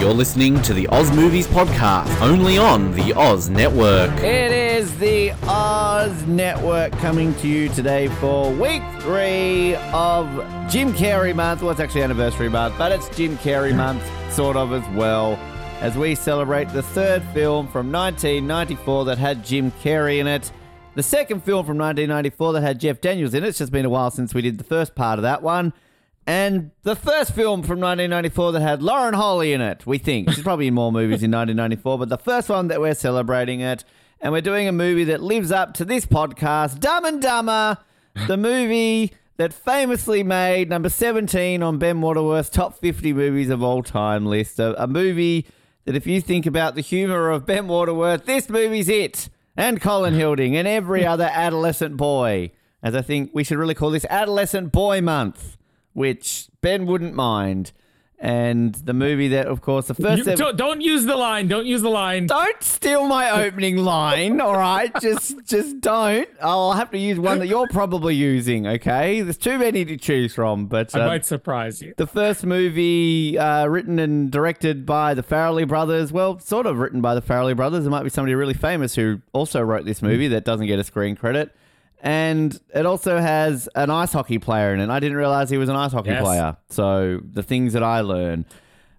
You're listening to the Oz Movies Podcast, only on the Oz Network. It is the Oz Network coming to you today for week three of Jim Carrey month. Well, it's actually anniversary month, but it's Jim Carrey month, sort of as well, as we celebrate the third film from 1994 that had Jim Carrey in it. The second film from 1994 that had Jeff Daniels in it. It's just been a while since we did the first part of that one. And the first film from 1994 that had Lauren Holly in it, we think. She's probably in more movies in 1994, but the first one that we're celebrating it. And we're doing a movie that lives up to this podcast, Dumb and Dumber, the movie that famously made number 17 on Ben Waterworth's top 50 movies of all time list. A, a movie that, if you think about the humor of Ben Waterworth, this movie's it. And Colin Hilding and every other adolescent boy. As I think we should really call this Adolescent Boy Month which Ben wouldn't mind. And the movie that, of course, the first. You- ever- don't, don't use the line. Don't use the line. don't steal my opening line, all right? Just, just don't. I'll have to use one that you're probably using. Okay, there's too many to choose from. But I uh, might surprise you. the first movie uh, written and directed by the Farrelly brothers. Well, sort of written by the Farrelly brothers. There might be somebody really famous who also wrote this movie that doesn't get a screen credit. And it also has an ice hockey player in it. I didn't realize he was an ice hockey Yes. player. So the things that I learn.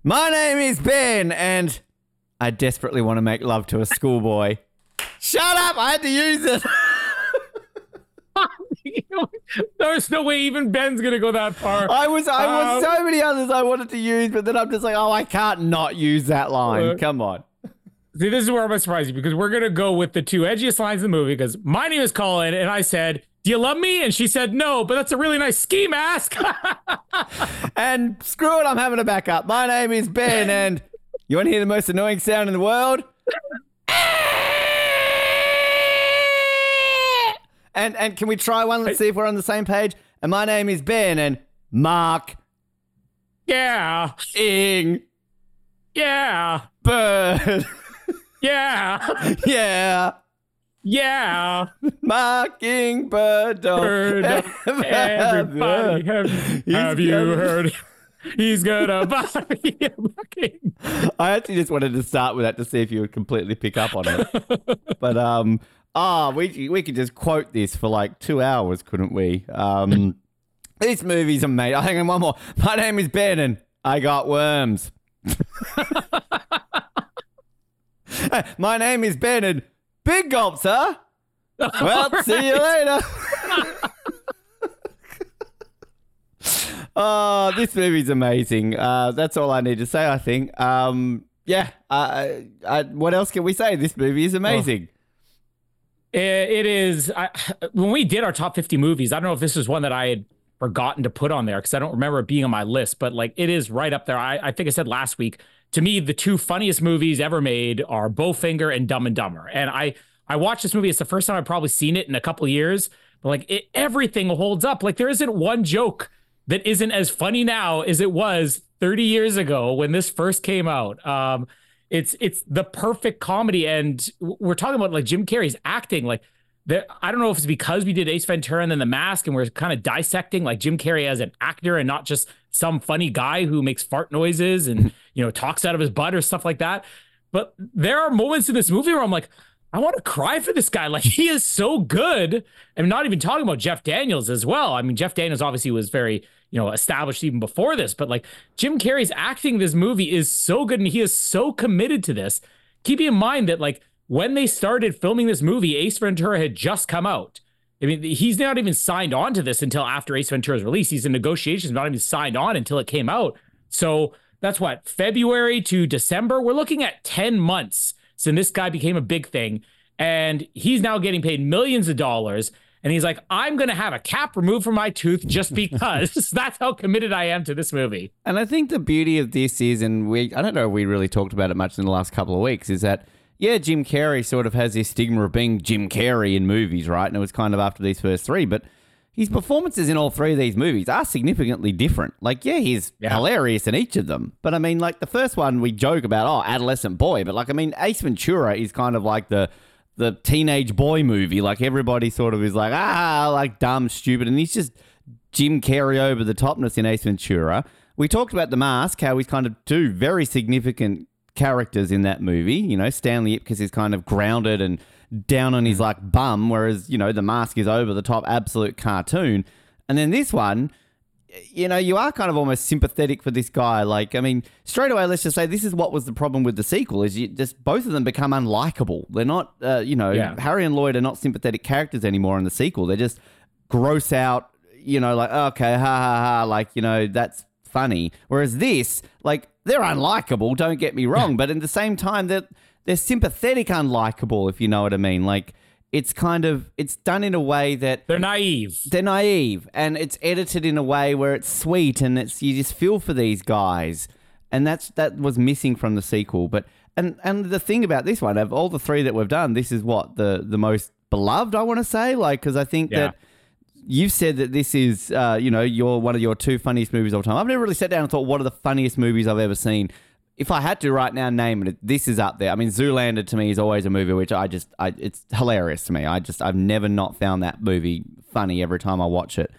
My name is Ben, and I desperately want to make love to a schoolboy. Shut up! I had to use it. There's no way even Ben's gonna go that far. I was, I was Um, so many others I wanted to use, but then I'm just like, oh, I can't not use that line. Uh, Come on. See, this is where I'm gonna surprise you because we're gonna go with the two edgiest lines in the movie. Because my name is Colin, and I said, "Do you love me?" And she said, "No," but that's a really nice ski mask. And screw it, I'm having a backup. My name is Ben, and you want to hear the most annoying sound in the world? And and can we try one? Let's see if we're on the same page. And my name is Ben, and Mark yeah, Ing yeah, Bird. yeah, yeah. yeah. Marking bird dog. Heard everybody, have, have you coming. heard? He's gonna buy me a bucket. I actually just wanted to start with that to see if you would completely pick up on it. but um, ah, we we could just quote this for like two hours, couldn't we? Um, this movie's amazing. Hang on, one more. My name is Ben, and I got worms. My name is Ben, and big gulps, huh? Well, see you later. Oh, this movie's amazing. Uh, that's all I need to say. I think. Um, yeah. Uh, I, what else can we say? This movie is amazing. It, it is. I, when we did our top 50 movies, I don't know if this is one that I had forgotten to put on there because I don't remember it being on my list, but like it is right up there. I, I think I said last week, to me, the two funniest movies ever made are Bowfinger and Dumb and Dumber. And I, I watched this movie. It's the first time I've probably seen it in a couple years, but like it, everything holds up. Like there isn't one joke that isn't as funny now as it was 30 years ago when this first came out. Um, it's it's the perfect comedy, and we're talking about like Jim Carrey's acting. Like, there, I don't know if it's because we did Ace Ventura and then The Mask, and we're kind of dissecting like Jim Carrey as an actor and not just some funny guy who makes fart noises and you know talks out of his butt or stuff like that. But there are moments in this movie where I'm like, I want to cry for this guy. Like he is so good. I'm not even talking about Jeff Daniels as well. I mean, Jeff Daniels obviously was very, you know, established even before this, but like Jim Carrey's acting this movie is so good and he is so committed to this. Keep in mind that like when they started filming this movie, Ace Ventura had just come out. I mean, he's not even signed on to this until after Ace Ventura's release. He's in negotiations, not even signed on until it came out. So that's what February to December. We're looking at 10 months since this guy became a big thing. And he's now getting paid millions of dollars. And he's like, I'm going to have a cap removed from my tooth just because that's how committed I am to this movie. And I think the beauty of this is, and we, I don't know if we really talked about it much in the last couple of weeks, is that, yeah, Jim Carrey sort of has this stigma of being Jim Carrey in movies, right? And it was kind of after these first three, but his performances in all three of these movies are significantly different. Like, yeah, he's Yeah. hilarious in each of them. But I mean, like the first one, we joke about, oh, adolescent boy. But like, I mean, Ace Ventura is kind of like the the teenage boy movie. Like everybody sort of is like, ah, like dumb, stupid, and he's just Jim Carrey over the topness in Ace Ventura. We talked about the mask, how he's kind of two very significant characters in that movie. You know, Stanley Ipkiss is kind of grounded and down on his like bum, whereas you know the mask is over the top, absolute cartoon. And then this one, you know, you are kind of almost sympathetic for this guy. Like, I mean, straight away, let's just say this is what was the problem with the sequel: is you just both of them become unlikable. They're not, uh, you know, Yeah. Harry and Lloyd are not sympathetic characters anymore in the sequel. They're just gross out, you know, like okay, ha ha ha, like you know, that's funny. Whereas this, like, they're unlikable. Don't get me wrong, but at the same time, they're they're sympathetic unlikable, if you know what I mean. Like, it's kind of it's done in a way that They're naive. they're naive and it's edited in a way where it's sweet and it's you just feel for these guys and that's that was missing from the sequel but and and the thing about this one of all the three that we've done this is what the the most beloved i want to say like because i think Yeah. that you've said that this is uh, you know your one of your two funniest movies of all time i've never really sat down and thought what are the funniest movies i've ever seen if I had to right now name it, this is up there. I mean, Zoolander to me is always a movie which I just, I, it's hilarious to me. I just, I've never not found that movie funny every time I watch it.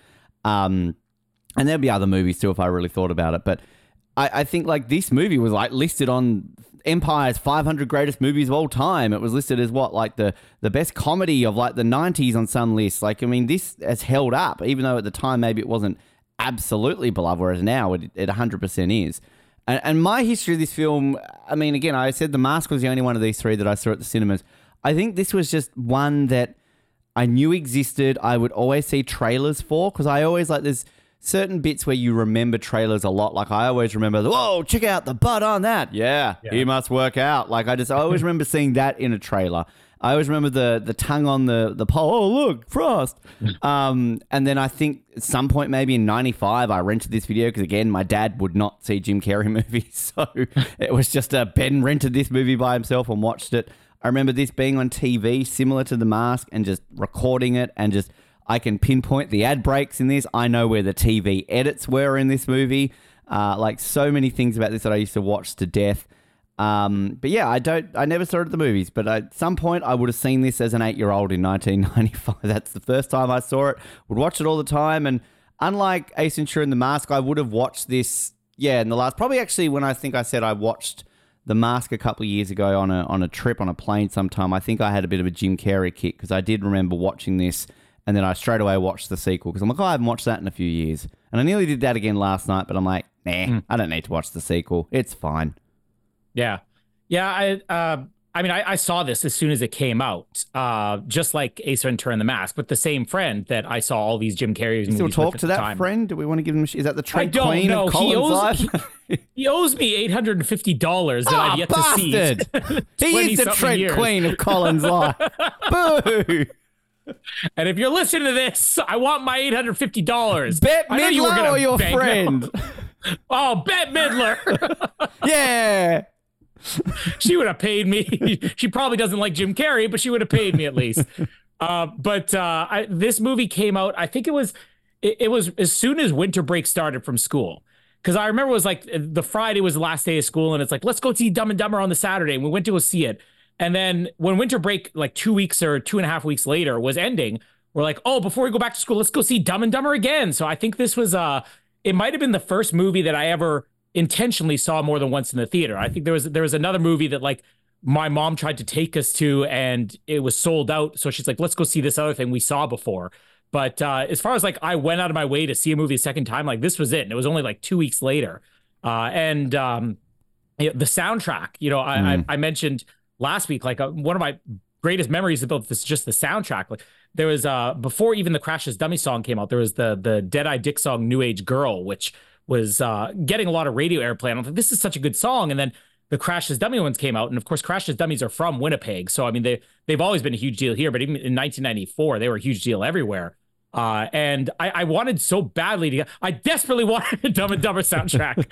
Um, and there'd be other movies too if I really thought about it. But I, I think like this movie was like listed on Empire's 500 greatest movies of all time. It was listed as what like the the best comedy of like the 90s on some lists. Like I mean, this has held up, even though at the time maybe it wasn't absolutely beloved, whereas now it, it 100% is. And, and my history of this film, I mean, again, I said The Mask was the only one of these three that I saw at the cinemas. I think this was just one that I knew existed. I would always see trailers for because I always like there's certain bits where you remember trailers a lot. Like I always remember, the, whoa, check out the butt on that. Yeah, he must work out. Like I just I always remember seeing that in a trailer. I always remember the the tongue on the the pole. Oh look, Frost. Um, and then I think at some point maybe in '95 I rented this video because again my dad would not see Jim Carrey movies, so it was just a Ben rented this movie by himself and watched it. I remember this being on TV, similar to The Mask, and just recording it and just I can pinpoint the ad breaks in this. I know where the TV edits were in this movie. Uh, like so many things about this that I used to watch to death. Um, but yeah, I don't. I never saw it at the movies, but at some point I would have seen this as an eight-year-old in 1995. That's the first time I saw it. Would watch it all the time, and unlike Ace Ventura and The Mask, I would have watched this. Yeah, in the last probably actually when I think I said I watched The Mask a couple of years ago on a on a trip on a plane sometime. I think I had a bit of a Jim Carrey kick because I did remember watching this, and then I straight away watched the sequel because I'm like, oh, I haven't watched that in a few years, and I nearly did that again last night, but I'm like, nah, I don't need to watch the sequel. It's fine. Yeah. Yeah. I, uh, I mean, I, I saw this as soon as it came out, uh, just like Ace Ventura and the Mask, but the same friend that I saw all these Jim Carrey movies Still talk to that time. friend? Do we want to give him? Is that the Trent Queen know. of He Colin's owes, life? he, he owes me eight hundred and fifty dollars that I've yet to see. he is the 20-something Trent years. Queen of Colin's life. Boo! And if you're listening to this, I want my eight hundred fifty dollars. Bet I you Midler or your friend? Oh, Bette Midler. yeah. she would have paid me. she probably doesn't like Jim Carrey, but she would have paid me at least. Uh, but uh, I, this movie came out. I think it was it, it was as soon as winter break started from school. Because I remember it was like the Friday was the last day of school, and it's like let's go see Dumb and Dumber on the Saturday, and we went to go see it. And then when winter break, like two weeks or two and a half weeks later, was ending, we're like, oh, before we go back to school, let's go see Dumb and Dumber again. So I think this was uh it might have been the first movie that I ever intentionally saw more than once in the theater. I think there was there was another movie that like my mom tried to take us to and it was sold out. So she's like, let's go see this other thing we saw before. But uh, as far as like I went out of my way to see a movie a second time, like this was it. And it was only like two weeks later. Uh, and um, the soundtrack, you know, I, I, I mentioned last week, like uh, one of my greatest memories about this, just the soundtrack. Like there was uh before even the Crash Test Dummy song came out, there was the the Deadeye Dick song New Age Girl, which was uh getting a lot of radio airplay. I'm like, this is such a good song. And then the Crash Test Dummy ones came out, and of course, Crash Test Dummies are from Winnipeg, so I mean they they've always been a huge deal here. But even in 1994, they were a huge deal everywhere. Uh, and I, I, wanted so badly to get, I desperately wanted a Dumb and Dumber soundtrack.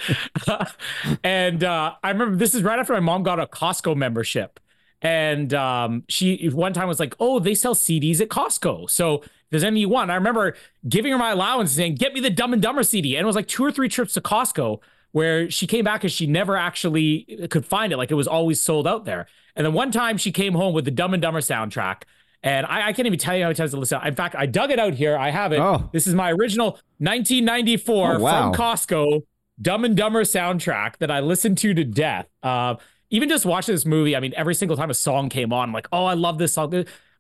and uh, I remember this is right after my mom got a Costco membership. And um, she one time was like, "Oh, they sell CDs at Costco, so there's anything you want." I remember giving her my allowance, and saying, "Get me the Dumb and Dumber CD," and it was like two or three trips to Costco where she came back and she never actually could find it. Like it was always sold out there. And then one time she came home with the Dumb and Dumber soundtrack. And I, I can't even tell you how many times to listen. In fact, I dug it out here. I have it. Oh. This is my original 1994 oh, wow. from Costco Dumb and Dumber soundtrack that I listened to to death. Uh, even just watching this movie, I mean, every single time a song came on, I'm like, oh, I love this song.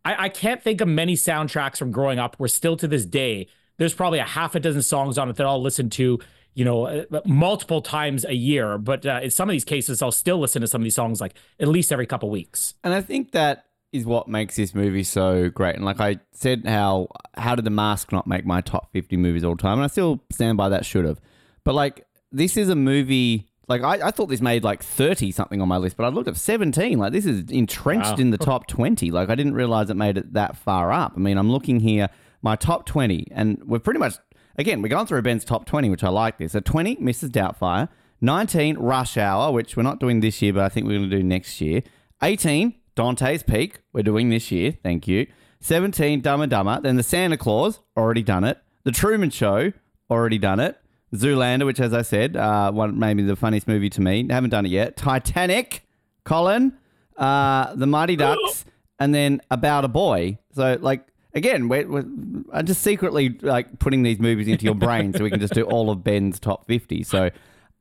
I, I can't think of many soundtracks from growing up where still to this day, there's probably a half a dozen songs on it that I'll listen to you know, uh, multiple times a year. But uh, in some of these cases, I'll still listen to some of these songs like at least every couple weeks. And I think that is what makes this movie so great. And like I said, how how did The Mask not make my top fifty movies all time? And I still stand by that. Should have, but like this is a movie. Like I, I thought this made like thirty something on my list, but I looked at seventeen. Like this is entrenched wow. in the top twenty. Like I didn't realize it made it that far up. I mean, I'm looking here, my top twenty, and we're pretty much Again, we're going through Ben's top 20, which I like this. At 20, Mrs. Doubtfire. 19, Rush Hour, which we're not doing this year, but I think we're going to do next year. 18, Dante's Peak, we're doing this year. Thank you. 17, Dumb and Dumber. Then The Santa Claus, already done it. The Truman Show, already done it. Zoolander, which, as I said, uh, one maybe the funniest movie to me. Haven't done it yet. Titanic, Colin, uh, The Mighty Ducks, and then About a Boy. So, like, again, we're, we're, I'm just secretly like putting these movies into your brain so we can just do all of Ben's top 50. So,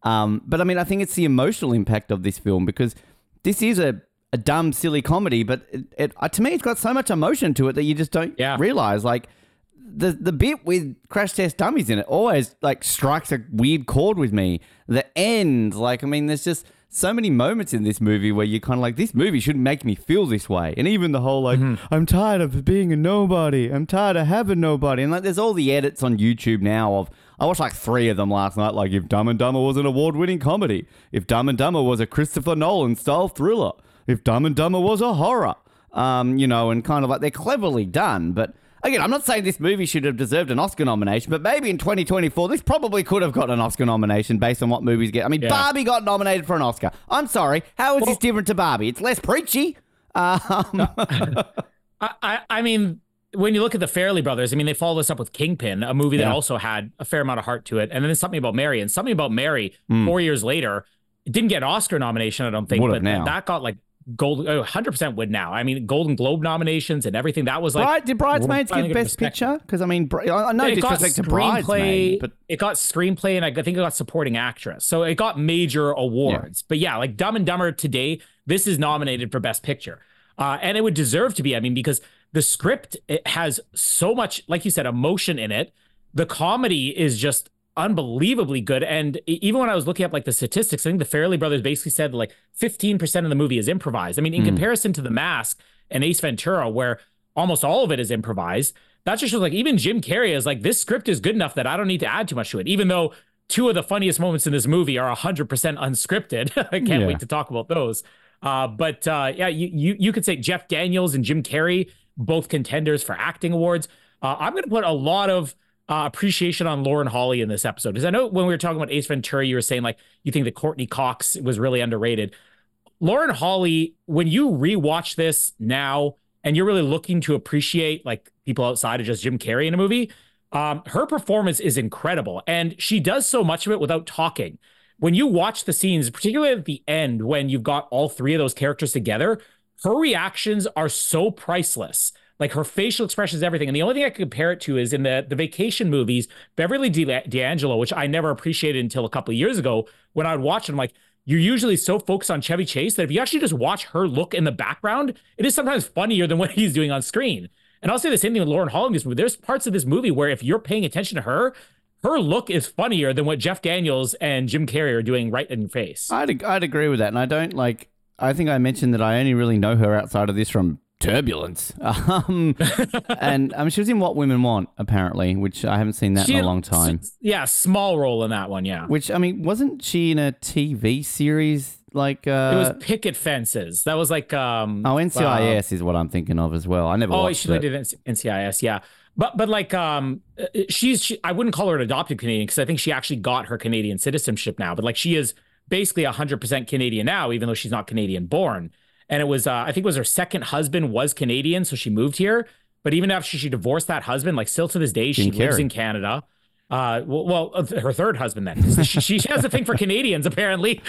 um, but I mean, I think it's the emotional impact of this film because this is a, a dumb, silly comedy, but it, it uh, to me, it's got so much emotion to it that you just don't yeah. realize. Like the the bit with Crash Test Dummies in it always like strikes a weird chord with me. The end, like, I mean, there's just so many moments in this movie where you're kind of like, this movie shouldn't make me feel this way. And even the whole like, mm-hmm. I'm tired of being a nobody. I'm tired of having nobody. And like, there's all the edits on YouTube now of. I watched like three of them last night. Like, if Dumb and Dumber was an award-winning comedy, if Dumb and Dumber was a Christopher Nolan style thriller, if Dumb and Dumber was a horror, um, you know, and kind of like they're cleverly done, but Again, I'm not saying this movie should have deserved an Oscar nomination, but maybe in 2024, this probably could have got an Oscar nomination based on what movies get. I mean, yeah. Barbie got nominated for an Oscar. I'm sorry. How is well, this different to Barbie? It's less preachy. Um. I, I mean, when you look at the Farrelly brothers, I mean, they followed this up with Kingpin, a movie that also had a fair amount of heart to it. And then something about Mary, and something about Mary mm. four years later, it didn't get an Oscar nomination, I don't think, Would but that got like gold, 100% uh, would now. I mean, Golden Globe nominations and everything. That was like. Bride, did Bridesmaids get Best Picture? Because I mean, I know disrespect to Bridesmaids, but it got screenplay and I think it got supporting actress. So it got major awards. Yeah. But yeah, like Dumb and Dumber today, this is nominated for Best Picture, uh, and it would deserve to be. I mean, because the script it has so much, like you said, emotion in it. The comedy is just unbelievably good. And even when I was looking up like the statistics, I think the Farrelly brothers basically said like 15% of the movie is improvised. I mean, in mm. comparison to The Mask and Ace Ventura, where almost all of it is improvised, that just shows like even Jim Carrey is like, this script is good enough that I don't need to add too much to it, even though two of the funniest moments in this movie are 100% unscripted. I can't yeah. wait to talk about those. Uh, but uh, yeah, you, you you could say Jeff Daniels and Jim Carrey, both contenders for acting awards. Uh, I'm going to put a lot of uh, appreciation on Lauren Holly in this episode because I know when we were talking about Ace Ventura, you were saying like you think that Courteney Cox was really underrated. Lauren Holly, when you rewatch this now and you're really looking to appreciate like people outside of just Jim Carrey in a movie, um, her performance is incredible, and she does so much of it without talking. When you watch the scenes, particularly at the end when you've got all three of those characters together, her reactions are so priceless. Like her facial expressions, everything. And the only thing I can compare it to is in the the vacation movies, Beverly D'Angelo, which I never appreciated until a couple of years ago when I would watch it. I'm like, you're usually so focused on Chevy Chase that if you actually just watch her look in the background, it is sometimes funnier than what he's doing on screen. And I'll say the same thing with Lauren Holly in this movie. There's parts of this movie where if you're paying attention to her, her look is funnier than what Jeff Daniels and Jim Carrey are doing right in your face. I'd, I'd agree with that. And I don't like, I think I mentioned that I only really know her outside of this from Turbulence. Um, and mean, she was in What Women Want, apparently, which I haven't seen that She in a long time. Yeah, small role in that one. Yeah, Which I mean, wasn't she in a TV series like? Uh, it was picket fences. That was like um. oh, NCIS is what I'm thinking of as well. I never Oh, she it. did NCIS, yeah. But but like um, uh, she's she, I wouldn't call her an adopted Canadian because I think she actually got her Canadian citizenship now. But like she is basically hundred percent Canadian now, even though she's not Canadian born. And it was uh, I think it was her second husband was Canadian, so she moved here. But even after she divorced that husband, like still to this day, she lives in Canada. Uh, well, well, uh, her third husband then. she, she has a thing for Canadians apparently.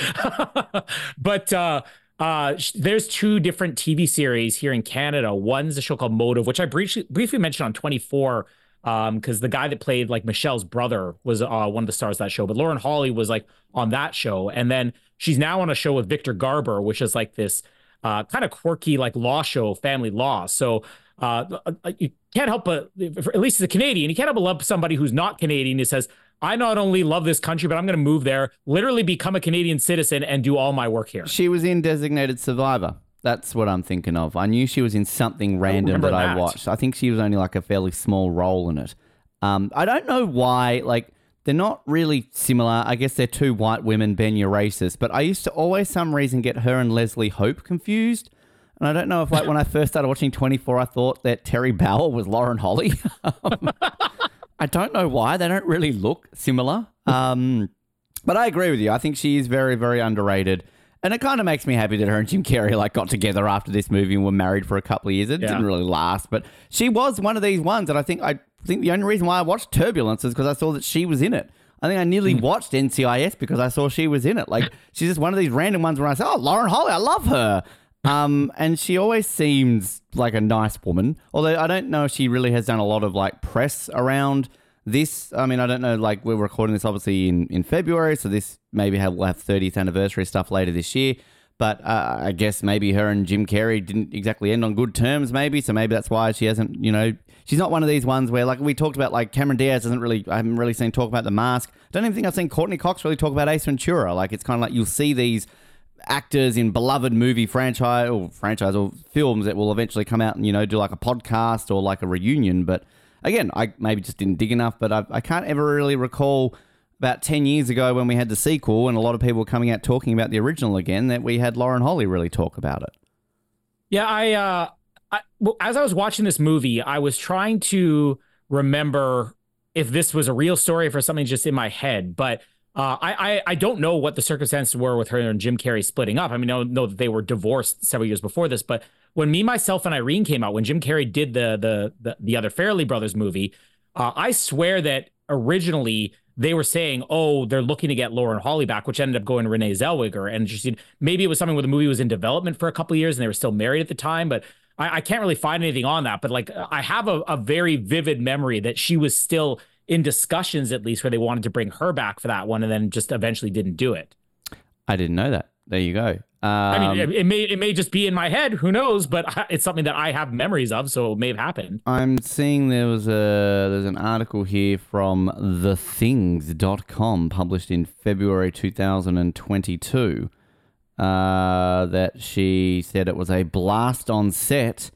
but uh, uh, there's two different TV series here in Canada. One's a show called Motive, which I briefly briefly mentioned on 24. Um, because the guy that played like Michelle's brother was uh, one of the stars of that show, but Lauren Holly was like on that show, and then she's now on a show with Victor Garber, which is like this uh kind of quirky like law show, family law. So uh, you can't help but, at least as a Canadian, you can't help but love somebody who's not Canadian who says, I not only love this country, but I'm going to move there, literally become a Canadian citizen and do all my work here. She was in Designated Survivor. That's what I'm thinking of. I knew she was in something random remember that, I watched. I think she was only like a fairly small role in it. Um, I don't know why. Like they're not really similar. I guess they're two white women. Ben, you're racist, but I used to always some reason get her and Leslie Hope confused. And I don't know if like when I first started watching 24, I thought that Teri Bauer was Lauren Holly. Um, I don't know why. They don't really look similar. Um, but I agree with you. I think she is very, very underrated. And it kind of makes me happy that her and Jim Carrey like got together after this movie and were married for a couple of years. It Yeah. didn't really last, but she was one of these ones that I think I think the only reason why I watched Turbulence is because I saw that she was in it. I think I nearly watched NCIS because I saw she was in it. Like she's just one of these random ones where I say, "Oh, Lauren Holly, I love her." Um, and she always seems like a nice woman. Although I don't know if she really has done a lot of like press around this. I mean, I don't know. Like we're recording this obviously in, in February, so this maybe have, will have 30th anniversary stuff later this year. But uh, I guess maybe her and Jim Carrey didn't exactly end on good terms, maybe. So maybe that's why she hasn't, you know, she's not one of these ones where, like we talked about, like Cameron Diaz doesn't really, I haven't really seen talk about the mask. I don't even think I've seen Courteney Cox really talk about Ace Ventura. Like it's kind of like you'll see these actors in beloved movie franchise or franchise or films that will eventually come out and you know do like a podcast or like a reunion. But again, I maybe just didn't dig enough. But I, I can't ever really recall about ten years ago when we had the sequel and a lot of people were coming out talking about the original again that we had Lauren Holly really talk about it. Yeah, I, uh, Well, as I was watching this movie, I was trying to remember if this was a real story or something just in my head. But uh, I, I I don't know what the circumstances were with her and Jim Carrey splitting up. I mean, I know, that they were divorced several years before this, but when Me, Myself, and Irene came out, when Jim Carrey did the the the, the other Farrelly Brothers movie, uh, I swear that originally they were saying, "Oh, they're looking to get Lauren Holly back," which ended up going to Renee Zellweger. And said maybe it was something where the movie was in development for a couple years and they were still married at the time. But I, I can't really find anything on that. But like, I have a, a very vivid memory that she was still in discussions, at least, where they wanted to bring her back for that one, and then just eventually didn't do it. I didn't know that. There you go. Um, I mean, it, it may it may just be in my head. Who knows? But it's something that I have memories of, so it may have happened. I'm seeing there was a there's an article here from thethings.com published in February 2022 uh, that she said it was a blast on set.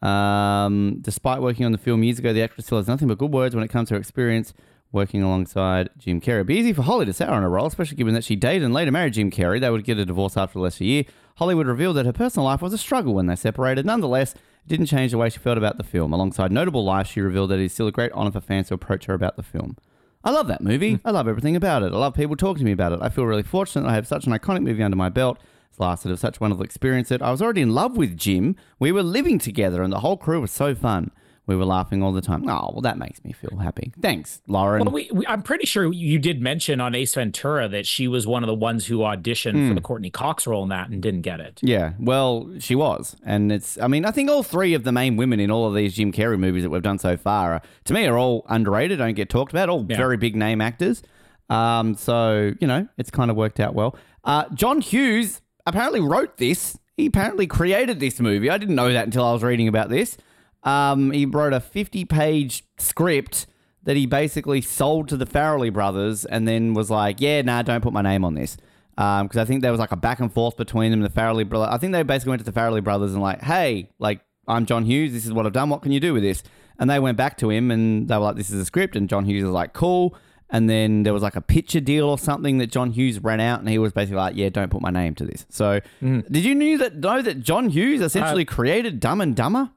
Um, despite working on the film years ago, the actress still has nothing but good words when it comes to her experience working alongside Jim Carrey. It'd be easy for Holly to sour on her role, especially given that she dated and later married Jim Carrey. They would get a divorce after less than a year. Hollywood revealed that her personal life was a struggle when they separated. Nonetheless, it didn't change the way she felt about the film. Alongside notable life, she revealed that it is still a great honor for fans to approach her about the film. I love that movie. Mm. I love everything about it. I love people talking to me about it. I feel really fortunate I have such an iconic movie under my belt. It's lasted of such wonderful experience that I was already in love with Jim. We were living together and the whole crew was so fun. We were laughing all the time. Oh, well, that makes me feel happy. Thanks, Lauren. Well, we, we, I'm pretty sure you did mention on Ace Ventura that she was one of the ones who auditioned for the Courteney Cox role in that and didn't get it. Yeah, well, she was, and it's. I mean, I think all three of the main women in all of these Jim Carrey movies that we've done so far, are, to me, are all underrated. Don't get talked about. All Yeah. very big name actors. Um, so you know, it's kind of worked out well. Uh, John Hughes apparently wrote this. He apparently created this movie. I didn't know that until I was reading about this. Um, he wrote a 50-page script that he basically sold to the Farrelly brothers, and then was like, "Yeah, nah, don't put my name on this." Um, because I think there was like a back and forth between them, and the Farrelly brother. I think they basically went to the Farrelly brothers and like, hey, like I'm John Hughes. This is what I've done. What can you do with this? And they went back to him and they were like, this is a script. And John Hughes was like, cool. And then there was like a picture deal or something that John Hughes ran out, and he was basically like, "Yeah, don't put my name to this." So, mm. did you knew that know that John Hughes essentially uh, created Dumb and Dumber?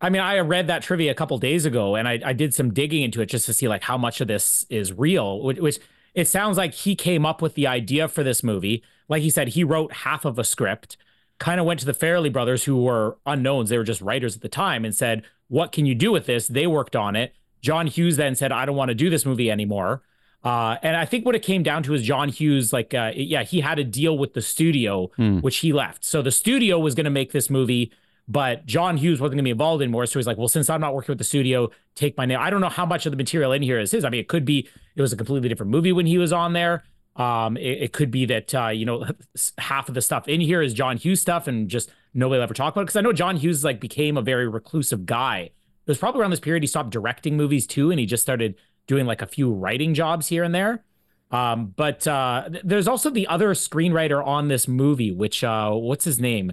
I mean, I read that trivia a couple days ago, and I, I did some digging into it just to see like how much of this is real. Which, which it sounds like he came up with the idea for this movie. Like he said, he wrote half of a script, kind of went to the Farrelly brothers, who were unknowns. They were just writers at the time, and said, "What can you do with this?" They worked on it. John Hughes then said, "I don't want to do this movie anymore." Uh, and I think what it came down to is John Hughes, like, uh, yeah, he had a deal with the studio, which he left. So the studio was going to make this movie, but John Hughes wasn't going to be involved anymore. So he's like, well, since I'm not working with the studio, take my name. I don't know how much of the material in here is his. I mean, it could be it was a completely different movie when he was on there. Um, it, it could be that uh, you know half of the stuff in here is John Hughes stuff, and just nobody will ever talk about it. Because I know John Hughes like became a very reclusive guy. It was probably around this period he stopped directing movies too, and he just started doing like a few writing jobs here and there. Um, but uh, th- there's also the other screenwriter on this movie, which uh, what's his name?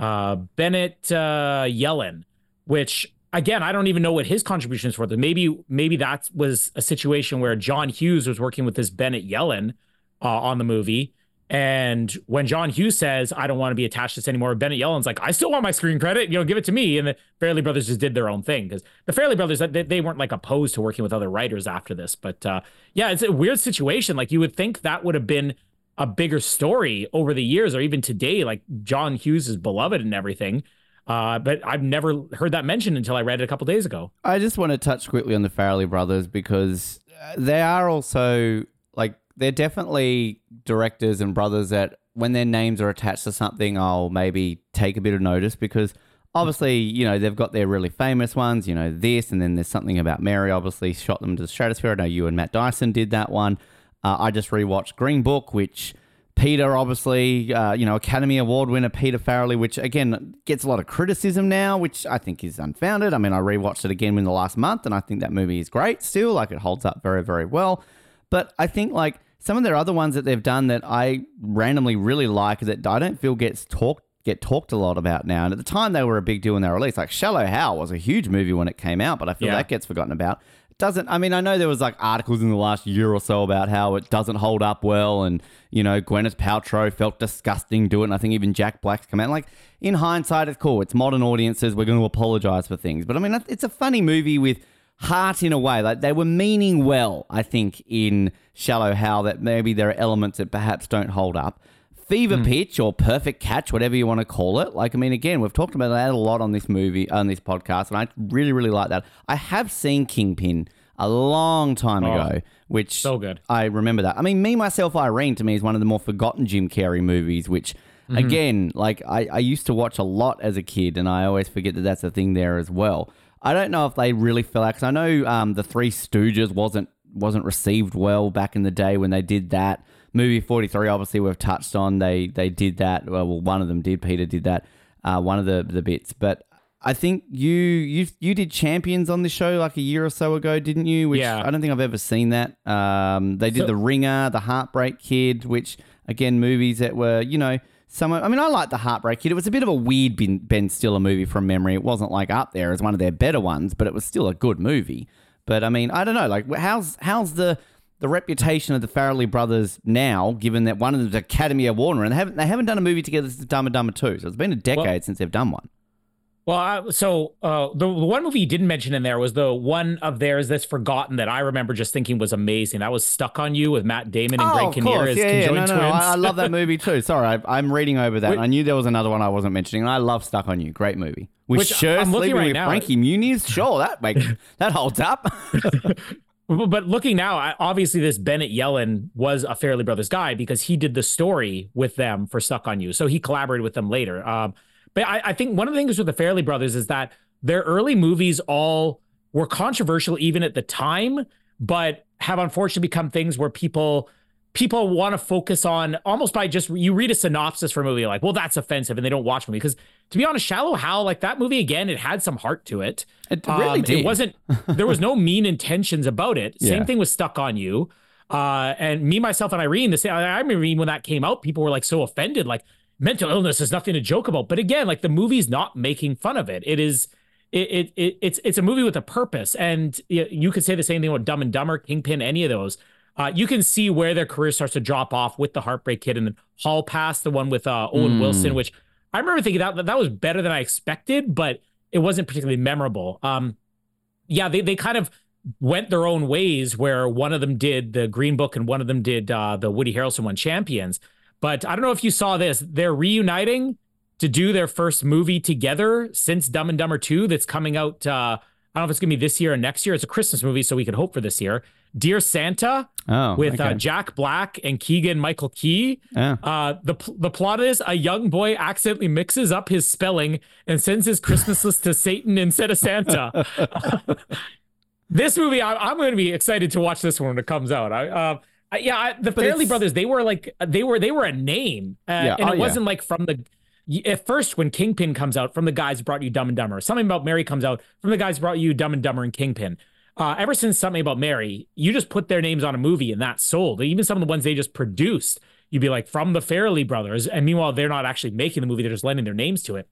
Uh, Bennett uh, Yellin, which again I don't even know what his contributions were. Maybe maybe that was a situation where John Hughes was working with this Bennett Yellin uh, on the movie. And when John Hughes says, I don't want to be attached to this anymore, Bennett Yellin's like, I still want my screen credit, you know, give it to me. And the Farrelly brothers just did their own thing because the Farrelly brothers, they, they weren't like opposed to working with other writers after this. But uh, yeah, it's a weird situation. Like you would think that would have been a bigger story over the years or even today. Like John Hughes is beloved and everything. Uh, but I've never heard that mentioned until I read it a couple days ago. I just want to touch quickly on the Farrelly brothers because uh, they are also like they're definitely directors and brothers that when their names are attached to something, I'll maybe take a bit of notice because obviously, you know, they've got their really famous ones, you know, this, and then there's something about Mary, obviously, shot them to the stratosphere. I know you and Matt Dyson did that one. Uh, I just rewatched Green Book, which Peter, obviously, uh, you know, Academy Award winner Peter Farrelly, which again gets a lot of criticism now, which I think is unfounded. I mean, I rewatched it again in the last month, and I think that movie is great still. Like, it holds up very, very well. But I think, like, some of their other ones that they've done that I randomly really like that I don't feel gets talked get talked a lot about now. And at the time, they were a big deal when they were released. Like Shallow Hal was a huge movie when it came out, but I feel Yeah. that gets forgotten about. Doesn't. I mean, I know there was like articles in the last year or so about how it doesn't hold up well, and you know, Gwyneth Paltrow felt disgusting doing it. And I think even Jack Black's come out. Like in hindsight, it's cool. It's modern audiences. We're going to apologize for things, but I mean, it's a funny movie with heart in a way. Like they were meaning well, I think, in Shallow Hal that maybe there are elements that perhaps don't hold up. Fever pitch or perfect catch, whatever you want to call it. Like, I mean, again, we've talked about that a lot on this movie, on this podcast, and I really, really like that. I have seen Kingpin a long time ago, which so good. I remember that. I mean, Me, Myself, Irene to me is one of the more forgotten Jim Carrey movies, which, again, like I, I used to watch a lot as a kid, and I always forget that that's a thing there as well. I don't know if they really fell out because I know um, the Three Stooges wasn't wasn't received well back in the day when they did that. Movie Forty Three, obviously, we've touched on. They they did that. Well, one of them did. Peter did that. Uh, one of the the bits, but I think you you you did Champions on this show like a year or so ago, didn't you? Which Yeah. I don't think I've ever seen that. Um, they did So- The Ringer, The Heartbreak Kid, which again movies that were you know some. I mean, I like The Heartbreak Kid. It was a bit of a weird Ben, ben Stiller movie from memory. It wasn't like up there as one of their better ones, but it was still a good movie. But I mean, I don't know. Like, how's how's the the reputation of the Farrelly brothers now, given that one of them's Academy Award winner, and they haven't they haven't done a movie together since Dumb and Dumber Two, so it's been a decade since they've done one. Well, I, so uh, the, the one movie you didn't mention in there was the one of theirs that's forgotten that I remember just thinking was amazing. That was Stuck on You with Matt Damon and Greg Kinnear as Oh, yeah, yeah. conjoined No, no, no. twins. I, I love that movie too. Sorry, I, I'm reading over that. Wait. I knew there was another one I wasn't mentioning, and I love Stuck on You. Great movie. With Which Cher I'm looking right with now. Frankie Muniz. Sure, that makes that holds up. But looking now, obviously this Bennett Yellin was a Farrelly Brothers guy because he did the story with them for Stuck on You. So he collaborated with them later. Um, but I, I think one of the things with the Farrelly Brothers is that their early movies all were controversial even at the time, but have unfortunately become things where people people want to focus on almost by just you read a synopsis for a movie like well that's offensive and they don't watch movie because to be honest shallow hal like that movie again it had some heart to it It really did. it wasn't there was no mean intentions about it same Yeah. thing was stuck on you uh and me myself and irene the same i remember when that came out people were like so offended like mental illness is nothing to joke about. But again, like the movie's not making fun of it. It is it, it, it it's it's a movie with a purpose. And you could say the same thing with Dumb and Dumber, Kingpin, any of those. Uh, you can see where their career starts to drop off with the Heartbreak Kid and then Hall Pass, the one with uh, Owen mm. Wilson, which I remember thinking that that was better than I expected, but it wasn't particularly memorable. Um, yeah, they they kind of went their own ways where one of them did the Green Book and one of them did uh, the Woody Harrelson one, Champions. But I don't know if you saw this. They're reuniting to do their first movie together since Dumb and Dumber 2 that's coming out. Uh, I don't know if it's going to be this year or next year. It's a Christmas movie, so we could hope for this year. Dear Santa oh, with uh, okay. uh, Jack Black and Keegan Michael Key. Uh, the, the plot is a young boy accidentally mixes up his spelling and sends his Christmas list to Satan instead of Santa. this movie, I, am going to be excited to watch this one when it comes out. I, uh, yeah, I, the but Farrelly brothers, they were like they were they were a name, uh, yeah. and oh, it wasn't yeah. like from the at first when Kingpin comes out from the guys who brought you Dumb and Dumber, something about Mary comes out from the guys who brought you Dumb and Dumber and Kingpin. Uh, ever since something about Mary, you just put their names on a movie and that sold. Even some of the ones they just produced, you'd be like from the Farrelly brothers, and meanwhile they're not actually making the movie; they're just lending their names to it.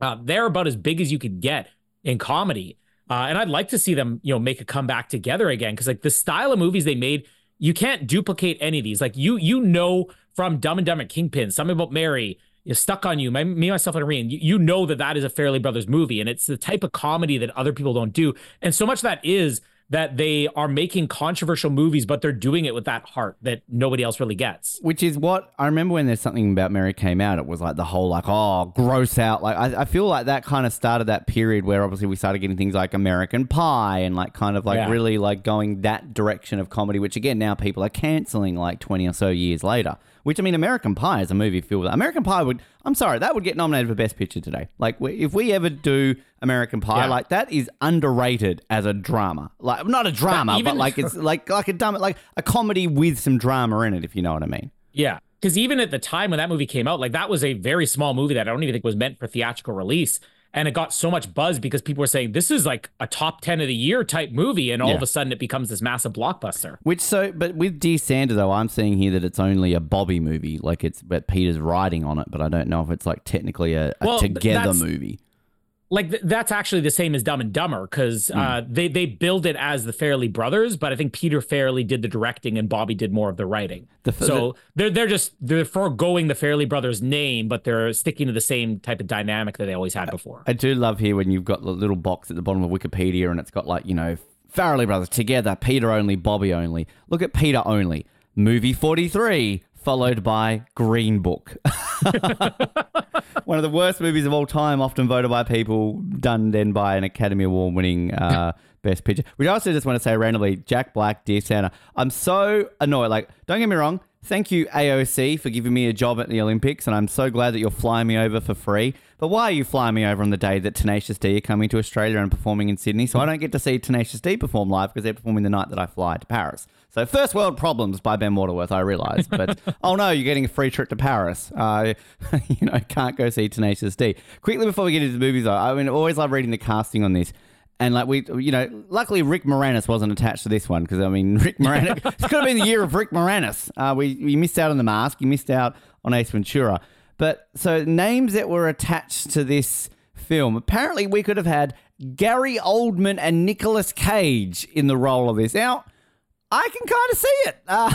Uh, they're about as big as you could get in comedy, uh, and I'd like to see them, you know, make a comeback together again because like the style of movies they made you can't duplicate any of these. Like you, you know from Dumb and Dumber Kingpin, something about Mary, you stuck on you, my, me, myself, and Irene. You, you know that that is a Farrelly Brothers movie, and it's the type of comedy that other people don't do. And so much that is that they are making controversial movies, but they're doing it with that heart that nobody else really gets. Which is what I remember when there's something about Mary came out, it was like the whole like, oh, gross out. Like I, I feel like that kind of started that period where obviously we started getting things like American Pie and like kind of like yeah. really like going that direction of comedy, which again now people are canceling like 20 or so years later. Which I mean, American Pie is a movie filled with American Pie would. I'm sorry, that would get nominated for Best Picture today. Like if we ever do American Pie, yeah. like that is underrated as a drama. Like not a drama, but, but like it's like like a dumb like a comedy with some drama in it. If you know what I mean. Yeah, because even at the time when that movie came out, like that was a very small movie that I don't even think was meant for theatrical release and it got so much buzz because people were saying this is like a top 10 of the year type movie and all yeah. of a sudden it becomes this massive blockbuster which so but with dear santa though i'm seeing here that it's only a bobby movie like it's but peter's writing on it but i don't know if it's like technically a, a well, together movie like th- that's actually the same as Dumb and Dumber because mm. uh, they they build it as the Farrelly brothers, but I think Peter Farrelly did the directing and Bobby did more of the writing. The, so the, they're they're just they're foregoing the Farrelly brothers name, but they're sticking to the same type of dynamic that they always had before. I, I do love here when you've got the little box at the bottom of Wikipedia and it's got like you know Farrelly brothers together, Peter only, Bobby only. Look at Peter only. Movie forty three followed by Green Book. One of the worst movies of all time, often voted by people, done then by an Academy Award winning uh, Best Picture. We also just want to say randomly, Jack Black, Dear Santa. I'm so annoyed. Like, don't get me wrong. Thank you, AOC, for giving me a job at the Olympics, and I'm so glad that you're flying me over for free. But why are you flying me over on the day that Tenacious D are coming to Australia and performing in Sydney? So I don't get to see Tenacious D perform live because they're performing the night that I fly to Paris. So first world problems by Ben Waterworth, I realise. But oh no, you're getting a free trip to Paris. Uh, you know, can't go see Tenacious D. Quickly before we get into the movies, though, I mean, I always love reading the casting on this. And like we, you know, luckily Rick Moranis wasn't attached to this one because I mean, Rick Moranis. it could have been the year of Rick Moranis. Uh, we we missed out on the mask. You missed out on Ace Ventura. But so names that were attached to this film. Apparently, we could have had Gary Oldman and Nicolas Cage in the role of this. Now, I can kind of see it. Uh,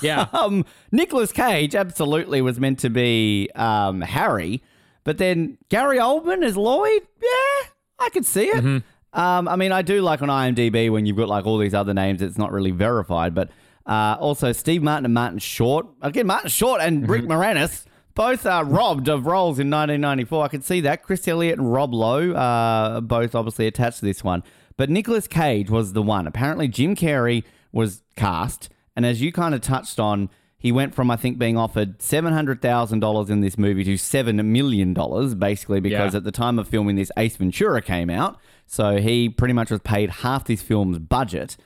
yeah. um, Nicolas Cage absolutely was meant to be um, Harry, but then Gary Oldman as Lloyd. Yeah, I could see it. Mm-hmm. Um, I mean, I do like on IMDb when you've got like all these other names, it's not really verified, but uh, also Steve Martin and Martin Short. Again, Martin Short and Rick mm-hmm. Moranis both are robbed of roles in 1994. I can see that. Chris Elliott and Rob Lowe are both obviously attached to this one. But Nicolas Cage was the one. Apparently, Jim Carrey was cast. And as you kind of touched on, he went from, I think, being offered $700,000 in this movie to $7 million, basically, because yeah. at the time of filming this, Ace Ventura came out. So he pretty much was paid half this film's budget.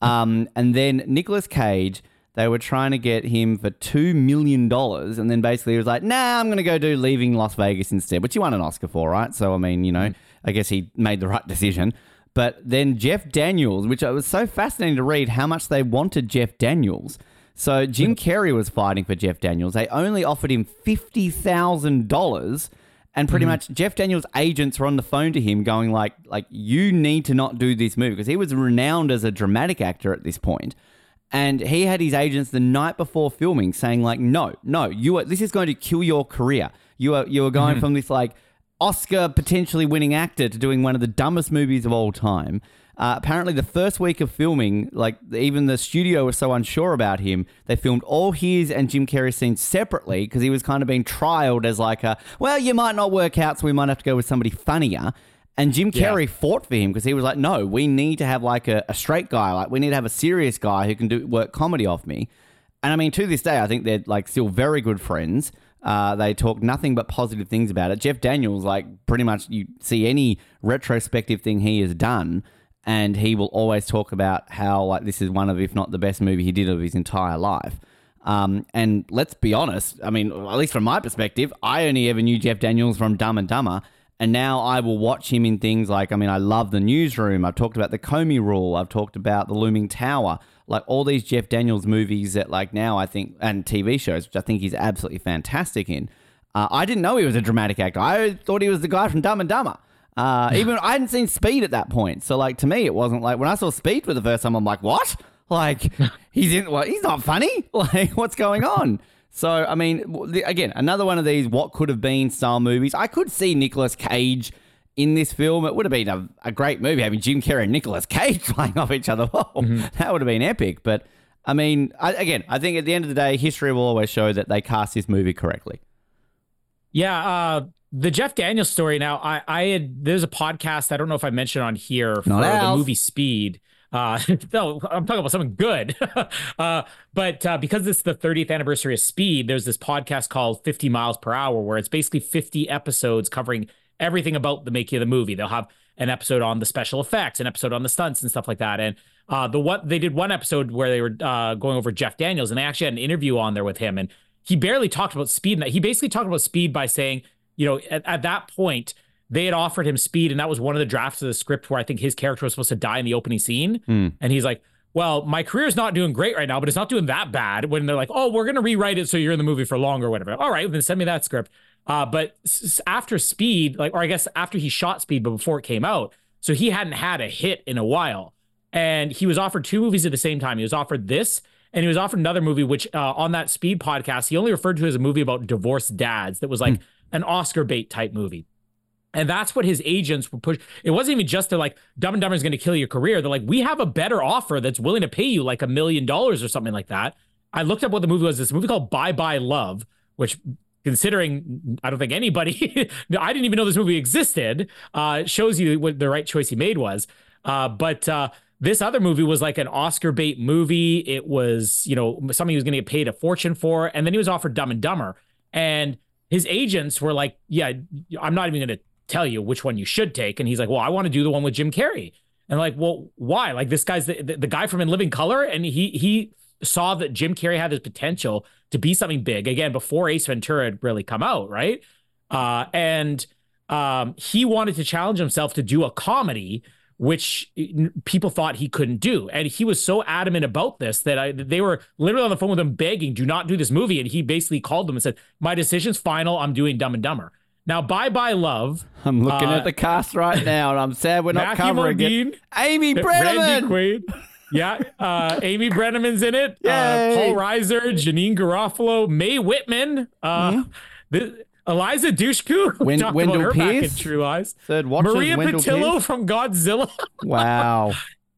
Um, and then Nicolas Cage, they were trying to get him for $2 million. And then basically he was like, nah, I'm going to go do Leaving Las Vegas instead, which he won an Oscar for, right? So, I mean, you know, mm. I guess he made the right decision. But then Jeff Daniels, which it was so fascinating to read how much they wanted Jeff Daniels So Jim Carrey was fighting for Jeff Daniels. They only offered him fifty thousand dollars, and pretty much Jeff Daniels' agents were on the phone to him, going like, "Like you need to not do this movie," because he was renowned as a dramatic actor at this point. And he had his agents the night before filming saying like, "No, no, you are. This is going to kill your career. You are you are going from this like Oscar potentially winning actor to doing one of the dumbest movies of all time." Uh, apparently, the first week of filming, like even the studio was so unsure about him, they filmed all his and Jim Carrey scenes separately because he was kind of being trialed as like a, well, you might not work out, so we might have to go with somebody funnier. And Jim Yeah. Carrey fought for him because he was like, no, we need to have like a, a straight guy, like we need to have a serious guy who can do work comedy off me. And I mean, to this day, I think they're like still very good friends. Uh, they talk nothing but positive things about it. Jeff Daniels, like pretty much you see any retrospective thing he has done, and he will always talk about how like this is one of, if not the best movie he did of his entire life. Um, and let's be honest, I mean, at least from my perspective, I only ever knew Jeff Daniels from Dumb and Dumber. And now I will watch him in things like, I mean, I love The Newsroom. I've talked about The Comey Rule. I've talked about The Looming Tower. Like all these Jeff Daniels movies that, like, now I think, and TV shows, which I think he's absolutely fantastic in. Uh, I didn't know he was a dramatic actor. I thought he was the guy from Dumb and Dumber. Uh, even I hadn't seen Speed at that point, so like to me, it wasn't like when I saw Speed for the first time. I'm like, what? Like he's in? What? He's not funny. Like what's going on? So I mean, again, another one of these what could have been style movies. I could see Nicolas Cage in this film. It would have been a, a great movie having Jim Carrey and Nicolas Cage playing off each other. Whoa, that would have been epic. But I mean, I, again, I think at the end of the day, history will always show that they cast this movie correctly. Yeah, uh, the Jeff Daniels story. Now, I, I had there's a podcast. I don't know if I mentioned on here for Not the ours. movie Speed. Uh, no, I'm talking about something good. uh, but uh, because it's the 30th anniversary of Speed, there's this podcast called 50 Miles Per Hour, where it's basically 50 episodes covering everything about the making of the movie. They'll have an episode on the special effects, an episode on the stunts and stuff like that. And uh, the what they did one episode where they were uh, going over Jeff Daniels, and they actually had an interview on there with him, and he barely talked about speed. He basically talked about speed by saying, you know, at, at that point they had offered him speed, and that was one of the drafts of the script where I think his character was supposed to die in the opening scene, and he's like. Well, my career's not doing great right now, but it's not doing that bad. When they're like, "Oh, we're gonna rewrite it so you're in the movie for longer, or whatever." All right, then send me that script. Uh, but s- after Speed, like, or I guess after he shot Speed, but before it came out, so he hadn't had a hit in a while, and he was offered two movies at the same time. He was offered this, and he was offered another movie, which uh, on that Speed podcast, he only referred to as a movie about divorced dads. That was like an Oscar bait type movie. And that's what his agents were push. It wasn't even just to like Dumb and Dumber is going to kill your career. They're like, we have a better offer that's willing to pay you like a million dollars or something like that. I looked up what the movie was. This movie called Bye Bye Love, which considering I don't think anybody, I didn't even know this movie existed. Uh, shows you what the right choice he made was. Uh, but uh, this other movie was like an Oscar bait movie. It was you know something he was going to get paid a fortune for, and then he was offered Dumb and Dumber, and his agents were like, "Yeah, I'm not even going to tell you which one you should take." And he's like, "Well, I want to do the one with Jim Carrey." And like, well, why? Like this guy's the, the, the guy from In Living Color, and he he saw that Jim Carrey had this potential to be something big again before Ace Ventura had really come out, right? Uh, and um, he wanted to challenge himself to do a comedy, which people thought he couldn't do, and he was so adamant about this that I, they were literally on the phone with him begging, "Do not do this movie." And he basically called them and said, "My decision's final. I'm doing Dumb and Dumber." Now, Bye Bye Love. I'm looking Uh, at the cast right now, and I'm sad we're not Matthew covering it. Modine, Amy Randy Brenneman. Quaid. Yeah, uh, Amy Brenneman's in it. Uh, Paul Reiser, Janeane Garofalo, Mae Whitman, uh, the, Eliza Dushku. we Wen- talked Wendell about her back in Pierce? True Lies. Third watchers, Maria Wendell Pitillo Pierce. from Godzilla. Wow.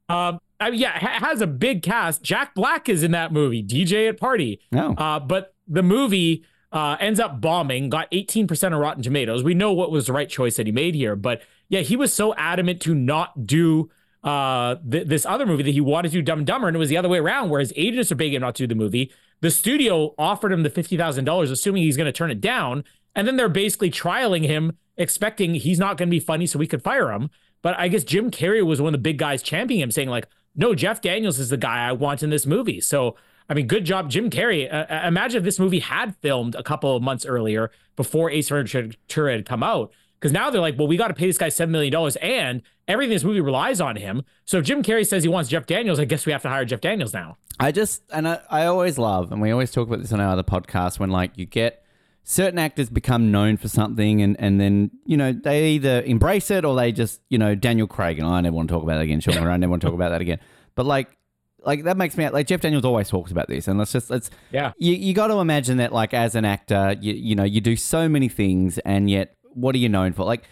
Um, I mean, yeah, ha- has a big cast. Jack Black is in that movie. DJ at Party. No. Uh, but the movie uh, ends up bombing. Got 18% of Rotten Tomatoes. We know what was the right choice that he made here. But yeah, he was so adamant to not do uh, th- this other movie that he wanted to do Dumb Dumber, and it was the other way around. Where his agents are begging him not to do the movie. The studio offered him the fifty thousand dollars, assuming he's going to turn it down, and then they're basically trialing him, expecting he's not going to be funny, so we could fire him. But I guess Jim Carrey was one of the big guys championing him, saying like, "No, Jeff Daniels is the guy I want in this movie." So, I mean, good job, Jim Carrey. Uh, uh, imagine if this movie had filmed a couple of months earlier before Ace Ventura had come out, because now they're like, "Well, we got to pay this guy seven million dollars, and everything this movie relies on him." So, if Jim Carrey says he wants Jeff Daniels, I guess we have to hire Jeff Daniels now. I just and I, I always love, and we always talk about this on our other podcast when like you get certain actors become known for something, and and then you know they either embrace it or they just you know Daniel Craig and I never want to talk about that again. Sean I never want to talk about that again. But like. Like that makes me like Jeff Daniels always talks about this, and let's just let's Yeah. You you got to imagine that like as an actor, you you know you do so many things, and yet what are you known for? Like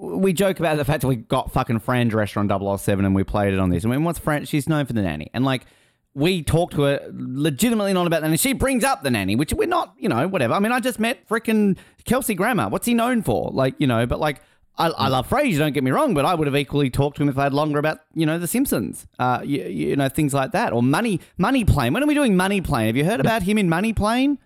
we joke about the fact that we got fucking Fran Drescher on 007 and we played it on this. I mean, what's Fran? She's known for the nanny. And like, we talk to her legitimately not about that. And she brings up the nanny, which we're not, you know, whatever. I mean, I just met freaking Kelsey Grammer. What's he known for? Like, you know, but like, I, I love Frasier, don't get me wrong, but I would have equally talked to him if I had longer about, you know, The Simpsons, uh, you, you know, things like that. Or Money Money Plane. When are we doing Money Plane? Have you heard about him in Money Plane?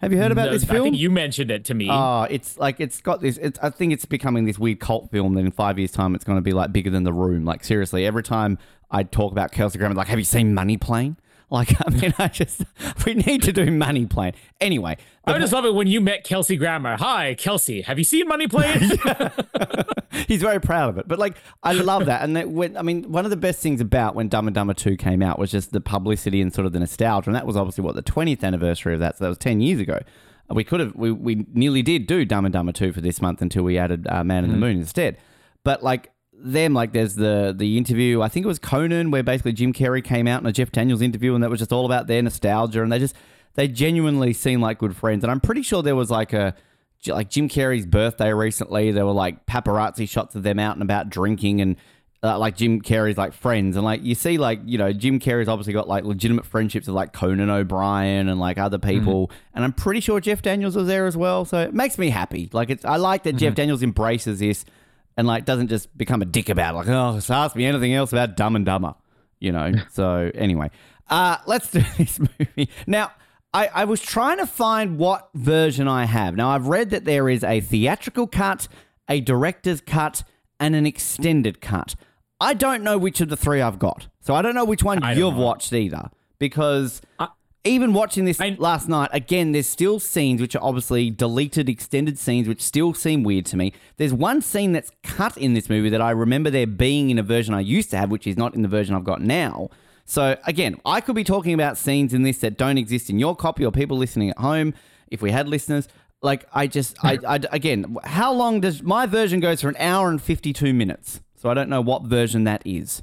Have you heard about No, this I film? think you mentioned it to me. Oh, it's like it's got this. It's, I think it's becoming this weird cult film that in five years' time it's going to be like bigger than The Room. Like seriously, every time I talk about Kelsey Grammer, like, have you seen Money Plane? Like, I mean, I just we need to do Money Plane anyway. I just love it when you met Kelsey Grammer. Hi, Kelsey. Have you seen Money Plane? He's very proud of it. But like, I love that. And that when, I mean, one of the best things about when Dumb and Dumber 2 came out was just the publicity and sort of the nostalgia. And that was obviously what the 20th anniversary of that. So that was 10 years ago. We could have, we, we nearly did do Dumb and Dumber 2 for this month until we added uh, Man in the Moon instead. But like, them like there's the the interview I think it was Conan where basically Jim Carrey came out in a Jeff Daniels interview and that was just all about their nostalgia and they just they genuinely seem like good friends and I'm pretty sure there was like a like Jim Carrey's birthday recently. There were like paparazzi shots of them out and about drinking and uh, like Jim Carrey's like friends and like you see like you know Jim Carrey's obviously got like legitimate friendships with like Conan O'Brien and like other people and I'm pretty sure Jeff Daniels was there as well. So it makes me happy. Like it's I like that Jeff Daniels embraces this and like doesn't just become a dick about it. Like oh, just ask me anything else about Dumb and Dumber, you know. so anyway, uh, let's do this movie now. I, I was trying to find what version I have. Now, I've read that there is a theatrical cut, a director's cut, and an extended cut. I don't know which of the three I've got. So I don't know which one I you've know. watched either. Because even watching this I- last night, again, there's still scenes which are obviously deleted, extended scenes which still seem weird to me. There's one scene that's cut in this movie that I remember there being in a version I used to have, which is not in the version I've got now. So again, I could be talking about scenes in this that don't exist in your copy or people listening at home. If we had listeners, like I just, I, I again, how long does my version goes for an hour and fifty two minutes? So I don't know what version that is.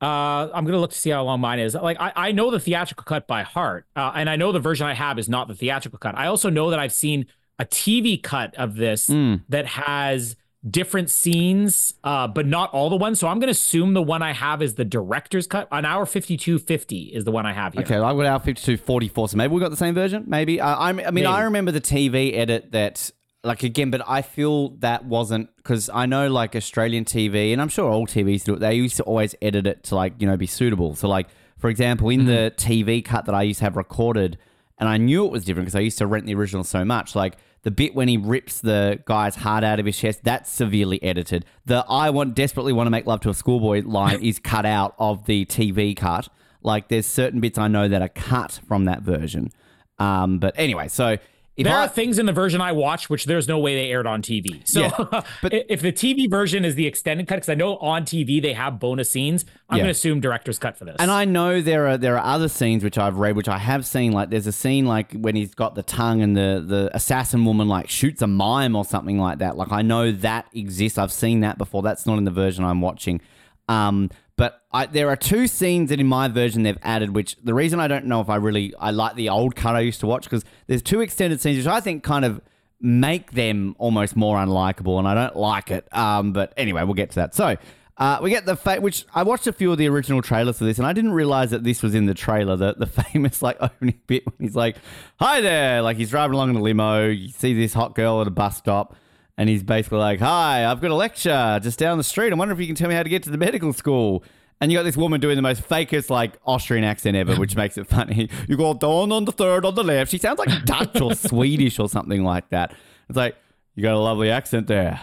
Uh, I'm gonna look to see how long mine is. Like I, I know the theatrical cut by heart, uh, and I know the version I have is not the theatrical cut. I also know that I've seen a TV cut of this Hmm. that has different scenes, uh, but not all the ones. So I'm gonna assume the one I have is the director's cut. An hour 52:50 is the one I have here. Okay, well, I've got hour 5244, so maybe we got the same version. Maybe. Uh, I'm, I mean, I remember the TV edit that, like, again, but I feel that wasn't because I know, like, Australian TV, and I'm sure all TVs do it, they used to always edit it to, like, you know, be suitable. So, like, for example, in the TV cut that I used to have recorded, and I knew it was different because I used to rent the original so much, like, the bit when he rips the guy's heart out of his chest, that's severely edited. The I want desperately want to make love to a schoolboy line is cut out of the TV cut. Like there's certain bits I know that are cut from that version. Um, but anyway, so if There I, are things in the version I watched which there's no way they aired on TV. So Yeah, but- if the TV version is the extended cut, because I know on TV they have bonus scenes, I'm Yeah. gonna assume director's cut for this. And I know there are there are other scenes which I've read, which I have seen. Like there's a scene like when he's got the tongue and the the assassin woman like shoots a mime or something like that. Like I know that exists. I've seen that before. That's not in the version I'm watching. Um, but I, there are two scenes that in my version they've added, which the reason I don't know if I really I like the old cut I used to watch because there's two extended scenes which I think kind of make them almost more unlikable, and I don't like it. Um, but anyway, we'll get to that. So. Uh, we get the fa- which I watched a few of the original trailers for this, and I didn't realize that this was in the trailer. The the famous like opening bit when he's like, "Hi there!" Like he's driving along in a limo. You see this hot girl at a bus stop, and he's basically like, "Hi, I've got a lecture just down the street. I wonder if you can tell me how to get to the medical school." And you got this woman doing the most fakest like Austrian accent ever, which makes it funny. You go down on the third on the left. She sounds like Dutch or Swedish or something like that. It's like you got a lovely accent there.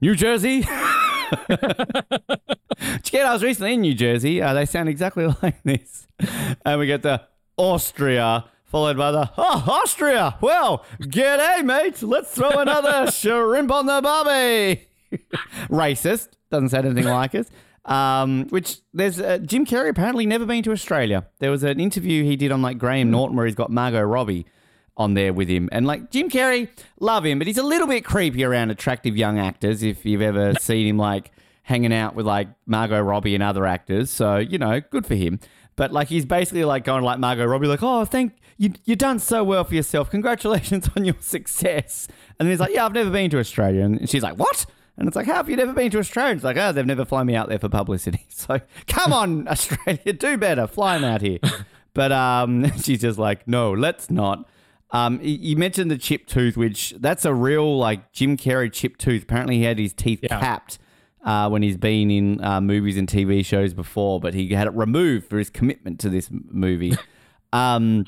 New Jersey. Kid, I was recently in New Jersey. Uh, they sound exactly like this. And we get the Austria, followed by the, oh, Austria. Well, g'day, mate. Let's throw another shrimp on the barbie. Racist. Doesn't sound anything like us. Um, which there's uh, Jim Carrey apparently never been to Australia. There was an interview he did on like Graham Norton where he's got Margot Robbie on there with him, and like Jim Carrey, love him, but he's a little bit creepy around attractive young actors. If you've ever seen him like hanging out with like Margot Robbie and other actors, so you know, good for him. But like he's basically like going like Margot Robbie, like, oh, thank you, you've done so well for yourself. Congratulations on your success. And then he's like, yeah, I've never been to Australia, and she's like, what? And it's like, how have you never been to Australia? It's like, oh, they've never flown me out there for publicity. So come on, Australia, do better. Fly them out here. But um, she's just like, no, let's not. Um, you mentioned the chip tooth, which that's a real like Jim Carrey chip tooth. Apparently, he had his teeth Yeah. capped uh, when he's been in uh, movies and TV shows before, but he had it removed for his commitment to this movie. um,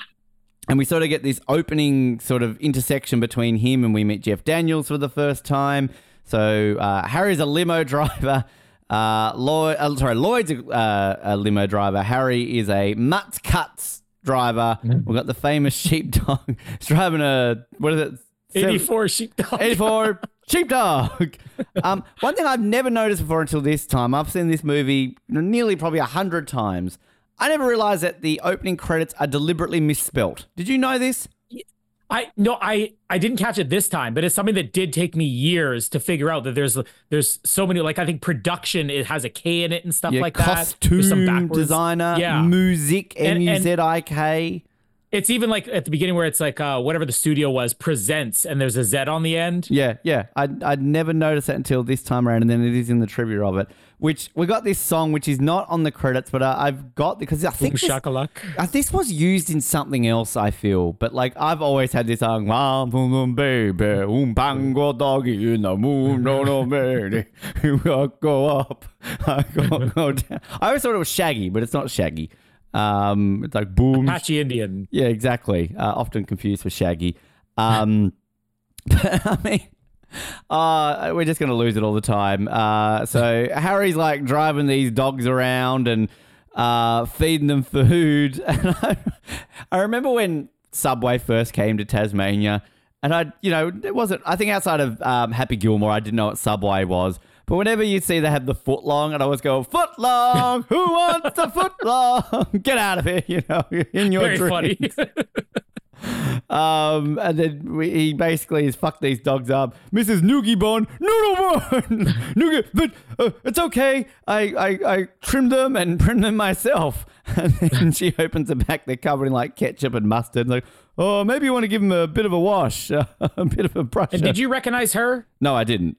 and we sort of get this opening sort of intersection between him and we meet Jeff Daniels for the first time. So uh, Harry's a limo driver. Uh, Lloyd, uh, sorry, Lloyd's a, uh, a limo driver. Harry is a Mutt Cuts driver. We've got the famous sheepdog. He's driving a what is it? Seven- 84 sheepdog. 84 sheepdog. Um, one thing I've never noticed before until this time, I've seen this movie nearly probably a hundred times. I never realized that the opening credits are deliberately misspelt. Did you know this? I no, I I didn't catch it this time, but it's something that did take me years to figure out that there's there's so many like I think production it has a K in it and stuff Yeah, like that. Costume some backwards- designer, Yeah. music, M And- U Z I K. It's even like at the beginning where it's like uh whatever the studio was presents and there's a Z on the end. Yeah, yeah. I'd, I'd never noticed that until this time around, and then it is in the trivia of it. Which we got this song, which is not on the credits, but uh, I've got because I think this. Uh, this was used in something else, I feel, but like I've always had this song, "Wow, boom, boom, baby, um, bango doggy in the moon, no, no, baby, I go up, I go, go down. I always thought it was Shaggy, but it's not Shaggy. Um, it's like boom, Apache Indian. yeah, exactly. Uh, often confused with Shaggy. Um, but I mean, uh, we're just going to lose it all the time. Uh, so Harry's like driving these dogs around and uh, feeding them food. And I, I remember when Subway first came to Tasmania, and I, you know, it wasn't. I think outside of um, Happy Gilmore, I didn't know what Subway was. But whenever you see they have the foot long, and I always go, foot long. Who wants a foot long? Get out of here, you know, in your Very dreams. funny. Um, and then we, he basically has fucked these dogs up. Mrs. Noogie Bone, no, no more. Noogie, but uh, it's okay. I, I, I trimmed them and trimmed them myself. And then she opens them back. They're covered in like ketchup and mustard. Like, oh, maybe you want to give them a bit of a wash, a bit of a brush. and did you recognize her? No, I didn't.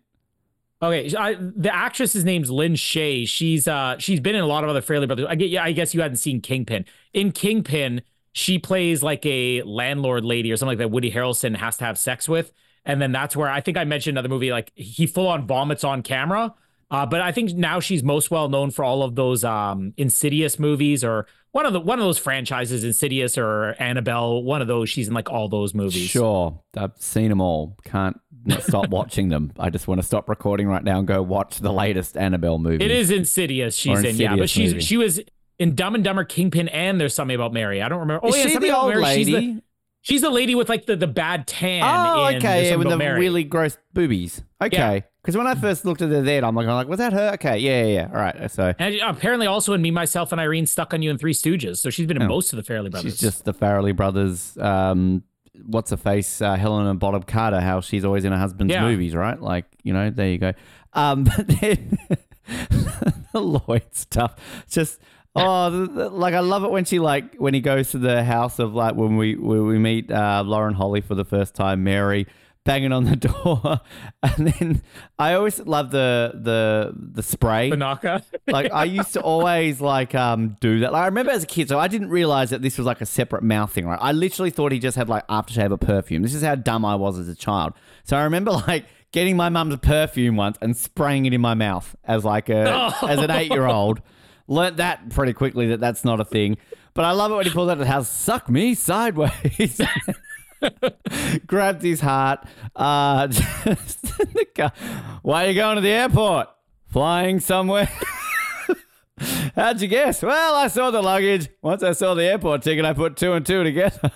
Okay, I, the actress's name's Lin Shaye. She's uh she's been in a lot of other Farrelly Brothers. I get yeah, I guess you hadn't seen Kingpin. In Kingpin, she plays like a landlord lady or something like that. Woody Harrelson has to have sex with, and then that's where I think I mentioned another movie like he full on vomits on camera. Uh, but I think now she's most well known for all of those um Insidious movies or one of the one of those franchises, Insidious or Annabelle. One of those. She's in like all those movies. Sure, I've seen them all. Can't stop watching them. I just want to stop recording right now and go watch the latest Annabelle movie. It is Insidious she's Or in, yeah. But Insidious she's movie. she was in Dumb and Dumber, Kingpin, and there's something about Mary. I don't remember. Oh Is yeah, she something the about old Mary. She's lady? the, she's the lady with like the, the bad tan. Oh, in okay, yeah, with the Mary. really gross boobies. Okay, because when I first looked at her then, I'm like, I'm like, was that her? Okay, yeah, yeah, yeah. All right, so And apparently also in Me, Myself, and Irene Stuck on You in Three Stooges. So she's been in Oh. most of the Farrelly Brothers. she's just the Farrelly brothers. Um, what's her face? Uh, Helena Bonham Carter. How she's always in her husband's Yeah. movies, right? Like, you know, there you go. Um, but then the Lloyd stuff, just. Oh, the, the- like I love it when she like when he goes to the house of like when we when we meet uh, Lauren Holly for the first time, Mary banging on the door, and then I always love the the the spray. Binaca. like I used to always like um do that. Like I remember as a kid, so I didn't realize that this was like a separate mouth thing, right? I literally thought he just had like aftershave or perfume. This is how dumb I was as a child. So I remember like getting my mum's perfume once and spraying it in my mouth as like a as an eight year old. Learned that pretty quickly that that's not a thing. But I love it when he pulls out the house, suck me sideways. Grabs his heart. Uh. Why are you going to the airport? Flying somewhere. How'd you guess? Well, I saw the luggage. Once I saw the airport ticket, I put two and two together.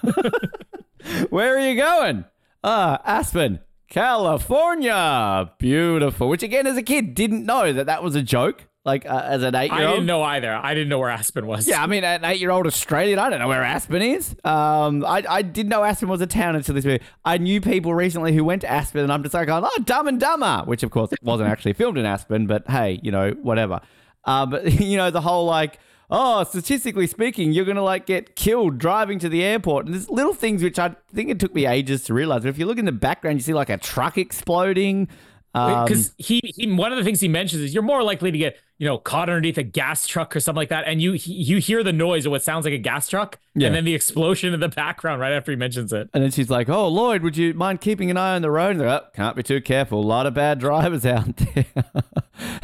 Where are you going? Ah, Aspen, California. Beautiful. Which, again, as a kid, didn't know that that was a joke. Like uh, as an eight year old, I didn't know either. I didn't know where Aspen was. Yeah, I mean, an eight-year-old Australian, I don't know where Aspen is. Um, I, I didn't know Aspen was a town until this movie. I knew people recently who went to Aspen, and I'm just like, oh, Dumb and Dumber, which of course wasn't actually filmed in Aspen, but hey, you know, whatever. Uh, but you know, the whole like, oh, statistically speaking, you're gonna like get killed driving to the airport, and there's little things which I think it took me ages to realize. But if you look in the background, you see like a truck exploding. Um, because he, he one of the things he mentions is you're more likely to get you know caught underneath a gas truck or something like that and you he, you hear the noise of what sounds like a gas truck Yeah. and then the explosion in the background right after he mentions it And then she's like, "Oh Lloyd, would you mind keeping an eye on the road?" And they're like, oh, "Can't be too careful. A lot of bad drivers out there."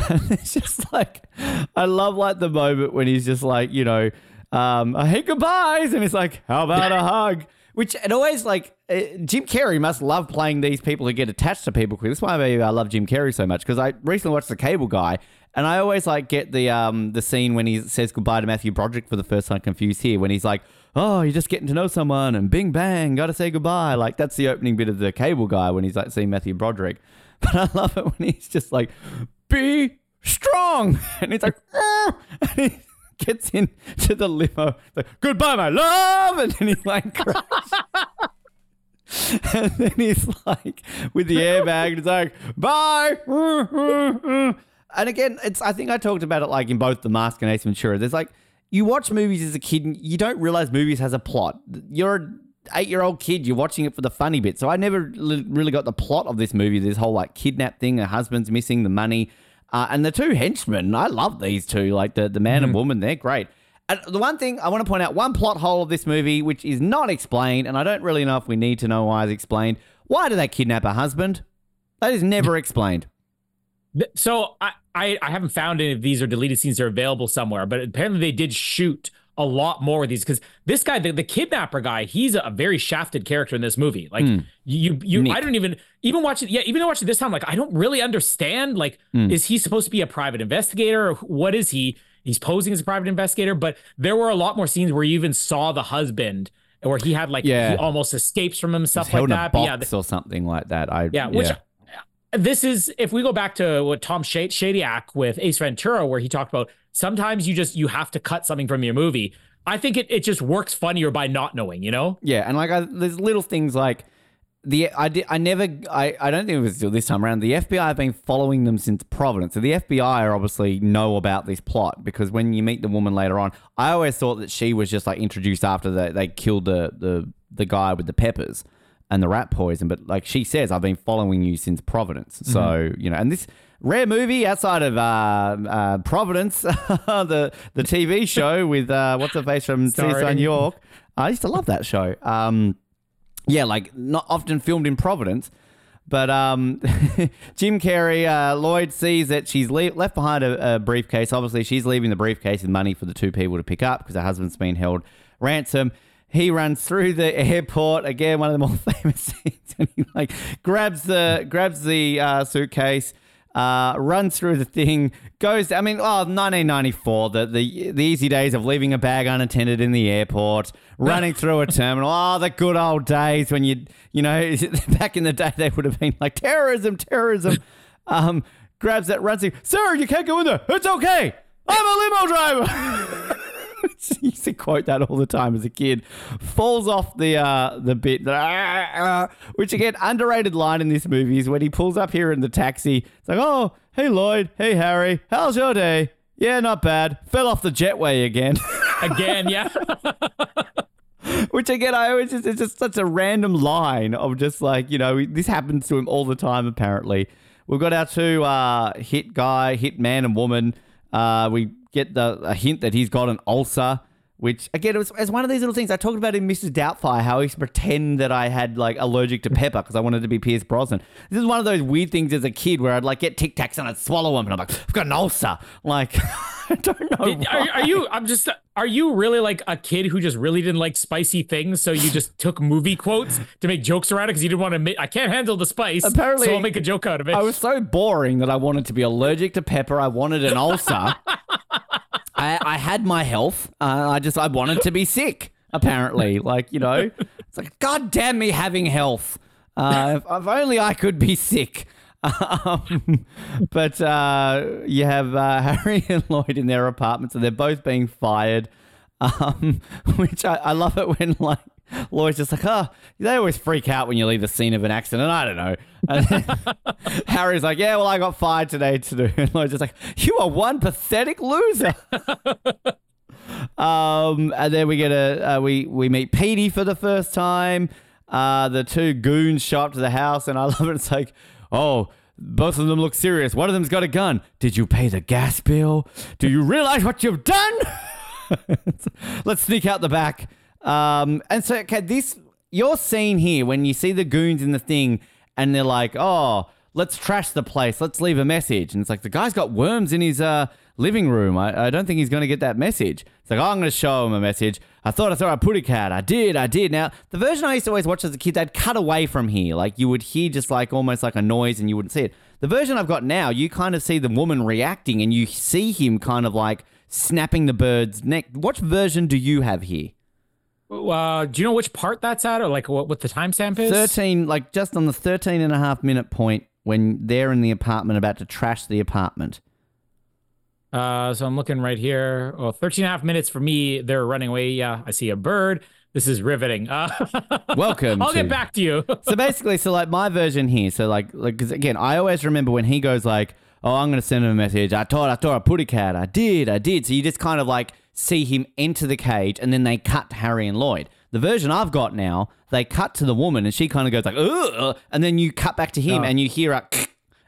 and it's just like, I love like the moment when he's just like, you know, um, I hate goodbyes, and he's like, "How about a hug?" Which it always like uh, Jim Carrey must love playing these people who get attached to people quick. That's why maybe I love Jim Carrey so much because I recently watched The Cable Guy. And I always like get the um the scene when he says goodbye to Matthew Broderick for the first time confused here when he's like, Oh, you're just getting to know someone and bing bang, gotta say goodbye. Like that's the opening bit of the cable guy when he's like seeing Matthew Broderick. But I love it when he's just like, Be strong and he's like, "Ah," and gets into the limo, like, goodbye, my love, and then he like. And then he's like, with the airbag, and it's like, bye. And again, it's I think I talked about it like in both The Mask and Ace Ventura. There's like, you watch movies as a kid and you don't realize movies has a plot. You're an eight year old kid, you're watching it for the funny bit. So I never really got the plot of this movie, this whole like kidnap thing, a husband's missing, the money. Uh, and the two henchmen, I love these two, like the, the man and woman, they're great. And the one thing I want to point out, one plot hole of this movie, which is not explained, and I don't really know if we need to know why it's explained. Why do they kidnap a husband? That is never explained. So I, I i haven't found any of these or deleted scenes that are available somewhere but apparently they did shoot a lot more of these because this guy the, the kidnapper guy he's a, very shafted character in this movie. Like hmm. you you, you i don't even even watch it yeah even watching this time like i don't really understand like hmm. is he supposed to be a private investigator? Or what is he? He's posing as a private investigator but there were a lot more scenes where you even saw the husband where he had like Yeah. he almost escapes from him stuff like that but yeah box or something like that. I yeah, which this is if we go back to what Tom Shad- Shadyac with Ace Ventura, where he talked about sometimes you just you have to cut something from your movie. I think it, it just works funnier by not knowing, you know? Yeah, and like I, there's little things like the I did I never I, I don't think it was this time around. The FBI have been following them since Providence. So the FBI are obviously know about this plot because when you meet the woman later on, I always thought that she was just like introduced after they, they killed the, the the guy with the peppers and the rat poison. But like she says, I've been following you since Providence. So you know, and this rare movie outside of uh, uh, Providence, the the TV show with uh, what's her face from New York. I used to love that show. Um, yeah, like not often filmed in Providence. But um, Jim Carrey, uh, Lloyd sees that she's le- left behind a, a briefcase. Obviously, she's leaving the briefcase with money for the two people to pick up because her husband's been held ransom. He runs through the airport again, one of the more famous scenes, and he like grabs the grabs the uh, suitcase, uh, runs through the thing, goes. I mean, oh, 1994, the, the the easy days of leaving a bag unattended in the airport, running through a terminal. Oh, the good old days when you you know back in the day they would have been like terrorism, terrorism. Um, grabs that, runs through. Sir, you can't go in there. It's okay. I'm a limo driver. Used to quote that all the time as a kid. Falls off the uh, the bit, which again underrated line in this movie is when he pulls up here in the taxi. It's like, oh, hey Lloyd, hey Harry, how's your day? Yeah, not bad. Fell off the jetway again. Again, yeah. Which again, I always just it's just such a random line of just like you know this happens to him all the time. Apparently, we've got our two uh, hit guy, hit man and woman. Uh, we get the a hint that he's got an ulcer. Which again, it was, it's one of these little things I talked about in Mrs. Doubtfire, how to pretend that I had like allergic to pepper because I wanted to be Pierce Brosnan. This is one of those weird things as a kid where I'd like get Tic Tacs and I'd swallow them, and I'm like, I've got an ulcer. Like, I don't know. are, are you? I'm just. Are you really like a kid who just really didn't like spicy things? So you just took movie quotes to make jokes around it because you didn't want to. admit I can't handle the spice. Apparently- so I'll make a joke out of it. I was so boring that I wanted to be allergic to pepper. I wanted an ulcer. I, I had my health. Uh, I just I wanted to be sick. Apparently, like you know, it's like God damn me having health. Uh, if, if only I could be sick. Um, but uh, you have uh, Harry and Lloyd in their apartments, and they're both being fired. Um, which I, I love it when like Lloyd's just like, oh, they always freak out when you leave the scene of an accident. I don't know. And Harry's like, yeah, well, I got fired today to do. And Lloyd's just like, you are one pathetic loser. um, and then we get a uh, we we meet Petey for the first time. Uh, the two goons show up to the house, and I love it. It's like, oh. Both of them look serious. One of them's got a gun. Did you pay the gas bill? Do you realize what you've done? Let's sneak out the back. Um, and so, okay, this your scene here when you see the goons in the thing, and they're like, "Oh, let's trash the place. Let's leave a message." And it's like the guy's got worms in his uh, living room. I, I don't think he's going to get that message. It's like, oh, I'm going to show him a message. I thought I saw a putty cat. I did. I did. Now, the version I used to always watch as a kid, they'd cut away from here. Like you would hear just like almost like a noise, and you wouldn't see it. The version I've got now, you kind of see the woman reacting, and you see him kind of like snapping the bird's neck. What version do you have here? Uh, do you know which part that's at, or like what, what the timestamp is? 13, like just on the 13 and a half minute point when they're in the apartment about to trash the apartment. Uh, so I'm looking right here. Oh, 13 and a half minutes for me. They're running away. Yeah, I see a bird. This is riveting. Uh, Welcome. I'll to- get back to you. so basically, so like my version here, so like, like 'cause again, I always remember when he goes like, "Oh, I'm gonna send him a message. I thought, I thought a putty cat. I did, I did." So you just kind of like see him enter the cage, and then they cut to Harry and Lloyd. The version I've got now, they cut to the woman, and she kind of goes like, "Ugh," and then you cut back to him, Oh. and you hear a,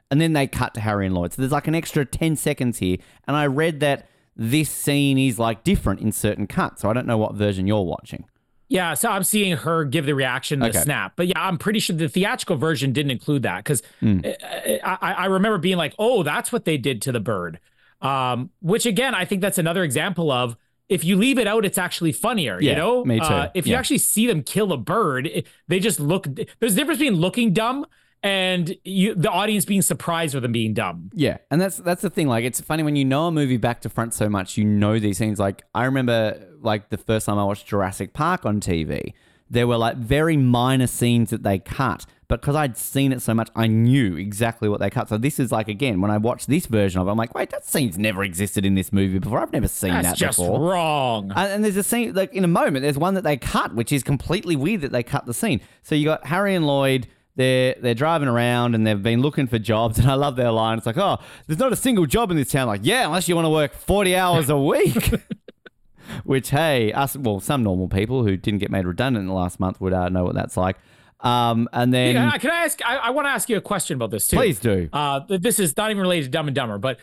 and then they cut to Harry and Lloyd. So there's like an extra ten seconds here, and I read that this scene is like different in certain cuts. So I don't know what version you're watching. Yeah, so I'm seeing her give the reaction, the Okay. snap. But yeah, I'm pretty sure the theatrical version didn't include that because. Hmm. I, I, I remember being like, "Oh, that's what they did to the bird." Um, which again, I think that's another example of if you leave it out, it's actually funnier. Yeah, you know, me too. Uh, if you actually see them kill a bird, it, they just look. There's a difference between looking dumb and you, the audience being surprised with them being dumb. Yeah, and that's that's the thing. Like, it's funny when you know a movie back to front so much, you know these things. Like, I remember like the first time I watched Jurassic Park on TV, there were like very minor scenes that they cut, but because I'd seen it so much, I knew exactly what they cut. So this is like again when I watched this version of it, I'm like, wait, that scene's never existed in this movie before. I've never seen That's that just before. wrong. And, and there's a scene like in a moment. There's one that they cut, which is completely weird that they cut the scene. So you got Harry and Lloyd. They're they're driving around and they've been looking for jobs. And I love their line. It's like, oh, there's not a single job in this town. Like, yeah, unless you want to work 40 hours a week. Which hey, us well, some normal people who didn't get made redundant in the last month would uh, know what that's like. Um, and then Yeah, can I ask? I, I want to ask you a question about this too. please do. Uh, this is not even related to Dumb and Dumber, but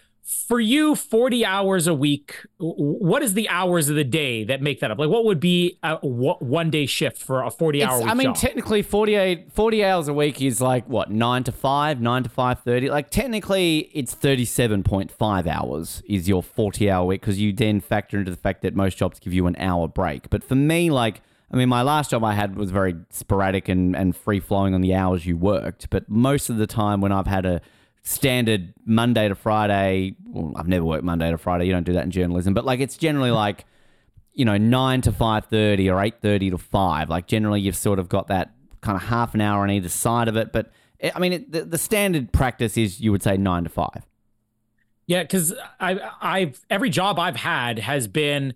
for you, 40 hours a week, what is the hours of the day that make that up? Like, what would be a w- one day shift for a 40 hour It's- I mean, job? technically, 48, 40 hours a week is like, what, 9 to 5, 9 to 5.30? Like, technically, it's 37.5 hours is your 40-hour week because you then factor into the fact that most jobs give you an hour break. But for me, like, I mean, my last job I had was very sporadic and, and free-flowing on the hours you worked. But most of the time when I've had a standard Monday to Friday, well, I've never worked Monday to Friday. You don't do that in journalism. But, like, it's generally like you know, nine to five thirty or eight thirty to five. Like generally, you've sort of got that kind of half an hour on either side of it. But eh, I mean, it, the, the standard practice is you would say nine to five. yeah, because I, I've every job I've had has been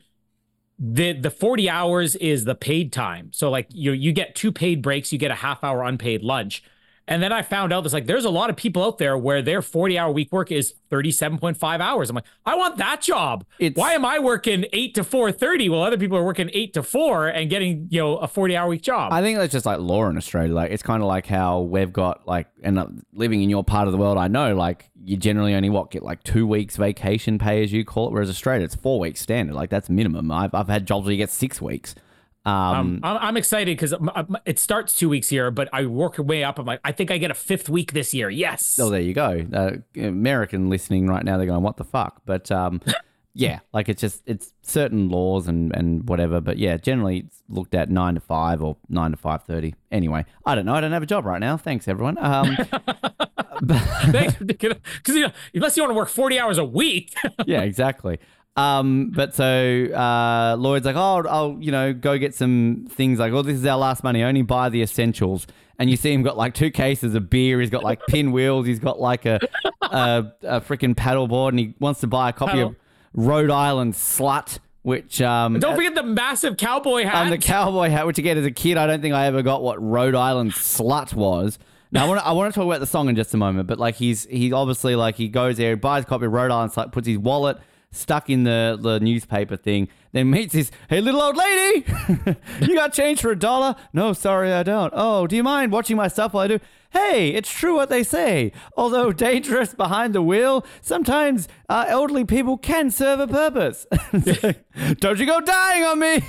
the the 40 hours is the paid time. So like you you get two paid breaks, you get a half hour unpaid lunch. And then I found out there's like there's a lot of people out there where their 40 hour week work is 37.5 hours. I'm like, I want that job. It's- Why am I working 8 to 4:30 while other people are working 8 to 4 and getting, you know, a 40 hour week job? I think that's just like law in Australia. Like it's kind of like how we've got like, and uh, living in your part of the world, I know like you generally only what get like two weeks vacation pay as you call it, whereas Australia it's four weeks standard. Like that's minimum. I've I've had jobs where you get six weeks. Um, Um, I'm, I'm excited because it starts two weeks here, but I work way up. I'm like, I think I get a fifth week this year. Yes. Oh, there you go. Uh, American listening right now, they're going, "What the fuck?" But um, yeah, like it's just it's certain laws and and whatever. But yeah, generally it's looked at nine to five or nine to five thirty. Anyway, I don't know. I don't have a job right now. Thanks, everyone. Um, Because you know, unless you want to work 40 hours a week. yeah, exactly. Um, but so uh, Lloyd's like, oh, I'll you know go get some things. Like, oh, this is our last money. Only buy the essentials. And you see him got like two cases of beer. He's got like pinwheels. He's got like a a, a freaking paddleboard, and he wants to buy a copy Paddle. of Rhode Island Slut, which um, Don't forget the massive cowboy hat. and the cowboy hat, which again, as a kid, I don't think I ever got what Rhode Island slut was. Now I want to, I want to talk about the song in just a moment, but like he's he's obviously like he goes there, buys a copy of Rhode Island slut, puts his wallet stuck in the the newspaper thing, then meets his hey little old lady, you got change for a dollar? No, sorry, I don't. Oh, do you mind watching my stuff while I do? Hey, it's true what they say. Although dangerous behind the wheel, sometimes uh, elderly people can serve a purpose. Don't you go dying on me.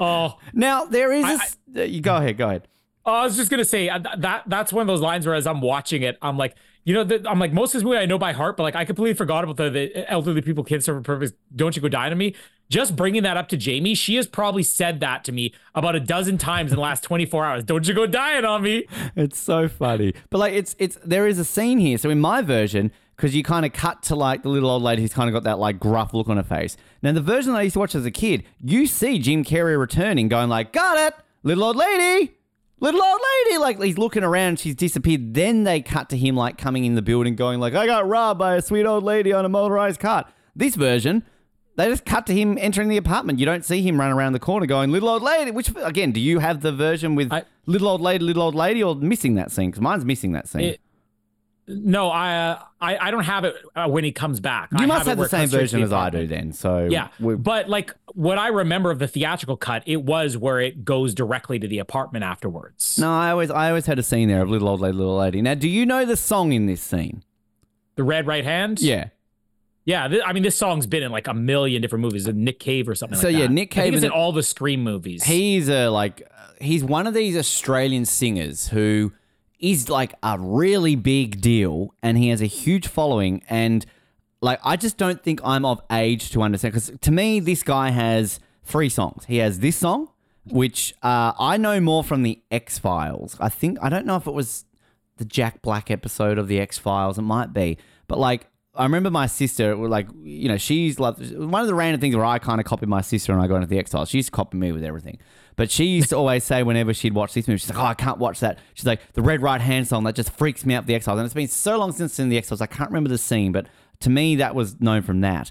oh, Now there is a. s- uh, you go ahead. Go ahead. I was just gonna say uh, that that's one of those lines where as I'm watching it, I'm like, you know, the, I'm like most of this movie I know by heart, but like I completely forgot about the, the elderly people kids serve a purpose. Don't you go die on me? Just bringing that up to Jamie, she has probably said that to me about a dozen times in the last 24 hours. Don't you go dying on me? It's so funny. But like, it's it's there is a scene here. So in my version, because you kind of cut to like the little old lady who's kind of got that like gruff look on her face. Now the version that I used to watch as a kid, you see Jim Carrey returning, going like, "Got it, little old lady." Little old lady, like he's looking around, she's disappeared. Then they cut to him like coming in the building, going like, "I got robbed by a sweet old lady on a motorized cart." This version, they just cut to him entering the apartment. You don't see him run around the corner going, little old lady. Which, again, do you have the version with I- little old lady, little old lady, or missing that scene? Because mine's missing that scene. It- No, I, uh, I I don't have it uh, when he comes back. you I must it have the same version as I do then. So Yeah, we- but like what I remember of the theatrical cut, it was where it goes directly to the apartment afterwards. no, I always, I always had a scene there of little old lady, little lady. Now, do you know the song in this scene? The red right hand. Yeah. yeah. th- I mean, this song's been in like a million different movies. Nick Cave or something. So, like yeah, that. Nick Cave and- in all the Scream movies. He's a like he's one of these Australian singers who is like a really big deal and he has a huge following and like I just don't think I'm of age to understand cuz to me this guy has three songs. He has this song which uh, I know more from the X-Files. I think I don't know if it was the Jack Black episode of the X Files. It might be, but like I remember my sister, like you know, she's like one of the random things where I kind of copied my sister and I got into the X Files. She's used to copy me with everything, but she used to always say whenever she'd watch this movie, she's like, "Oh, I can't watch that." She's like, "The Red Right Hand song that just freaks me out." The X-Files, and it's been so long since in the X-Files, I can't remember the scene, but to me that was known from that.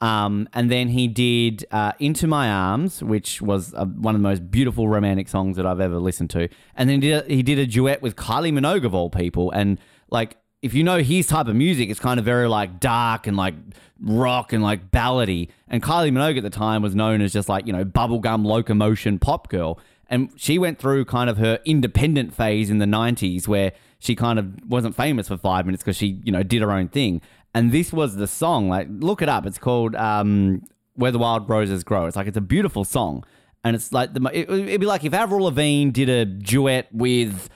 Um, and then he did uh, Into My Arms, which was uh, one of the most beautiful romantic songs that I've ever listened to. And then he did a, he did a duet with Kylie Minogue of all people. And like, if you know his type of music, it's kind of very like dark and like rock and like ballady. And Kylie Minogue at the time was known as just like, you know, bubblegum locomotion pop girl. And she went through kind of her independent phase in the 90s where she kind of wasn't famous for five minutes because she, you know, did her own thing. And this was the song. Like, look it up. It's called um, "Where the Wild Roses Grow." It's like it's a beautiful song, and it's like the. It, it'd be like if Avril Lavigne did a duet with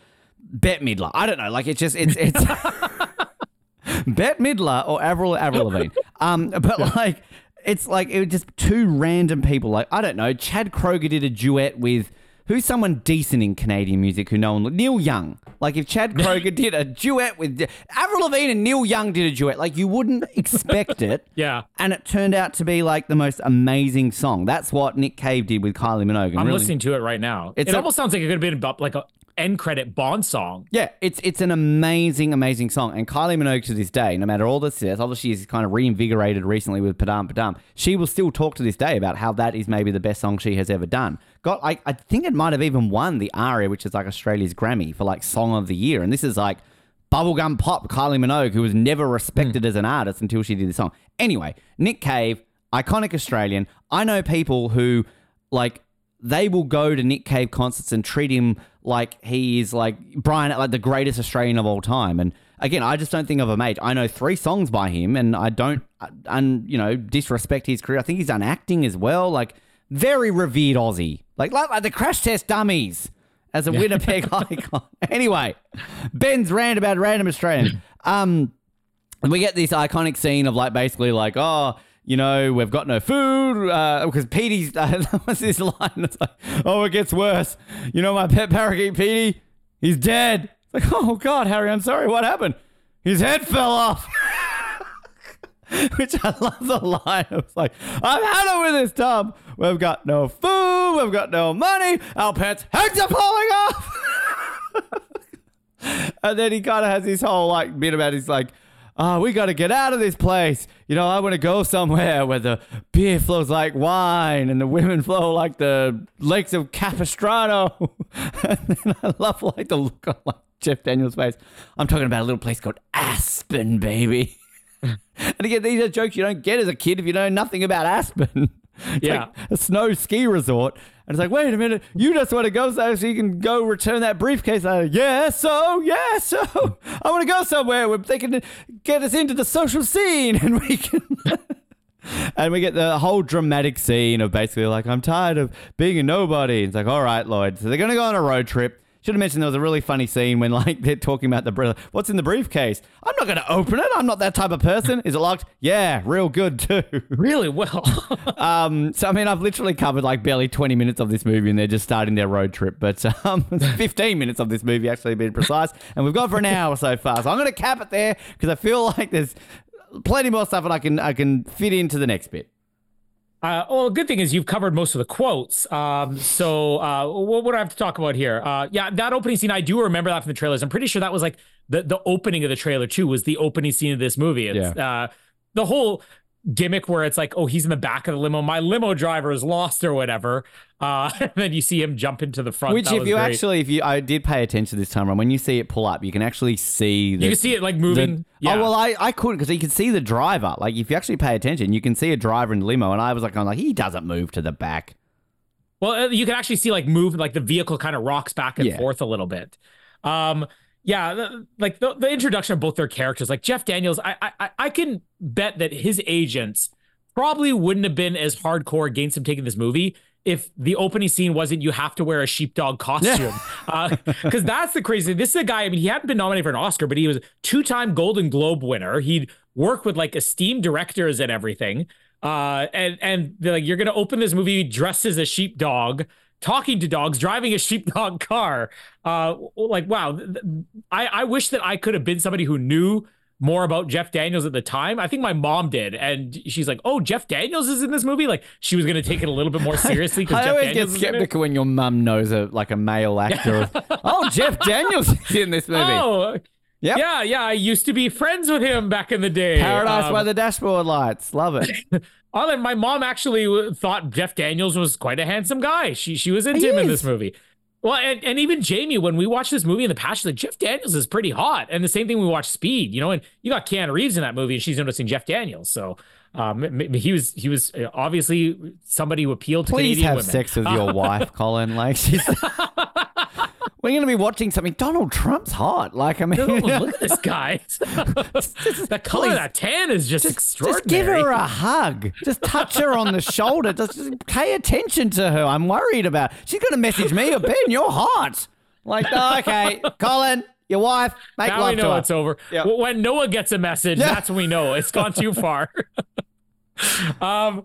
Bette Midler. I don't know. Like it's just it's it's Bette Midler or Avril Avril Lavigne. Um, but like it's like it was just two random people. Like I don't know. Chad Kroeger did a duet with. Who's someone decent in Canadian music who no one Neil Young? Like if Chad Kroeger did a duet with Avril Lavigne and Neil Young did a duet, like you wouldn't expect it. Yeah. And it turned out to be like the most amazing song. That's what Nick Cave did with Kylie Minogue. I'm really- listening to it right now. It's it a- almost sounds like it could have been like a end credit Bond song. Yeah, it's it's an amazing, amazing song. And Kylie Minogue to this day, no matter all the success, obviously she's kind of reinvigorated recently with Padam Padam. She will still talk to this day about how that is maybe the best song she has ever done. Got I, I think it might have even won the ARIA, which is like Australia's Grammy for like Song of the Year. And this is like bubblegum pop Kylie Minogue, who was never respected hmm. as an artist until she did this song. Anyway, Nick Cave, iconic Australian. I know people who like they will go to Nick Cave concerts and treat him like he is like Brian, like the greatest Australian of all time. And again, I just don't think of a mate. I know three songs by him, and I don't, and you know, disrespect his career. I think he's done acting as well. Like very revered Aussie, like like, the Crash Test Dummies as a Winnipeg icon. Anyway, Ben's rant about random Australian. Um, we get this iconic scene of like basically like oh you know we've got no food uh, because Petey's uh, what's this line it's like oh it gets worse you know my pet parakeet Petey he's dead it's like oh god Harry I'm sorry what happened his head fell off Which I love the line. Was like, I've had it with this tub. We've got no food. We've got no money. Our pets' heads are falling off. and then he kind of has this whole like bit about his like, oh, we got to get out of this place. You know, I want to go somewhere where the beer flows like wine and the women flow like the lakes of Capistrano. and then I love like the look on like Jeff Daniels' face. I'm talking about a little place called Aspen, baby. and again, these are jokes you don't get as a kid if you know nothing about Aspen. It's Yeah. like a snow ski resort. And it's like, wait a minute, you just want to go so you can go return that briefcase. I, yeah, so, yeah, so. I want to go somewhere where they can get us into the social scene and we can. and we get the whole dramatic scene of basically like, I'm tired of being a nobody. It's like, all right, Lloyd. So they're going to go on a road trip. Should have mentioned there was a really funny scene when like they're talking about the what's in the briefcase. I'm not going to open it. I'm not that type of person. Is it locked? Yeah, real good too. Really well. Um, so I mean, I've literally covered like barely 20 minutes of this movie, and they're just starting their road trip. But um, 15 minutes of this movie, actually, to be precise, and we've gone for an hour so far. So I'm going to cap it there because I feel like there's plenty more stuff that I can I can fit into the next bit. Uh, well, good thing is you've covered most of the quotes. Um, so uh, what, what do I have to talk about here? Uh, yeah, that opening scene, I do remember that from the trailers. I'm pretty sure that was like the the opening of the trailer too. Was the opening scene of this movie? It's uh, the whole gimmick where it's like, oh, he's in the back of the limo. My limo driver is lost or whatever. Uh, and then you see him jump into the front. Which, That if you great. actually, if you, I did pay attention this time around. When you see it pull up, you can actually see. The, you can see it like the- moving. yeah. Oh well, I, I couldn't because you can see the driver. Like if you actually pay attention, you can see a driver in the limo, and I was like, I'm like, he doesn't move to the back. Well, uh, you can actually see like move, like the vehicle kind of rocks back and Yeah. forth a little bit. Um, yeah, the, like the, the introduction of both their characters, like Jeff Daniels, I, I I- can bet that his agents probably wouldn't have been as hardcore against him taking this movie if the opening scene wasn't you have to wear a sheepdog costume. Because that's the crazy. This is a guy. I mean, he hadn't been nominated for an Oscar, but he was two-time Golden Globe winner. He'd worked with like esteemed directors and everything. Uh, and and they're like, you're gonna open this movie dressed as a sheepdog, talking to dogs, driving a sheepdog car. Uh, like wow, I I wish that I could have been somebody who knew more about Jeff Daniels at the time. I think my mom did, and she's like, "Oh, Jeff Daniels is in this movie." Like she was gonna take it a little bit more seriously because I Jeff always Daniels get is in it. skeptical when your mum knows a like a male actor. oh, Jeff Daniels is in this movie. Oh, Yep. yeah, yeah. I used to be friends with him back in the day. Paradise Um, by the dashboard lights. Love it. Oh, and my mom actually thought Jeff Daniels was quite a handsome guy. She she was into He him in this movie. Well, and, and even Jamie, when we watched this movie in the past, like, Jeff Daniels is pretty hot. And the same thing we watched Speed, you know, and you got Keanu Reeves in that movie, and she's noticing Jeff Daniels. So um, he was he was uh, obviously somebody who appealed to Please Canadian have women. sex with your wife, Colin. Like she's. We're going to be watching something. Donald Trump's hot. Like I mean, Oh, look at this guy. the color of that tan is just, just extraordinary. give her a hug. Just touch her on the shoulder. Just, just pay attention to her. I'm worried about. She's going to message me. Ben, you're hot. Like oh, okay, Colin, your wife, make now love we to know her. it's over. Yeah. When Noah gets a message, Yeah. that's when we know it's gone too far. um,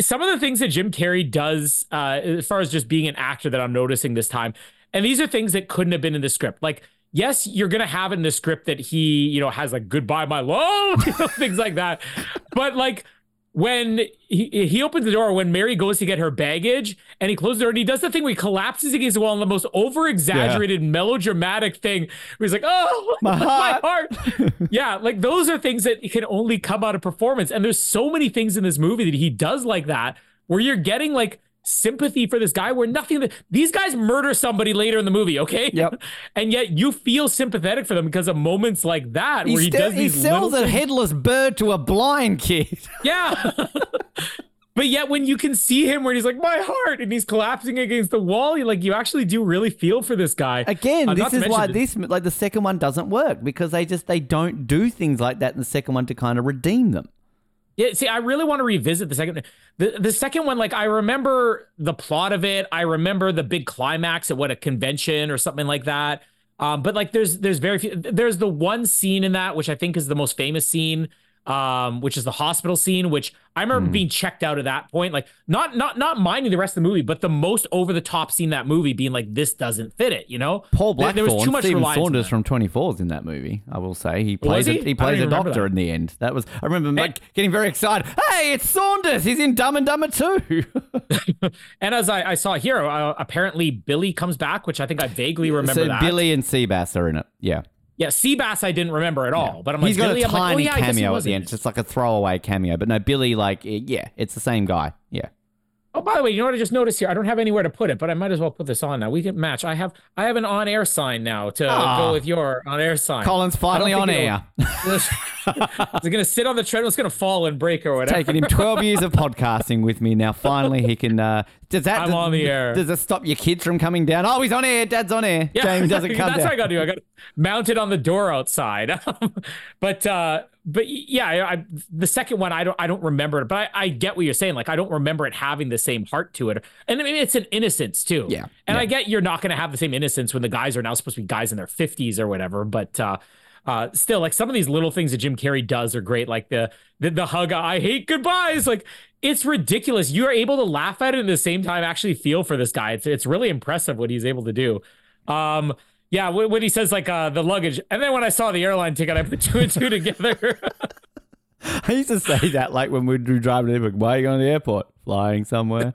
some of the things that Jim Carrey does, uh, as far as just being an actor, that I'm noticing this time, and these are things that couldn't have been in the script. Like, yes, you're gonna have in the script that he, you know, has like "Goodbye, my love," you know, things like that, but like. When he, he opens the door, when Mary goes to get her baggage, and he closes the door, and he does the thing where he collapses against the wall in the most over exaggerated, melodramatic thing, where he's like, "Oh, My my heart." heart. yeah, like those are things that can only come out of performance. And there's so many things in this movie that he does like that, where you're getting like sympathy for this guy where nothing that these guys murder somebody later in the movie, okay? Yep. And yet you feel sympathetic for them because of moments like that He, where he does he these sells a headless bird to a blind kid. Yeah. But yet, when you can see him where he's like, my heart, and he's collapsing against the wall, you like, you actually do really feel for this guy. Again, Uh, this is why this like the second one doesn't work because they just they don't do things like that in the second one to kind of redeem them. Yeah, see, I really want to revisit the second. The the second one, like I remember the plot of it. I remember the big climax at what a convention or something like that. Um, but like there's there's very few. There's the one scene in that which I think is the most famous scene um, which is the hospital scene, which I remember Hmm. being checked out at that point. Like not not not minding the rest of the movie, but the most over the top scene in that movie being like, this doesn't fit it, you know? Paul There- Blackthorne, there was too much Stephen Saunders from 24 is in that movie. I will say he plays he? a, he plays a doctor in the end. That was I remember like, getting very excited. Hey, it's Saunders. He's in Dumb and Dumber too. And as I, I saw here, uh, apparently Billy comes back, which I think I vaguely remember so that. Billy and Seabass are in it. Yeah, yeah, Seabass I didn't remember at all, but I'm like, he's got Billy, a I'm like, oh, tiny yeah, I guess he cameo at the end, just like a throwaway cameo. But no, Billy, like yeah, it's the same guy. Yeah. Oh, by the way, you know what I just noticed here? I don't have anywhere to put it, but I might as well put this on now. We can match. I have I have an on-air sign now to Ah. go with your on-air sign. Colin's finally on air. Is it gonna sit on the treadmill? It's gonna fall and break or whatever. Taking him 12 years of podcasting with me. Now, finally, he can. Uh, does that. I'm does, on the air. Does it stop your kids from coming down? Oh, he's on air. Dad's on air. Yeah, James doesn't come that's down. what I got to do. I got to mount it on the door outside. but uh, but yeah, I, I, the second one I don't I don't remember it, but I, I get what you're saying. Like I don't remember it having the same heart to it, and I mean it's an innocence too. Yeah, and yeah. I get you're not going to have the same innocence when the guys are now supposed to be guys in their 50s or whatever, but. uh uh, still, like some of these little things that Jim Carrey does are great. Like the the, the hug, I hate goodbyes. Like it's ridiculous. You are able to laugh at it and at the same time actually feel for this guy. It's it's really impressive what he's able to do. Um, yeah, when, when he says like uh, the luggage, and then when I saw the airline ticket, I put two and two together. I used to say that like when we were driving, like, why are you going to the airport? Flying somewhere.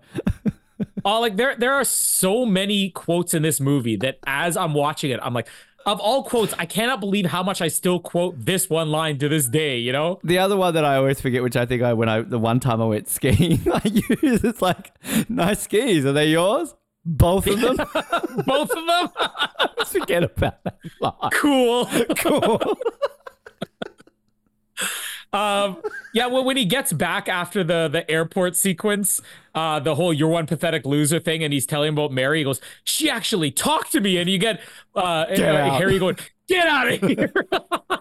Oh, like there there are so many quotes in this movie that as I'm watching it, I'm like, of all quotes, I cannot believe how much I still quote this one line to this day. You know? The other one that I always forget, which I think I when I the one time I went skiing, I used it's like nice skis. Are they yours? Both of them. Both of them. forget about that line. cool. Cool. Um, yeah, well, when he gets back after the the airport sequence, uh, the whole "you're one pathetic loser" thing, and he's telling about Mary, he goes, "She actually talked to me," and you get uh, uh, out. Harry going, "Get out of here!"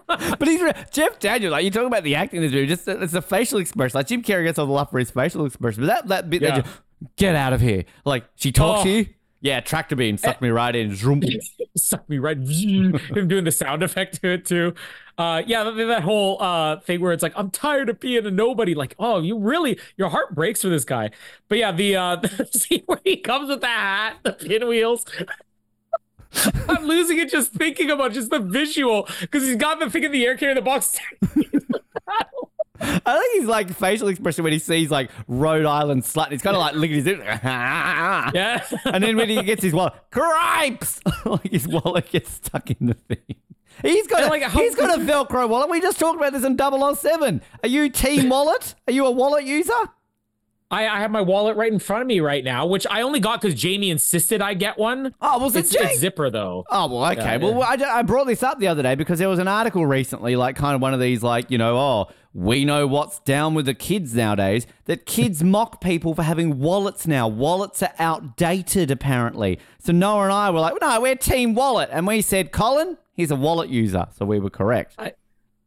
But he's Jeff Daniels. Like you talk about the acting in this movie, just it's a facial expression. Like Jim Carrey gets all the love for his facial expression, but that that bit, Yeah. that get out of here. Like she talks Oh. to you. Yeah, tractor beam sucked me right in. Zoom. Suck me right. In. Him doing the sound effect to it too. Uh, yeah, that, that whole uh thing where it's like, I'm tired of being a nobody. Like, oh, you really, your heart breaks for this guy. But yeah, the uh, scene where he comes with the hat, the pinwheels. I'm losing it just thinking about just the visual because he's got the thing in the air carrying the box. I think he's like facial expression when he sees like Rhode Island slut. He's kind of like licking his lips. yeah. And then when he gets his wallet, cripes! like his wallet gets stuck in the thing. He's got, And, a, like, how- he's got a Velcro wallet. We just talked about this in 007. Are you Team Wallet? Are you a wallet user? I, I have my wallet right in front of me right now, which I only got because Jamie insisted I get one. Oh, was it It's, Jake? it's zipper though. Oh, well, okay. Yeah, well, yeah. I, I brought this up the other day because there was an article recently, like kind of one of these, like, you know, oh, we know what's down with the kids nowadays, that kids mock people for having wallets now. Wallets are outdated, apparently. So Noah and I were like, no, we're Team Wallet. And we said, Colin, he's a wallet user. So we were correct.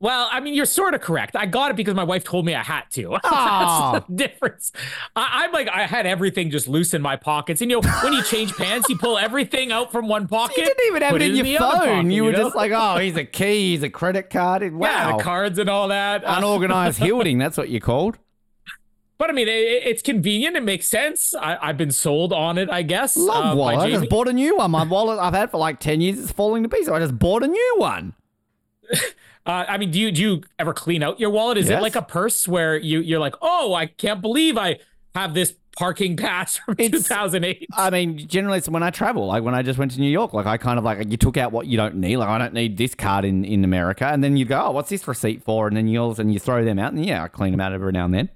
Well, I mean, you're sort of correct. I got it because my wife told me I had to. That's the difference. I, I'm like, I had everything just loose in my pockets. And you know, when you change pants, you pull everything out from one pocket. You didn't even have it in your phone. pocket, you were know? just like, oh, he's a key, he's a credit card. yeah, Wow. the cards and all that. Uh, Unorganized hoarding, that's what you're called. but I mean, it, it's convenient. It makes sense. I, I've been sold on it, I guess. Love uh, wallet. I just bought a new one. My wallet I've had for like 10 years, it's falling to pieces. I just bought a new one. Uh, I mean, do you do you ever clean out your wallet? Is Yes. it like a purse where you you're like, oh, I can't believe I have this parking pass from It's- 2008. I mean, generally, it's when I travel, like when I just went to New York, like I kind of like, you took out what you don't need. Like, I don't need this card in, in America. And then you go, oh, what's this receipt for? And then you all of a sudden you throw them out. And yeah, I clean them out every now and then.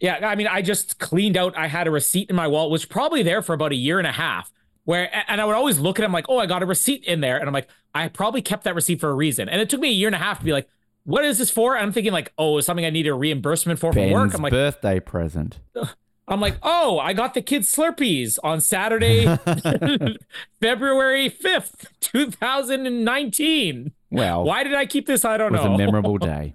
Yeah, I mean, I just cleaned out. I had a receipt in my wallet, which was probably there for about a year and a half. Where and I would always look at it, I'm like, oh, I got a receipt in there, and I'm like, I probably kept that receipt for a reason. And it took me a year and a half to be like, what is this for? And I'm thinking like, oh, it's something I need a reimbursement for from work. I'm like, birthday present. I'm like, oh, I got the kids Slurpees on Saturday, February 5th, 2019. Well, Why did I keep this? I don't know. It was know. a memorable day.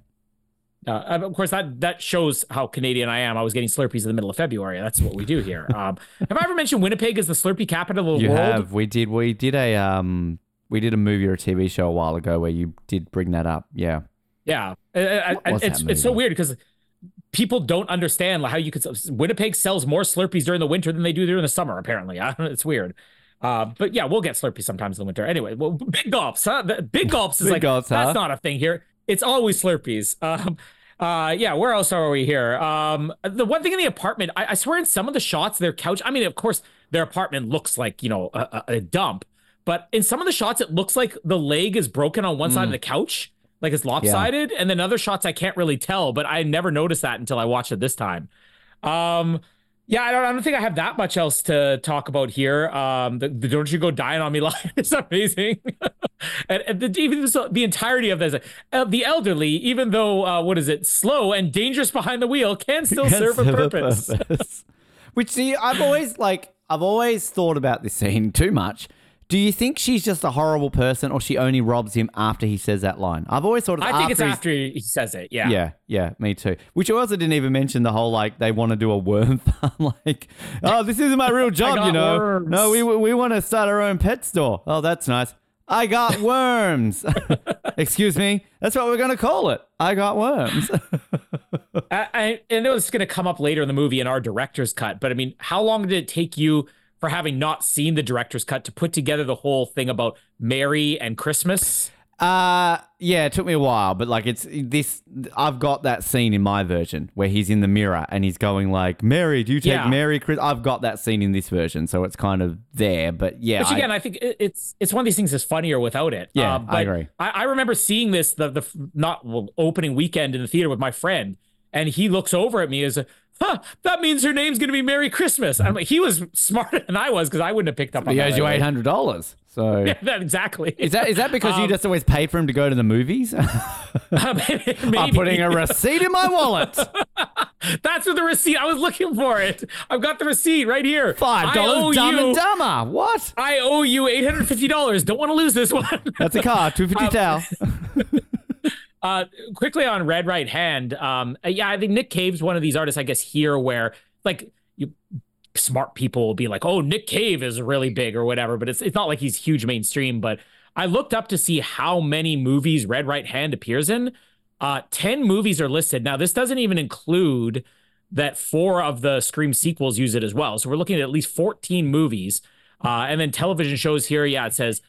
Uh, of course, that that shows how Canadian I am. I was getting Slurpees in the middle of February. That's what we do here. Um, have I ever mentioned Winnipeg is the Slurpee capital of the You world? have. We did. We did a um. We did a movie or a TV show a while ago where you did bring that up. Yeah. Yeah. Uh, I- I- that it's it's so weird because people don't understand how you could. Winnipeg sells more Slurpees during the winter than they do during the summer. Apparently, know, it's weird. Uh, but yeah, we'll get Slurpees sometimes in the winter. Anyway, well, big gulps, huh? Big gulps is Big like gulps, that's huh? not a thing here. It's always Slurpees. Um, uh, yeah, where else are we here? Um, the one thing in the apartment, I, I swear, in some of the shots, their couch. I mean, of course, their apartment looks like you know a, a, dump, but in some of the shots, it looks like the leg is broken on one side of Mm. the couch, like it's lopsided, and then other shots I can't really tell, but I never noticed that until I watched it this time. Um, yeah, I don't, I don't think I have that much else to talk about here. Um, the, the "Don't You Go Dying on Me" line is amazing, and, and the, even the, the entirety of this, uh, the elderly, even though uh, what is it, slow and dangerous behind the wheel, can still Can serve a serve purpose. Which see, I've always like I've always thought about this scene too much. Do you think she's just a horrible person, or she only robs him after he says that line? I've always thought. I think it's after he says it. Yeah. Yeah, yeah, me too. Which also didn't even mention the whole like they want to do a worm farm. like, oh, this isn't my real job, you know. worms. No, we we want to start our own pet store. Oh, that's nice. I got worms. Excuse me. That's what we're gonna call it. I got worms. I, I, I know it's going to come up later in the movie in our director's cut, but I mean, how long did it take you for having not seen the director's cut to put together the whole thing about Mary and Christmas? Uh yeah, it took me a while, but like it's this I've got that scene in my version where he's in the mirror and he's going like, "Mary, do you take Yeah. Mary Chris?" I've got that scene in this version, so it's kind of there, but yeah. Which again, I, think it's it's one of these things that's funnier without it. Yeah, Uh, I agree. I, I remember seeing this the the not well, opening weekend in the theater with my friend, and he looks over at me as, "Huh, that means her name's going to be Merry Christmas." I'm like, he was smarter than I was because I wouldn't have picked up on he that. owes you right eight away. hundred dollars. So Yeah, that exactly. is that is that because you Um, just always paid for him to go to the movies? Maybe. I'm putting a receipt in my wallet. That's what the receipt. I was looking for it. I've got the receipt right here. Five dollars, dumb you- and dumber. What? I owe you eight hundred fifty dollars. Don't want to lose this one. That's a car. Two fifty towel. Uh, quickly on Red Right Hand. Um, yeah, I think Nick Cave's one of these artists. I guess here where like you smart people will be like, oh, Nick Cave is really big or whatever, but it's it's not like he's huge mainstream. But I looked up to see how many movies Red Right Hand appears in. Uh, ten movies are listed. Now this doesn't even include that four of the Scream sequels use it as well. So we're looking at at least fourteen movies. Uh, and then television shows here, yeah, it says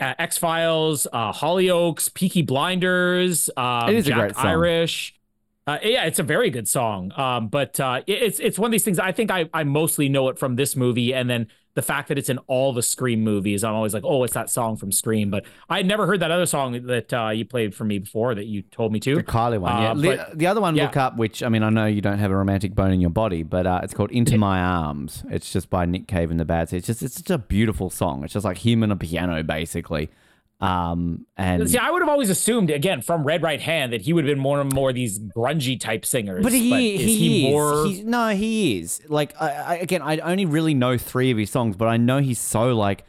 uh, X-Files, uh, Hollyoaks, Peaky Blinders, um, It is a Jack great song. Irish. Uh, yeah, it's a very good song. Um, but uh, it- it's it's one of these things. I think I I mostly know it from this movie, and then the fact that it's in all the Scream movies. I'm always like, oh, it's that song from Scream. But I had never heard that other song that uh, you played for me before that you told me to. The Kylie one, yeah. Uh, Li- but- the other one, yeah. look up, which I mean, I know you don't have a romantic bone in your body, but uh, it's called "Into My Arms." It's just by Nick Cave and the Bad Seeds. It's just, it's just a beautiful song. It's just like him and a piano, basically. Um, and See, I would have always assumed again from Red Right Hand that he would have been more and more these grungy type singers. But he, is he, he is. more? He's, no, he is. Like, I, I, again, I only really know three of his songs, but I know he's so, like,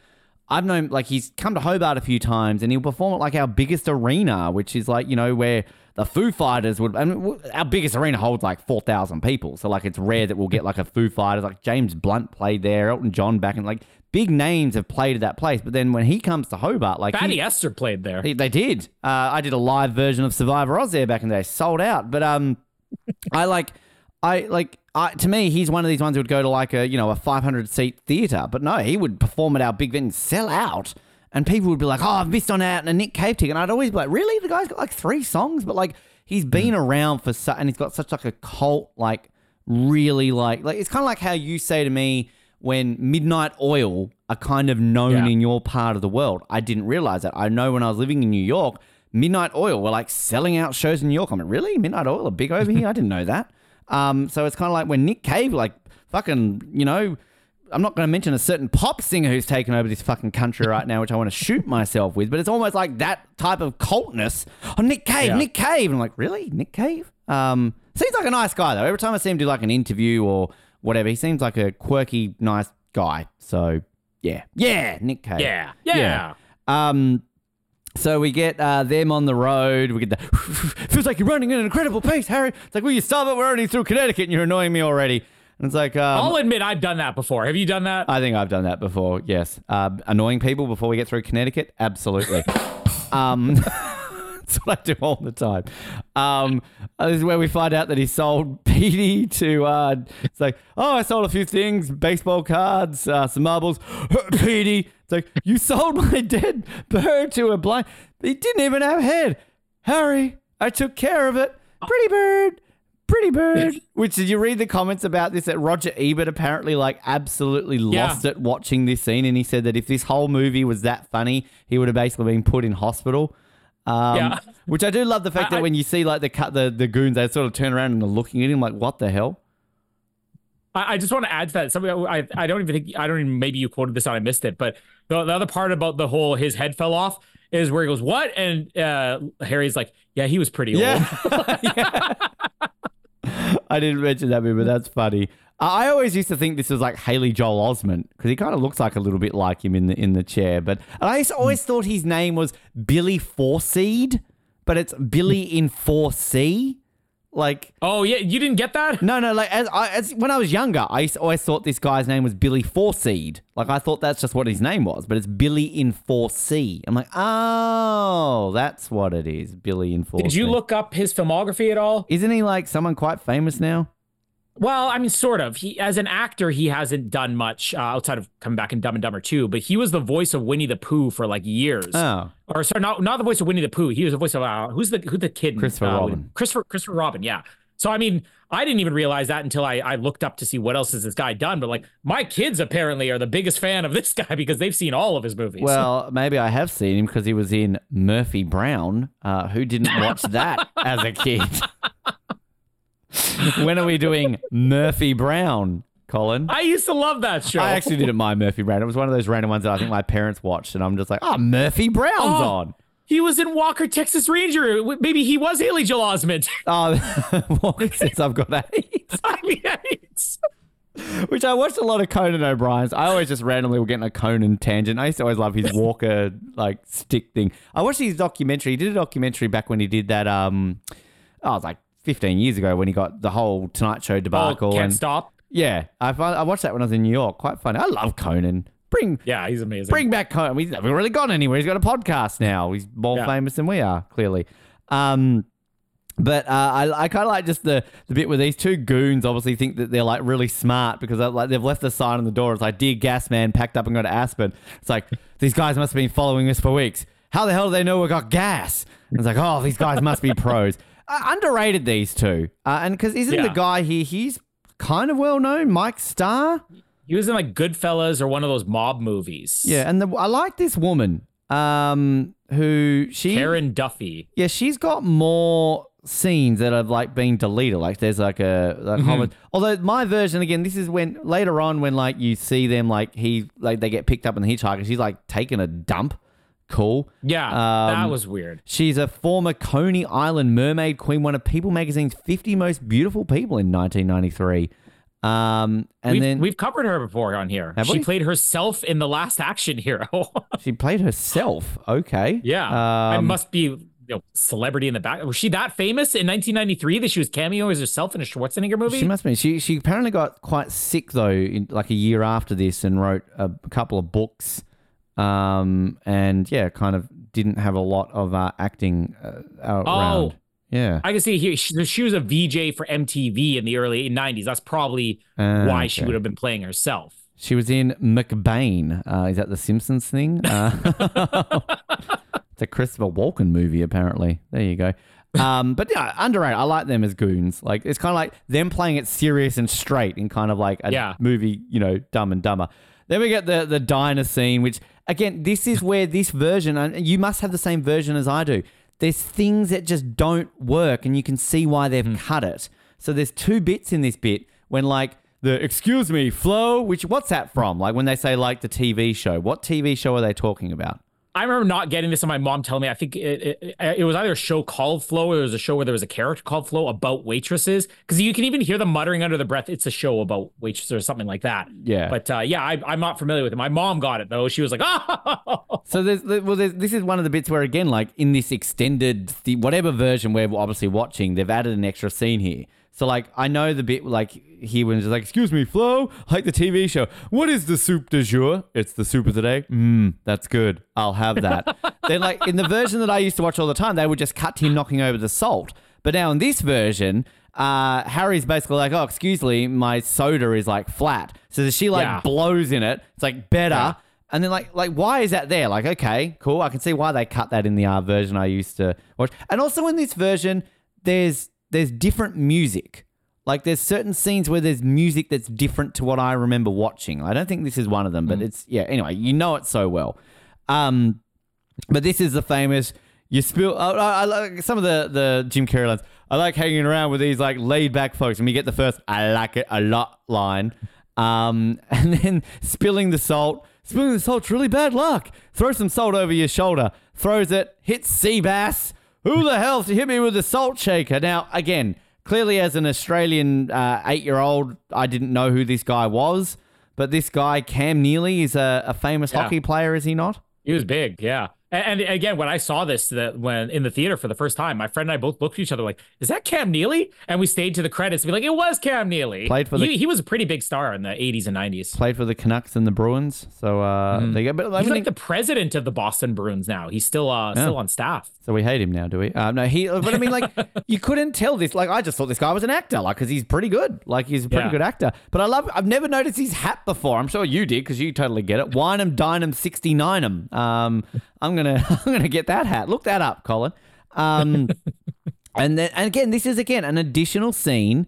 I've known, like, he's come to Hobart a few times and he'll perform at, like, our biggest arena, which is, like, you know, where the Foo Fighters would, I mean, our biggest arena holds, like, 4,000 people. So, like, it's rare that we'll get, like, a Foo Fighters. Like, James Blunt played there, Elton John back in, like, big names have played at that place. But then when he comes to Hobart, like, he- Fatty Esther played there. they, they did. Uh, I did a live version of Survivor Oz there back in the day, sold out. But um, I like, I like, I, to me, he's one of these ones who would go to like a you know a 500 seat theater. But no, he would perform at our big venue, sell out, and people would be like, "Oh, I've missed on out," and a Nick Cave ticket. And I'd always be like, "Really? The guy's got like three songs, but like he's been around for su- and he's got such like a cult like really like like it's kind of like how you say to me." When Midnight Oil are kind of known Yeah. in your part of the world. I didn't realize that. I know when I was living in New York, Midnight Oil were like selling out shows in New York. I'm like, really? Midnight Oil are big over here? I didn't know that. Um, so it's kind of like when Nick Cave, like fucking, you know, I'm not going to mention a certain pop singer who's taken over this fucking country right now, which I want to shoot myself with, but it's almost like that type of cultness. Oh, Nick Cave, Yeah. Nick Cave. And I'm like, really? Nick Cave? Um, seems like a nice guy, though. Every time I see him do like an interview or whatever, he seems like a quirky, nice guy. So, yeah. Yeah, Nick Cave. Yeah, yeah. Um, so we get uh, them on the road. We get the feels like you're running at an incredible pace, Harry. It's like, will you stop it? We're already through Connecticut, and you're annoying me already. And it's like, um, I'll admit I've done that before. Have you done that? I think I've done that before. Yes, uh, annoying people before we get through Connecticut. Absolutely. um, That's what I do all the time. Um, this is where we find out that he sold Petey to. Uh, it's like, oh, I sold a few things: baseball cards, uh, some marbles. Petey, it's like you sold my dead bird to a blind. He didn't even have a head. Harry, I took care of it. Pretty bird. Pretty bird. Which did you read the comments about this? That Roger Ebert apparently like absolutely Yeah. lost it watching this scene, and he said that if this whole movie was that funny, he would have basically been put in hospital. Um, Yeah. Which I do love the fact I- that when you see like the cut the the goons, they sort of turn around and are looking at him like, "What the hell?" I, I just want to add to that. Something I, I don't even think I don't even maybe you quoted this and I missed it, but the, the other part about the whole his head fell off is where he goes, "What?" and uh, Harry's like, "Yeah, he was pretty old." Yeah. I didn't mention that but that's funny. I always used to think this was like Haley Joel Osment because he kind of looks like a little bit like him in the in the chair. But and I used to always thought his name was Billy Foreseed, but it's Billy in Four C. Like Oh yeah, you didn't get that? no, no, like as, I, as when I was younger, I used to always thought this guy's name was Billy Foreseed. Like I thought that's just what his name was, but it's Billy in Four C. I'm like, oh, that's what it is, Billy in Four. Did you look up his filmography at all? Isn't he like someone quite famous now? Well, I mean, sort of. He, as an actor, he hasn't done much uh, outside of coming back in Dumb and Dumber 2, but he was the voice of Winnie the Pooh for like years. Oh, or sorry, not not the voice of Winnie the Pooh. He was the voice of uh, who's the who the kid? Christopher uh, Robin. Christopher Christopher Robin. Yeah. So I mean, I didn't even realize that until I I looked up to see what else has this guy done. But like, my kids apparently are the biggest fan of this guy because they've seen all of his movies. well, maybe I have seen him because he was in Murphy Brown. Uh, who didn't watch that as a kid? When are we doing Murphy Brown, Colin? I used to love that show. I actually didn't mind Murphy Brown. It was one of those random ones that I think my parents watched, and I'm just like, oh, Murphy Brown's Oh. on. He was in Walker, Texas Ranger. Maybe he was Haley Joel Osment. Oh, Walker says I've got AIDS. I mean, it's- Which I watched a lot of Conan O'Brien's. I always just randomly will get in a Conan tangent. I used to always love his Walker like stick thing. I watched his documentary. He did a documentary back when he did that. Um, it was like 15 years ago when he got the whole Tonight Show debacle. oh, can't and stop. yeah, I find, I watched that when I was in New York. Quite funny. I love Conan. Bring Yeah, he's amazing. bring back Conan. He's never really gone anywhere. He's got a podcast now. He's more Yeah. famous than we are, clearly. Um, but uh, I, I kind of like just the, the bit where these two goons obviously think that they're like really smart because like they've left the sign on the door. It's like, "Dear gas man, packed up and gone to Aspen." It's like these guys must have been following us for weeks. How the hell do they know we got gas? And it's like, oh, these guys must be pros. Uh, underrated these two, uh, and because isn't the guy here? He's kind of well known, Mike Starr. He was in like Goodfellas or one of those mob movies. Yeah, and the, I like this woman, um, who she Karen Duffy. Yeah, she's got more scenes that have like been deleted. Like there's like a like homo- although my version again, this is when later on when like you see them like he like they get picked up in the hitchhiker, she's like taking a dump. Cool. Yeah, that Um, was weird. She's a former Coney Island mermaid queen, one of People Magazine's 50 most beautiful people in 1993. Um, and we've, then we've covered her before on here. She we? played herself in The Last Action Hero. she played herself. Okay. yeah, I Um, must be you know, celebrity in the back. Was she that famous in 1993 that she was cameo as herself in a Schwarzenegger movie? She must be. She she apparently got quite sick though, in, like a year after this, and wrote a couple of books. Um, and yeah, kind of didn't have a lot of uh, acting uh, out Oh. Yeah. I can see here she, she was a VJ for MTV in the early 90s. That's probably Ah, why she would have been playing herself. She was in McBain. Uh, is that the Simpsons thing? Uh, it's a Christopher Walken movie, apparently. There you go. Um, but yeah, underrated. I like them as goons. Like it's kind of like them playing it serious and straight in kind of like a Yeah. movie, you know, Dumb and Dumber. Then we get the the diner scene, which again, this is where this version, and you must have the same version as I do. There's things that just don't work, and you can see why they've hmm. cut it. So there's two bits in this bit when like the excuse me flow, which what's that from? Like when they say like the TV show, what TV show are they talking about? I remember not getting this and my mom telling me, I think it, it, it was either a show called Flow or it was a show where there was a character called Flow about waitresses. Because you can even hear them muttering under the breath, it's a show about waitresses or something like that. Yeah. But uh, yeah, I, I'm not familiar with it. My mom got it though. She was like, oh, So there's well, there's, this is one of the bits where again, like in this extended the, whatever version we're obviously watching, they've added an extra scene here. So like I know the bit like he was like, "Excuse me, Flo, like the TV show. What is the soup du jour? It's the soup of the day. Mmm, that's good. I'll have that." then like in the version that I used to watch all the time, they would just cut to him knocking over the salt. But now in this version, uh, Harry's basically like, "Oh, excuse me, my soda is like flat." So she like Yeah. blows in it. It's like better. Yeah. And then like like why is that there? Like okay, cool. I can see why they cut that in the uh, version I used to watch. And also in this version, there's there's different music. Like there's certain scenes where there's music that's different to what I remember watching. I don't think this is one of them, but it's yeah. Anyway, you know it so well. Um, but this is the famous you spill. I, I, I like some of the the Jim Carrey lines. I like hanging around with these like laid back folks, and we get the first "I like it a lot" line, um, and then spilling the salt. Spilling the salt's really bad luck. Throw some salt over your shoulder. Throws it. Hits sea bass. Who the hell to hit me with a salt shaker? Now again, clearly as an Australian uh, eight-year-old, I didn't know who this guy was. But this guy, Cam Neely, is a, a famous Yeah. hockey player, is he not? He was big, yeah. And, and again, when I saw this, that when in the theater for the first time, my friend and I both looked at each other like, "Is that Cam Neely?" And we stayed to the credits to be like, "It was Cam Neely." Played for the- he, he was a pretty big star in the '80s and '90s. Played for the Canucks and the Bruins. So uh, there you go. But I He's mean, like the president of the Boston Bruins now. He's still uh, still on staff. so we hate him now, do we? Uh, no, he. But I mean, like, you couldn't tell this. Like, I just thought this guy was an actor, like, because he's pretty good. Like, he's a pretty Yeah. good actor. But I love. I've never noticed his hat before. I'm sure you did because you totally get it. Wine'em, Dynam, 69'em. Um, I'm gonna, I'm gonna get that hat. Look that up, Colin. Um, and then, and again, this is again an additional scene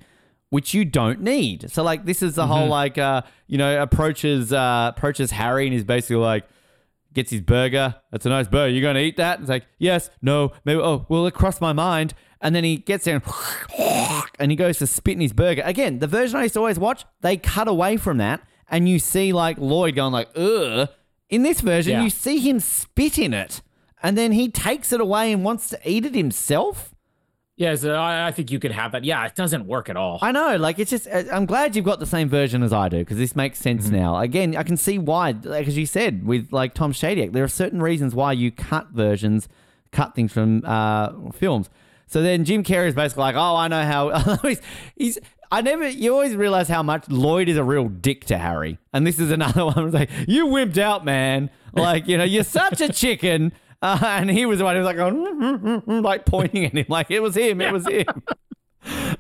which you don't need. So like this is the whole like uh you know approaches uh approaches Harry and he's basically like gets his burger. That's a nice burger. You gonna eat that? It's like yes, no, maybe. Oh, well, it crossed my mind. And then he gets there and, and he goes to spit in his burger. Again, the version I used to always watch, they cut away from that, and you see like Lloyd going like ugh. In this version, Yeah. you see him spit in it, and then he takes it away and wants to eat it himself. Yeah, so I, I think you could have that. Yeah, it doesn't work at all. I know, like it's just. uh, I'm glad you've got the same version as I do because this makes sense Mm-hmm. now. Again, I can see why, like as you said with like Tom Shadyac, there are certain reasons why you cut versions, cut things from uh, films. So then Jim Carrey is basically like, oh, I know how he's, he's. I never. You always realize how much Lloyd is a real dick to Harry, and this is another one. It's like you wimped out, man. Like you know, you're such a chicken. Uh, and he was the one who was like, going, like pointing at him, like it was him, it was him.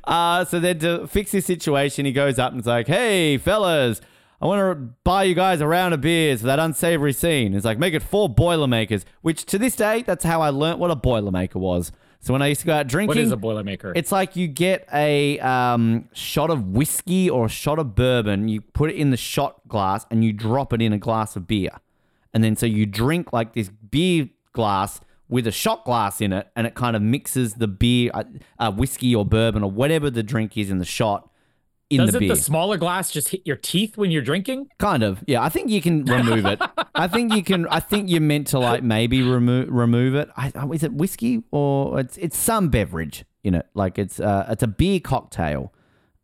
Uh, so then to fix this situation, he goes up and is like, hey, fellas, I want to buy you guys a round of beers for that unsavory scene. It's like, make it four Boilermakers, which to this day, that's how I learnt what a Boilermaker was. So when I used to go out drinking, what is a Boilermaker? it's like you get a um, shot of whiskey or a shot of bourbon, you put it in the shot glass, and you drop it in a glass of beer. And then so you drink like this beer glass with a shot glass in it, and it kind of mixes the beer, uh, uh, whiskey or bourbon or whatever the drink is in the shot in the Doesn't beer. the smaller glass just hit your teeth when you're drinking? Kind of, yeah. I think you can remove it. I think you can. I think you're meant to like maybe remove remove it. I, is it whiskey or it's it's some beverage in it? Like it's uh it's a beer cocktail,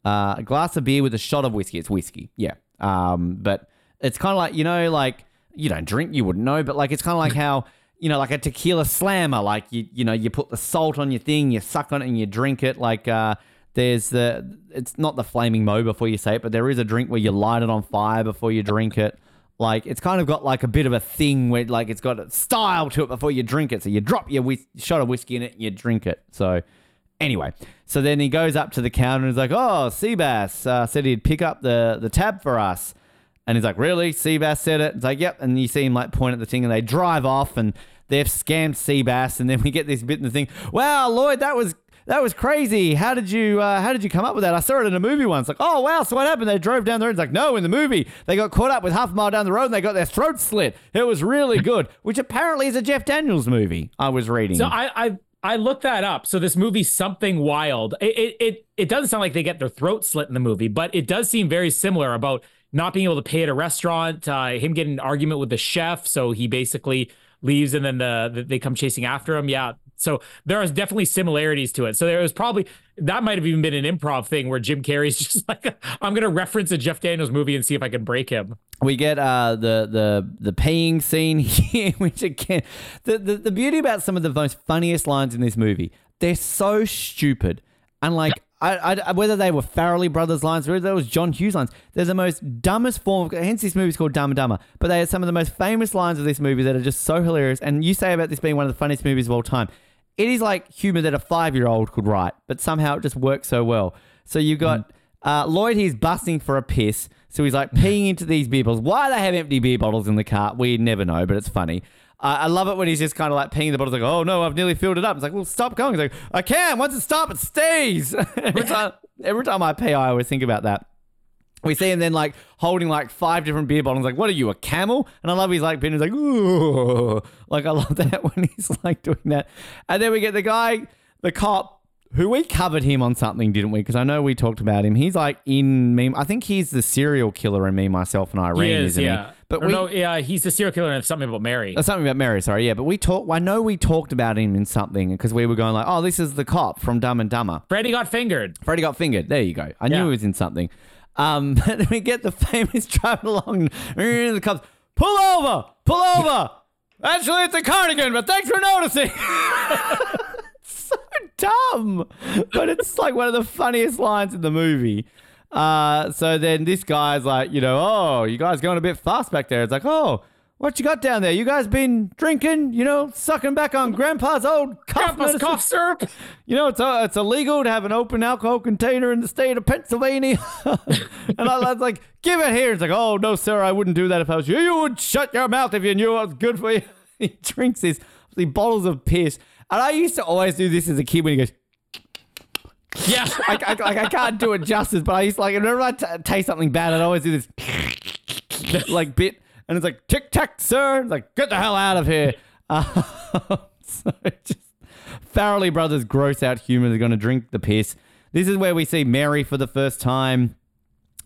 uh, a glass of beer with a shot of whiskey. It's whiskey, yeah. Um, but it's kind of like you know, like you don't drink, you wouldn't know, but like it's kind of like how. You know, like a tequila slammer, like you, you know, you put the salt on your thing, you suck on it, and you drink it. Like, uh, there's the, it's not the Flaming Moe before you say it, but there is a drink where you light it on fire before you drink it. Like, it's kind of got like a bit of a thing where, like, it's got a style to it before you drink it. So you drop your whis- shot of whiskey in it, and you drink it. So, anyway, so then he goes up to the counter and he's like, "Oh, Seabass uh, said he'd pick up the the tab for us." And he's like, "Really?" Seabass said it. It's like, "Yep." And you see him like point at the thing, and they drive off, and they've scammed Seabass. And then we get this bit in the thing. Wow, Lloyd, that was that was crazy. How did you uh, how did you come up with that? I saw it in a movie once. Like, oh wow, so what happened? They drove down the road. It's like, no, in the movie they got caught up with half a mile down the road, and they got their throat slit. It was really good. Which apparently is a Jeff Daniels movie. I was reading. So I I I looked that up. So this movie, Something Wild, it, it it it doesn't sound like they get their throat slit in the movie, but it does seem very similar about not being able to pay at a restaurant, uh, him getting an argument with the chef, so he basically leaves, and then the, the they come chasing after him. Yeah. So there are definitely similarities to it. So there was probably that might have even been an improv thing where Jim Carrey's just like, I'm gonna reference a Jeff Daniels movie and see if I can break him. We get uh, the the the peeing scene here, which again, the, the the beauty about some of the most funniest lines in this movie, they're so stupid, and like I, I, whether they were Farrelly brothers lines or whether it was John Hughes lines, they're the most dumbest form. Of, hence, this movie's called Dumb and Dumber. But they are some of the most famous lines of this movie that are just so hilarious. And you say about this being one of the funniest movies of all time. It is like humor that a five-year-old could write, but somehow it just works so well. So you've got uh, Lloyd. He's busting for a piss, so he's like peeing into these beer bottles. Why they have empty beer bottles in the car, we never know, but it's funny. Uh, I love it when he's just kind of like peeing the bottles, like, "Oh no, I've nearly filled it up." It's like, "Well, stop going." He's like, "I can. Once it stops, it stays." every time, every time I pee, I always think about that. We see him then like holding like five different beer bottles. Like, what are you, a camel? And I love he's like, He's like, ooh, like I love that when he's like doing that. And then we get the guy, the cop, who we covered him on something, didn't we? Because I know we talked about him. He's like in me. I think he's the serial killer in me, myself, and Irene, He is, isn't yeah. he? But Or we, no, yeah, he's the serial killer and something about Mary. uh, something about Mary, sorry, yeah. But we talked. I know we talked about him in something because we were going like, "Oh, this is the cop from Dumb and Dumber." Freddy got fingered. Freddy got fingered. There you go. I knew he was in something. Um, then we get the famous driving along. and The cops pull over, pull over. Actually, it's a cardigan, but thanks for noticing. so dumb, but it's like one of the funniest lines in the movie. Uh, so then this guy's like, you know, oh, you guys going a bit fast back there. It's like, oh, what you got down there? You guys been drinking? You know, sucking back on Grandpa's old cough Grandpa's cough syrup. You know, it's uh, it's illegal to have an open alcohol container in the state of Pennsylvania. and I was like, give it here. It's like, oh, no, sir, I wouldn't do that if I was you. You would shut your mouth if you knew what was good for you. he drinks these, these bottles of piss. And I used to always do this as a kid when he goes, Yeah. I, I, like, I can't do it justice, but I used to like, whenever I t- taste something bad, I'd always do this like bit. And it's like, tic tac, sir. It's like, get the hell out of here. Uh, so just Farrelly Brothers gross out humor. They're going to drink the piss. This is where we see Mary for the first time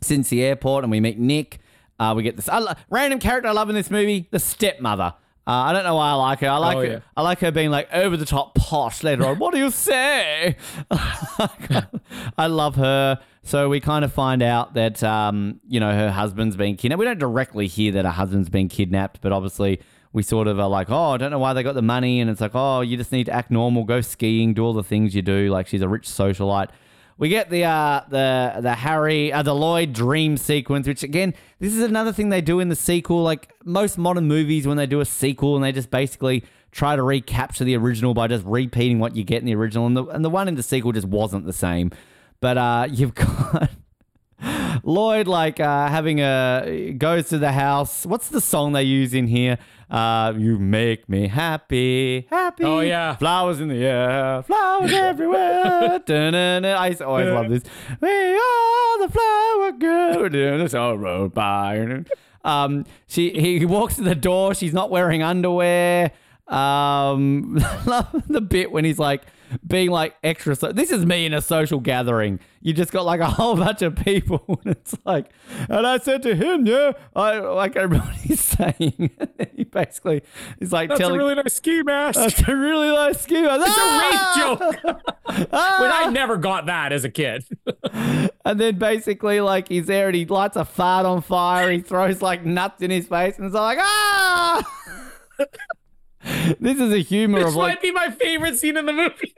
since the airport, and we meet Nick. Uh, we get this lo- random character I love in this movie, the stepmother. Uh, I don't know why I like her. I like Oh, her. yeah. I like her being like over the top posh later on. What do you say? I love her. So we kind of find out that um, you know her husband's been kidnapped. We don't directly hear that her husband's been kidnapped, but obviously we sort of are like, oh, I don't know why they got the money, and it's like, oh, you just need to act normal, go skiing, do all the things you do. Like she's a rich socialite. We get the uh, the the Harry uh, the Lloyd dream sequence, which again, this is another thing they do in the sequel. Like most modern movies, when they do a sequel and they just basically try to recapture the original by just repeating what you get in the original, and the and the one in the sequel just wasn't the same. But uh, you've got Lloyd like uh, having a goes to the house. What's the song they use in here? Uh, you make me happy, happy. Oh, yeah. flowers in the air, flowers everywhere. Dun-dun-dun. I always love this. We are the flower girl. Dun, So road by. Um, she he walks to the door. She's not wearing underwear. Um, love the bit when he's like being like extra. So- this is me in a social gathering. You just got like a whole bunch of people, and it's like, and I said to him, yeah, I like everybody's saying. he basically is like That's telling. a really nice ski mask. that's a really nice scheme. it's Ah! a rape joke. when I never got that as a kid. And then basically, like, he's there and he lights a fart on fire. He throws like nuts in his face, and it's like, ah! This is a humor This of like might be my favorite scene in the movie.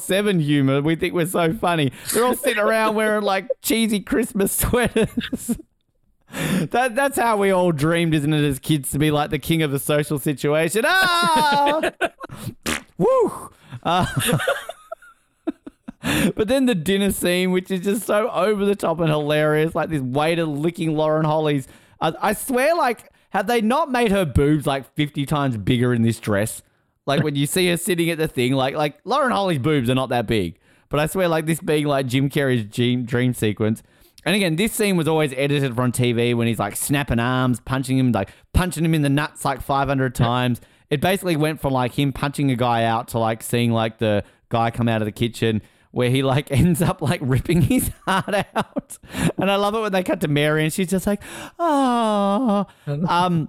007 humor. We think we're so funny. They're all sitting around wearing like cheesy Christmas sweaters. That, that's how we all dreamed, isn't it, as kids, to be like the king of the social situation. Ah! Woo! Uh, but then the dinner scene, which is just so over the top and hilarious, like this waiter licking Lauren Holly's. I, I swear, like, have they not made her boobs like 50 times bigger in this dress? Like when you see her sitting at the thing, like like Lauren Holly's boobs are not that big. But I swear, like this being like Jim Carrey's dream, dream sequence. And again, this scene was always edited from TV when he's like snapping arms, punching him, like punching him in the nuts like 500 times. It basically went from like him punching a guy out to like seeing like the guy come out of the kitchen where he like ends up like ripping his heart out. And I love it when they cut to Mary and she's just like, oh. Um,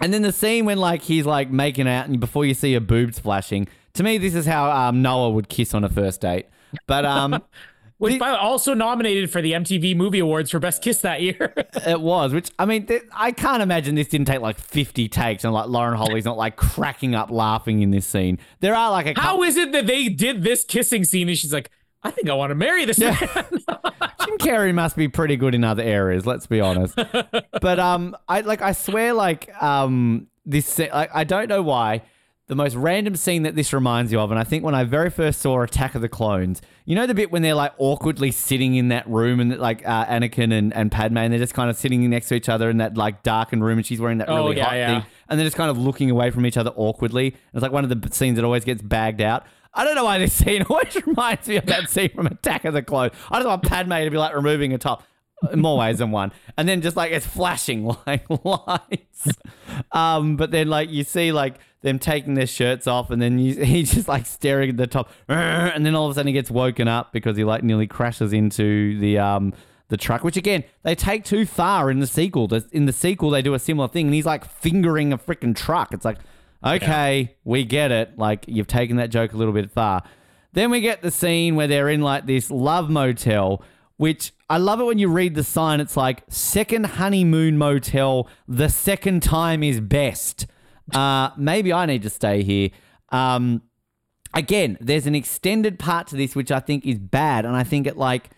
and then the scene when like he's like making out and before you see her boobs flashing. To me, this is how um, Noah would kiss on a first date. But um, Which The- by the way, also nominated for the MTV Movie Awards for Best Kiss that year. it was, which I mean, th- I can't imagine this didn't take like 50 takes and like Lauren Holly's not like cracking up laughing in this scene. There are like a How couple. is it that they did this kissing scene and she's like, I think I want to marry this man. Jim Carrey must be pretty good in other areas. Let's be honest. but um, I like I swear like um this like I don't know why the most random scene that this reminds you of, and I think when I very first saw Attack of the Clones, you know the bit when they're like awkwardly sitting in that room and like uh, Anakin and, and Padme, and they're just kind of sitting next to each other in that like darkened room, and she's wearing that Oh, really yeah, hot yeah. thing, and they're just kind of looking away from each other awkwardly. It's like one of the scenes that always gets bagged out. I don't know why this scene always reminds me of that scene from Attack of the Clones. I just want Padme to be like removing a top more ways than one. And then just like it's flashing like lights. Um, but then like you see like them taking their shirts off and then you, he's just like staring at the top. And then all of a sudden he gets woken up because he like nearly crashes into the um the truck, which again, they take too far in the sequel. In the sequel, they do a similar thing, and he's like fingering a freaking truck. It's like, okay, we get it. Like, you've taken that joke a little bit far. Then we get the scene where they're in like this love motel, which I love it when you read the sign. It's like second honeymoon motel. The second time is best. Uh, maybe I need to stay here. Um, again, there's an extended part to this which I think is bad, and I think it like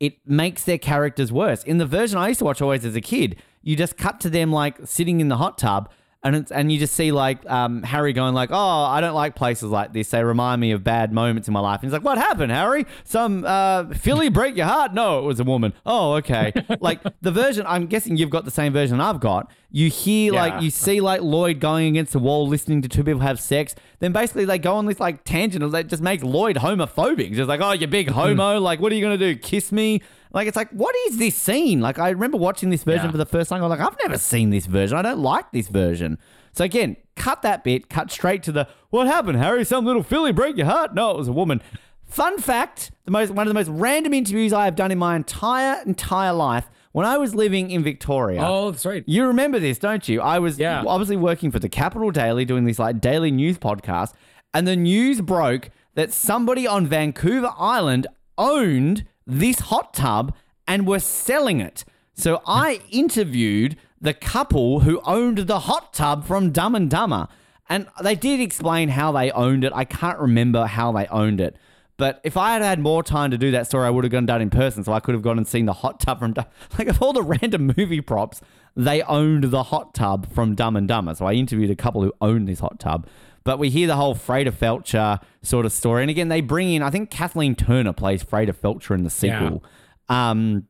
it makes their characters worse. In the version I used to watch always as a kid, you just cut to them like sitting in the hot tub. And, it's, and you just see like um, Harry going like, oh, I don't like places like this. They remind me of bad moments in my life. And he's like, what happened, Harry? Some uh, filly break your heart? No, it was a woman. Oh, okay. like the version, I'm guessing you've got the same version I've got. You hear Yeah. like you see like Lloyd going against the wall, listening to two people have sex. Then basically they go on this like tangent that just makes Lloyd homophobic. Just like, oh, you big homo. like, what are you gonna do? Kiss me? Like, it's like, what is this scene? Like, I remember watching this version Yeah. for the first time. I'm like, I've never seen this version. I don't like this version. So again, cut that bit. Cut straight to the what happened, Harry? Some little filly break your heart? No, it was a woman. Fun fact: the most one of the most random interviews I have done in my entire entire life. When I was living in Victoria, oh, that's right. you remember this, don't you? I was Yeah. obviously working for the Capital Daily doing this like daily news podcast, and the news broke that somebody on Vancouver Island owned this hot tub and were selling it. So I interviewed the couple who owned the hot tub from Dumb and Dumber. And they did explain how they owned it. I can't remember how they owned it. But if I had had more time to do that story, I would have gone done in person. So I could have gone and seen the hot tub from Dumb. Like of all the random movie props, they owned the hot tub from Dumb and Dumber. So I interviewed a couple who owned this hot tub. But we hear the whole Freda Felcher sort of story. And again, they bring in, I think Kathleen Turner plays Freda Felcher in the sequel. Um,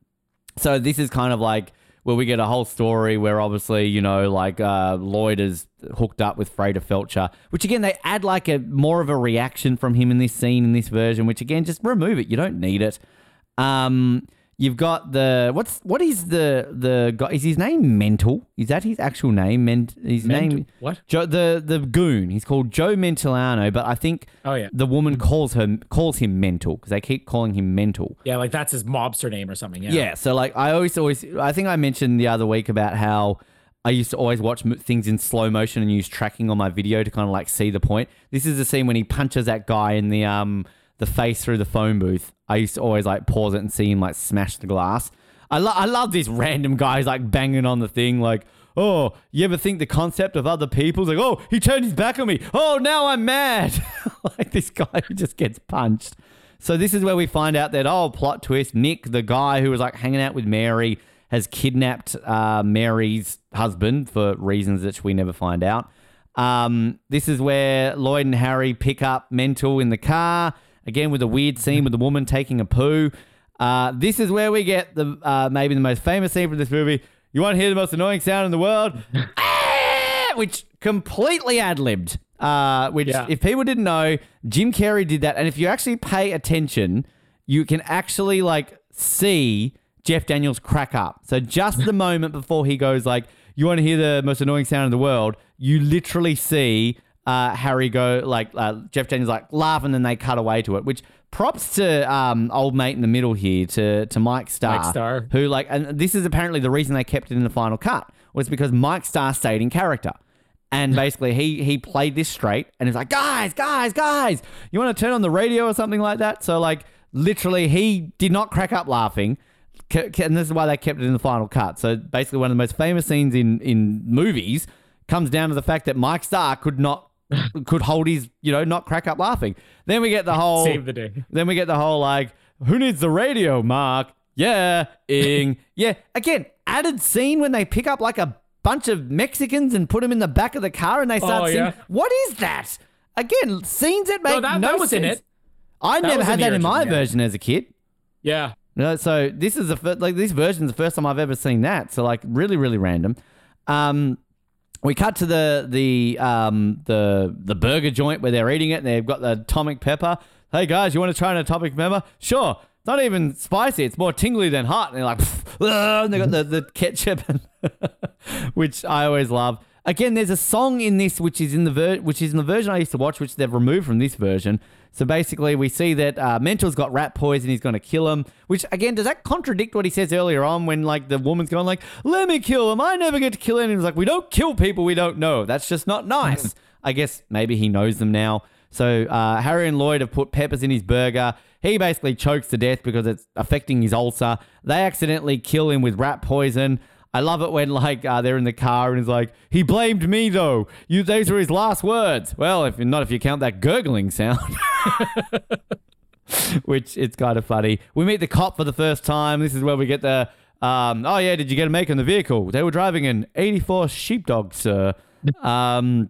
so this is kind of like where we get a whole story where obviously you know like uh, Lloyd is hooked up with Freda Felcher, which again they add like a more of a reaction from him in this scene in this version, which again just remove it. You don't need it. Um, you've got the what's what is the the guy? Is his name Mental? Is that his actual name? Ment, his name what? Joe the the goon. He's called Joe Mentalino, but I think Oh, yeah. the woman calls her calls him Mental because they keep calling him Mental. Yeah, like that's his mobster name or something. Yeah. Yeah. So like I always always I think I mentioned the other week about how I used to always watch things in slow motion and use tracking on my video to kind of like see the point. This is the scene when he punches that guy in the um the face through the phone booth. I used to always like pause it and see him like smash the glass. I lo- I love these random guys like banging on the thing like. Oh, you ever think the concept of other people's like, oh, he turned his back on me. Oh, now I'm mad. like this guy who just gets punched. So this is where we find out that oh, plot twist. Nick, the guy who was like hanging out with Mary, has kidnapped uh, Mary's husband for reasons that we never find out. Um, this is where Lloyd and Harry pick up Mental in the car again with a weird scene with the woman taking a poo. Uh, this is where we get the uh, maybe the most famous scene from this movie. You want to hear the most annoying sound in the world? Ah! which completely ad libbed. Uh, which, Yeah. if people didn't know, Jim Carrey did that. And if you actually pay attention, you can actually like see Jeff Daniels crack up. So just the moment before he goes like, "You want to hear the most annoying sound in the world?" You literally see uh, Harry go like uh, Jeff Daniels like laugh, and then they cut away to it. Which props to um, old mate in the middle here to to Mike Starr, Mike Starr. who like, and this is apparently the reason they kept it in the final cut was because Mike Starr stayed in character. And basically, he he played this straight, and he's like, "Guys, guys, guys, you want to turn on the radio or something like that?" So, like, literally, he did not crack up laughing, and this is why they kept it in the final cut. So, basically, one of the most famous scenes in in movies comes down to the fact that Mike Starr could not could hold his, you know, not crack up laughing. Then we get the whole Save the day. then we get the whole like Who needs the radio, Mark? Yeah, ing. yeah. Again, added scene when they pick up like a bunch of Mexicans and put them in the back of the car and they start Oh, singing. yeah. What is that? Again, scenes that make No, that, no that was sense. in it. I That never in had that in my yeah. version as a kid. Yeah. No, so this is the first, like this version is the first time I've ever seen that. So like really, really random. Um, we cut to the the um the the burger joint where they're eating it and they've got the atomic pepper. Hey guys, you want to try an atomic pepper? Sure. It's not even spicy. It's more tingly than hot. And they're like, and they got the, the ketchup, which I always love. Again, there's a song in this which is in the ver- which is in the version I used to watch, which they've removed from this version. So basically, we see that uh, Mental's got rat poison. He's going to kill him. Which again, does that contradict what he says earlier on when like the woman's going like, "Let me kill him. I never get to kill anyone." He's like, "We don't kill people we don't know. That's just not nice." I guess maybe he knows them now. So uh, Harry and Lloyd have put peppers in his burger. He basically chokes to death because it's affecting his ulcer. They accidentally kill him with rat poison. I love it when like uh, they're in the car and he's like, "He blamed me though. You those were his last words." Well, if not, if you count that gurgling sound. Which it's kind of funny. We meet the cop for the first time. This is where we get the um, oh yeah, did you get a make on the vehicle? They were driving an 84 sheepdog, sir. um,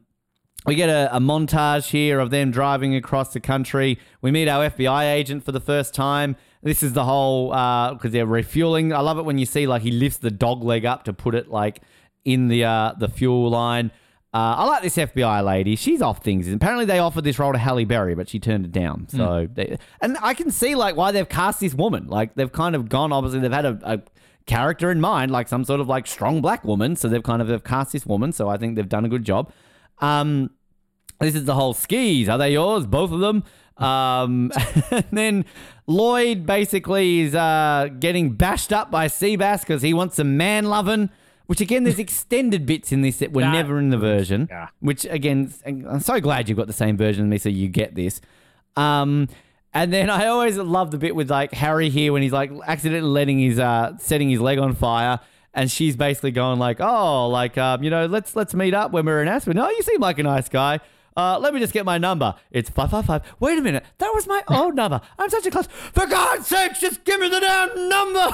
we get a, a montage here of them driving across the country. We meet our FBI agent for the first time. This is the whole because they're refueling. I love it when you see like he lifts the dog leg up to put it like in the uh, the fuel line. Uh, I like this FBI lady. She's off things. Apparently, they offered this role to Halle Berry, but she turned it down. So, they, and I can see like why they've cast this woman. Like they've kind of gone. Obviously, they've had a, a character in mind, like some sort of like strong black woman. So they've kind of have cast this woman. So I think they've done a good job. Um, this is the whole skis. Are they yours? Both of them. Um, and then Lloyd basically is uh, getting bashed up by Seabass because he wants some man loving. Which again, there's extended bits in this that were never in the version. Yeah. Which again, I'm so glad you've got the same version as me, so you get this. Um, and then I always love the bit with like Harry here when he's like accidentally letting his uh setting his leg on fire, and she's basically going like, "Oh, like um, you know, let's let's meet up when we're in Aspen. Oh, you seem like a nice guy. Uh, let me just get my number. It's five five five. Wait a minute, that was my old number. I'm such a close. For God's sake, just give me the damn number.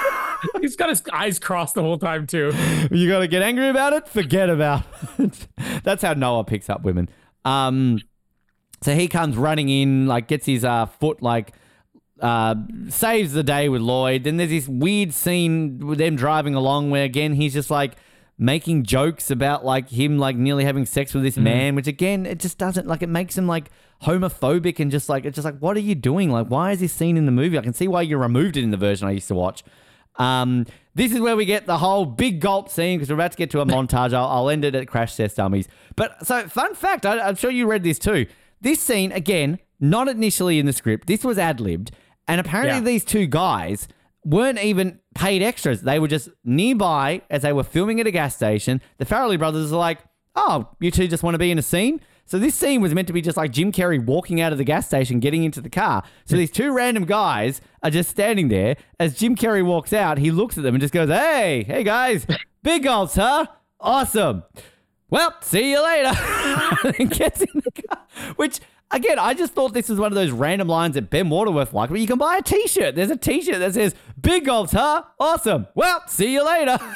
He's got his eyes crossed the whole time too. you got to get angry about it. Forget about it. That's how Noah picks up women. Um, so he comes running in, like gets his uh, foot like uh, saves the day with Lloyd. Then there's this weird scene with them driving along where again he's just like making jokes about like him like nearly having sex with this man, which again it just doesn't like it makes him like homophobic and just like it's just like what are you doing? Like why is this scene in the movie? I can see why you removed it in the version I used to watch. Um, this is where we get the whole big gulp scene because we're about to get to a montage. I'll, I'll end it at Crash Test Dummies. But so, fun fact, I, I'm sure you read this too. This scene, again, not initially in the script, this was ad libbed. And apparently, Yeah. these two guys weren't even paid extras. They were just nearby as they were filming at a gas station. The Farrelly brothers are like, oh, you two just want to be in a scene? So this scene was meant to be just like Jim Carrey walking out of the gas station, getting into the car. So these two random guys are just standing there. As Jim Carrey walks out, he looks at them and just goes, "Hey, hey guys, big gulps, huh? Awesome. Well, see you later." and gets in the car. Which again, I just thought this was one of those random lines that Ben Waterworth liked, where you can buy a T-shirt. There's a T-shirt that says "Big gulps, huh? Awesome. Well, see you later."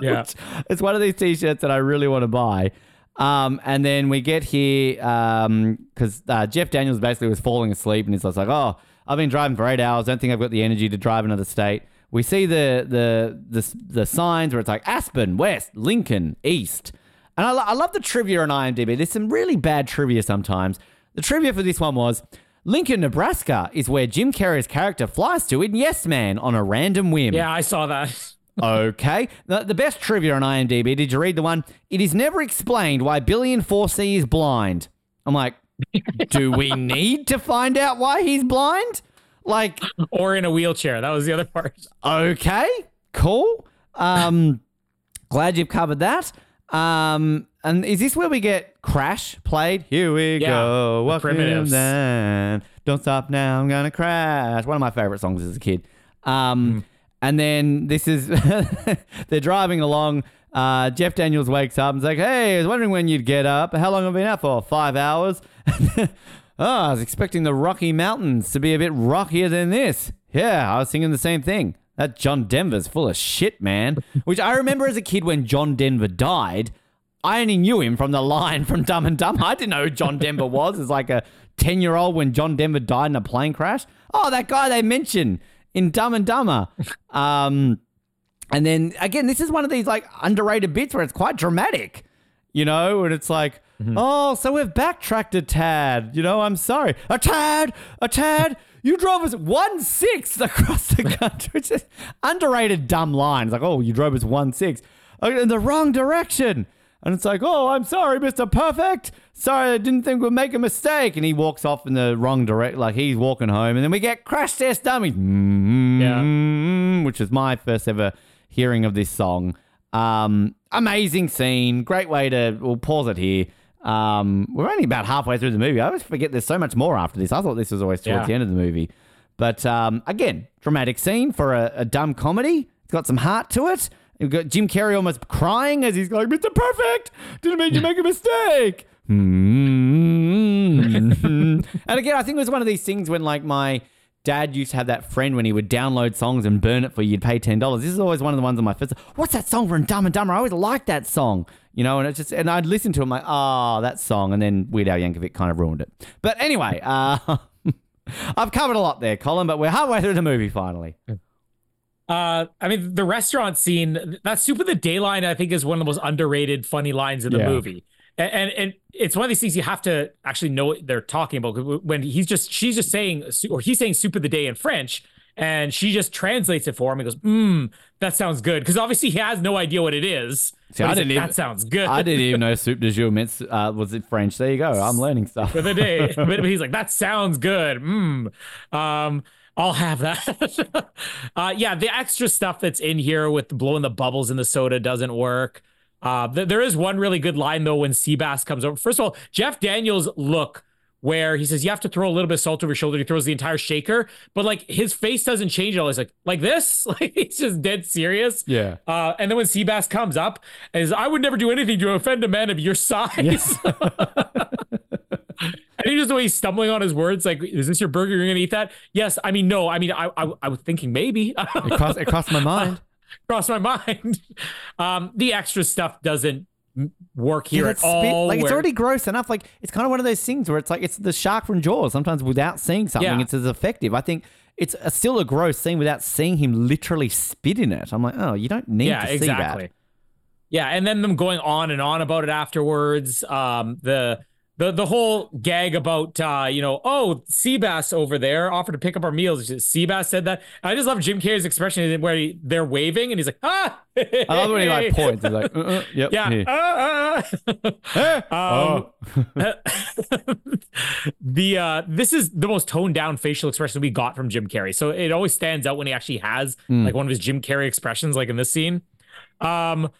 Yeah. it's one of these t-shirts that I really want to buy. Um, and then we get here because uh, Jeff Daniels basically was falling asleep and he's just like, "Oh, I've been driving for eight hours. Don't think I've got the energy to drive another state." We see the the the, the signs where it's like Aspen, West, Lincoln, East, and I, lo- I love the trivia on IMDb. There's some really bad trivia sometimes. The trivia for this one was. Lincoln, Nebraska is where Jim Carrey's character flies to in Yes Man on a random whim. Yeah, I saw that. Okay. The, the best trivia on IMDb, did you read the one? It is never explained why Billy in 4C is blind. I'm like, do we need to find out why he's blind? Like, Or in a wheelchair. That was the other part. okay, cool. Um, glad you've covered that. Um, and is this where we get Crash played? Here we Yeah, go. the Walking Primitives. down. Don't stop now. I'm gonna crash. One of my favorite songs as a kid. Um, and then this is they're driving along. Uh, Jeff Daniels wakes up and's like, "Hey, I was wondering when you'd get up. How long have I been out for? Five hours." Oh, I was expecting the Rocky Mountains to be a bit rockier than this. Yeah, I was thinking the same thing. That John Denver's full of shit, man. Which I remember as a kid when John Denver died. I only knew him from the line from Dumb and Dumber. I didn't know who John Denver was as like a 10 year old when John Denver died in a plane crash. Oh, that guy they mentioned in Dumb and Dumber. Um, and then again, this is one of these like underrated bits where it's quite dramatic, you know, and it's like, oh, so we've backtracked a tad. You know, I'm sorry. A tad, a tad. You drove us one sixth across the country. It's just underrated dumb lines. Like, oh, you drove us one sixth in the wrong direction. And it's like, oh, I'm sorry, Mr. Perfect. Sorry, I didn't think we'd make a mistake. And he walks off in the wrong direct, like he's walking home. And then we get Crash Test Dummies, mm, which is my first ever hearing of this song. Um, amazing scene. Great way to, we'll pause it here. Um, we're only about halfway through the movie. I always forget there's so much more after this. I thought this was always towards Yeah. the end of the movie. But um, again, dramatic scene for a, a dumb comedy. It's got some heart to it. Jim Carrey almost crying as he's like, Mr. Perfect, didn't mean to make a mistake. Hmm. and again, I think it was one of these things when like my dad used to have that friend when he would download songs and burn it for you, you'd pay ten dollars. This is always one of the ones on my first. What's that song from Dumb and Dumber? I always liked that song, you know. And it's just, and I'd listen to it, I'm like, oh, that song, and then Weird Al Yankovic kind of ruined it. But anyway, uh, I've covered a lot there, Colin. But we're halfway through the movie finally. Uh, I mean, the restaurant scene, that soup of the day line, I think, is one of the most underrated, funny lines in the Yeah. movie. And, and and it's one of these things you have to actually know what they're talking about. When he's just, she's just saying, or he's saying soup of the day in French, and she just translates it for him and goes, "Mmm, that sounds good." Because obviously he has no idea what it is. See, I didn't even- that sounds good. I didn't even know soup de jour meant uh, was it French. There you go. I'm learning stuff. for the day. but, he's like, that sounds good. Mm. Um, I'll have that. uh, yeah, the extra stuff that's in here with blowing the bubbles in the soda doesn't work. Uh, th- there is one really good line though when Seabass comes over. First of all, Jeff Daniels look where he says you have to throw a little bit of salt over your shoulder. He throws the entire shaker, but like his face doesn't change at all. He's like like this, like he's just dead serious. Yeah. Uh, and then when Seabass comes up, is I would never do anything to offend a man of your size. and he just the way he's stumbling on his words, like, is this your burger? You're gonna eat that? Yes. I mean, no. I mean, I I, I was thinking maybe. It crossed, it crossed my mind. Crossed my mind. Um, the extra stuff doesn't work here Yeah, at all. like it's already gross enough. Like it's kind of one of those things where it's like it's the shark from Jaws. Sometimes without seeing something, Yeah. it's as effective. I think it's a, still a gross scene without seeing him literally spit in it. I'm like, oh, you don't need yeah, to see exactly. that. Yeah, and then them going on and on about it afterwards. Um, the the the whole gag about uh, you know, oh, Seabass over there offered to pick up our meals. Seabass said that. I just love Jim Carrey's expression where he, they're waving and he's like, ah. I love when he like points. He's like, uh-uh, yep, Yeah. here. ah, ah. Um, the uh this is the most toned down facial expression we got from Jim Carrey. So it always stands out when he actually has like one of his Jim Carrey expressions like in this scene. Um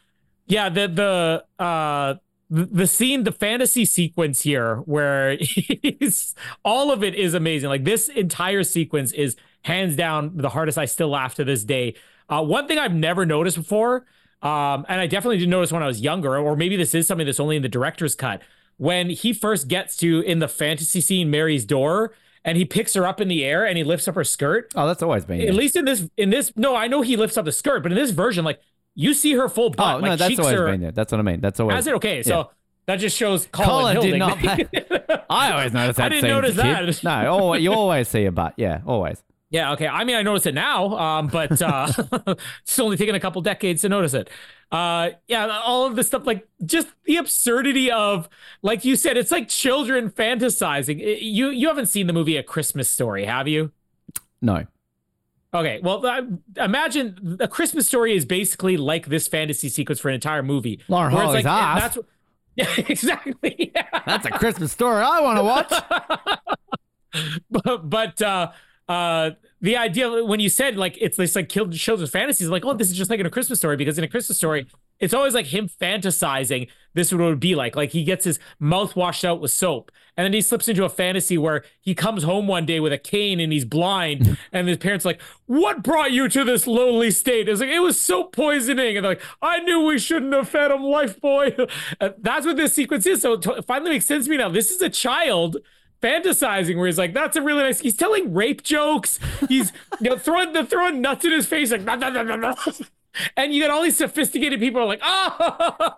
yeah, the the uh the scene, the fantasy sequence here, where he's all of it is amazing. Like this entire sequence is hands down the hardest I still laugh to this day. Uh, one thing I've never noticed before, um, and I definitely didn't notice when I was younger, or maybe this is something that's only in the director's cut. When he first gets to in the fantasy scene Mary's door, and he picks her up in the air and he lifts up her skirt. Oh, that's always been. At least in this, in this, no, I know he lifts up the skirt, but in this version, like you see her full butt, Oh like no, that's always are. been there. That's what I mean. That's always. Has it okay? So Yeah. that just shows Colin, Colin did not. I always notice that. I didn't scene as a notice that. No, always, you always see a butt. Yeah, always. Yeah, okay. I mean, I notice it now, um, but uh, it's only taken a couple decades to notice it. Uh, yeah, all of this stuff, like just the absurdity of, like you said, it's like children fantasizing. You you haven't seen the movie A Christmas Story, have you? No. Okay, well, I, imagine a Christmas Story is basically like this fantasy sequence for an entire movie. Lauren Holly's like, ass. That's what- yeah, exactly. Yeah. That's a Christmas story I want to watch. but but uh uh the idea when you said like it's this like killed children's fantasies like oh this is just like in a christmas story because in a christmas story it's always like him fantasizing this is what it would be like like he gets his mouth washed out with soap and then he slips into a fantasy where he comes home one day with a cane and he's blind and his parents are like what brought you to this lowly state it's like it was soap poisoning and they're like i knew we shouldn't have fed him Lifebuoy that's what this sequence is so it finally makes sense to me now this is a child fantasizing where he's like, "That's a really nice." He's telling rape jokes. He's you know throwing the throwing nuts in his face like, "Nah, nah, nah, nah, nah." And you got all these sophisticated people are like, "Oh."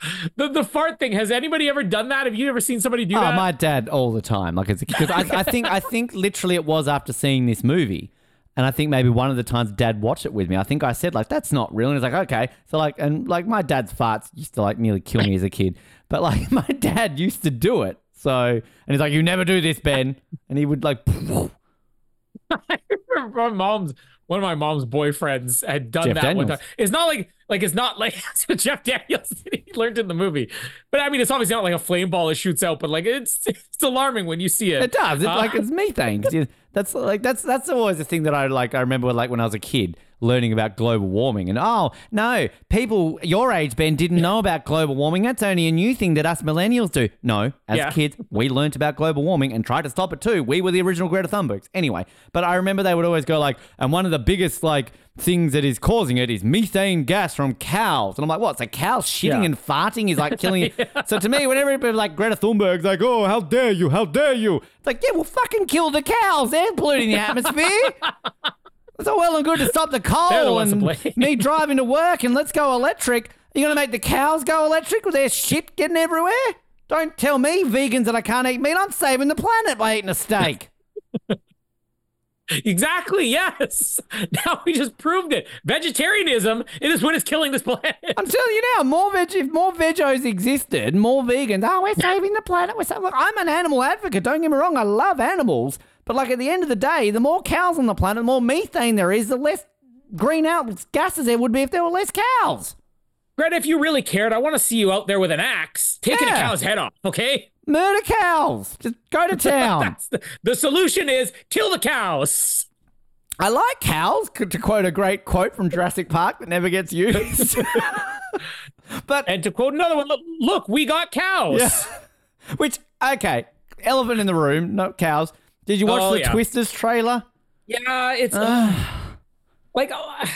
the the fart thing. Has anybody ever done that? Have you ever seen somebody do Oh, that? my dad all the time. Like, because I, I think I think literally it was after seeing this movie, and I think maybe one of the times dad watched it with me. I think I said like, "That's not real," and he's like, "Okay." So like, and like my dad's farts used to like nearly kill me as a kid, but like my dad used to do it. So and he's like, "You never do this, Ben," and he would like. My mom's one of my mom's boyfriends had done Jeff that one time. It's not like like it's not like that's what Jeff Daniels he learned in the movie. But I mean it's obviously not like a flame ball that shoots out, but like it's it's alarming when you see it. It does. It's Uh, like it's methane. That's like that's that's always the thing that I like. I remember like when I was a kid learning about global warming, and oh no, people your age Ben didn't know about global warming. That's only a new thing that us millennials do. No, as Yeah. kids we learnt about global warming and tried to stop it too. We were the original Greta Thunbergs. Anyway, but I remember they would always go like, and one of the biggest like things that is causing it is methane gas from cows. And I'm like, what? So cows shitting Yeah. and farting is like killing it. So to me, whenever people like Greta Thunberg's like, oh, how dare you? How dare you? It's like, yeah, well, fucking kill the cows. They're polluting the atmosphere. It's all well and good to stop the They're the coal and me driving to work and let's go electric. Are you going to make the cows go electric with their shit getting everywhere? Don't tell me, vegans, that I can't eat meat. I'm saving the planet by eating a steak. Exactly, yes. Now we just proved it. Vegetarianism it is what is killing this planet. I'm telling you now, more veg if more vegos existed, more vegans. Oh, we're saving the planet. We're saving. Look, I'm an animal advocate. Don't get me wrong. I love animals, but like at the end of the day, the more cows on the planet, the more methane there is, the less greenhouse gases there would be if there were less cows. Greta, if you really cared, I want to see you out there with an axe taking a cow's head off, okay? Murder cows. Just go to town. The, the solution is kill the cows. I like cows, to quote a great quote from Jurassic Park that never gets used. but And to quote another one, look, look we got cows. Yeah. Which okay, elephant in the room, not cows. Did you watch Oh, the yeah. Twisters trailer? Yeah, it's uh, like uh,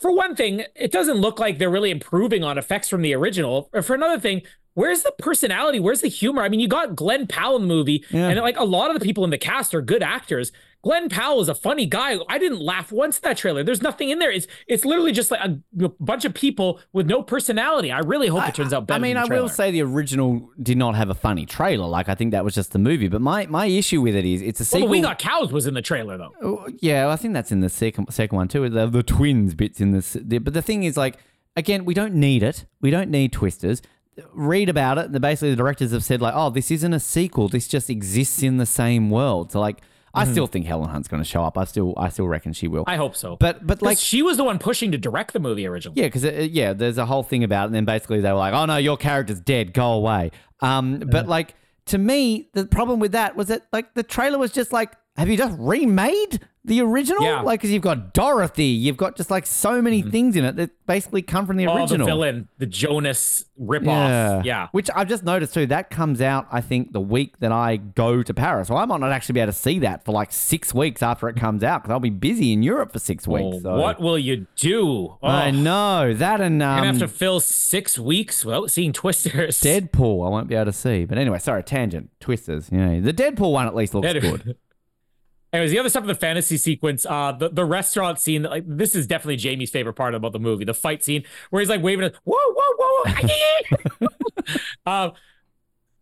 for one thing, it doesn't look like they're really improving on effects from the original. For another thing, where's the personality? Where's the humor? I mean, you got Glen Powell in the movie, Yeah. and like a lot of the people in the cast are good actors. Glen Powell is a funny guy. I didn't laugh once at that trailer. There's nothing in there. It's it's literally just like a a bunch of people with no personality. I really hope it turns out better. I mean, I will say the original did not have a funny trailer. Like I think that was just the movie. But my my issue with it is it's a sequel. the We Got Cows was in the trailer though. Oh, Yeah, I think that's in the second second one too. The, the twins bits in this. The, but the thing is, like, again, we don't need it. We don't need twisters. Read about it. Basically the directors have said like, oh, this isn't a sequel. This just exists in the same world. So like, I mm-hmm. still think Helen Hunt's going to show up. I still I still reckon she will. I hope so. but but like like. she was the one pushing to direct the movie originally. Yeah, because uh, uh, yeah, there's a whole thing about it, and then basically they were like, "Oh no, your character's dead. Go away." Um, but like to me, the problem with that was that like the trailer was just like, "Have you just remade the original?" Yeah. Like, because you've got Dorothy, you've got just like so many things in it that basically come from the Oh, original. the villain, the Jonas ripoff. Yeah. Which I've just noticed too. That comes out, I think, the week that I go to Paris. So I might not actually be able to see that for like six weeks after it comes out because I'll be busy in Europe for six Well, weeks. so- What will you do? Oh, I know that and um, You're gonna have to fill six weeks without seeing Twisters. Deadpool, I won't be able to see. But anyway, sorry, tangent. Twisters. You know, the Deadpool one at least looks Dead- good. Anyways, the other stuff in the fantasy sequence, uh, the, the restaurant scene, like this is definitely Jamie's favorite part about the movie. The fight scene where he's like waving, it, whoa, whoa, whoa, whoa. um,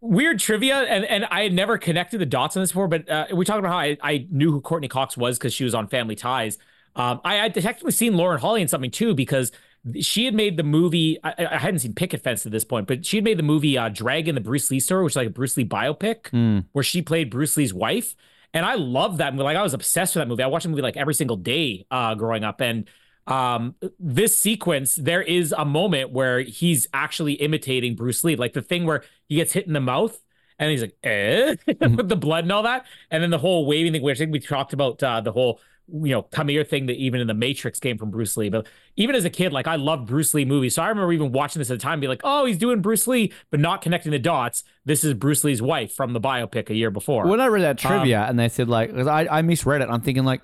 weird trivia, and and I had never connected the dots on this before, but uh, we talked about how I, I knew who Courteney Cox was because she was on Family Ties. Um, I had technically seen Lauren Holly in something too because she had made the movie. I, I hadn't seen Picket Fence at this point, but she had made the movie uh, Dragon, the Bruce Lee story, which is like a Bruce Lee biopic where she played Bruce Lee's wife. And I love that movie. Like I was obsessed with that movie. I watched the movie like every single day uh, growing up. And um, this sequence, there is a moment where he's actually imitating Bruce Lee, like the thing where he gets hit in the mouth and he's like, eh, with the blood and all that. And then the whole waving thing, which I think we talked about uh, the whole, you know, come here thing that even in the Matrix came from Bruce Lee. But even as a kid, like I loved Bruce Lee movies. So I remember even watching this at the time, be like, oh, he's doing Bruce Lee, but not connecting the dots. This is Bruce Lee's wife from the biopic a year before. When I read that Um, trivia and they said like, I, I misread it. I'm thinking like,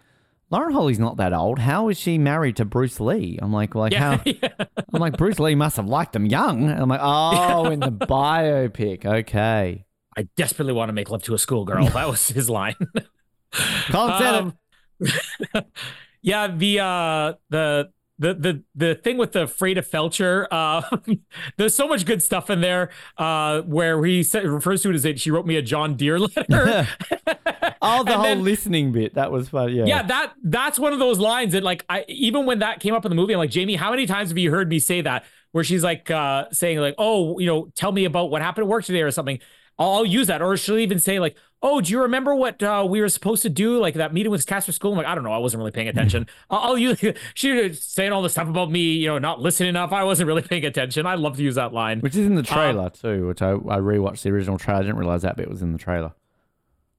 Lauren Holly's not that old. How is she married to Bruce Lee? I'm like, like yeah, how? yeah. I'm like, Bruce Lee must have liked him young. And I'm like, oh, in the biopic. Okay. I desperately want to make love to a schoolgirl. that was his line. Say it. Um, yeah, the uh the the the the thing with the Freda Felcher, uh, there's so much good stuff in there. Uh, where he said, refers to it as it, she wrote me a John Deere letter. Oh, the And whole then- listening bit. That was fun. Yeah. yeah, that that's one of those lines that like I even when that came up in the movie, I'm like Jamie, how many times have you heard me say that? Where she's like uh, saying like, oh, you know, tell me about what happened at work today or something. I'll, I'll use that, or she'll even say like, oh, do you remember what uh, we were supposed to do? Like that meeting with Casper School. I'm like, I don't know, I wasn't really paying attention. I'll, I'll use she was saying all this stuff about me, you know, not listening enough. I wasn't really paying attention. I love to use that line. Which is in the trailer too, which I, I rewatched the original trailer. I didn't realize that bit was in the trailer.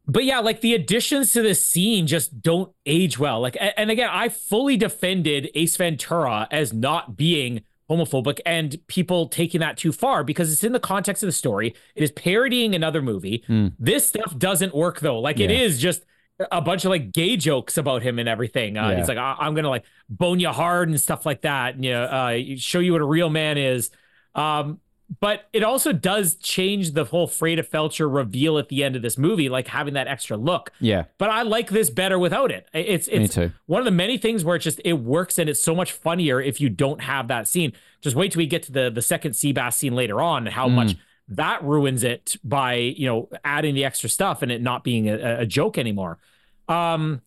but yeah, like the additions to this scene just don't age well. Like, and again, I fully defended Ace Ventura as not being homophobic and people taking that too far because it's in the context of the story. It is parodying another movie. This stuff doesn't work though. Like, it. Yeah. is just a bunch of like gay jokes about him and everything. Uh, Yeah. He's like, I- I'm gonna like bone you hard and stuff like that, and you know, uh, show you what a real man is. Um, but it also does change the whole Freda Felcher reveal at the end of this movie, like having that extra look. Yeah. But I like this better without it. It's it's one of the many things where it just it works and it's so much funnier if you don't have that scene. Just wait till we get to the the second sea bass scene later on and how much that ruins it by you know adding the extra stuff and it not being a, a joke anymore. Um,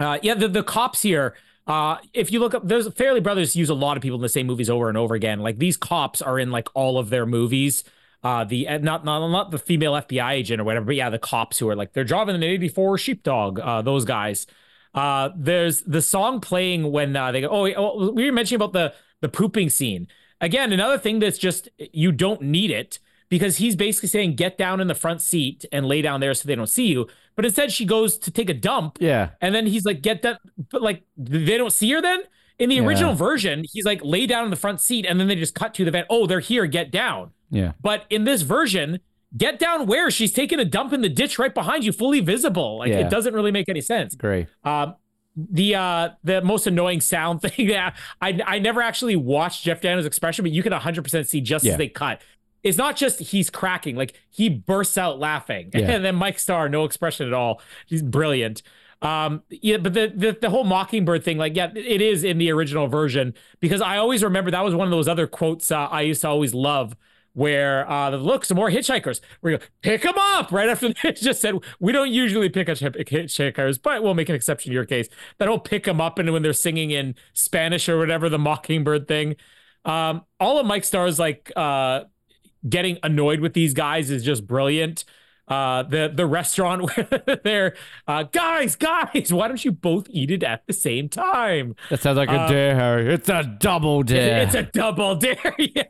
uh, yeah, the the cops here. Uh, if you look up, there's Farrelly Brothers use a lot of people in the same movies over and over again. Like these cops are in like all of their movies. Uh, the uh, not not not the female FBI agent or whatever, but yeah, the cops who are like they're driving an '84 sheepdog. Uh, those guys. Uh, there's the song playing when uh, they go. Oh, oh, we were mentioning about the the pooping scene. Again, another thing that's just you don't need it because he's basically saying get down in the front seat and lay down there so they don't see you. But instead, she goes to take a dump. Yeah. And then he's like, get that, but like they don't see her then? In the Yeah. original version, he's like, lay down in the front seat, and then they just cut to the van. Oh, they're here, get down. Yeah. But in this version, get down where? She's taking a dump in the ditch right behind you, fully visible. Like Yeah. it doesn't really make any sense. Great. Um, the uh the most annoying sound thing that I I never actually watched Jeff Daniels' expression, but you can 100% see just Yeah. as they cut. It's not just he's cracking, like he bursts out laughing. Yeah. And then Mike Starr, no expression at all. He's brilliant. Um, yeah, but the, the the whole mockingbird thing, like, yeah, it is in the original version because I always remember that was one of those other quotes uh, I used to always love where uh look some more hitchhikers we go pick them up right after they just said we don't usually pick up hitchhikers but we'll make an exception to your case that will pick them up and when they're singing in spanish or whatever the mockingbird thing um all of mike starr's like uh getting annoyed with these guys is just brilliant uh the the restaurant where they're uh guys guys why don't you both eat it at the same time That sounds like a Uh, dare, Harry. It's a double dare. it's a double dare. yeah.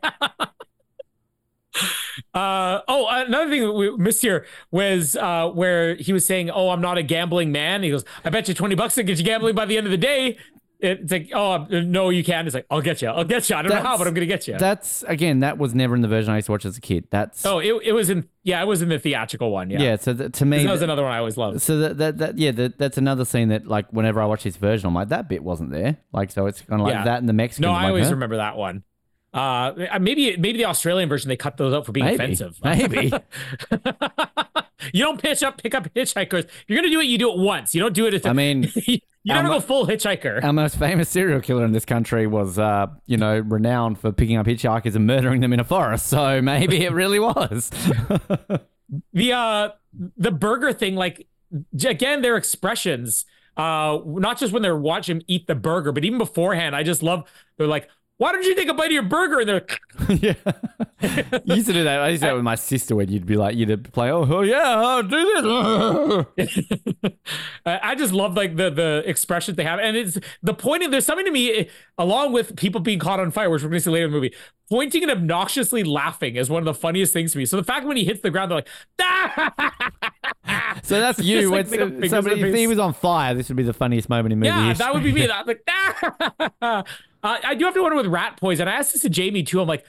Uh, oh, another thing that we missed here was uh, where he was saying, "Oh, I'm not a gambling man." He goes, "I bet you twenty bucks to get you gambling by the end of the day." It's like, "Oh, no, you can." It's like, "I'll get you. I'll get you. I don't know how, but I'm gonna get you." That's again, that was never in the version I used to watch as a kid. That's oh, it, it was in yeah, it was in the theatrical one. Yeah, yeah. So th- to me, that was another one I always loved. so that, that that yeah, that, that's another scene that like whenever I watch this version, I'm like that bit wasn't there. Like so, it's kind of like Yeah. that in the Mexican. No, I'm like, always huh? remember that one. Uh, maybe maybe the Australian version they cut those out for being Maybe. offensive. Maybe. you don't pitch up, pick up hitchhikers. If you're gonna do it, you do it once. You don't do it. I mean, you never Um, go full hitchhiker. Our most famous serial killer in this country was, uh, you know, renowned for picking up hitchhikers and murdering them in a forest. So maybe it really was. the uh the burger thing, like again, their expressions. Uh, not just when they're watching him eat the burger, but even beforehand, I just love. They're like, "Why don't you take a bite of your burger?" And they're yeah. You used to do that. I used to do that with my sister when you'd be like, you'd play, oh, oh yeah, I'll do this. I just love like the the expressions they have, and it's the point. Of, There's something to me, along with people being caught on fire, which we're going to see later in the movie. Pointing and obnoxiously laughing is one of the funniest things to me. So the fact when he hits the ground, they're like, ah! So that's you. Just, when like, fingers somebody, if he was on fire, this would be the funniest moment in movie yeah, history. that would be me. I'm like, ah! Uh, I do have to wonder with rat poison. I asked this to Jamie too. I'm like,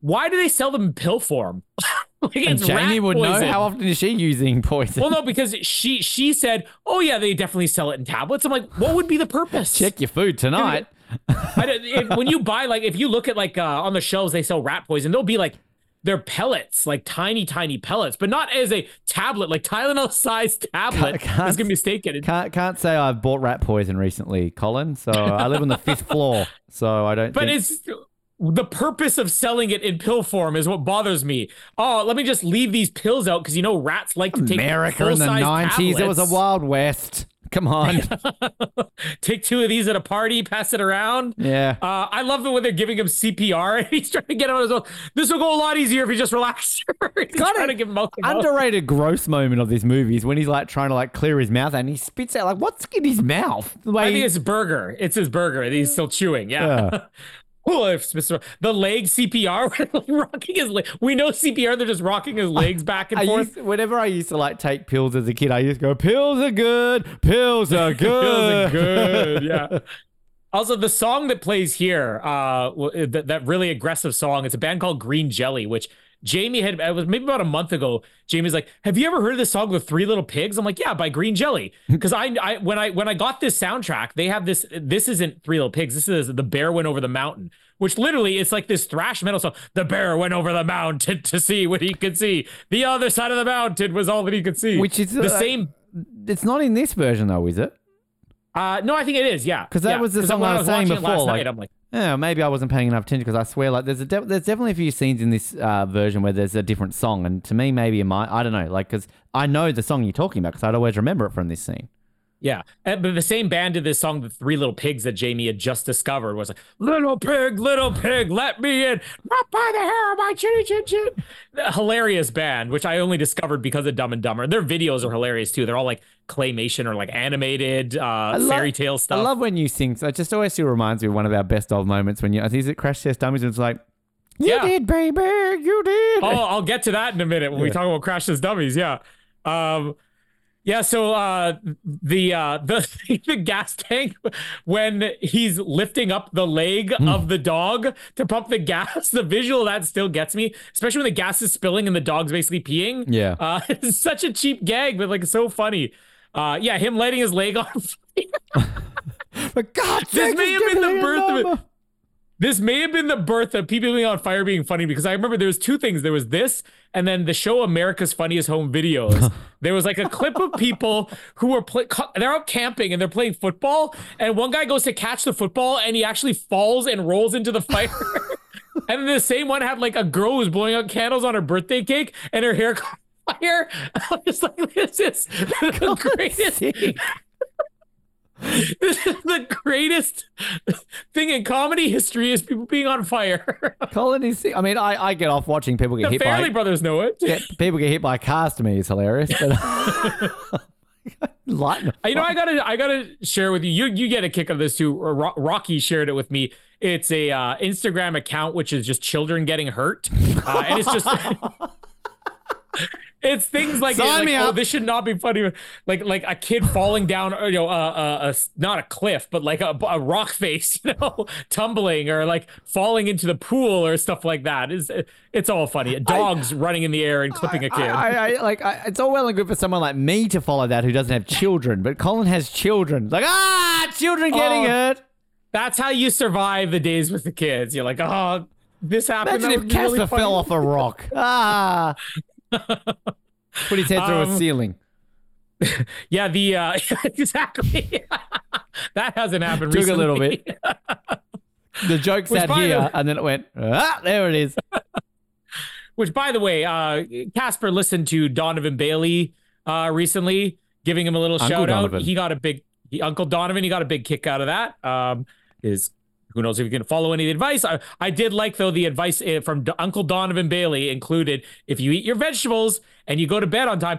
why do they sell them in pill form? like and Jamie would know. How often is she using poison? Well, no, because she she said, "Oh yeah, they definitely sell it in tablets." I'm like, what would be the purpose? Check your food tonight. I when you buy like if you look at like uh, on the shelves they sell rat poison, there'll be like they're pellets, like tiny, tiny pellets, but not as a tablet, like Tylenol-sized tablet. Can't- Is gonna be mistaken. Can't can't say I've bought rat poison recently, Colin. So I live on the fifth floor, so I don't. But think- it's the purpose of selling it in pill form is what bothers me. Oh, let me just leave these pills out because you know rats like to take America in the nineties. It was a wild west. Come on, Take two of these at a party, pass it around. yeah. Uh, I love the way they're giving him CPR and he's trying to get him on his own. This will go a lot easier if he just relaxes. he's Got trying it. to give him mouth to mouth. Underrated gross moment of this movie is when he's like trying to like clear his mouth and he spits out like what's in his mouth. Way I think it's burger. It's his burger. He's still chewing. Yeah. Yeah. The leg CPR, like rocking his leg. We know CPR. They're just rocking his legs back and I forth. used, whenever I used to like take pills as a kid, I used to go, pills are good, pills are good. Feels good. Yeah. Also, the song that plays here, uh, that, that really aggressive song, it's a band called Green Jelly, which Jamie had, it was maybe about a month ago. Jamie's like, "Have you ever heard of this song, The Three Little Pigs?" I'm like, "Yeah, by Green Jelly." Because I, I, when I, when I got this soundtrack, they have this. This isn't Three Little Pigs. This is The Bear Went Over the Mountain, which literally it's like this thrash metal song. The bear went over the mountain to see what he could see. The other side of the mountain was all that he could see. Which is, the uh, same. It's not in this version though, is it? Uh, no, I think it is. Yeah, because that Yeah. was the song when I was saying it last before, like- night, I'm like, Yeah, maybe I wasn't paying enough attention because I swear, like, there's a de- there's definitely a few scenes in this uh, version where there's a different song, and to me, maybe in my I don't know, like, because I know the song you're talking about because I'd always remember it from this scene. Yeah. And, but the same band did this song, "The Three Little Pigs," that Jamie had just discovered. Was like, "Little pig, little pig, let me in, not by the hair of my chinny chin chin." The Hilarious band, which I only discovered because of Dumb and Dumber. Their videos are hilarious too. They're all like claymation or like animated uh, lo- fairy tale stuff. I love when you sing. So it just always still reminds me of one of our best of moments when you. I think it Crash Test Dummies. And it's like, you Yeah. did, baby, you did. Oh, I'll get to that in a minute when we talk about Crash Test Dummies. Yeah. Um, yeah, so uh the uh the the gas tank when he's lifting up the leg Hmm. of the dog to pump the gas, the visual of that still gets me, especially when the gas is spilling and the dog's basically peeing. Yeah. Uh it's such a cheap gag, but like so funny. Uh yeah, him lighting his leg on fire. For God's This may have been the birth of it. This may have been the birth of people being on fire being funny because I remember there was two things. There was this, and then the show America's Funniest Home Videos. there was like a clip of people who were play, they're out camping and they're playing football, and one guy goes to catch the football and he actually falls and rolls into the fire. and then the same one had like a girl who was blowing out candles on her birthday cake, and her hair caught fire. I'm just like, this is the greatest. This is the greatest thing in comedy history is people being on fire. Colin is. I mean, I, I get off watching people get the hit Family by Brothers know it. get, people get hit by cars. To me, is hilarious. But. You know, I gotta, I gotta share with you. You, you get a kick of this too. Rocky shared it with me. It's a uh, Instagram account which is just children getting hurt, uh, and it's just. It's things like, Sign like, oh, up. this should not be funny. Like like a kid falling down, or, you know, uh, uh, a, not a cliff, but like a, a rock face, you know, tumbling or like falling into the pool or stuff like that. Is it's all funny. Dogs running in the air and clipping a kid. I, I, like I, it's all well and good for someone like me to follow that who doesn't have children, but Colin has children. Like ah, children getting Oh, hurt. That's how you survive the days with the kids. You're like, oh, this happened. Imagine if would be really Casper fell off a rock. Ah, put his head through a Um, ceiling. Yeah, the uh exactly. that hasn't happened recently. Took a little bit. The joke sat by the- here, and then it went ah. There it is. Which, by the way, uh Casper listened to Donovan Bailey uh recently, giving him a little Uncle shout Donovan. out. He got a big he, Uncle Donovan. He got a big kick out of that. Um, is who knows if you can follow any of the advice. I, I did like though the advice uh, from D- Uncle Donovan Bailey included if you eat your vegetables and you go to bed on time.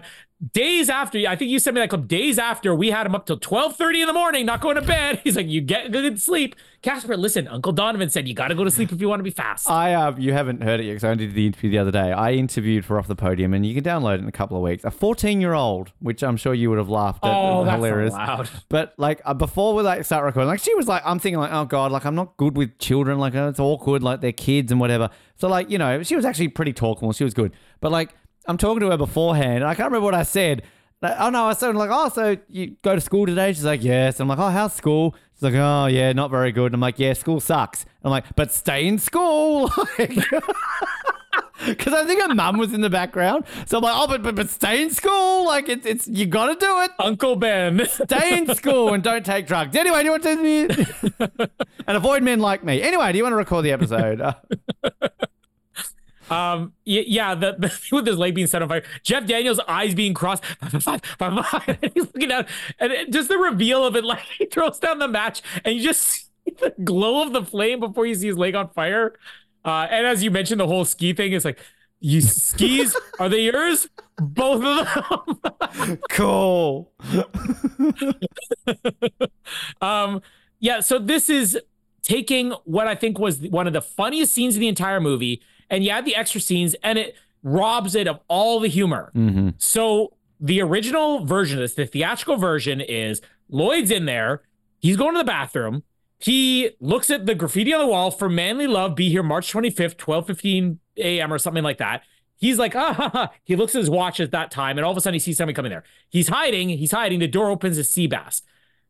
Days after, I think you sent me that clip. Days after, we had him up till twelve thirty in the morning, not going to bed. He's like, "You get good sleep." Casper, listen, Uncle Donovan said you got to go to sleep if you want to be fast. I uh, you haven't heard it yet because I only did the interview the other day. I interviewed for Off the Podium, and you can download it in a couple of weeks. A 14 year old, which I'm sure you would have laughed at. oh, that's hilarious. loud. But like uh, before we like start recording, like she was like, I'm thinking like, oh god, like I'm not good with children. Like uh, it's awkward, like they're kids and whatever. So like you know, she was actually pretty talkable. She was good. But like I'm talking to her beforehand, and I can't remember what I said. Like, oh no, I said like, oh, so you go to school today? She's like, yes. I'm like, oh, how's school? She's like, oh yeah, not very good. And I'm like, yeah, school sucks. I'm like, but stay in school. Because I think her mum was in the background. So I'm like, oh, but, but, but stay in school. Like, it's, it's you got to do it. Uncle Ben. Stay in school and don't take drugs. Anyway, do you want to And avoid men like me. Anyway, do you want to record the episode? Uh, Um, yeah, the, the thing with his leg being set on fire, Jeff Daniels' eyes being crossed, and he's looking down, and it, just the reveal of it, like he throws down the match, and you just see the glow of the flame before you see his leg on fire. Uh, and as you mentioned, the whole ski thing is like, you skis are they yours? Both of them. cool. um, yeah, so this is taking what I think was one of the funniest scenes in the entire movie, and you add the extra scenes, and it robs it of all the humor. Mm-hmm. So the original version of this, the theatrical version, is Lloyd's in there. He's going to the bathroom. He looks at the graffiti on the wall for Manly Love, be here March 25th, 12 15 a.m. or something like that. He's like, ah, ha, ha. he looks at his watch at that time, and all of a sudden he sees somebody coming there. He's hiding, he's hiding. The door opens to Seabass.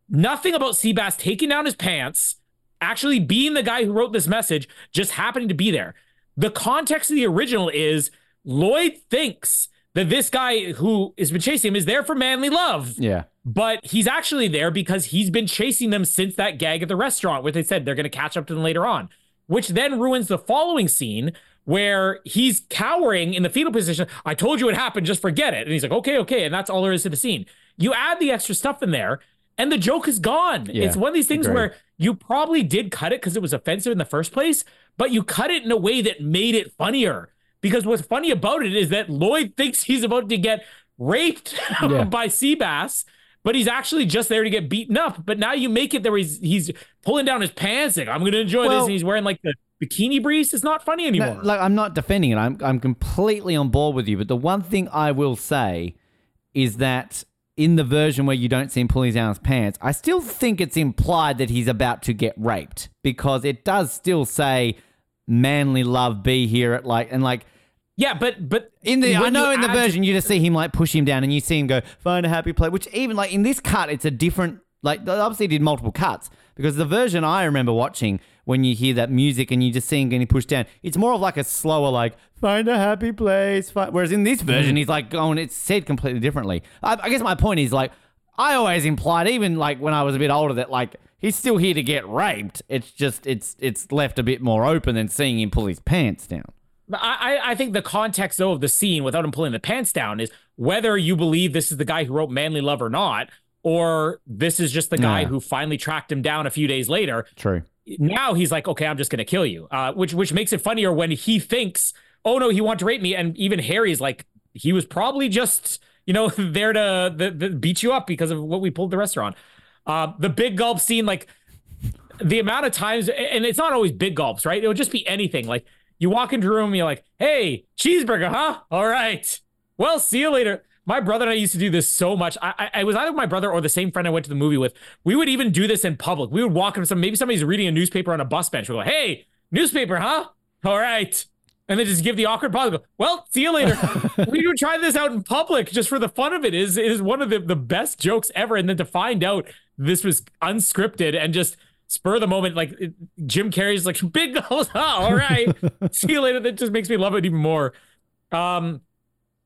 Nothing about Seabass taking down his pants, actually being the guy who wrote this message, just happening to be there. The context of the original is Lloyd thinks that this guy who has been chasing him is there for manly love. Yeah. But he's actually there because he's been chasing them since that gag at the restaurant where they said they're going to catch up to them later on, which then ruins the following scene where he's cowering in the fetal position. I told you it happened, just forget it. And he's like, okay, okay. And that's all there is to the scene. You add the extra stuff in there, and the joke is gone. Yeah, it's one of these things agreed. where you probably did cut it because it was offensive in the first place, but you cut it in a way that made it funnier. Because what's funny about it is that Lloyd thinks he's about to get raped Yeah. by Seabass, but he's actually just there to get beaten up. But now you make it there he's he's pulling down his pants, like I'm gonna enjoy this, and he's wearing like the bikini briefs. It's not funny anymore. No, like I'm not defending it. I'm I'm completely on board with you. But the one thing I will say is that in the version where you don't see him pulling down his pants, I still think it's implied that he's about to get raped because it does still say manly love be here at like and like yeah, but but in the I know in the version you just see him like push him down and you see him go find a happy place which even like in this cut it's a different like obviously did multiple cuts because the version I remember watching when you hear that music and you just see him getting pushed down. It's more of like a slower like find a happy place fi-" whereas in this version mm-hmm. he's like going it's said completely differently. I, I guess my point is like I always implied even like when I was a bit older that like he's still here to get raped. It's just it's it's left a bit more open than seeing him pull his pants down. I, I I think the context though of the scene without him pulling the pants down is whether you believe this is the guy who wrote Manly Love or not, or this is just the guy Yeah. who finally tracked him down a few days later. true Now he's like, okay, I'm just gonna kill you. Uh, which which makes it funnier when he thinks, oh no, he wanted to rape me, and even Harry's like, he was probably just you know there to the, the beat you up because of what we pulled the restaurant. Uh, the big gulp scene, like the amount of times, and it's not always big gulps, right? It would just be anything. Like you walk into a room, you're like, "Hey, cheeseburger, huh? All right. Well, see you later." My brother and I used to do this so much. I, I, I was either my brother or the same friend I went to the movie with. We would even do this in public. We would walk into some, maybe somebody's reading a newspaper on a bus bench. We go, "Hey, newspaper, huh? All right." And then just give the awkward pause. Go, well, see you later. we would try this out in public just for the fun of it. Is is one of the, the best jokes ever. And then to find out this was unscripted and just spur the moment, like it- Jim Carrey's like big goals. Oh, all right, see you later. That just makes me love it even more. Um,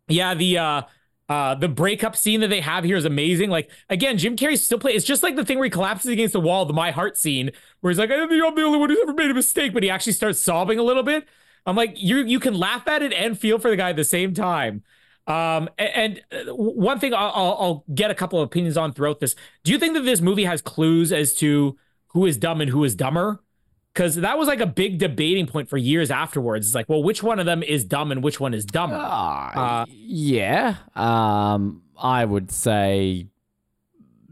yeah, the uh, uh, the breakup scene that they have here is amazing. Like again, Jim Carrey still play. It's just like the thing where he collapses against the wall, the My Heart scene, where he's like, "I think I'm the only one who's ever made a mistake," but he actually starts sobbing a little bit. I'm like, you you can laugh at it and feel for the guy at the same time. Um, a- and, uh, one thing I'll, I'll, I'll get a couple of opinions on throughout this. Do you think that this movie has clues as to who is dumb and who is dumber? Because that was like a big debating point for years afterwards. It's like, well, which one of them is dumb and which one is dumber? Ah, yeah. Um, I would say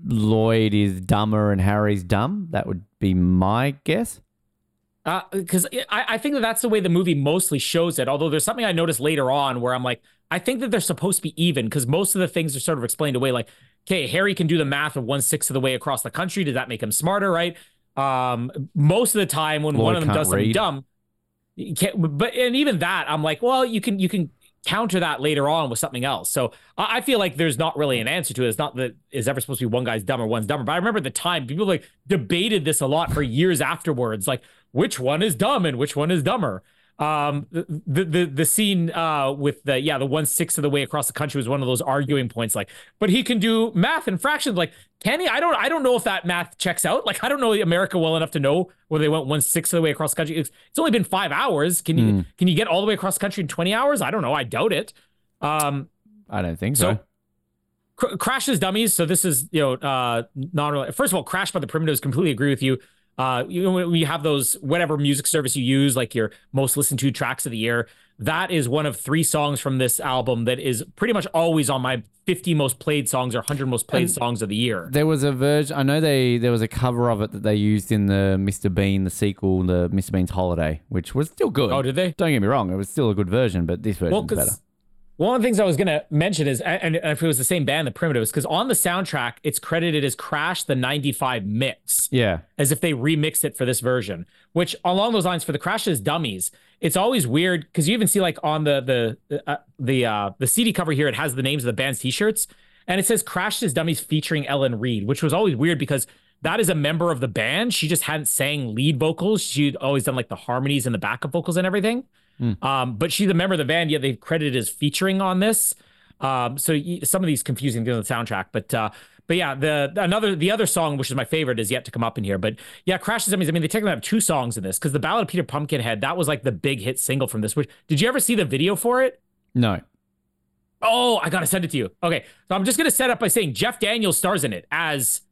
Lloyd is dumber and Harry's dumb. That would be my guess. because I, I think that that's the way the movie mostly shows it. Although there's something I noticed later on where I'm like, I think that they're supposed to be even because most of the things are sort of explained away. Like, okay, Harry can do the math of one sixth of the way across the country. Does that make him smarter? Right. Um, most of the time when one of them does something dumb, you can't, but and even that, I'm like, well, you can you can counter that later on with something else. So I, I feel like there's not really an answer to it. It's not that is ever supposed to be one guy's dumb or one's dumber. But I remember at the time people like debated this a lot for years afterwards, like which one is dumb and which one is dumber. Um, the the the scene uh with the yeah the one sixth of the way across the country was one of those arguing points. Like, but he can do math and fractions. Like, can he? I don't I don't know if that math checks out. Like, I don't know America well enough to know whether they went one sixth of the way across the country. It's, it's only been five hours. Can you can you get all the way across the country in twenty hours? I don't know. I doubt it. Um, I don't think so. so Cr- Crash Test Dummies. So this is you know uh not first of all, crash by the primitives. Completely agree with you. Uh, you know when you have those whatever music service you use, like your most listened to tracks of the year. That is one of three songs from this album that is pretty much always on my 50 most played songs or 100 most played songs of the year. There was a version. I know they there was a cover of it that they used in the Mr. Bean, the sequel, the Mr. Bean's Holiday, which was still good. Oh, did they? Don't get me wrong, it was still a good version, but this version's Well, better. One of the things I was going to mention is, and if it was the same band, the Primitives, because on the soundtrack, it's credited as Crash the 95 mix. Yeah, as if they remixed it for this version. Which along those lines for the Crash Test Dummies, it's always weird because you even see like on the the uh, the uh, the CD cover here, it has the names of the band's T-shirts, and it says Crash Test Dummies featuring Ellen Reid, which was always weird because that is a member of the band. She just hadn't sang lead vocals. She'd always done like the harmonies and the backup vocals and everything. Um, but she's a member of the band, yet they've credited as featuring on this. Um, so some of these confusing things on the soundtrack, but uh, but yeah, the another the other song, which is my favorite, is yet to come up in here. But yeah, Crashes. I mean, they technically have two songs in this because the Ballad of Peter Pumpkinhead that was like the big hit single from this. Which did you ever see the video for it? no, Oh, I gotta send it to you. Okay, so I'm just gonna set up by saying Jeff Daniels stars in it as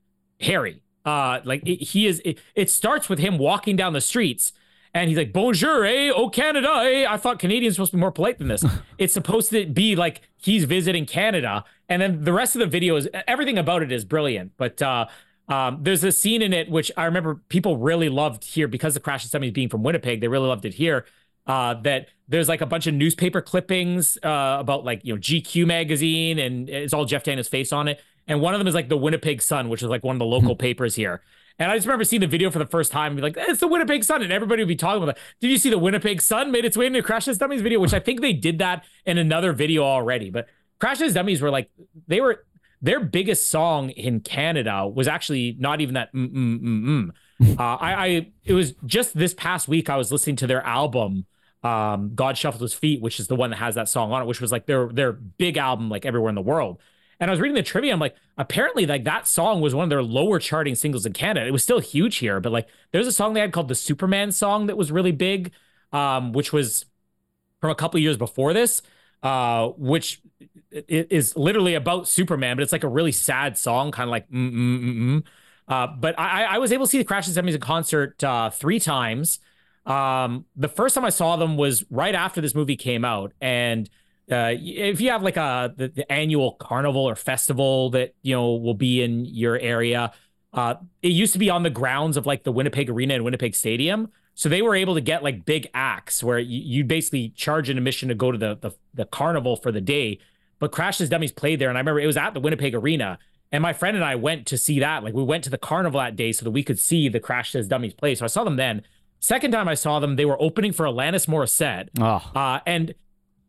Harry. Uh, like it, he is. It, it starts with him walking down the streets, and he's like, "Bonjour, eh? Oh Canada, eh?" I thought Canadians were supposed to be more polite than this. it's supposed to be like he's visiting Canada, and then the rest of the video is everything about it is brilliant. But uh, um, there's a scene in it which I remember people really loved here because the Crash Test Dummies being from Winnipeg, they really loved it here. Uh, that there's like a bunch of newspaper clippings uh, about like you know GQ magazine, and it's all Jeff Daniels' face on it. And one of them is like the Winnipeg Sun, which is like one of the local papers here. And I just remember seeing the video for the first time and be like, it's the Winnipeg Sun. And everybody would be talking about that. Did you see the Winnipeg Sun made its way into Crash Test Dummies video? Which I think they did that in another video already. But Crash Test Dummies were like, they were, their biggest song in Canada was actually not even that. Mm, mm, mm, mm. Uh, I, I, it was just this past week, I was listening to their album, um, God Shuffled His Feet, which is the one that has that song on it, which was like their, their big album, like everywhere in the world. And I was reading the trivia. I'm like, apparently, like that song was one of their lower charting singles in Canada. It was still huge here, but like, there's a song they had called the Superman song that was really big, um, which was from a couple years before this, uh, which is literally about Superman, but it's like a really sad song, kind of like mm mm mm mm. Uh, but I, I was able to see the Crash Test Dummies in concert uh, three times. Um, the first time I saw them was right after this movie came out, and uh, if you have like a the, the annual carnival or festival that you know will be in your area, uh, it used to be on the grounds of like the Winnipeg Arena and Winnipeg Stadium. So they were able to get like big acts where you, you basically charge an admission to go to the, the the carnival for the day. But Crash Test Dummies played there, and I remember it was at the Winnipeg Arena. And my friend and I went to see that. Like we went to the carnival that day so that we could see the Crash Test Dummies play. So I saw them then. Second time I saw them, they were opening for Alanis Morissette. oh, Uh, and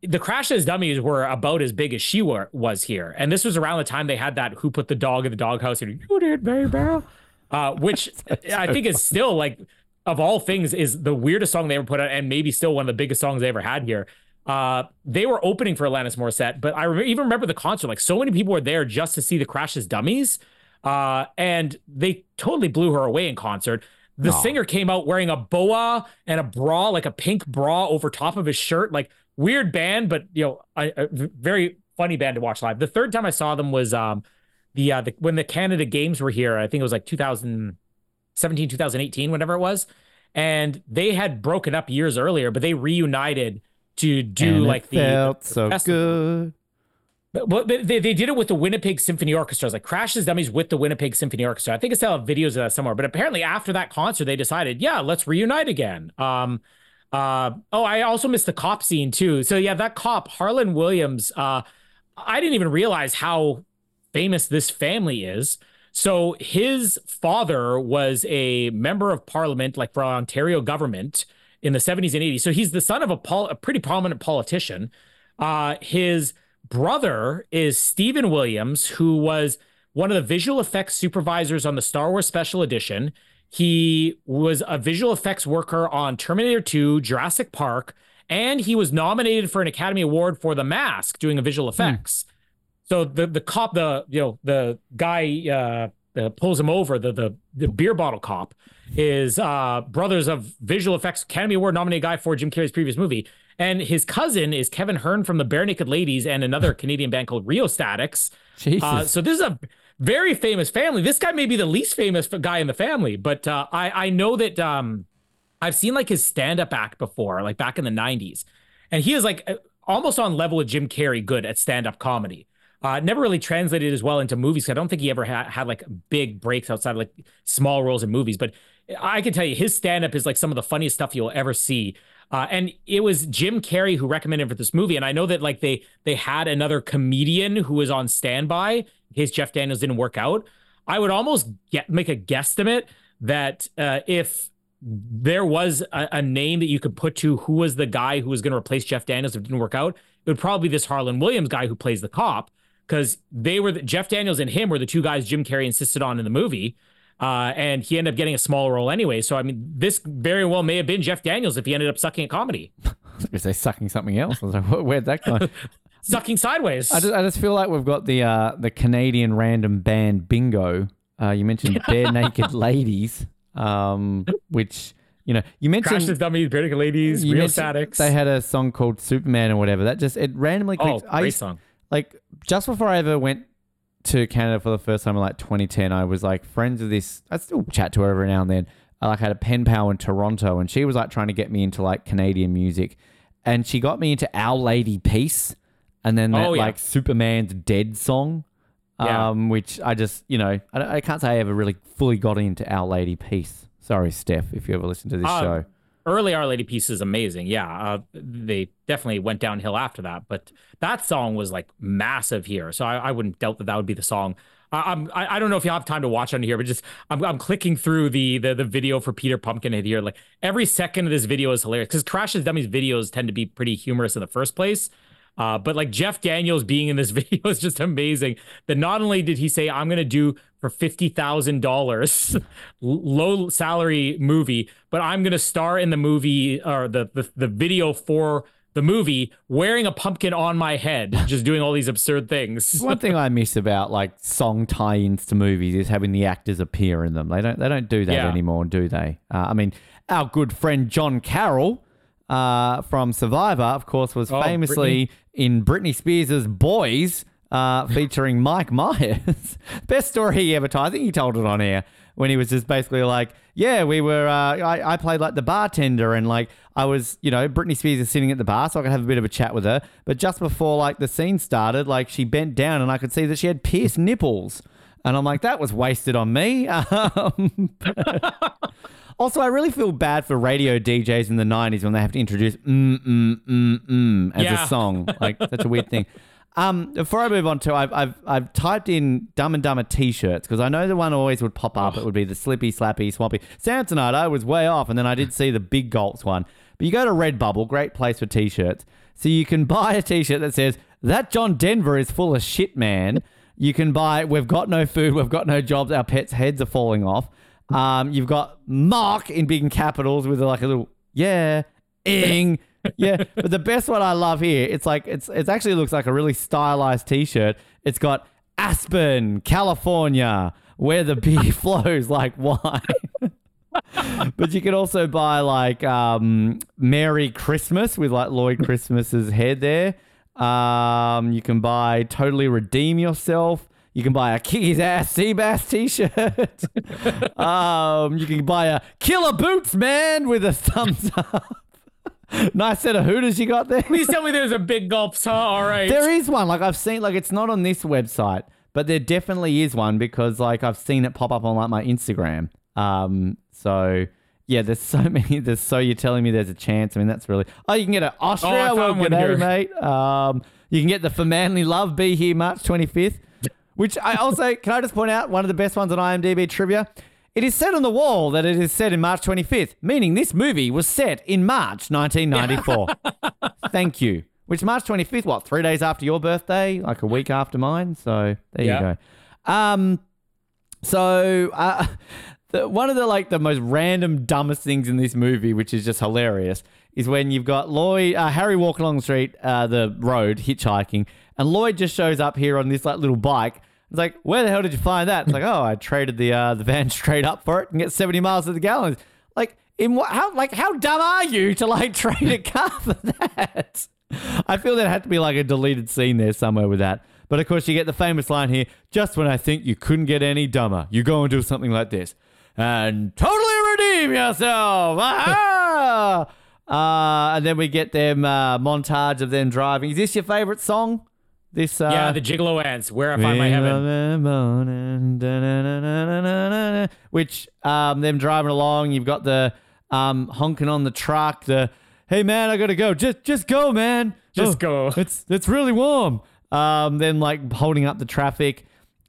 the Crash Test Dummies were about as big as she were, was here. And this was around the time they had that Who Put the Dog in the Doghouse and You Did, Baby. Uh, which I think is still like, of all things, is the weirdest song they ever put out and maybe still one of the biggest songs they ever had here. Uh, they were opening for Alanis Morissette, but I re- even remember the concert. Like, so many people were there just to see the Crash Test Dummies. Uh, and they totally blew her away in concert. The Aw. singer came out wearing a boa and a bra, like a pink bra over top of his shirt. Like weird band, but you know, a, a very funny band to watch live. The third time I saw them was um the uh the, when the Canada Games were here. I think it was like 2017, 2018, whatever it was. And they had broken up years earlier, but they reunited to do and like the felt so festival. good. But, but they, they did it with the Winnipeg Symphony Orchestra. It was like Crash Test Dummies with the Winnipeg Symphony Orchestra. I think I still have videos of that somewhere. But apparently after that concert, they decided, yeah, let's reunite again. Um, uh, oh, I also missed the cop scene too. So yeah, that cop Harland Williams. Uh, I didn't even realize how famous this family is. So his father was a member of parliament, like for Ontario government in the 70s and 80s. So he's the son of a, pol- a pretty prominent politician. Uh, his brother is Stephen Williams, who was one of the visual effects supervisors on the Star Wars Special Edition. He was a visual effects worker on Terminator 2, Jurassic Park, and he was nominated for an Academy Award for The Mask, doing a visual effects. So the the cop, the you know the guy uh, that pulls him over, the the the beer bottle cop, is uh, brothers of visual effects Academy Award nominated guy for Jim Carrey's previous movie, and his cousin is Kevin Hearn from the Barenaked Ladies and another Canadian band called Rheostatics. Jesus. Uh, so this is a very famous family. This guy may be the least famous guy in the family, but uh, I I know that um, I've seen like his stand up act before, like back in the '90s, and he is like almost on level with Jim Carrey, good at stand up comedy. Uh, never really translated as well into movies. I don't think he ever had, had like big breaks outside of like small roles in movies. But I can tell you, his stand up is like some of the funniest stuff you'll ever see. Uh, and it was Jim Carrey who recommended for this movie. And I know that like they they had another comedian who was on standby case Jeff Daniels didn't work out. I would almost get make a guesstimate that uh, if there was a, a, name that you could put to who was the guy who was going to replace Jeff Daniels if it didn't work out, it would probably be this Harland Williams guy who plays the cop because they were the, Jeff Daniels and him were the two guys Jim Carrey insisted on in the movie. Uh, and he ended up getting a small role anyway. So I mean, this very well may have been Jeff Daniels if he ended up sucking at comedy. Is they sucking something else? I was like, where'd that go? sucking sideways. I just, I just feel like we've got the uh, the Canadian random band bingo. Uh, you mentioned Barenaked Ladies, um, which you know you mentioned Crash Test Dummies, Barenaked Ladies, Rheostatics. They had a song called Superman or whatever. That just it randomly clicked. Oh, great I, song like just before I ever went to Canada for the first time in like 2010, I was like friends with this. I still chat to her every now and then. I like had a pen pal in Toronto, and she was like trying to get me into like Canadian music, and she got me into Our Lady Peace, and then that oh, yeah. like Superman's Dead song, yeah. um, which I just you know I, I, can't say I ever really fully got into Our Lady Peace. Sorry, Steph, if you ever listen to this uh, show early Our Lady Peace is amazing. Yeah, uh, they definitely went downhill after that, but that song was like massive here. So I, I wouldn't doubt that that would be the song. I, I'm I, I don't know if you have time to watch on here, but just I'm, I'm clicking through the, the the video for Peter Pumpkinhead here. Like every second of this video is hilarious because Crash Test Dummies videos tend to be pretty humorous in the first place. Uh, but like Jeff Daniels being in this video is just amazing. That not only did he say, I'm going to do for $50,000 low salary movie, but I'm going to star in the movie or the, the, the video for the movie wearing a pumpkin on my head, just doing all these absurd things. One thing I miss about like song tie-ins to movies is having the actors appear in them. They don't they don't do that yeah. anymore, do they? Uh, I mean, our good friend John Carroll uh, from Survivor, of course, was oh, famously Britney. in Britney Spears' Boys uh, featuring Mike Myers. Best story he ever told. I think he told it on air when he was just basically like, yeah, we were, uh, I, I played like the bartender and like I was, you know, Britney Spears is sitting at the bar so I could have a bit of a chat with her. But just before like the scene started, like she bent down and I could see that she had pierced nipples. And I'm like, that was wasted on me. Um, also, I really feel bad for radio DJs in the 90s when they have to introduce mm, mm, mm, mm as yeah. a song. Like, such a weird thing. Um, before I move on to, I've I've, I've typed in Dumb and Dumber T-shirts because I know the one always would pop up. It would be the Slippy, Slappy, Swampy. Samsonite. I was way off, and then I did see the Big Gulps one. But you go to Redbubble, great place for T-shirts. So you can buy a T-shirt that says that John Denver is full of shit, man. You can buy We've got no food, we've got no jobs, our pets' heads are falling off. Um, you've got Mark in big capitals with like a little yeah, ing yeah, but the best one I love here, it's like it's it actually looks like a really stylized T-shirt. It's got Aspen, California, where the beer flows like wine. but you can also buy like um, Merry Christmas with like Lloyd Christmas's head there. Um, you can buy Totally Redeem Yourself. You can buy a kick his ass Seabass t-shirt. um, you can buy a Killer Boots man with a thumbs up. nice set of hooters you got there. Please tell me there's a big gulp. Huh? All right. There is one. Like I've seen. Like it's not on this website, but there definitely is one because like I've seen it pop up on like my Instagram. Um. So yeah, there's so many. There's so you're telling me there's a chance. I mean, that's really. Oh, you can get an Austria. Oh, well, good day, mate. Um. You can get the For Manly Love. Be here March 25th. Which I also can I just point out one of the best ones on IMDb trivia it is said on the wall that it is set in March 25th, meaning this movie was set in March 1994. Thank you. Which March 25th, what, three days after your birthday? Like a week after mine? So there yeah. you go. Um, so uh, the, one of the like the most random dumbest things in this movie, which is just hilarious, is when you've got Lloyd, uh, Harry walking along the street, uh, the road, hitchhiking, and Lloyd just shows up here on this like little bike. It's like, where the hell did you find that? It's like, oh, I traded the uh, the van straight up for it and get seventy miles to the gallon. Like, in what? How like how dumb are you to like trade a car for that? I feel there had to be like a deleted scene there somewhere with that. But of course, you get the famous line here just when I think you couldn't get any dumber, you go and do something like this and totally redeem yourself. Uh, and then we get them uh, montage of them driving. Is this your favorite song? This uh, yeah, the Gigolo Aunts, Where I Find My Heaven. Which um, them driving along, you've got the um, honking on the truck, the hey man, I gotta go. Just just go, man. Just Oh, go. It's it's really warm. Um, then like holding up the traffic,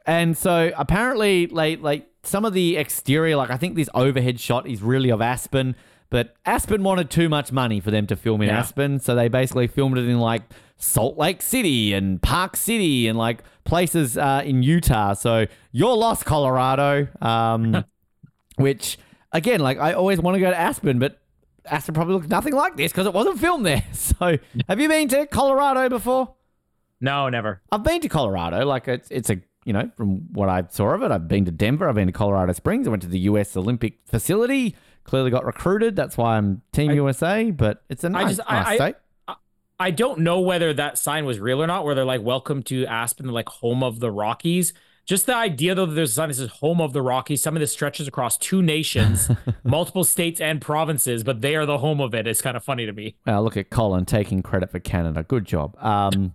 and so apparently like like some of the exterior, like I think this overhead shot is really of Aspen, but Aspen wanted too much money for them to film in Yeah. Aspen, so they basically filmed it in like Salt Lake City and Park City and like places uh, in Utah. So you're lost, Colorado. Um, which again, like I always want to go to Aspen, but Aspen probably looks nothing like this because it wasn't filmed there. So have you been to Colorado before? No, never. I've been to Colorado. Like it's it's a you know from what I saw of it, I've been to Denver. I've been to Colorado Springs. I went to the U.S. Olympic facility. Clearly got recruited. That's why I'm Team USA. But it's a nice, just- I- nice I- state. I don't know whether that sign was real or not, where they're like, welcome to Aspen, like home of the Rockies. Just the idea, though, that there's a sign that says home of the Rockies. Some of this stretches across two nations, multiple states and provinces, but they are the home of it. It's kind of funny to me. Well, look at Colin taking credit for Canada. Good job. Um,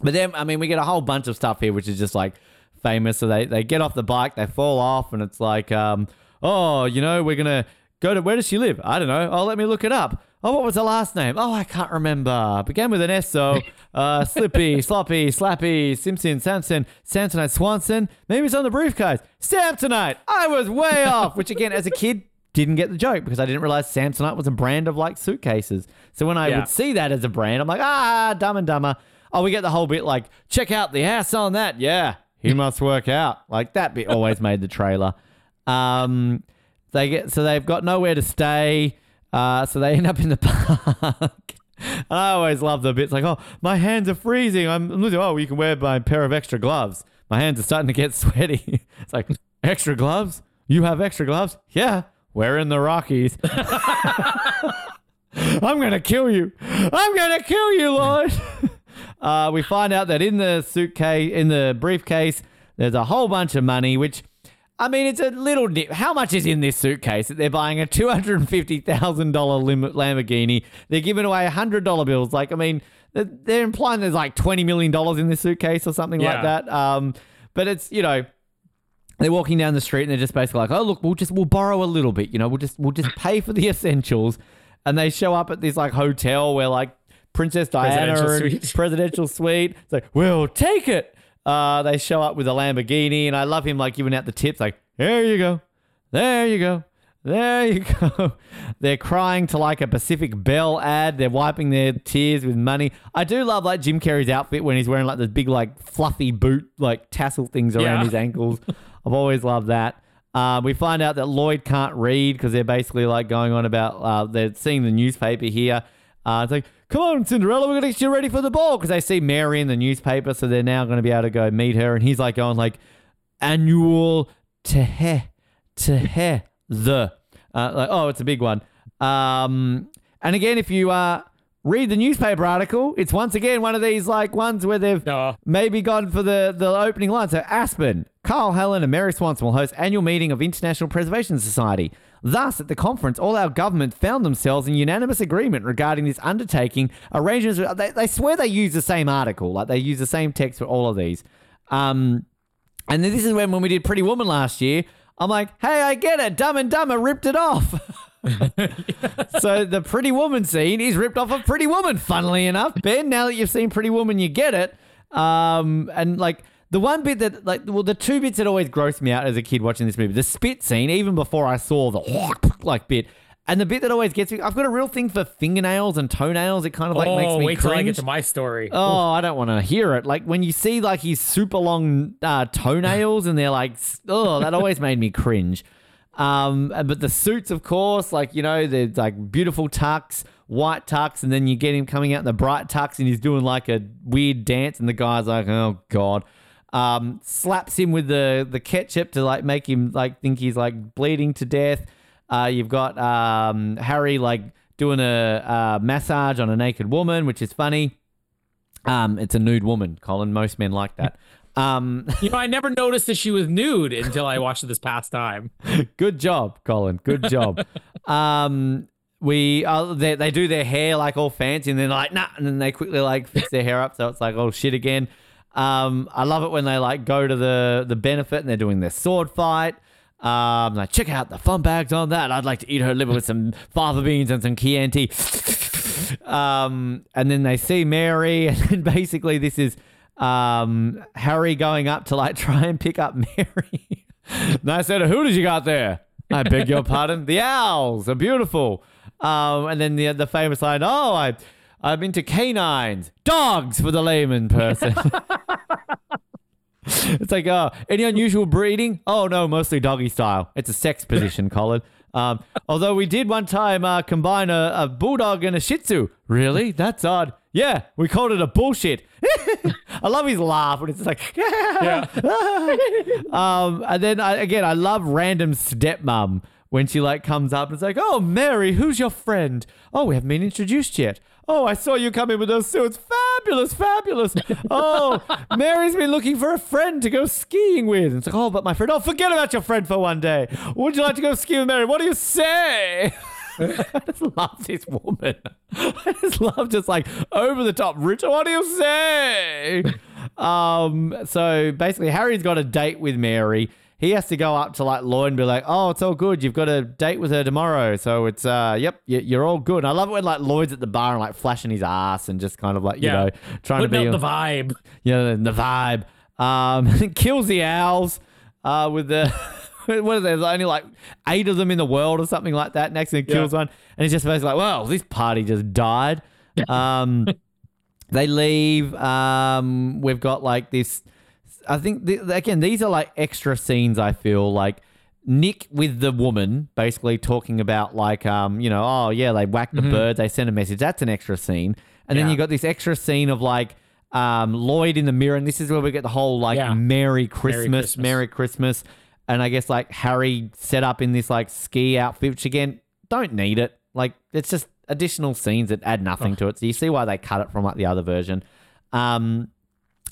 but then, I mean, we get a whole bunch of stuff here, which is just like famous. So they, they get off the bike, they fall off, and it's like, um, oh, you know, we're going to go to, where does she live? I don't know. Oh, let me look it up. Oh, what was the last name? Oh, I can't remember. Began with an S, so uh, Slippy, Sloppy, Slappy, Simpson, Samson, Samsonite, Swanson. Maybe it's on the briefcase. Samsonite. I was way off, which again, as a kid, didn't get the joke because I didn't realize Samsonite was a brand of like suitcases. So when I Yeah. would see that as a brand, I'm like, ah, dumb and dumber. Oh, we get the whole bit like, check out the ass on that. Yeah, he must work out. Like that bit always made the trailer. Um, they get so they've got nowhere to stay. Uh, so they end up in the park. And I always love the bits like, oh, my hands are freezing. I'm, I'm losing. Oh, you can wear my pair of extra gloves. My hands are starting to get sweaty. it's like, extra gloves? You have extra gloves? Yeah, we're in the Rockies. I'm going to kill you. I'm going to kill you, Lloyd. uh, we find out that in the suitcase, in the briefcase, there's a whole bunch of money, which, I mean, it's a little nip. How much is in this suitcase that they're buying a $250,000 lim- Lamborghini? They're giving away $100 bills. Like, I mean, they're- implying there's like $20 million in this suitcase or something like that. Um, but it's, you know, they're walking down the street and they're just basically like, "Oh, look, we'll just we'll borrow a little bit, you know, we'll just we'll just pay for the essentials." And they show up at this like hotel where like Princess Diana Presidential and suite. presidential suite. It's like, "We'll take it." Uh, they show up with a Lamborghini, and I love him like giving out the tips, like, "There you go, there you go." There you go. They're crying to like a Pacific Bell ad. They're wiping their tears with money. I do love like Jim Carrey's outfit when he's wearing like the big like fluffy boot like tassel things around Yeah. his ankles. I've always loved that. Uh, we find out that Lloyd can't read because they're basically like going on about uh, they're seeing the newspaper here. Uh, it's like, come on, Cinderella, we're gonna get you ready for the ball because they see Mary in the newspaper, so they're now going to be able to go meet her. And he's like going like, annual tehe tehe the uh, like oh it's a big one. Um, and again, if you uh read the newspaper article, it's once again one of these like ones where they've maybe gone for the, the opening line. So Aspen, Carl Helen, and Mary Swanson will host annual meeting of International Preservation Society. Thus, at the conference, all our governments found themselves in unanimous agreement regarding this undertaking. Arrangements, they, they swear they use the same article, like they use the same text for all of these. Um, and then this is when, when we did Pretty Woman last year, I'm like, hey, I get it. Dumb and Dumber ripped it off. so the Pretty Woman scene is ripped off of Pretty Woman, funnily enough. Ben, now that you've seen Pretty Woman, you get it. Um, and like the one bit that, like, well, the two bits that always grossed me out as a kid watching this movie, the spit scene, even before I saw the like bit, and the bit that always gets me, I've got a real thing for fingernails and toenails. It kind of like oh, makes me wait till I cringe. get to my story. Oh, I don't want to hear it. Like when you see like his super long uh, toenails and they're like, oh, that always made me cringe. Um, but the suits, of course, like you know, they're like beautiful tux, white tux, and then you get him coming out in the bright tux, and he's doing like a weird dance, and the guy's like, "Oh God." Um, slaps him with the the ketchup to like make him like think he's like bleeding to death. Uh, you've got um, Harry like doing a, a massage on a naked woman, which is funny. Um, it's a nude woman, Colin. Most men like that. Um, You know, I never noticed that she was nude until I watched it this past time. good job, Colin. Good job. um, we uh, they, they do their hair like all fancy, and then like nah, and then they quickly like fix their hair up, so it's like oh shit again. Um, I love it when they like go to the the benefit and they're doing their sword fight. Um, like check out the fun bags on that. I'd like to eat her liver with some fava beans and some Chianti. um, and then they see Mary, and then basically this is um Harry going up to like try and pick up Mary. and I said, "Who did you got there?" I beg your pardon. The owls are beautiful. Um, and then the the famous line, "Oh, I." I'm into canines, dogs for the layman person. It's like, uh, any unusual breeding? Oh no, mostly doggy style. It's a sex position, Colin. Um, although we did one time uh, combine a, a bulldog and a Shih Tzu. Really? That's odd. Yeah, we called it a bullshit. I love his laugh when it's like, Yeah. um, and then I, again, I love random stepmom when she like comes up and it's like, oh Mary, who's your friend? Oh, we haven't been introduced yet. Oh, I saw you coming with those suits. Fabulous, fabulous. Oh, Mary's been looking for a friend to go skiing with. And It's like, oh, but my friend, oh, forget about your friend for one day. Would you like to go ski with Mary? What do you say? I just love this woman. I just love just like over the top. Richard, what do you say? Um, so basically, Harry's got a date with Mary. He has to go up to like Lloyd and be like, "Oh, it's all good. You've got a date with her tomorrow, so it's uh, yep, you're all good." And I love it when like Lloyd's at the bar and like flashing his ass and just kind of like you know trying Putting to be the vibe. yeah, the vibe. Um, kills the owls uh, with the. What is there? There's only like eight of them in the world or something like that. Next thing, kills Yeah. one, and it's just basically like, well, this party just died. Um, they leave. Um, we've got like this. I think th- again, these are like extra scenes. I feel like Nick with the woman basically talking about like, um, you know, oh yeah, they whack the bird, they send a message. That's an extra scene, and then you got this extra scene of like. Um, Lloyd in the mirror, and this is where we get the whole like Yeah. Merry Christmas, Christmas. Merry Christmas, and I guess like Harry set up in this like ski outfit, which again don't need it. Like it's just additional scenes that add nothing to it. So you see why they cut it from like the other version. Um,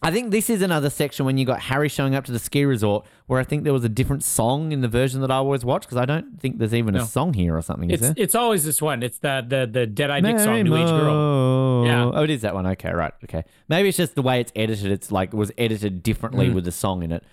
I think this is another section when you got Harry showing up to the ski resort, where I think there was a different song in the version that I always watch because I don't think there's even a song here or something. Is It's there? it's always this one. It's the the the Deadeye Dick song, New Age Girl. Yeah. Oh, it is that one. Okay, right. Okay. Maybe it's just the way it's edited. It's like it was edited differently with the song in it.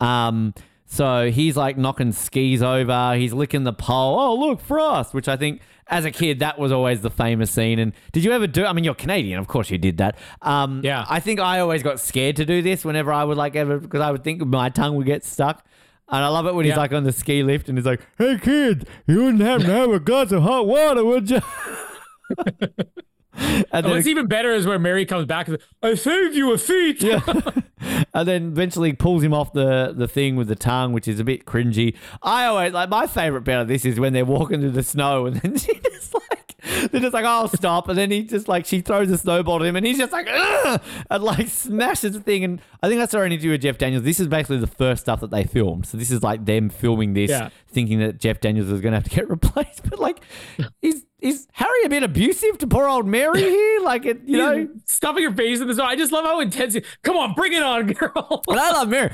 Um. So he's like knocking skis over. He's licking the pole. Oh, look, Frost! Which I think, as a kid, that was always the famous scene. And did you ever do? I mean, you're Canadian, of course you did that. Um. Yeah. I think I always got scared to do this whenever I would like ever because I would think my tongue would get stuck. And I love it when he's like on the ski lift and he's like, "Hey kid, you wouldn't happen to have a glass of hot water, would you?" and Oh, what's even better is where Mary comes back and says, I saved you a feat. yeah. and then eventually pulls him off the, the thing with the tongue, which is a bit cringy. I always like my favorite bit of this is when they're walking through the snow and then she just like they're just like, oh stop, and then he just like she throws a snowball at him and he's just like Ugh! and like smashes the thing. And I think that's our interview with Jeff Daniels. This is basically the first stuff that they filmed. So this is like them filming this, Yeah. thinking that Jeff Daniels was gonna have to get replaced. But like is is Harry a bit abusive to poor old Mary here? Like it, you know. Stuffing her face in the snow. I just love how intense. Come on, bring it on, girl. And I love Mary.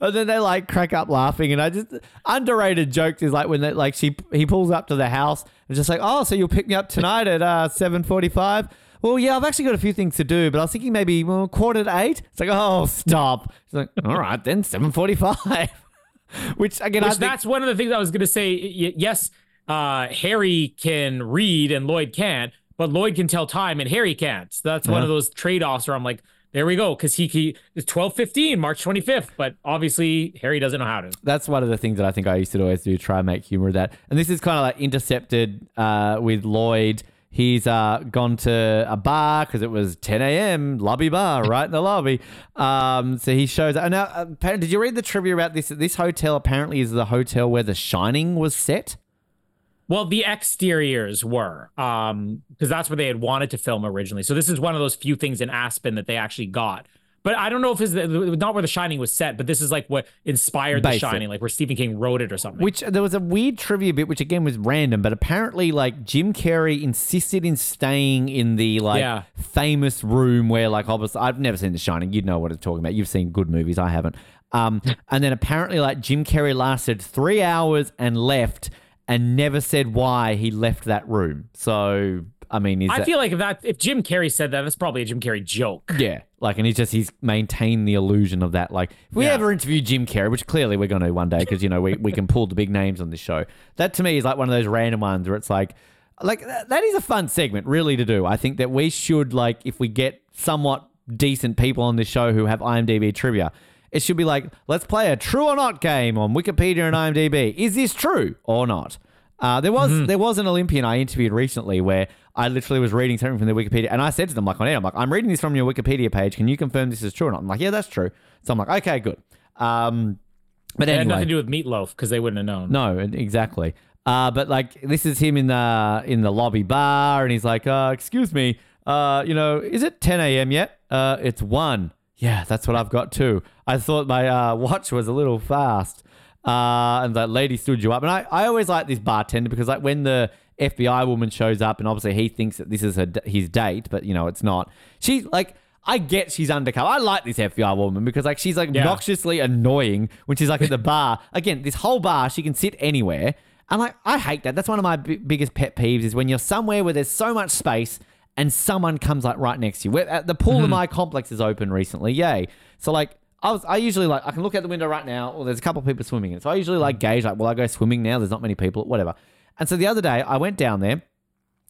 and then they like crack up laughing. And I just underrated jokes is like when they like she he pulls up to the house and just like, oh, so you'll pick me up tonight at uh, seven forty five. Well, yeah, I've actually got a few things to do, but I was thinking maybe well, quarter to eight. It's like, oh, stop. She's like, all right, then seven forty five. Which again, I Which think that's one of the things I was going to say. Yes, uh, Harry can read and Lloyd can't, but Lloyd can tell time and Harry can't. So that's one of those trade offs where I'm like, there we go. Cause he, he it's 12 15, March 25th. But obviously, Harry doesn't know how to. that's one of the things that I think I used to always do, try and make humor of that. And this is kind of like intercepted uh, with Lloyd. He's uh, gone to a bar because it was 10 a.m. lobby bar right in the lobby. Um, so he shows. And now, uh, did you read the trivia about this? This hotel apparently is the hotel where The Shining was set. Well, the exteriors were, um, because that's where they had wanted to film originally. So this is one of those few things in Aspen that they actually got. But I don't know if it's not where The Shining was set, but this is like what inspired The Shining, like where Stephen King wrote it or something. Which there was a weird trivia bit, which again was random, but apparently like Jim Carrey insisted in staying in the like Yeah. famous room where like obviously I've never seen The Shining. You'd know what I'm talking about. You've seen good movies, I haven't. Um, and then apparently like Jim Carrey lasted three hours and left, and never said why he left that room. So I mean, is I that, feel like if that if Jim Carrey said that, that's probably a Jim Carrey joke. Yeah, like, and he's just he's maintained the illusion of that. Like, if we Yeah. ever interview Jim Carrey, which clearly we're going to one day, because you know we, we can pull the big names on this show. That to me is like one of those random ones where it's like, like that, that is a fun segment, really, to do. I think that we should like if we get somewhat decent people on this show who have IMDb trivia. It should be like, let's play a true or not game on Wikipedia and IMDb. Is this true or not? Uh, there was there was an Olympian I interviewed recently where I literally was reading something from the Wikipedia and I said to them like on air, I'm like, I'm reading this from your Wikipedia page. Can you confirm this is true or not? I'm like, yeah, that's true. So I'm like, okay, good. Um, but It had anyway, nothing to do with Meatloaf because they wouldn't have known. no, exactly. Uh, but like this is him in the in the lobby bar, and he's like, uh, "Excuse me, uh, you know, is it 10 a.m. yet? Uh, it's one. Yeah, that's what I've got too. I thought my uh, watch was a little fast." Uh, and that lady stood you up, and I, I always like this bartender because like when the FBI woman shows up, and obviously he thinks that this is her, his date, but you know it's not. She's like. I get she's undercover. I like this FBI woman because like she's like Yeah. obnoxiously annoying when she's like at the bar. Again, this whole bar, she can sit anywhere. And like, I hate that. That's one of my b- biggest pet peeves is when you're somewhere where there's so much space and someone comes like right next to you. Where, uh, the pool in my complex is open recently. Yay. So like, I was, I usually like, I can look out the window right now. Well, there's a couple of people swimming in. it. So I usually like gauge like, well, I go swimming now. There's not many people, whatever. And so the other day I went down there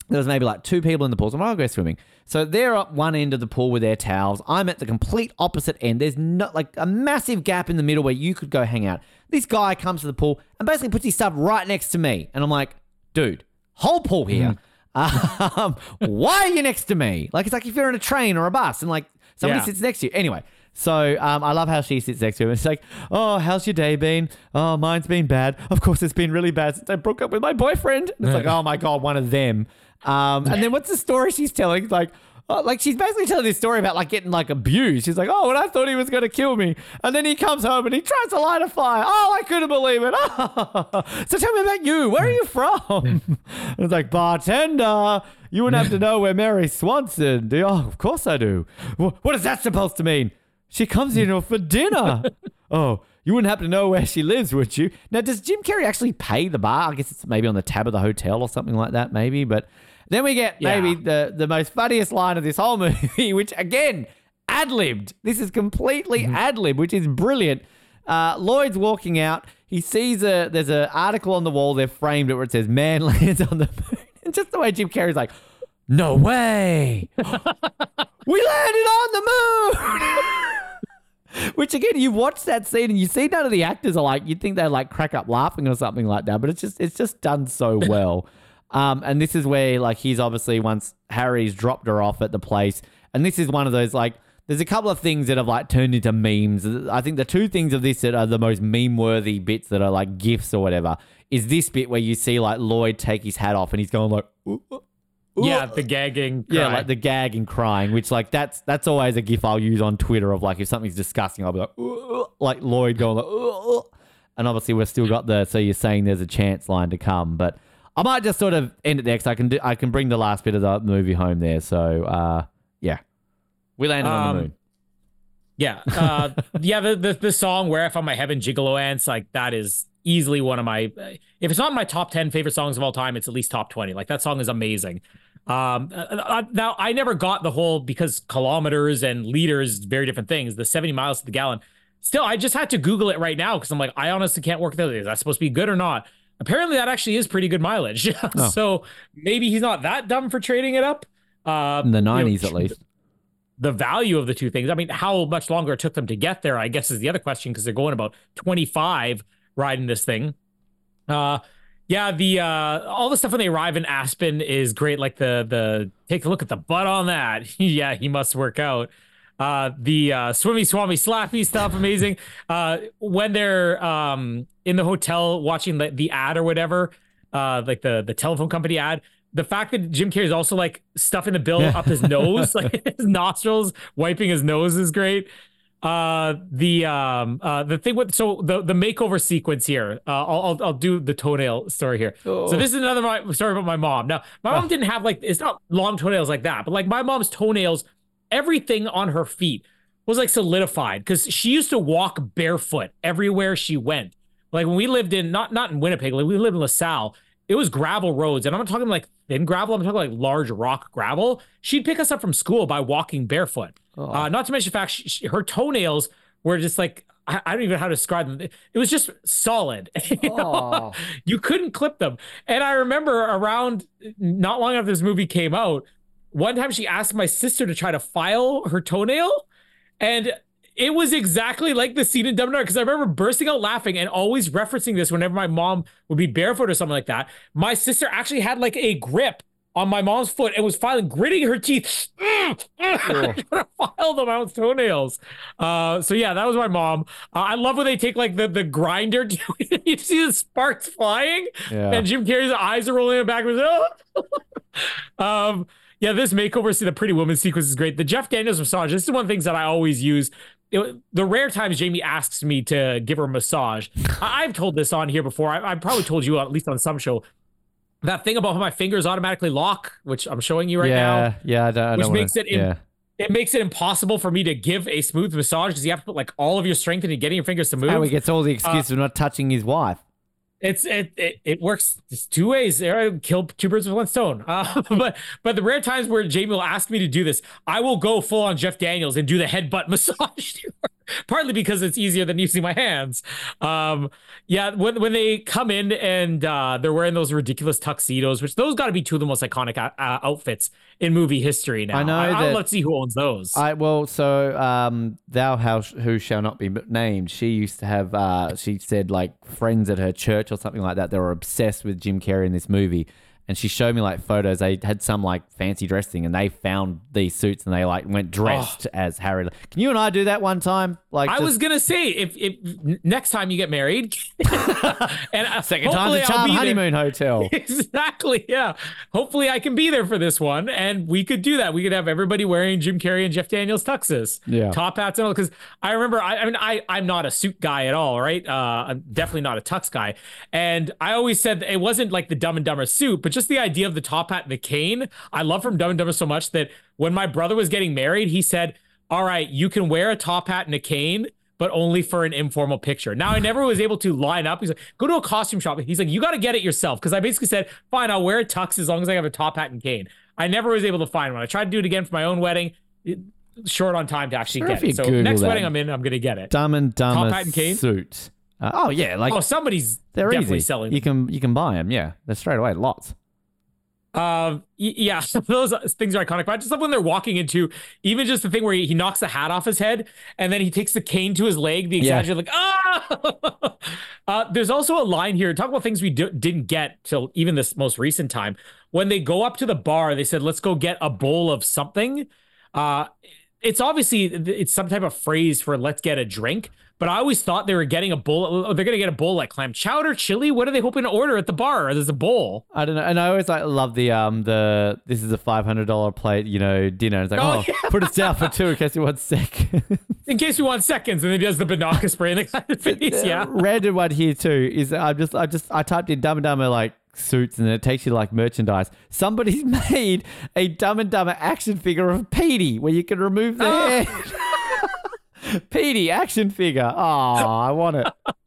there was maybe like two people in the pool. So I'm like, I'll go swimming. So they're at one end of the pool with their towels. I'm at the complete opposite end. There's not like a massive gap in the middle where you could go hang out. This guy comes to the pool and basically puts his stuff right next to me. And I'm like, dude, whole pool here. Um, why are you next to me? Like, it's like if you're in a train or a bus and like somebody Yeah. sits next to you. Anyway, so um, I love how she sits next to him. And it's like, oh, how's your day been? Oh, mine's been bad. Of course, it's been really bad since I broke up with my boyfriend. And it's like, oh my god, one of them. Um, and then what's the story she's telling? Like, oh, like she's basically telling this story about like getting like abused. She's like, oh, and I thought he was gonna kill me, and then he comes home and he tries to light a fire. Oh, I couldn't believe it. so tell me about you. Where are you from? and it's like bartender. You wouldn't have to know where Mary Swanson. Do you? Oh, of course I do. What is that supposed to mean? She comes here for dinner. oh, you wouldn't happen to know where she lives, would you? Now, does Jim Carrey actually pay the bar? I guess it's maybe on the tab of the hotel or something like that, maybe. But then we get Yeah. maybe the, the most funniest line of this whole movie, which again, ad libbed. This is completely ad lib, which is brilliant. Uh, Lloyd's walking out. He sees a there's an article on the wall. They've framed it where it says "Man lands on the moon," and just the way Jim Carrey's like, "No way, we landed on the moon." Which again, you watch that scene and you see none of the actors are like you'd think they'd like crack up laughing or something like that, but it's just it's just done so well. um, and this is where like he's obviously once Harry's dropped her off at the place, and this is one of those like there's a couple of things that have like turned into memes. I think the two things of this that are the most meme worthy bits that are like gifs or whatever is this bit where you see like Lloyd take his hat off and he's going like. "Ooh, ooh, ooh." Yeah, the gagging. Yeah, like the gag and crying, which like that's that's always a gif I'll use on Twitter of like if something's disgusting, I'll be like, like Lloyd going like, and obviously we've still got the so you're saying there's a chance line to come, but I might just sort of end it there because I can do, I can bring the last bit of the movie home there. So uh, yeah, we landed on Um, the moon. Yeah. Uh, yeah. The, the the song "Where I Found My Heaven" Gigolo Aunts like that is easily one of my. If it's not my top ten favorite songs of all time, it's at least top twenty. Like that song is amazing. Um, uh, uh, now I never got the whole because kilometers and liters very different things. The seventy miles to the gallon. Still, I just had to Google it right now because I'm like, I honestly can't work those. Is that supposed to be good or not? Apparently, that actually is pretty good mileage. so maybe he's not that dumb for trading it up. Uh, In the you know, at least. the value of the two things. I mean, how much longer it took them to get there, I guess, is the other question because they're going about 25 riding this thing. Uh, Yeah, the uh all the stuff when they arrive in Aspen is great. Like the the take a look at the butt on that. yeah, he must work out. Uh the uh swimmy swammy slappy stuff, amazing. Uh when they're um in the hotel watching the, the ad or whatever, uh like the the telephone company ad. The fact that Jim Carrey is also like stuffing the bill up his nose, like his nostrils, wiping his nose is great uh the um uh the thing with so the the makeover sequence here uh i'll i'll, I'll do the toenail story here. Oh. so this is another my, story about my mom. Now my mom didn't have like it's not long toenails like that but like my mom's toenails everything on her feet was like solidified because she used to walk barefoot everywhere she went. Like when we lived in not not in winnipeg like we lived in lasalle it was gravel roads and i'm not talking like thin gravel i'm talking like large rock gravel she'd pick us up from school by walking barefoot uh, not to mention the fact she, she- her toenails were just like I, I don't even know how to describe them. It was just solid. you, know? Oh. You couldn't clip them. And I remember around not long after this movie came out, one time she asked my sister to try to file her toenail, and it was exactly like the scene in Dumb and Dumber because I remember bursting out laughing and always referencing this whenever my mom would be barefoot or something like that. My sister actually had like a grip on my mom's foot and was filing, gritting her teeth, trying to file the mom's toenails. Uh, so yeah, that was my mom. Uh, I love when they take like the the grinder. you see the sparks flying, Yeah. and Jim Carrey's eyes are rolling in the back of his. um, yeah, this makeover see the Pretty Woman sequence is great. The Jeff Daniels massage. This is one of the things that I always use. It- the rare times Jamie asks me to give her a massage, I, I've told this on here before. I, I've probably told you at least on some show. That thing about how my fingers automatically lock, which I'm showing you right now yeah, yeah, I don't, I which don't wanna- makes it yeah. it makes it impossible for me to give a smooth massage because you have to put like all of your strength into getting your fingers to move. How he gets all the excuse of not touching his wife. It's it it, it works it's two ways. I kill two birds with one stone. Uh, but but the rare times where Jamie will ask me to do this, I will go full on Jeff Daniels and do the headbutt massage. Partly because it's easier than using my hands. Um, yeah, when when they come in and uh, they're wearing those ridiculous tuxedos, which those got to be two of the most iconic uh, uh, outfits in movie history. Now I know I, that- let's see who owns those. I well, so um, thou how who shall not be named. She used to have. Uh, she said like friends at her church or something like that. They were obsessed with Jim Carrey in this movie, and she showed me like photos. They had some like fancy dressing, and they found these suits, and they like went dressed as Harry. Can you and I do that one time? Like I just- was gonna say if if next time you get married, and uh, second time the charm there. honeymoon hotel. Exactly. Yeah. Hopefully I can be there for this one, and we could do that. We could have everybody wearing Jim Carrey and Jeff Daniels tuxes, Yeah. top hats and all. Because I remember, I, I mean, I I'm not a suit guy at all, right? Uh, I'm definitely not a tux guy, and I always said that it wasn't like the Dumb and Dumber suit, but just the idea of the top hat and the cane. I love from Dumb and Dumber so much that when my brother was getting married, he said, "All right, you can wear a top hat and a cane." But only for an informal picture. Now I never was able to line up. He's like, go to a costume shop. He's like, you got to get it yourself. Because I basically said, fine, I'll wear a tux as long as I have a top hat and cane. I never was able to find one. I tried to do it again for my own wedding. It- short on time to actually Sure, get it. So Google next that. wedding I'm in, I'm gonna get it. Dumb and Dumber top hat and cane? suit. Uh, oh yeah, like oh, somebody's they're definitely easy. selling. You can you can buy them. Yeah, they're straight away. Lots. Um, yeah, some of those things are iconic. But I just love when they're walking into even just the thing where he, he knocks the hat off his head and then he takes the cane to his leg. The Yeah. like ah. uh, there's also a line here. Talk about things we do, didn't get till even this most recent time when they go up to the bar. They said, "Let's go get a bowl of something." Uh, it's obviously it's some type of phrase for "let's get a drink." But I always thought they were getting a bowl. oh, They're gonna get a bowl like clam chowder, chili. What are they hoping to order at the bar? There's a bowl. I don't know, and I always like love the um the this is a five hundred dollar plate, you know, dinner. It's like, Oh, oh, yeah. put us down for two in case you want second. in case you want seconds, and then he does the Binaca spray in the face. Yeah. Random one here too is I just I just I typed in Dumb and Dumber like suits and it takes you like merchandise. Somebody's made a Dumb and Dumber action figure of Petey where you can remove the Oh. head. Petey action figure. Oh, I want it.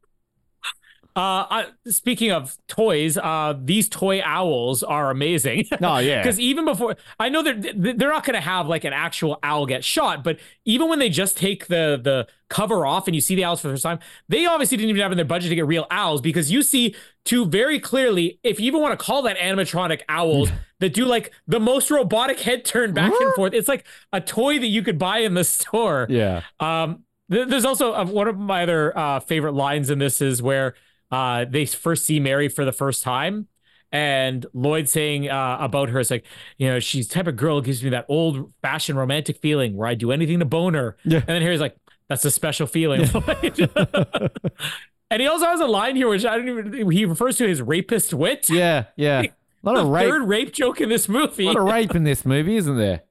Uh, I, speaking of toys, uh, these toy owls are amazing. Oh yeah. Because even before, I know they're they're not going to have like an actual owl get shot, but even when they just take the the cover off and you see the owls for the first time, they obviously didn't even have in their budget to get real owls because you see two very clearly, if you even want to call that animatronic owls that do like the most robotic head turn back and forth. It's like a toy that you could buy in the store. Yeah. Um, th- there's also uh, one of my other uh, favorite lines in this is where uh, they first see Mary for the first time. And Lloyd saying uh, about her is like, you know, she's the type of girl who gives me that old fashioned romantic feeling where I do anything to bone her. Yeah. And then Harry's like, that's a special feeling. and he also has a line here, which I don't even, he refers to his rapist wit. Yeah, yeah. A lot of rape. third rape joke in this A movie. lot of rape in this movie, isn't there?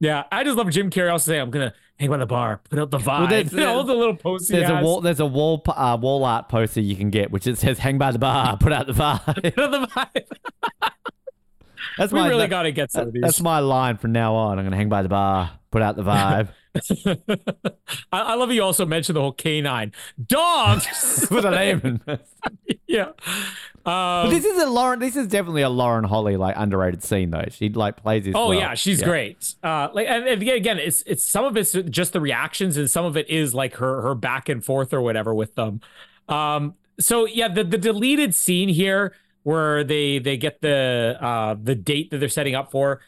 Yeah, I just love Jim Carrey also saying, I'm going to hang by the bar, put out the vibe. there's- You know, all the little posts he There's a wall. There's a wall. Uh, wall art poster you can get, which it says "Hang by the bar, put out the bar." Put out the vibe. That's We my. really that- got to get some of these. that's my line from now on. I'm gonna hang by the bar, put out the vibe. I, I love you also mentioned the whole canine dogs. Put a name yeah. Um, this is a Lauren. This is definitely a Lauren Holly like underrated scene though. She like plays this. oh well. yeah, she's great. Uh, like and, and again, again, it's it's some of it's just the reactions, and some of it is like her her back and forth or whatever with them. Um, so yeah, the the deleted scene here where they they get the uh the date that they're setting up for.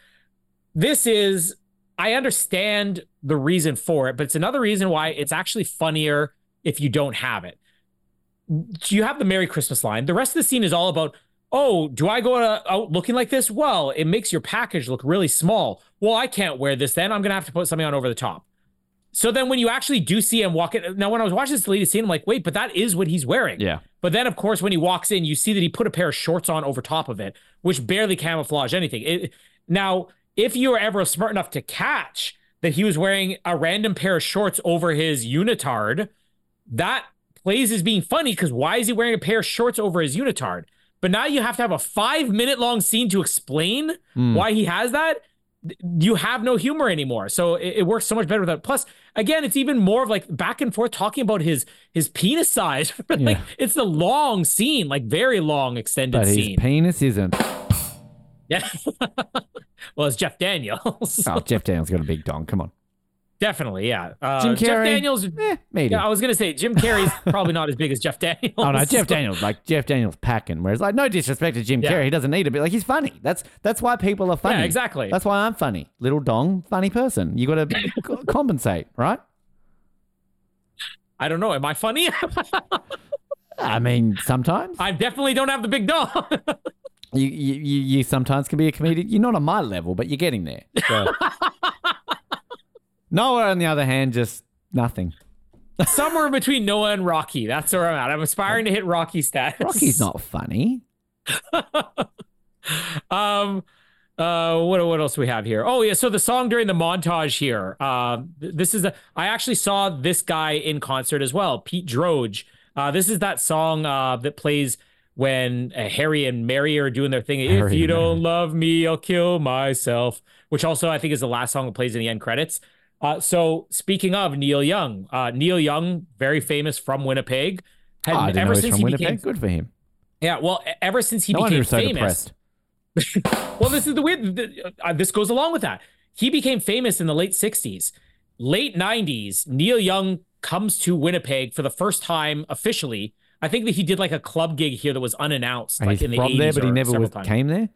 This is I understand the reason for it, but it's another reason why it's actually funnier if you don't have it. You have the Merry Christmas line. The rest of the scene is all about, oh, do I go out looking like this? Well, it makes your package look really small. Well, I can't wear this then. I'm going to have to put something on over the top. So then when you actually do see him walk in, now when I was watching this deleted scene, I'm like, wait, but that is what he's wearing. Yeah. But then, of course, when he walks in, you see that he put a pair of shorts on over top of it, which barely camouflage anything. It, now, if you were ever smart enough to catch that he was wearing a random pair of shorts over his unitard, that plays as being funny because why is he wearing a pair of shorts over his unitard? But now you have to have a five minute long scene to explain hmm. why he has that. You have no humor anymore, so it, it works so much better without. Plus, again, it's even more of like back and forth talking about his his penis size. like Yeah. it's the long scene, like very long extended But his scene. penis isn't. Yeah. well, it's Jeff Daniels. Oh, Jeff Daniels got a big dong. Come on. Definitely, yeah. Uh, Jim Jeff Daniels. Eh, maybe. Yeah, I was gonna say Jim Carrey's probably not as big as Jeff Daniels. Oh no, Jeff Daniels like Jeff Daniels packing. Whereas like no disrespect to Jim Yeah. Carrey, he doesn't need to be like he's funny. That's that's why people are funny. Yeah, exactly. That's why I'm funny. Little dong, funny person. You got to compensate, right? I don't know. Am I funny? I mean, sometimes I definitely don't have the big dog. You, you you sometimes can be a comedian. You're not on my level, but you're getting there. So. Noah, on the other hand, just nothing. Somewhere between Noah and Rocky. That's where I'm at. I'm aspiring to hit Rocky status. Rocky's not funny. Um. Uh. What What else do we have here? Oh yeah. So the song during the montage here. Uh. This is a. I actually saw this guy in concert as well. Pete Droge. Uh. This is that song. Uh. That plays when uh, Harry and Mary are doing their thing. if you don't love me, I'll kill myself. Which also I think is the last song that plays in the end credits. Uh, so speaking of Neil Young, uh, Neil Young, very famous from Winnipeg, had Oh, ever since from he Winnipeg. became Good for him. yeah, well, ever since he No became so famous. Well, this is the weird. Uh, this goes along with that. He became famous in the late '60s, late '90s. Neil Young comes to Winnipeg for the first time officially. I think that he did like a club gig here that was unannounced, like he's in the from 80s there, but he never was, came there.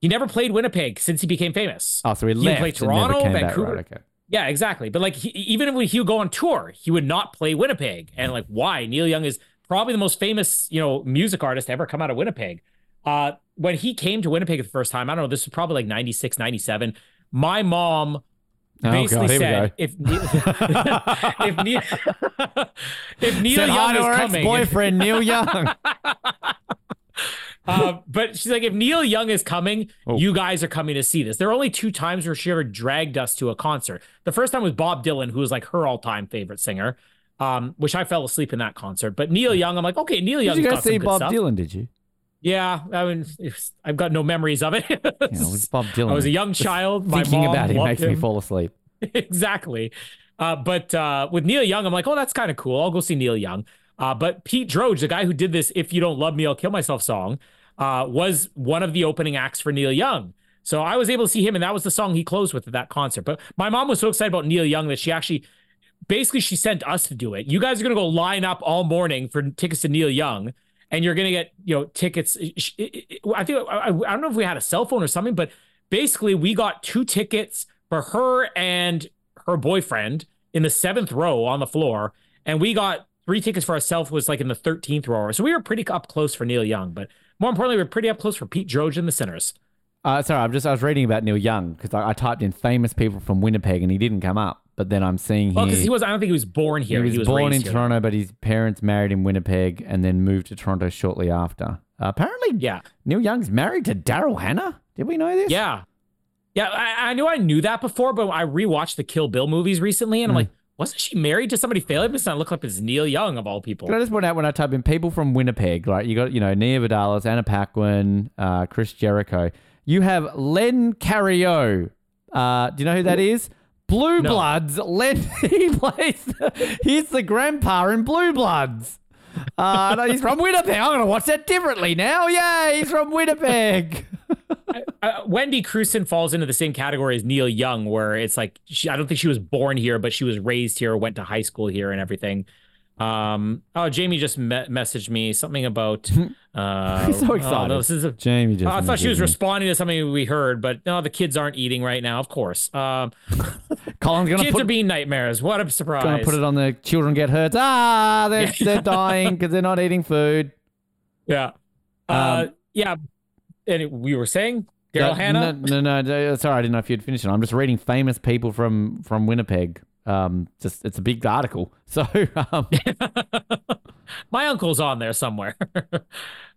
He never played Winnipeg since he became famous. Oh, so he, He left played and Toronto, Vancouver. Right, okay. Yeah, exactly. But like, he, even when he would go on tour, he would not play Winnipeg. And like, why? Neil Young is probably the most famous, you know, music artist to ever come out of Winnipeg. Uh, when he came to Winnipeg the first time, I don't know, this was probably like 96, 97. My mom Oh, basically God, said, if Neil, if Neil, if Neil Said Young is coming, ex-boyfriend Neil Young. uh, but she's like, if Neil Young is coming, Oh. you guys are coming to see this. There are only two times where she ever dragged us to a concert. The first time was Bob Dylan, who was like her all-time favorite singer, um, which I fell asleep in that concert. But Neil Young, I'm like, okay, Neil Young. did you see some Bob stuff. Dylan? Did you? Yeah, I mean, I've got no memories of it. Yeah, it was Bob Dylan. I was a young child. My Thinking mom about him loved makes me fall asleep. exactly. Uh, but uh, with Neil Young, I'm like, oh, that's kind of cool. I'll go see Neil Young. Uh, but Pete Droge, the guy who did this "If You Don't Love Me, I'll Kill Myself" song, uh, was one of the opening acts for Neil Young. So I was able to see him, and that was the song he closed with at that concert. But my mom was so excited about Neil Young that she actually, basically, she sent us to do it. You guys are gonna go line up all morning for tickets to Neil Young, and you're gonna get you know tickets. I think I, I don't know if we had a cell phone or something, but basically we got two tickets for her and her boyfriend in the seventh row on the floor, and we got three tickets for ourselves was like in the 13th row. So we were pretty up close for Neil Young, but more importantly, we are pretty up close for Pete Droge and the Sinners. Uh, sorry, I'm just I was reading about Neil Young because I, I typed in famous people from Winnipeg and he didn't come up. But then I'm seeing Well, because he was, I don't think he was born here. he was, born in raised here. Toronto, but his parents married in Winnipeg and then moved to Toronto shortly after. Apparently, Yeah. Neil Young's married to Daryl Hannah. Did we know this? Yeah. Yeah. I, I knew I knew that before, but I rewatched the Kill Bill movies recently and I'm Hmm. like, wasn't she married to somebody famous? Doesn't look like it's Neil Young of all people. Can I just point out when I type in people from Winnipeg, like you got, you know, Nia Vardalos, Anna Paquin, uh, Chris Jericho. You have Len Cariou. Uh, do you know who that is? Blue No. Bloods. Len, he plays, the, he's the grandpa in Blue Bloods. Uh, no, he's from Winnipeg. I'm going to watch that differently now. Yeah, he's from Winnipeg. uh, Wendy Crewson falls into the same category as Neil Young, where it's like she, I don't think she was born here, but she was raised here, went to high school here, and everything. Um, oh, Jamie just me- messaged me something about. Uh, He's so oh, excited. no, this is a, Jamie just. Oh, I thought she was me. responding to something we heard, but no, the kids aren't eating right now. Of course, um, Colin's going to kids put are being nightmares. What a surprise! Gonna put it on the children get hurt. Ah, they're, they're dying because they're not eating food. Yeah, uh, Um, yeah. And we were saying Daryl No, Hannah. No, no, no, Sorry, I didn't know if you'd finished it. I'm just reading famous people from from Winnipeg. Um, just it's a big article. So, um, My uncle's on there somewhere.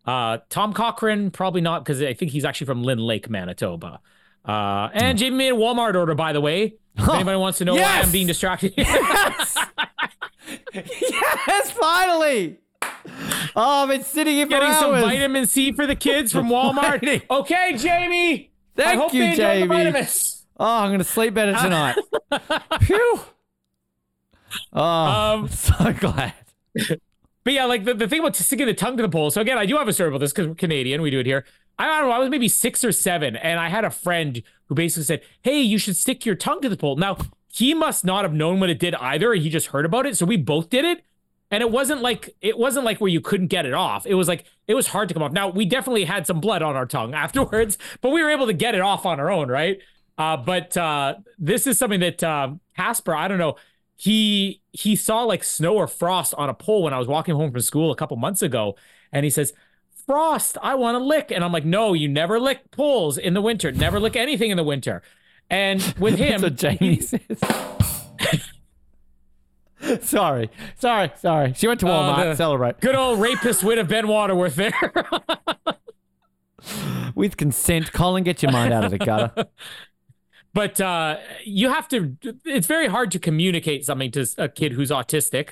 Uh, Tom Cochrane, probably not because I think he's actually from Lynn Lake, Manitoba. Uh, and Jamie made a Walmart order, by the way. If anybody wants to know why I'm being distracted. yes, yes, finally. Oh, I've been sitting here for Getting some vitamin C for the kids from Walmart. Okay, Jamie. I Thank hope you, they Jamie. the vitamins. Oh, I'm gonna sleep better tonight. Phew. Oh, Um, so glad. But yeah, like the, the thing about sticking the tongue to the pole. So again, I do have a story about this because we're Canadian. We do it here. I don't know. I was maybe six or seven, and I had a friend who basically said, "Hey, you should stick your tongue to the pole." Now he must not have known what it did either, he just heard about it. So we both did it, and it wasn't like it wasn't like where you couldn't get it off. It was like it was hard to come off. Now we definitely had some blood on our tongue afterwards, but we were able to get it off on our own, right? Uh, but uh, this is something that uh, Casper, I don't know, he he saw like snow or frost on a pole when I was walking home from school a couple months ago, and he says, "Frost, I want to lick," and I'm like, "No, you never lick poles in the winter. Never lick anything in the winter." And with him, That's Jamie says. sorry, sorry, sorry. She went to Oh, Walmart. the- Celebrate good old rapist wit of Ben Waterworth there. with consent. Colin, get your mind out of the gutter. but uh, you have to it's very hard to communicate something to a kid who's autistic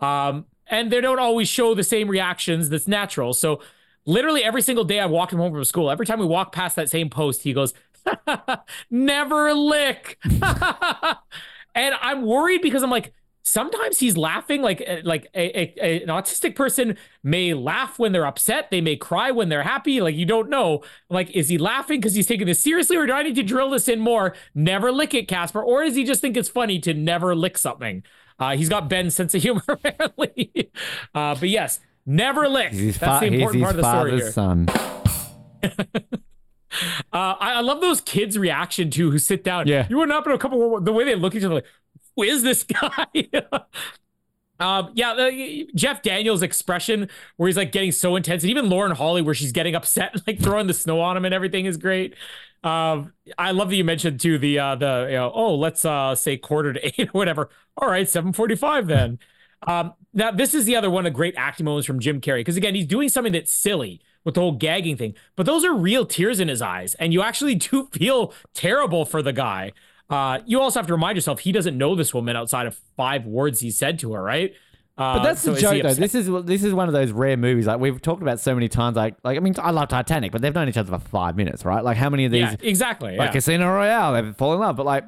um, and they don't always show the same reactions that's natural. So literally every single day i walk him home from school every time we walk past that same post he goes never lick. And i'm worried because i'm like sometimes he's laughing like uh, like a, a, a- an autistic person may laugh when they're upset they may cry when they're happy like you don't know like is he laughing because he's taking this seriously or do i need to drill this in more never lick it casper or does he just think it's funny to never lick something uh, he's got ben's sense of humor apparently uh, but yes never lick He's that's fa- the important part of the story here son. uh, I, I love those kids' reaction to who sit down. Yeah. you went up in a couple. The way they look at each other, like, is this guy? um, yeah, the, Jeff Daniels' expression where he's like getting so intense, and even Lauren Holly where she's getting upset, and, like throwing the snow on him and everything is great. Um, I love that you mentioned too the uh the you know oh let's uh say quarter to eight or whatever. All right, seven forty five then. Um, now this is the other one of great acting moments from Jim Carrey because again he's doing something that's silly with the whole gagging thing, but those are real tears in his eyes, and you actually do feel terrible for the guy. Uh, you also have to remind yourself he doesn't know this woman outside of five words he said to her, right? Uh, But that's so the joke, though. This is this is one of those rare movies. Like we've talked about so many times. Like like I mean, I love Titanic, but they've known each other for five minutes, right? Like how many of these? yeah, exactly. like yeah. Casino Royale, they've fallen in love. But like,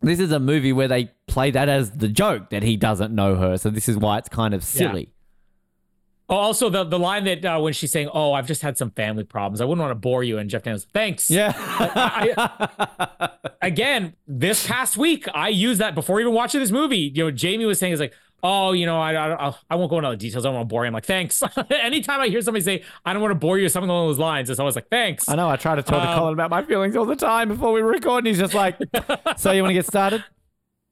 this is a movie where they play that as the joke that he doesn't know her. So this is why it's kind of silly. Oh, also the the line that uh, when she's saying, "Oh, I've just had some family problems. I wouldn't want to bore you," and Jeff Daniels, thanks. Yeah. Again, this past week, I used that before even watching this movie. You know, Jamie was saying, "Is like." Oh, you know, I, I I won't go into all the details. I don't want to bore you. I'm like, thanks. Anytime I hear somebody say, I don't want to bore you, or something along those lines, it's always like, thanks. I know. I try to talk to Um, Colin about my feelings all the time before we record, and he's just like, "So you want to get started?"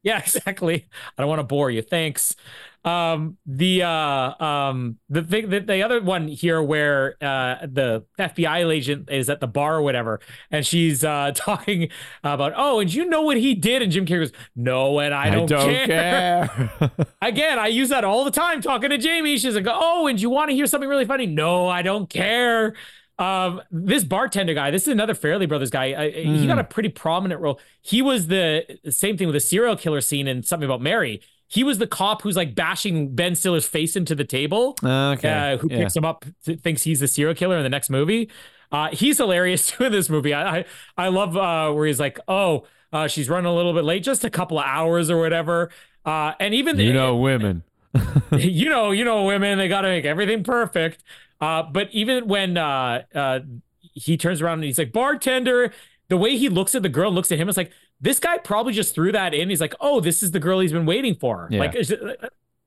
Yeah, exactly. I don't want to bore you. Thanks. Um, the uh, um, the thing, the, the other one here where uh, the FBI agent is at the bar or whatever, and she's uh talking about, oh, and you know what he did, and Jim Carrey goes, no, and I don't, care. care. Again, I use that all the time talking to Jamie. She's like, oh, and you want to hear something really funny? No, I don't care. Um, this bartender guy, this is another Farrelly Brothers guy. I, He got a pretty prominent role. He was the same thing with the serial killer scene in something about Mary. He was the cop who's like bashing Ben Stiller's face into the table. okay. Uh, who yeah. picks him up, th- thinks he's the serial killer in the next movie. Uh, he's hilarious too in this movie. I I, I love uh, where he's like, oh, uh, she's running a little bit late, just a couple of hours or whatever. Uh, and even You know women. you know, you know, women, they got to make everything perfect. Uh, but even when uh, uh, he turns around and he's like, bartender, the way he looks at the girl, looks at him, it's like, this guy probably just threw that in. He's like, oh, this is the girl he's been waiting for. Yeah. Like,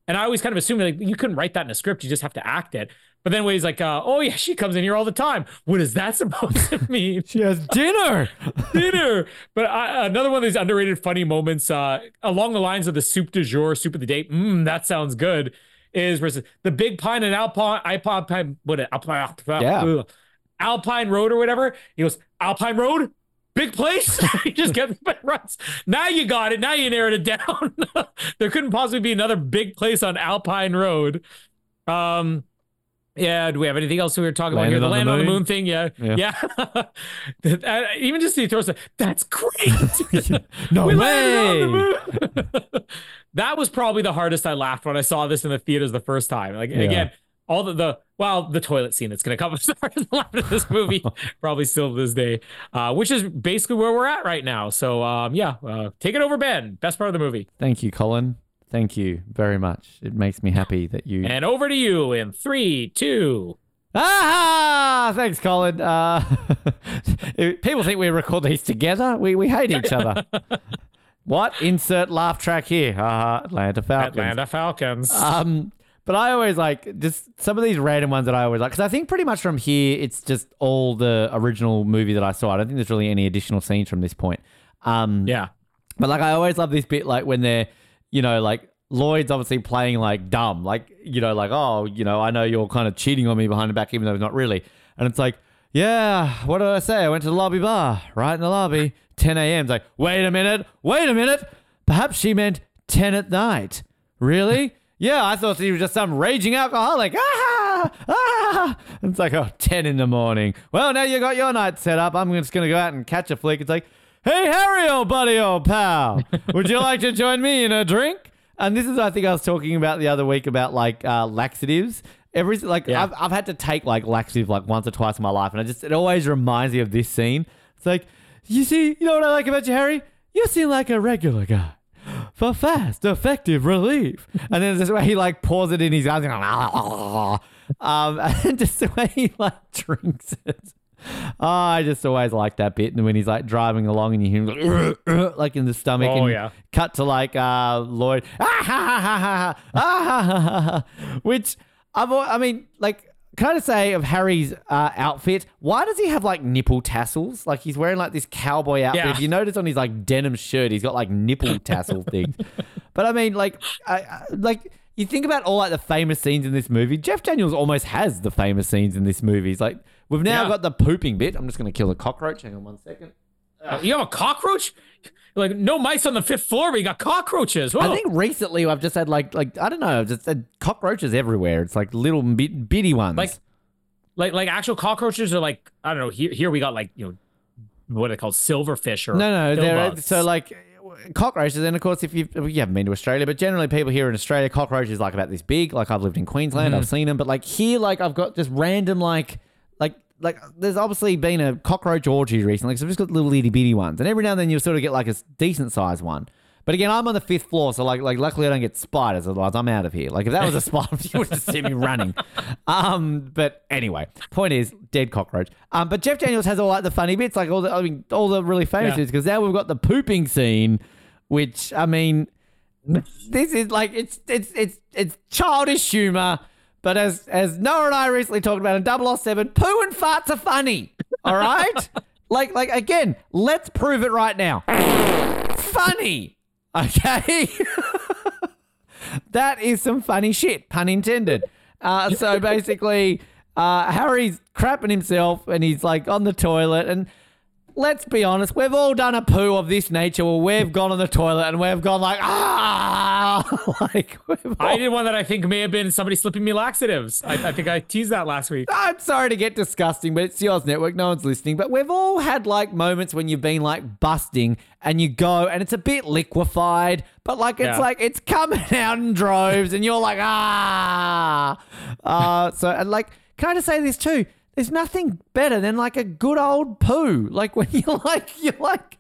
and I always kind of assumed like you couldn't write that in a script, you just have to act it. But then when he's like, uh, oh, yeah, she comes in here all the time. What is that supposed to mean? She has dinner. dinner. But I, another one of these underrated funny moments, uh, along the lines of the soup du jour, soup of the day. Mmm, that sounds good. Is versus the Big Pine and Alpine, Alpine, what it, Alpine, Yeah. Alpine Road or whatever. He goes Alpine Road, big place. he just gets runs. Now you got it. Now you narrowed it down. there couldn't possibly be another big place on Alpine Road. Um. Yeah, do we have anything else we were talking about here? The on the land on the moon? thing, yeah. Yeah. Yeah. Even just he throws that's great. no We way. Landed on the moon. that was probably the hardest I laughed when I saw this in the theaters the first time. Like Yeah. again, all the, the well, the toilet scene that's gonna come as the hardest laugh in this movie, probably still to this day. Uh, which is basically where we're at right now. So um, yeah, uh, take it over, Ben. Best part of the movie. Thank you, Colin. Thank you very much. It makes me happy that you. And over to you in three, two. Ah, thanks, Colin. Uh, people think we record these together. We we hate each other. What? Insert laugh track here. Uh, Atlanta Falcons. Atlanta Falcons. Um, but I always like just some of these random ones that I always like because I think pretty much from here it's just all the original movie that I saw. I don't think there's really any additional scenes from this point. Um, yeah. but like I always love this bit like when they're, you know, like Lloyd's obviously playing like dumb, like you know, like oh, you know, I know you're kind of cheating on me behind the back, even though it's not really. And it's like, yeah, what did I say? I went to the lobby bar, right in the lobby, 10 a.m. It's like, wait a minute, wait a minute. Perhaps she meant 10 at night. Really? yeah, I thought she was just some raging alcoholic. Ah, ah. It's like, oh, 10 in the morning. Well, now you got your night set up. I'm just going to go out and catch a flick. It's like, hey, Harry, old buddy, old pal, would you like to join me in a drink? And this is, I think, I was talking about the other week about like uh, laxatives. Every like, Yeah. I've, I've had to take like laxative like once or twice in my life, and I just it always reminds me of this scene. It's like, you see, you know what I like about you, Harry? You seem like a regular guy for fast, effective relief. And then this way he like pours it in his eyes, um, and just the way he like drinks it. Oh, I just always like that bit. And when he's like driving along and you hear him like, like in the stomach. Oh, and yeah. Cut to like uh, Lloyd, ah, ha, ha, ha, ha, ah, ha, ha, ha, ha, which I've, I mean, like, can I just say of Harry's uh, outfit, why does he have like nipple tassels? Like he's wearing like this cowboy outfit. Yeah. If you notice on his like denim shirt, he's got like nipple tassel things. But I mean, like, I, I, like you think about all like the famous scenes in this movie. Jeff Daniels almost has the famous scenes in this movie. He's like, we've now Yeah. got the pooping bit. I'm just gonna kill a cockroach. Hang on one second. Uh, you have a cockroach? Like no mice on the fifth floor, but you got cockroaches. I think recently I've just had like like I don't know, I've just had cockroaches everywhere. It's like little bit, bitty ones. like like like actual cockroaches are like I don't know. Here here we got like you know what are they called silverfish or No, no, they're billbugs. so like cockroaches. And of course, if you've, you haven't been to Australia, but generally people here in Australia, cockroaches like about this big. Like I've lived in Queensland, Mm-hmm. I've seen them, but like here, like I've got just random like like there's obviously been a cockroach orgy recently. So I've just got little itty bitty ones, and every now and then you'll sort of get like a decent sized one. But again, I'm on the fifth floor, so like, like luckily I don't get spiders. Otherwise, I'm out of here. Like if that was a spider, you would just see me running. Um, but anyway, point is, dead cockroach. Um, but Jeff Daniels has all like the funny bits, like all the, I mean, all the really famous Yeah. bits, because now we've got the pooping scene, which I mean, this is like it's it's it's it's childish humor. But as as Noah and I recently talked about in 007, poo and farts are funny. All right, like like again, let's prove it right now. Funny. Okay. that is some funny shit, pun intended. Uh, so basically, uh, Harry's crapping himself and he's like on the toilet. And let's be honest, we've all done a poo of this nature where we've gone on the toilet and we've gone like, ah, like we've all- I did one that I think may have been somebody slipping me laxatives. I, I think I teased that last week. I'm sorry to get disgusting, but it's Oz Network. No one's listening. But we've all had like moments when you've been like busting and you go and it's a bit liquefied, but like it's Yeah. like it's coming out in droves and you're like, ah. Uh, so, and like, can I just say this too? There's nothing better than like a good old poo. Like when you're like, you're like,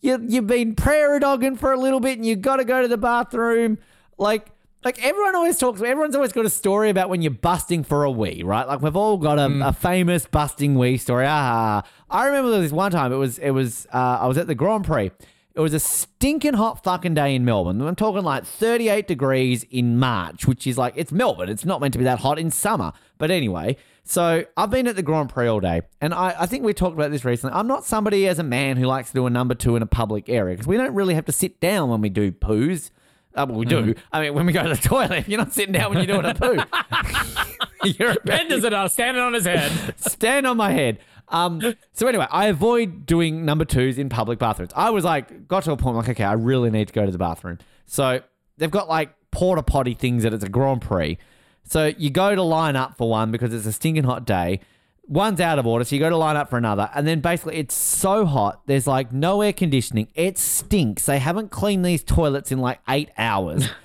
you, you've been prairie dogging for a little bit and you've got to go to the bathroom. Like, like everyone always talks, everyone's always got a story about when you're busting for a wee, right? Like we've all got a, a famous busting wee story. Ah, I remember this one time. It was, it was, uh, I was at the Grand Prix. It was a stinking hot fucking day in Melbourne. I'm talking like 38 degrees in March, which is like, it's Melbourne. It's not meant to be that hot in summer. But anyway, so I've been at the Grand Prix all day. And I, I think we talked about this recently. I'm not somebody as a man who likes to do a number two in a public area because we don't really have to sit down when we do poos. Uh, well, we do. I mean, when we go to the toilet, you're not sitting down when you're doing a poo. you're Ben does it all standing on his head. stand on my head. Um, so anyway, I avoid doing number twos in public bathrooms. I was like, got to a point like, okay, I really need to go to the bathroom. So they've got like porta potty things that it's a Grand Prix. So you go to line up for one because it's a stinking hot day. One's out of order, so you go to line up for another. And then basically it's so hot, there's like no air conditioning. It stinks. They haven't cleaned these toilets in like eight hours.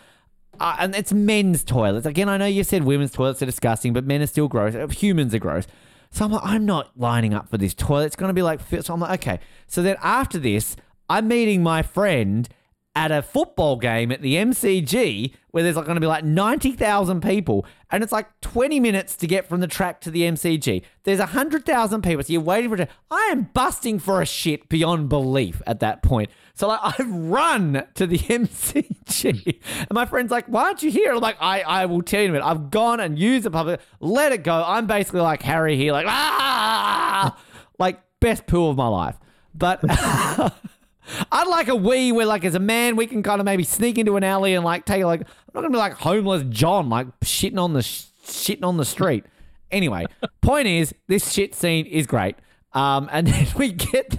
Uh, and it's men's toilets. Again, I know you said women's toilets are disgusting, but men are still gross. Uh, Humans are gross. So I'm like, I'm not lining up for this toilet. It's going to be like, so I'm like, okay. So then after this, I'm meeting my friend at a football game at the MCG where there's like going to be like 90,000 people and it's like 20 minutes to get from the track to the MCG. There's 100,000 people. So you're waiting for it. I am busting for a shit beyond belief at that point. So like I've run to the MCG and my friend's like, why aren't you here? I'm like, I, I will tell you in a minute. I've gone and used the public. Let it go. I'm basically like Harry here, like, ah, like best poo of my life. But I'd like a wee where, like, as a man, we can kind of maybe sneak into an alley and like take like I'm not gonna be like homeless John, like shitting on the sh- shitting on the street. Anyway, point is, this shit scene is great. Um, and then we get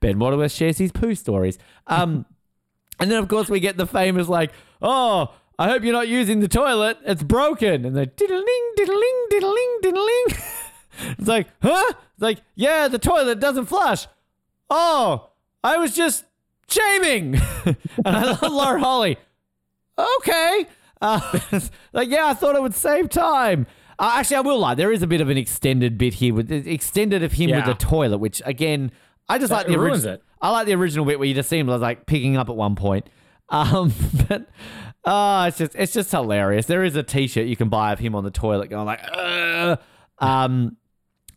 Ben Waterworth shares his poo stories. Um, and then of course we get the famous like, oh. I hope you're not using the toilet. It's broken. And they diddling, diddling, diddling, diddling. it's like, huh? It's like, yeah, the toilet doesn't flush. Oh, I was just shaving. and I love Lauren Holly. Okay. Uh, like, yeah, I thought it would save time. Uh, actually, I will lie. There is a bit of an extended bit here with extended of him with the toilet, which again, I just like the original. I like the original bit where you just see him like picking up at one point. Um, but uh, it's just it's just hilarious. There is a T-shirt you can buy of him on the toilet going like, Ugh. um.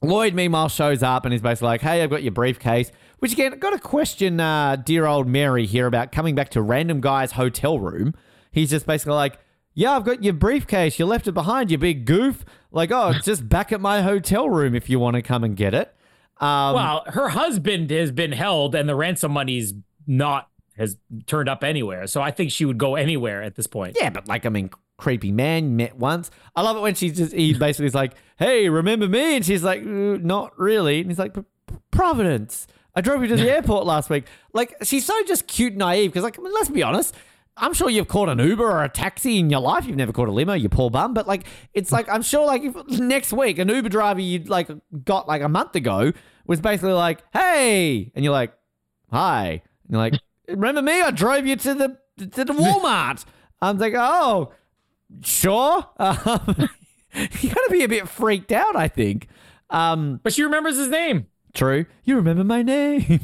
Lloyd, meanwhile, shows up and he's basically like, "Hey, I've got your briefcase." Which again, I've got a question, uh, dear old Mary here about coming back to random guy's hotel room. He's just basically like, "Yeah, I've got your briefcase. You left it behind, you big goof." Like, oh, it's just back at my hotel room if you want to come and get it. Um, Well, her husband has been held, and the ransom money's not has turned up anywhere. So I think she would go anywhere at this point. Yeah, but like, I mean, creepy man met once. I love it when she's just, he basically is like, hey, remember me? And she's like, "Uh, not really. And he's like, Providence. I drove you to the airport last week. Like, she's so just cute and naive because, like, I mean, let's be honest. I'm sure you've caught an Uber or a taxi in your life. You've never caught a limo, you poor bum. But like, it's like I'm sure, like, if next week an Uber driver you'd like got like a month ago was basically like, "Hey," and you're like, "Hi," and you're like, "Remember me? I drove you to the to the Walmart." I'm like, "Oh, sure." Um, you got to be a bit freaked out, I think. Um, But she remembers his name. True. You remember my name.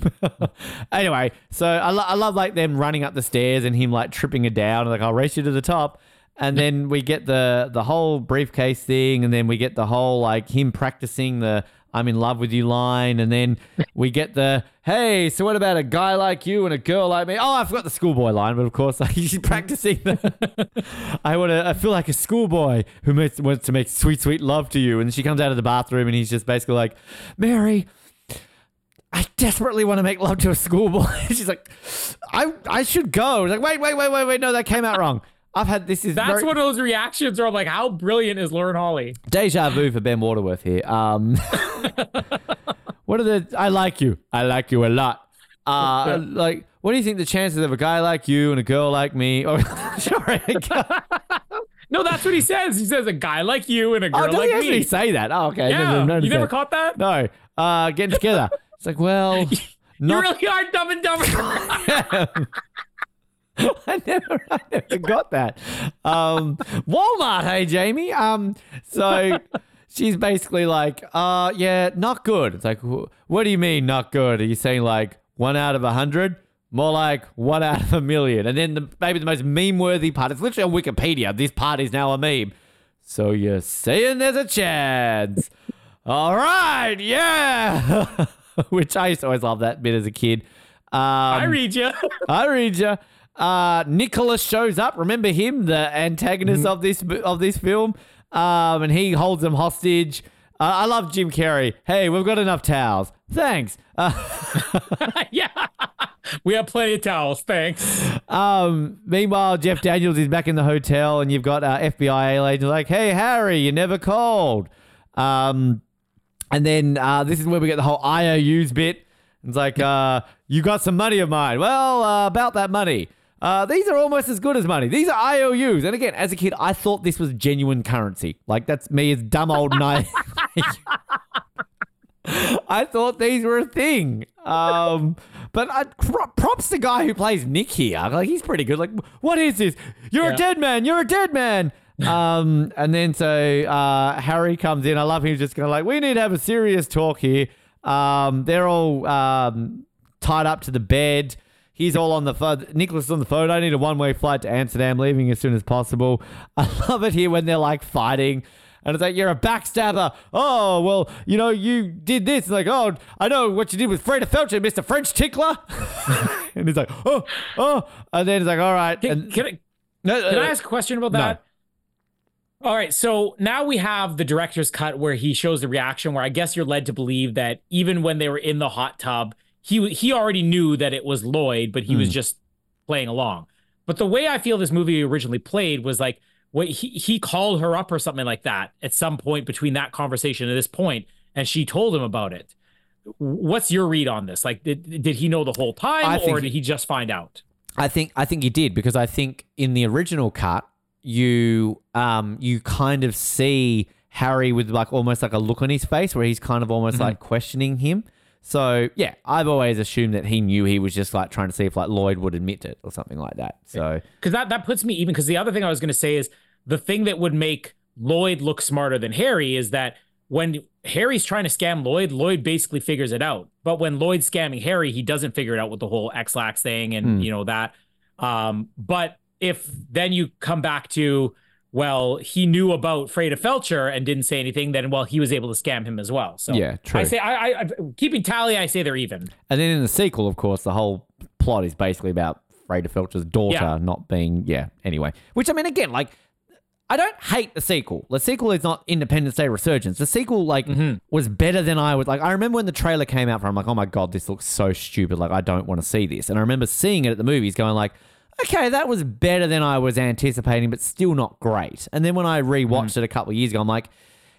anyway, so I, lo- I love like them running up the stairs and him like tripping her down. Like I'll race you to the top, and then we get the the whole briefcase thing, and then we get the whole like him practicing the "I'm in love with you" line, and then we get the "Hey, so what about a guy like you and a girl like me?" Oh, I forgot the schoolboy line, but of course like he's practicing the. I want to. I feel like a schoolboy who makes, wants to make sweet, sweet love to you, and she comes out of the bathroom, and he's just basically like, "Mary." I desperately want to make love to a schoolboy. She's like, I I should go. Like, wait, wait, wait, wait, wait. No, that came out wrong. I've had this is That's very, one of those reactions where I'm like, how brilliant is Lauren Holly? deja vu for Ben Waterworth here. Um, what are the? I like you. I like you a lot. Uh, like, what do you think the chances of a guy like you and a girl like me? Oh, sorry. No, that's what he says. He says a guy like you and a oh, girl does like he actually me. say that? Oh, okay. Yeah, Never noticed you never that. caught that? No. Uh, getting together. It's like, well, You not really are dumb and dumber. I never, I never got that. Um, Walmart, hey Jamie. Um, so she's basically like, uh, yeah, not good. It's like, wh- what do you mean not good? Are you saying like one out of a hundred? More like one out of a million. And then the, maybe the most meme-worthy part. It's literally on Wikipedia. This part is now a meme. So you're saying there's a chance? All right, yeah. Which I used to always love that bit as a kid. Um, I read you. I read you. Uh, Nicholas shows up. Remember him, the antagonist of this of this film, um, and he holds them hostage. Uh, I love Jim Carrey. Hey, we've got enough towels. Thanks. Uh, yeah. We have plenty of towels. Thanks. um, meanwhile, Jeff Daniels is back in the hotel, and you've got uh, FBI agents like, "Hey, Harry, you never called." Um, and then uh, this is where we get the whole IOUs bit. It's like, uh, you got some money of mine. Well, uh, about that money. Uh, these are almost as good as money. These are IOUs. And again, as a kid, I thought this was genuine currency. Like, that's me as dumb old naive. I thought these were a thing. Um, but I, pro- props the guy who plays Nick here. Like, he's pretty good. Like, what is this? You're Yeah. a dead man. You're a dead man. um, and then so uh, Harry comes in. I love him just going to like, we need to have a serious talk here. Um, they're all um, tied up to the bed. He's all on the phone. Nicholas is on the phone. I need a one way flight to Amsterdam, leaving as soon as possible. I love it here when they're like fighting. And it's like, you're a backstabber. Oh, well, you know, you did this. like, oh, I know what you did with Fraida Felcher, Mr. French Tickler. and he's like, oh, oh. And then he's like, all right. Can, and, can I, no, Can uh, I ask a question about no. All right, so now we have the director's cut where he shows the reaction where I guess you're led to believe that even when they were in the hot tub, he he already knew that it was Lloyd, but he was Hmm. just playing along. But the way I feel this movie originally played was like what he he called her up or something like that at some point between that conversation and this point, and she told him about it. What's your read on this? Like, did, did he know the whole time, or he- did he just find out? I think I think you did because I think in the original cut you um you kind of see Harry with like almost like a look on his face where he's kind of almost like questioning him. So yeah, I've always assumed that he knew he was just like trying to see if like Lloyd would admit it or something like that. So because that that puts me even because the other thing I was going to say is the thing that would make Lloyd look smarter than Harry is that when Harry's trying to scam Lloyd, Lloyd basically figures it out. But when Lloyd's scamming Harry, he doesn't figure it out with the whole X-Lax thing and Hmm. you know that. Um, but if then you come back to well, he knew about Fraida Felcher and didn't say anything, then well, he was able to scam him as well. So Yeah, true. I say I, I, I keeping tally, I say they're even. and then in the sequel, of course, the whole plot is basically about Fraida Felcher's daughter Yeah. not being yeah. Anyway, which I mean, again, like I don't hate the sequel. The sequel is not Independence Day Resurgence. The sequel like mm-hmm. was better than I was like. I remember when the trailer came out. From I'm like, oh my god, this looks so stupid. Like I don't want to see this. And I remember seeing it at the movies, going like. Okay, that was better than I was anticipating, but still not great. And then when I rewatched it a couple of years ago, I'm like,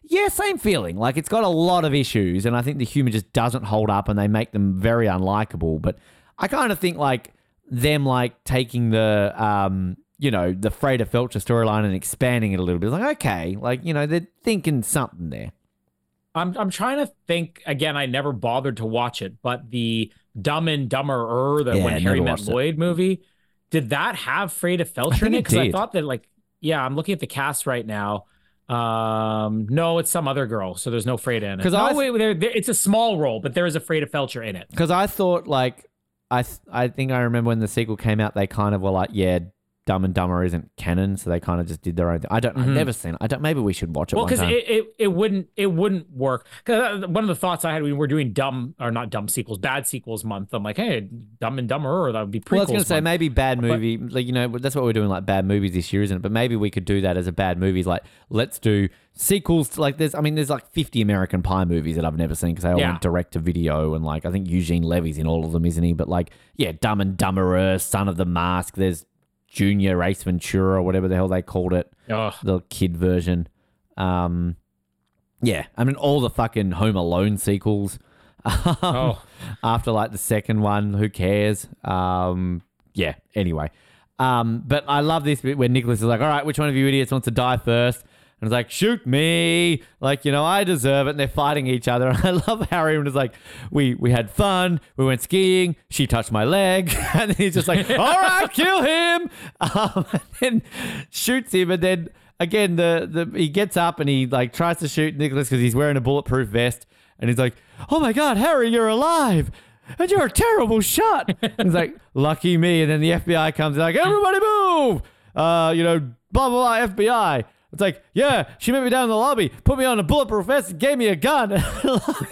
yeah, same feeling. Like it's got a lot of issues, and I think the humor just doesn't hold up, and they make them very unlikable. But I kind of think like them like taking the um you know the Fraida Felcher storyline and expanding it a little bit. It's like okay, like you know they're thinking something there. I'm I'm trying to think again. I never bothered to watch it, but the Dumb and Dumberer, the Yeah, when Harry met watched it. Lloyd movie, did that have Fraida Felcher in it? Because I thought that like, yeah, I'm looking at the cast right now. Um, no, it's some other girl, so there's no Fraida in it. 'Cause no, I- wait, there, there- it's a small role, but there is a Fraida Felcher in it. Because I thought like I th- I think I remember when the sequel came out, they kind of were like, yeah, Dumb and Dumber isn't canon, so they kind of just did their own thing. I don't. I've mm-hmm. never seen it. I don't. Maybe we should watch it. Well, because it, it, it wouldn't it wouldn't work. Because uh, one of the thoughts I had when we were doing dumb or not dumb sequels, bad sequels month. I'm like, hey, Dumb and Dumber, or that would be prequels. Well, I was going to say maybe bad movie. like you know, that's what we're doing, like bad movies this year, isn't it? But maybe we could do that as a bad movies. Like let's do sequels. To, like there's, I mean, there's like 50 American Pie movies that I've never seen because they all Yeah. went direct to video, and like I think Eugene Levy's in all of them, isn't he? But like, yeah, Dumb and Dumberer, Son of the Mask. There's Junior Ace Ventura, or whatever the hell they called it, the kid version. Um, yeah, I mean all the fucking Home Alone sequels. Oh. after like the second one. Who cares? Um, yeah. Anyway, um, but I love this bit where Nicholas is like, "All right, which one of you idiots wants to die first? And it's like, "Shoot me!" Like you know, I deserve it. And they're fighting each other. And I love Harry and it's like, "We we had fun. We went skiing. She touched my leg." And he's just like, "All right, kill him!" Um, and then shoots him. And then again, the the he gets up and he like tries to shoot Nicholas because he's wearing a bulletproof vest. And he's like, "Oh my God, Harry, you're alive!" And you're a terrible shot. And he's like, lucky me. And then the FBI comes like, everybody move. Uh, you know, blah, blah, blah, FBI. It's like, yeah, she met me down in the lobby, put me on a bulletproof vest, and gave me a gun.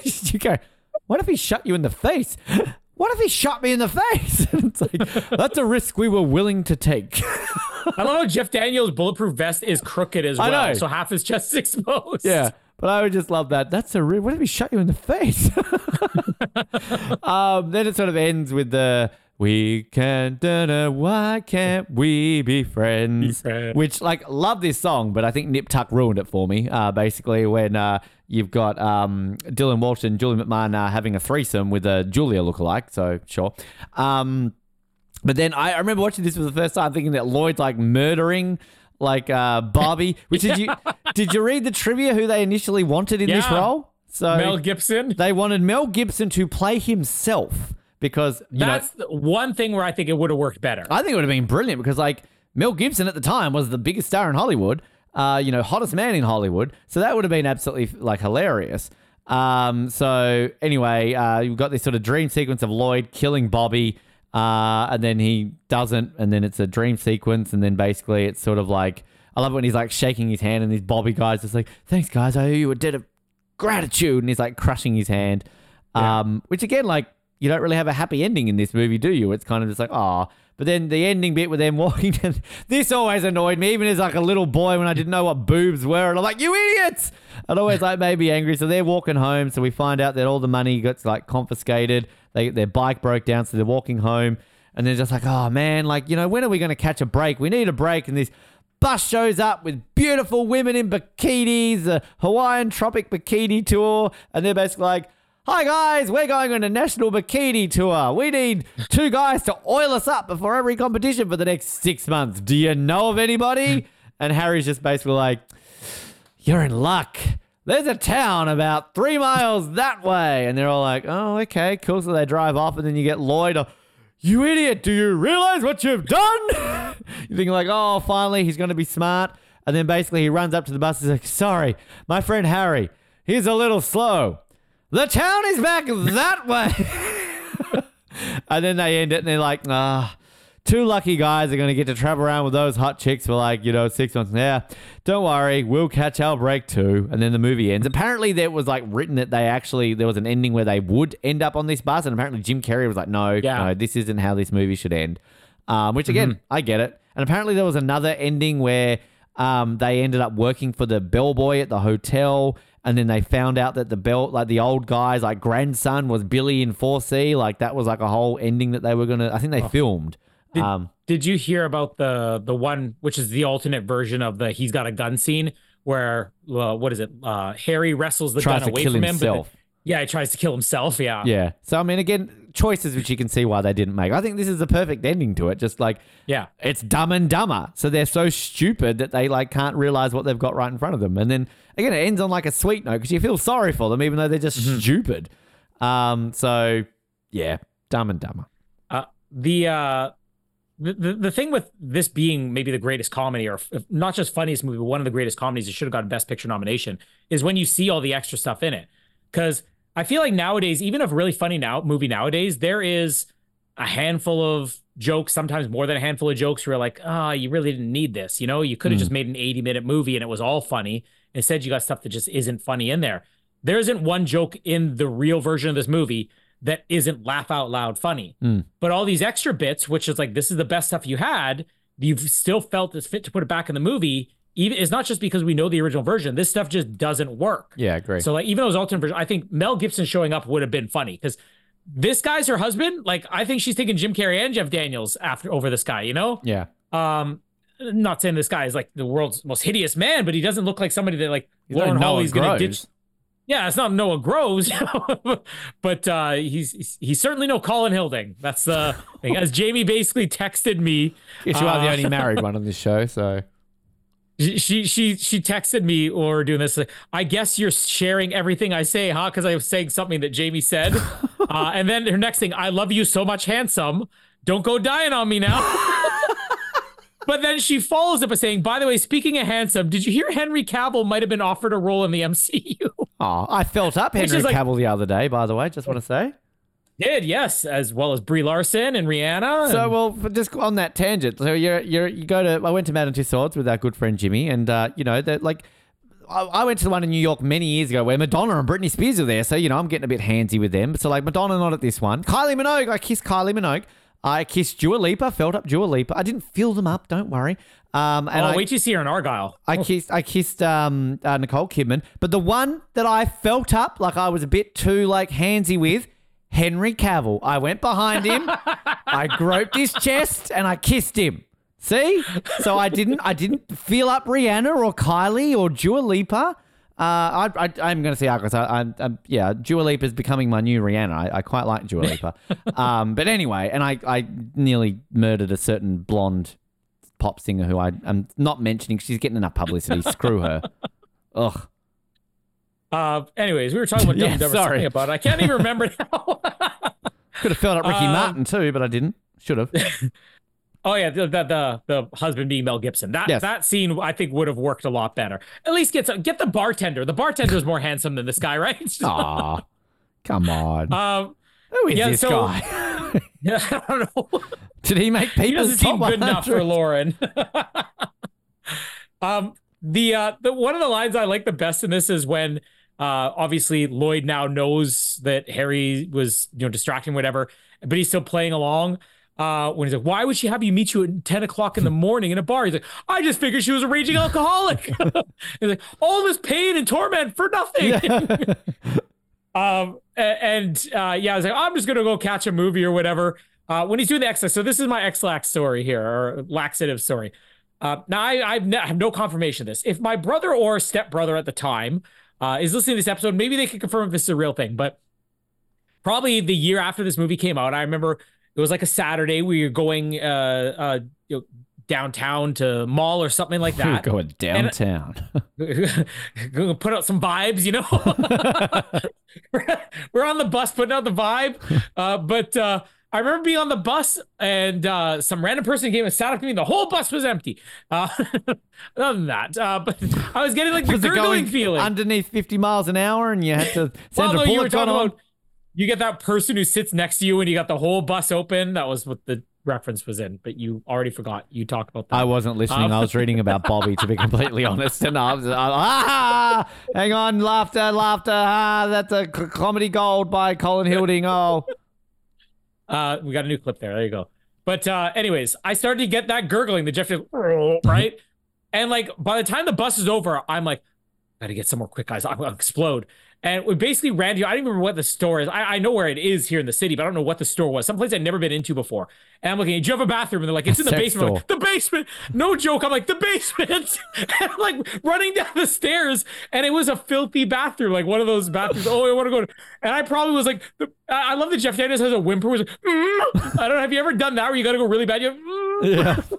you go, what if he shot you in the face? What if he shot me in the face? It's like, that's a risk we were willing to take. I love how Jeff Daniels' bulletproof vest is crooked as well, so half his chest is exposed. Yeah. But I would just love that. That's a real. What if he shot you in the face? um, then it sort of ends with the "We can't, da-da, why can't we be friends?" friends. Which, like, love this song, but I think Nip Tuck ruined it for me. Uh, basically, when uh, you've got um, Dylan Walsh and Julian McMahon uh, having a threesome with a Julia lookalike. So sure. Um, but then I, I remember watching this for the first time, thinking that Lloyd's like murdering like uh, Barbie. Which did you did you read the trivia who they initially wanted in this role? So Mel Gibson. they wanted Mel Gibson to play himself because you know That's the one thing where I think it would have worked better. I think it would have been brilliant because like Mel Gibson at the time was the biggest star in Hollywood, uh, you know, hottest man in Hollywood. So that would have been absolutely like hilarious. Um, so anyway, uh, you've got this sort of dream sequence of Lloyd killing Bobby, uh, and then he doesn't, and then it's a dream sequence, and then basically it's sort of like I love it when he's like shaking his hand, and these Bobby guys just like, "Thanks, guys, I owe you a debt of gratitude," and he's like crushing his hand. Um, which again, like you don't really have a happy ending in this movie, do you? It's kind of just like, oh. But then the ending bit with them walking, and this always annoyed me, even as like a little boy when I didn't know what boobs were, and I'm like, you idiots! It always like made me angry. So they're walking home, so we find out that all the money gets like confiscated. They their bike broke down, so they're walking home, and they're just like, oh man, like you know, when are we going to catch a break? We need a break, and this bus shows up with beautiful women in bikinis, a Hawaiian tropic bikini tour, and they're basically like, Hi guys, we're going on a national bikini tour. We need two guys to oil us up before every competition for the next six months. Do you know of anybody? And Harry's just basically like, You're in luck. There's a town about three miles that way. And they're all like, Oh, okay, cool. So they drive off, and then you get Lloyd. uh, You idiot, do you realize what you've done? you think like, Oh, finally, he's going to be smart. And then basically he runs up to the bus and he's like, Sorry, my friend Harry, he's a little slow. The town is back that way. and then they end it and they're like, ah, two lucky guys are going to get to travel around with those hot chicks for like, you know, six months. Yeah, don't worry, we'll catch our break too. And then the movie ends. Apparently, there was like written that they actually, there was an ending where they would end up on this bus. And apparently, Jim Carrey was like, no, Yeah. no, this isn't how this movie should end. Um, which again, I get it. And apparently, there was another ending where um, they ended up working for the bellboy at the hotel, and then they found out that the belt, like the old guy's like grandson, was Billy in 4C. Like that was like a whole ending that they were gonna. I think they filmed. Did, um, did you hear about the the one which is the alternate version of the he's got a gun scene where uh, what is it? Uh, Harry wrestles the gun away from him. but himself. then- yeah, he tries to kill himself. Yeah. yeah. So I mean, again, choices which you can see why they didn't make. I think this is the perfect ending to it. Just like Yeah. it's dumb and dumber. So they're so stupid that they like can't realize what they've got right in front of them. And then again, it ends on like a sweet note because you feel sorry for them, even though they're just stupid. Um. So yeah, dumb and dumber. Uh, the uh, the, the the thing with this being maybe the greatest comedy, or not just funniest movie, but one of the greatest comedies that should have gotten Best Picture nomination, is when you see all the extra stuff in it. Because I feel like nowadays, even a really funny now movie nowadays, there is a handful of jokes, sometimes more than a handful of jokes where you're like, oh, you really didn't need this. You know, you could have just mm. made an 80 minute movie and it was all funny. Instead, you got stuff that just isn't funny in there. There isn't one joke in the real version of this movie that isn't laugh out loud funny. Mm. But all these extra bits, which is like, this is the best stuff you had, you've still felt it's fit to put it back in the movie. Even it's not just because we know the original version. This stuff just doesn't work. Yeah, great. So like even those alternate versions, I think Mel Gibson showing up would have been funny because this guy's her husband. Like I think she's taking Jim Carrey and Jeff Daniels after over this guy. You know, yeah. um, not saying this guy is like the world's most hideous man, but he doesn't look like somebody that like He's Lauren Noah Holly's gonna ditch. Yeah, it's not Noah Groves, but uh, he's he's- certainly no Colin Hilding. That's the thing. As Jamie basically texted me, Guess you are the uh, only married one on this show, so she she she texted me or we're doing this. like, I guess you're sharing everything I say, huh? Because I was saying something that Jamie said, uh, and then her next thing, I love you so much, handsome. Don't go dying on me now. but then she follows up by saying, by the way, speaking of handsome, did you hear Henry Cavill might have been offered a role in the MCU? Oh, I felt up Henry like- Cavill the other day, by the way. Just want to say. Did yes, as well as Brie Larson and Rihanna. So, and- well, for- just on that tangent. So, you're, you're, you go to. I went to Madame Tussauds with our good friend Jimmy, and uh, you know that like. I I went to the one in New York many years ago where Madonna and Britney Spears were there, so you know I'm getting a bit handsy with them. So like Madonna not at this one. Kylie Minogue, I kissed Kylie Minogue. I kissed Dua Lipa, felt up Dua Lipa. I didn't fill them up, don't worry. Um, and oh, I, wait till you see her in Argylle. I kissed I kissed um, uh, Nicole Kidman, but the one that I felt up like I was a bit too like handsy with Henry Cavill. I went behind him, I groped his chest, and I kissed him. See, so I didn't I didn't feel up Rihanna or Kylie or Dua Lipa. Uh, I, I, I'm going to say Argos. I, I'm, I'm, yeah, Dua Lipa is becoming my new Rihanna. I, I quite like Dua Lipa. um, but anyway, and I, I nearly murdered a certain blonde pop singer who I, I'm not mentioning. She's getting enough publicity. Screw her. Ugh. Uh, anyways, we were talking about Dumb Yeah, Dumber sorry. about it. I can't even remember now. Could have felt up Ricky Um, Martin too, but I didn't. Should have. Oh yeah, the, the the the husband being Mel Gibson. That Yes. that scene I think would have worked a lot better. At least get some, get the bartender. The bartender is more handsome than this guy, right? Aw, come on. um, Who is yeah, this so- guy? I don't know. Did he make he people doesn't seem good enough for Lauren. um, the uh, the one of the lines I like the best in this is when uh, obviously Lloyd now knows that Harry was you know distracting whatever, but he's still playing along. Uh, when he's like, "Why would she have you meet you at ten o'clock in the morning in a bar?" He's like, "I just figured she was a raging alcoholic." he's like, "All this pain and torment for nothing." Um, and uh, yeah, I was like, I'm just gonna go catch a movie or whatever. Uh, when he's doing the X, so this is my Ex-Lax story here, or laxative story. Uh, now I, I've ne- I have no confirmation of this. If my brother or stepbrother at the time uh, is listening to this episode, maybe they can confirm if this is a real thing. But probably the year after this movie came out, I remember it was like a Saturday. We were going uh, uh, you know, downtown to mall or something like We're that. going downtown. Gonna put out some vibes, you know. We're on the bus putting out the vibe, uh, but uh, I remember being on the bus and uh, some random person came and sat up to me. The whole bus was empty. Uh, other than that, uh, but I was getting like the Was gurgling going feeling. underneath 50 miles an hour and you had to well, send no, a you bullet gun on? about you get that person who sits next to you and you got the whole bus open. That was what the reference was in, but you already forgot. You talked about that. I wasn't listening. Um, I was reading about Bobby, to be completely honest. And I was, I, ah, hang on, laughter, laughter. Ah, that's a comedy gold by Colin Hilding. Oh, Uh, we got a new clip there. There you go. But uh, anyways, I started to get that gurgling, the Jeff, right? and like by the time the bus is over, I'm like, gotta get some more quick eyes. I'm gonna explode. And we basically ran to, you. I don't even remember what the store is. I, I know where it is here in the city, but I don't know what the store was. Someplace I'd never been into before. And I'm looking, do you have a bathroom? And they're like, it's in the Sex basement. Like, the basement. No joke. I'm like, the basement. and I'm like running down the stairs. And it was a filthy bathroom, like one of those bathrooms. oh, I want to go to. And I probably was like, the, I I love that Jeff Daniels has a whimper. Was like, "Mm." I don't know. Have you ever done that where you got to go really bad? You "Mm." yeah.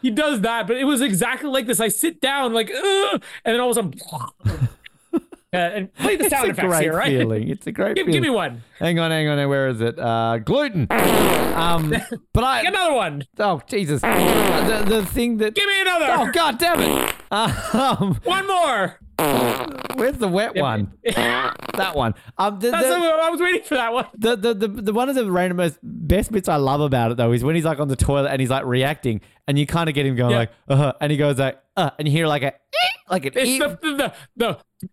he does that, but it was exactly like this. I sit down, like, Ugh, and then all of a sudden, uh, and play the It's sound a effects here, right? feeling. It's a great Give, feeling. give me one. Hang on, hang on. Where is it? Uh, gluten. Um, but I. Get another one. Oh Jesus! The, the thing that. Give me another. Oh God damn it! Um, One more. where's the wet one? that one. Um, the, That's the, I was waiting for that one. the, the, the, the one of the random most best bits I love about it though is when he's like on the toilet and he's like reacting and you kind of get him going Yeah. like uh huh and he goes like uh and you hear like a like an It's eep, the the the.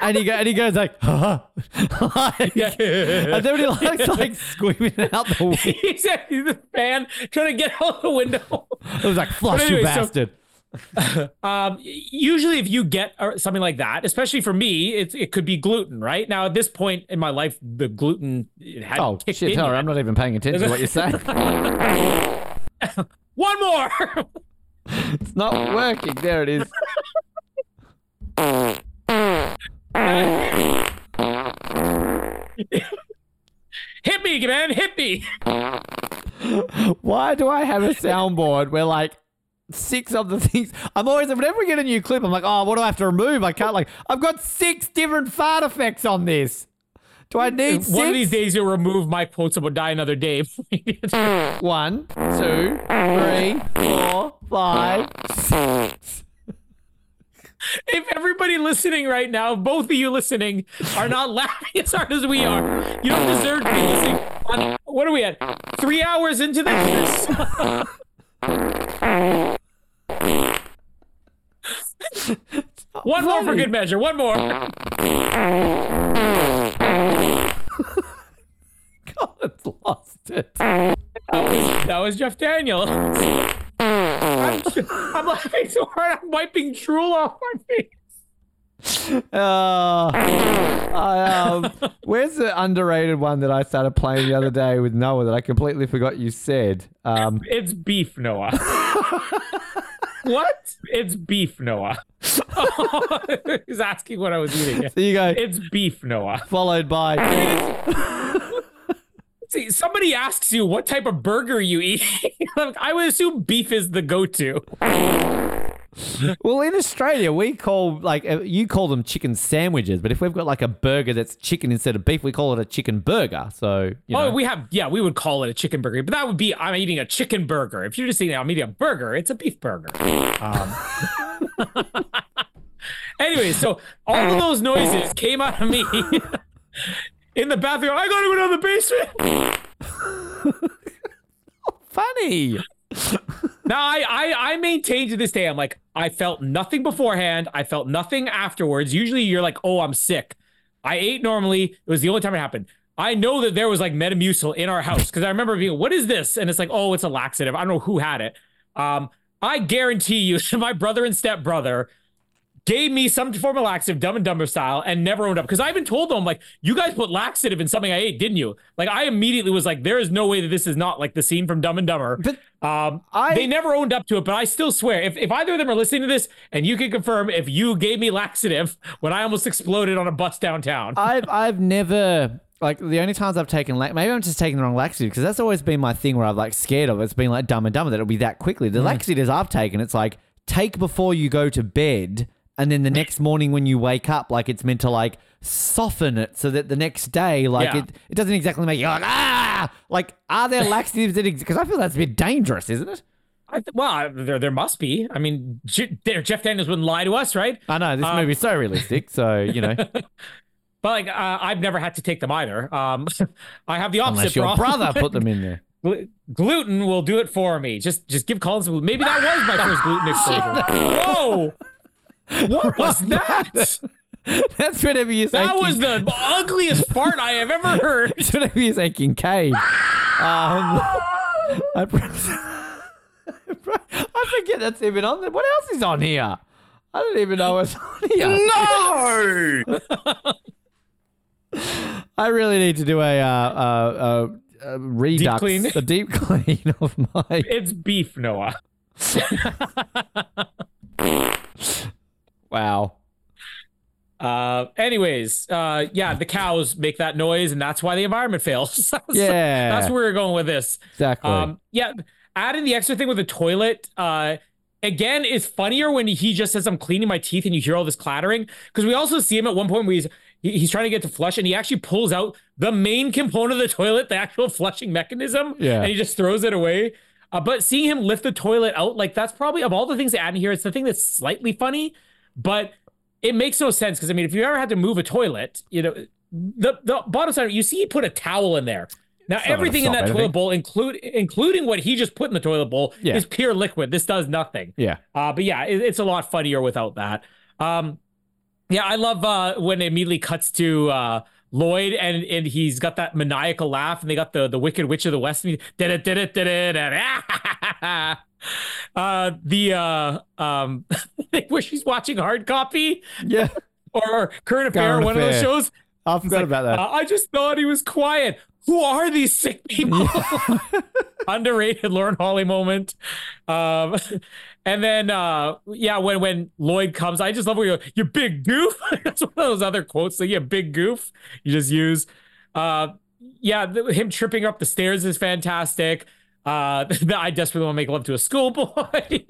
And he go, and he goes like, like Yeah. and then he likes like squeaming out the window, He's at the fan trying to get out the window. it was like flush anyway, you so- bastard. Um, usually, if you get uh, something like that, especially for me, it, it could be gluten, right? Now, at this point in my life, the gluten it had oh kicked shit! in. Yet. I'm not even paying attention to what you're saying. One more. it's not working. There it is. Hit me, man, hit me. Why do I have a soundboard where like six of the things I'm always whenever we get a new clip, I'm like, oh, what do I have to remove? I can't like I've got six different fart effects on this. Do I need six? One of these days, you'll remove my quotes about die another day. One, two, three, four, five, six. if everybody listening right now, both of you listening, are not laughing as hard as we are, you don't deserve to be listening. On, what are we at? Three hours into this? One more for good measure. One more. God, it's lost it. That was, that was Jeff Daniel. I'm, laughing so hard, I'm wiping drool off my face. Uh, I, um, where's the underrated one that I started playing the other day with Noah that I completely forgot you said? Um, It's beef, Noah. what? It's beef, Noah. He's asking what I was eating. there you go. It's beef, Noah. Followed by See, somebody asks you what type of burger you eat. I would assume beef is the go-to. well, in Australia, we call like uh, you call them chicken sandwiches, but if we've got like a burger that's chicken instead of beef, we call it a chicken burger. So you know, Oh, we have yeah, we would call it a chicken burger, but that would be I'm eating a chicken burger. If you're just eating I'm eating a burger, it's a beef burger. Um, anyway, so all of those noises came out of me in the bathroom. I gotta go down the basement. funny. Now I, I I maintain to this day, I'm like, I felt nothing beforehand. I felt nothing afterwards. Usually you're like, oh, I'm sick. I ate normally. It was the only time it happened. I know that there was like Metamucil in our house because I remember being, what is this? And it's like, oh, it's a laxative. I don't know who had it. Um, I guarantee you, my brother and stepbrother gave me some form of laxative, dumb and dumber style, and never owned up. Because I even told them, like, you guys put laxative in something I ate, didn't you? Like, I immediately was like, there is no way that this is not like the scene from Dumb and Dumber. But Um, I- they never owned up to it, but I still swear, if, if either of them are listening to this, and you can confirm if you gave me laxative when I almost exploded on a bus downtown. I've I've never like the only times I've taken lax maybe I'm just taking the wrong laxative because that's always been my thing where I've like scared of it. it's been like dumb and dumber that it'll be that quickly. The laxatives I've taken, it's like take before you go to bed, and then the next morning when you wake up, like it's meant to like soften it so that the next day, like Yeah. it, it doesn't exactly make you like ah like are there laxatives that because I feel that's a bit dangerous, isn't it? I th- well, I- there there must be. I mean, J- there, Jeff Daniels wouldn't lie to us, right? I know this Um, movie's so realistic, so you know But like, uh, I've never had to take them either. Um, I have the opposite unless your problem. brother put them in there. Glu- gluten will do it for me. Just just give Colin some. Maybe that was my first gluten exposure. Whoa! What was that? That's you say That was the ugliest fart I have ever heard. It's whenever you say Kincaid. Um, I, I forget that's even on there. What else is on here? I don't even know what's on here. No! I really need to do a, uh, uh, uh, uh, redux, clean? a deep clean of my. It's beef, Noah. Wow. Uh, anyways, uh, yeah, the cows make that noise, and that's why the environment fails. So Yeah. that's where we're going with this. Exactly. Um, yeah, adding the extra thing with the toilet, uh, again, is funnier when he just says, I'm cleaning my teeth and you hear all this clattering. Because we also see him at one point where he's he's trying to get to flush and he actually pulls out the main component of the toilet, the actual flushing mechanism, Yeah. and he just throws it away. Uh, but seeing him lift the toilet out, like that's probably of all the things to add in here, it's the thing that's slightly funny, but it makes no sense because I mean, if you ever had to move a toilet, you know, the the bottom side, you see he put a towel in there. Now gonna everything in that anything. toilet bowl, include including what he just put in the toilet bowl, Yeah. is pure liquid. This does nothing. Yeah. Uh, but yeah, it, it's a lot funnier without that. Um, yeah, I love uh, when it immediately cuts to uh, Lloyd and and he's got that maniacal laugh, and they got the the Wicked Witch of the West. Did it, did it, did it. Uh, the uh, um, where she's watching hard copy Yeah. or current affair, Current one of those shows. I forgot like, about that. uh, I just thought he was quiet. Who are these sick people? Underrated Lauren Holly moment. Um, and then uh, yeah, when when Lloyd comes, I just love where you you big goof. That's one of those other quotes that you big goof. You just use. Uh, yeah, the, him tripping up the stairs is fantastic. Uh, the, I desperately want to make love to a schoolboy.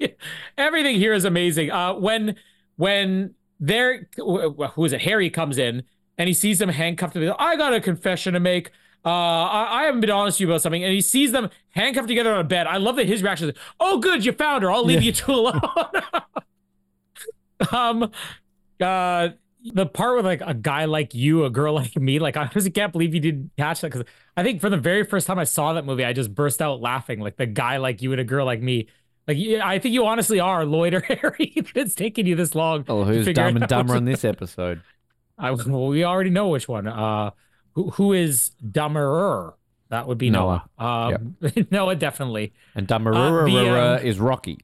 Everything here is amazing. Uh, when when there, who is it? Harry comes in and he sees them handcuffed. To the, I got a confession to make. Uh, I, I haven't been honest with you about something, and he sees them handcuffed together on a bed. I love that his reaction is, "Oh, good, you found her. I'll leave Yeah. you two alone." um, uh, the part with like a guy like you, a girl like me, like I just can't believe you didn't catch that because I think for the very first time I saw that movie, I just burst out laughing. Like the guy like you and a girl like me. Like yeah, I think you honestly are Lloyd or Harry. it's taken you this long. Oh, who's dumb and dumber on this episode? I, well, we already know which one. Uh, who who is dumberer? That would be Noah. Noah. Um, Noah definitely. And dumberer Uh, um, is Rocky.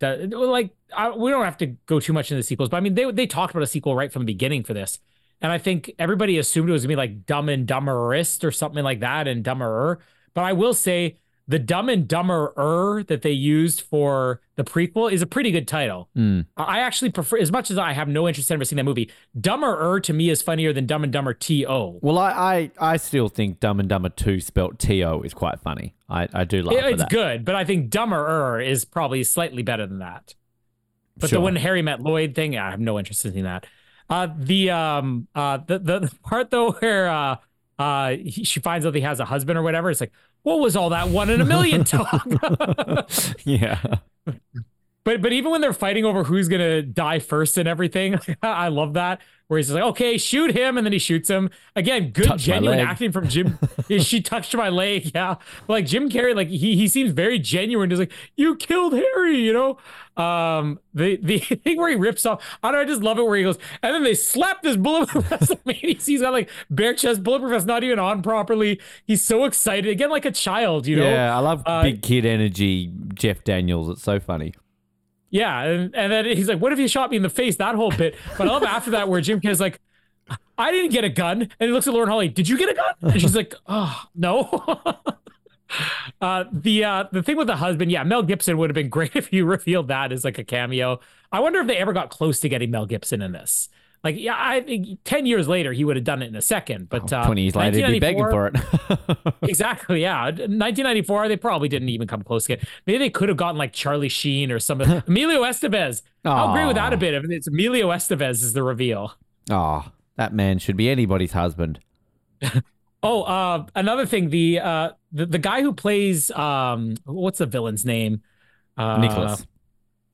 Well, like I, we don't have to go too much into the sequels, but I mean they they talked about a sequel right from the beginning for this, and I think everybody assumed it was gonna be like Dumb and Dumberist or something like that, and Dumberer. But I will say the Dumb and Dumberer that they used for the prequel is a pretty good title. Mm. I actually prefer, as much as I have no interest in ever seeing that movie, Dumberer to me is funnier than Dumb and Dumber T O. Well, I, I, I still think Dumb and Dumber 2 spelt T-O is quite funny. I, I do laugh at It's that. good, but I think Dumberer is probably slightly better than that. But Sure. the when Harry met Lloyd thing, I have no interest in seeing that. Uh, the um uh the, the the part though where uh uh he, she finds out he has a husband or whatever, it's like, what was all that one in a million talk? yeah. But but even when they're fighting over who's gonna die first and everything, I love that. Where he's like, okay, shoot him, and then he shoots him. Again, good genuine acting from Jim. She touched my leg. Yeah, like Jim Carrey, like he he seems very genuine. He's like, you killed Harry, you know. Um, the the thing where he rips off. I don't know. I just love it where he goes, and then they slap this bulletproof vest. he's got like bare chest bulletproof vest not even on properly. He's so excited again, like a child, you know. yeah, I love uh, big kid energy, Jeff Daniels. It's so funny. Yeah, and, and then he's like, "What if he shot me in the face?" That whole bit. But I love after that where Jim Carrey's like, "I didn't get a gun," and he looks at Lauren Holly. Did you get a gun? And she's like, "Oh no." uh, the uh, the thing with the husband, yeah, Mel Gibson would have been great if you revealed that as like a cameo. I wonder if they ever got close to getting Mel Gibson in this. Like, yeah, I think ten years later he would have done it in a second. But uh, 20 years later, he'd be begging for it. Exactly. Yeah. 1994, they probably didn't even come close to it. Maybe they could have gotten like Charlie Sheen or some Emilio Estevez. How agree with that have been if it's Emilio Estevez is the reveal? oh, that man should be anybody's husband. Oh, uh, another thing, the uh the, the guy who plays um what's the villain's name? Uh Nicholas.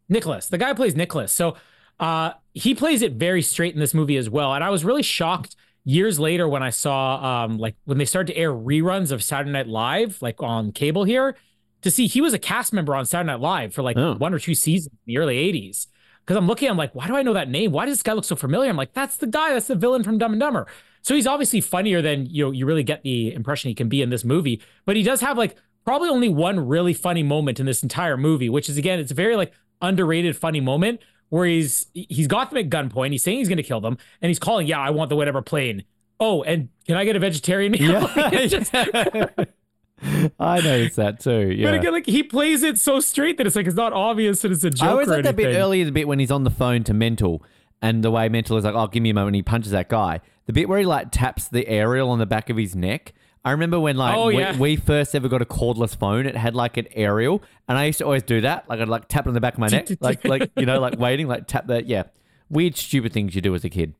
Nicholas. The guy who plays Nicholas. So uh he plays it very straight in this movie as well. And I was really shocked years later when I saw um like when they started to air reruns of Saturday Night Live, like on cable here, to see he was a cast member on Saturday Night Live for like Oh. one or two seasons in the early 80s. Because I'm looking, I'm like, why do I know that name? Why does this guy look so familiar? I'm like, that's the guy, that's the villain from Dumb and Dumber. So he's obviously funnier than you know, you really get the impression he can be in this movie. But he does have like probably only one really funny moment in this entire movie, which is again, it's a very like underrated funny moment where he's he's got them at gunpoint. He's saying he's gonna kill them, and he's calling, Yeah, I want the whatever plane. Oh, and can I get a vegetarian meal? It's just- I noticed that too. Yeah. But again, like he plays it so straight that it's like it's not obvious that it's a joke. I always like that bit earlier, the bit when he's on the phone to Mental, and the way Mental is like, "Oh, give me a moment," and he punches that guy. The bit where he like taps the aerial on the back of his neck. I remember when like Oh, we, yeah. we first ever got a cordless phone. It had like an aerial, and I used to always do that. Like I'd like tap it on the back of my neck, like like you know, like waiting, like tap that. Yeah, weird, stupid things you do as a kid.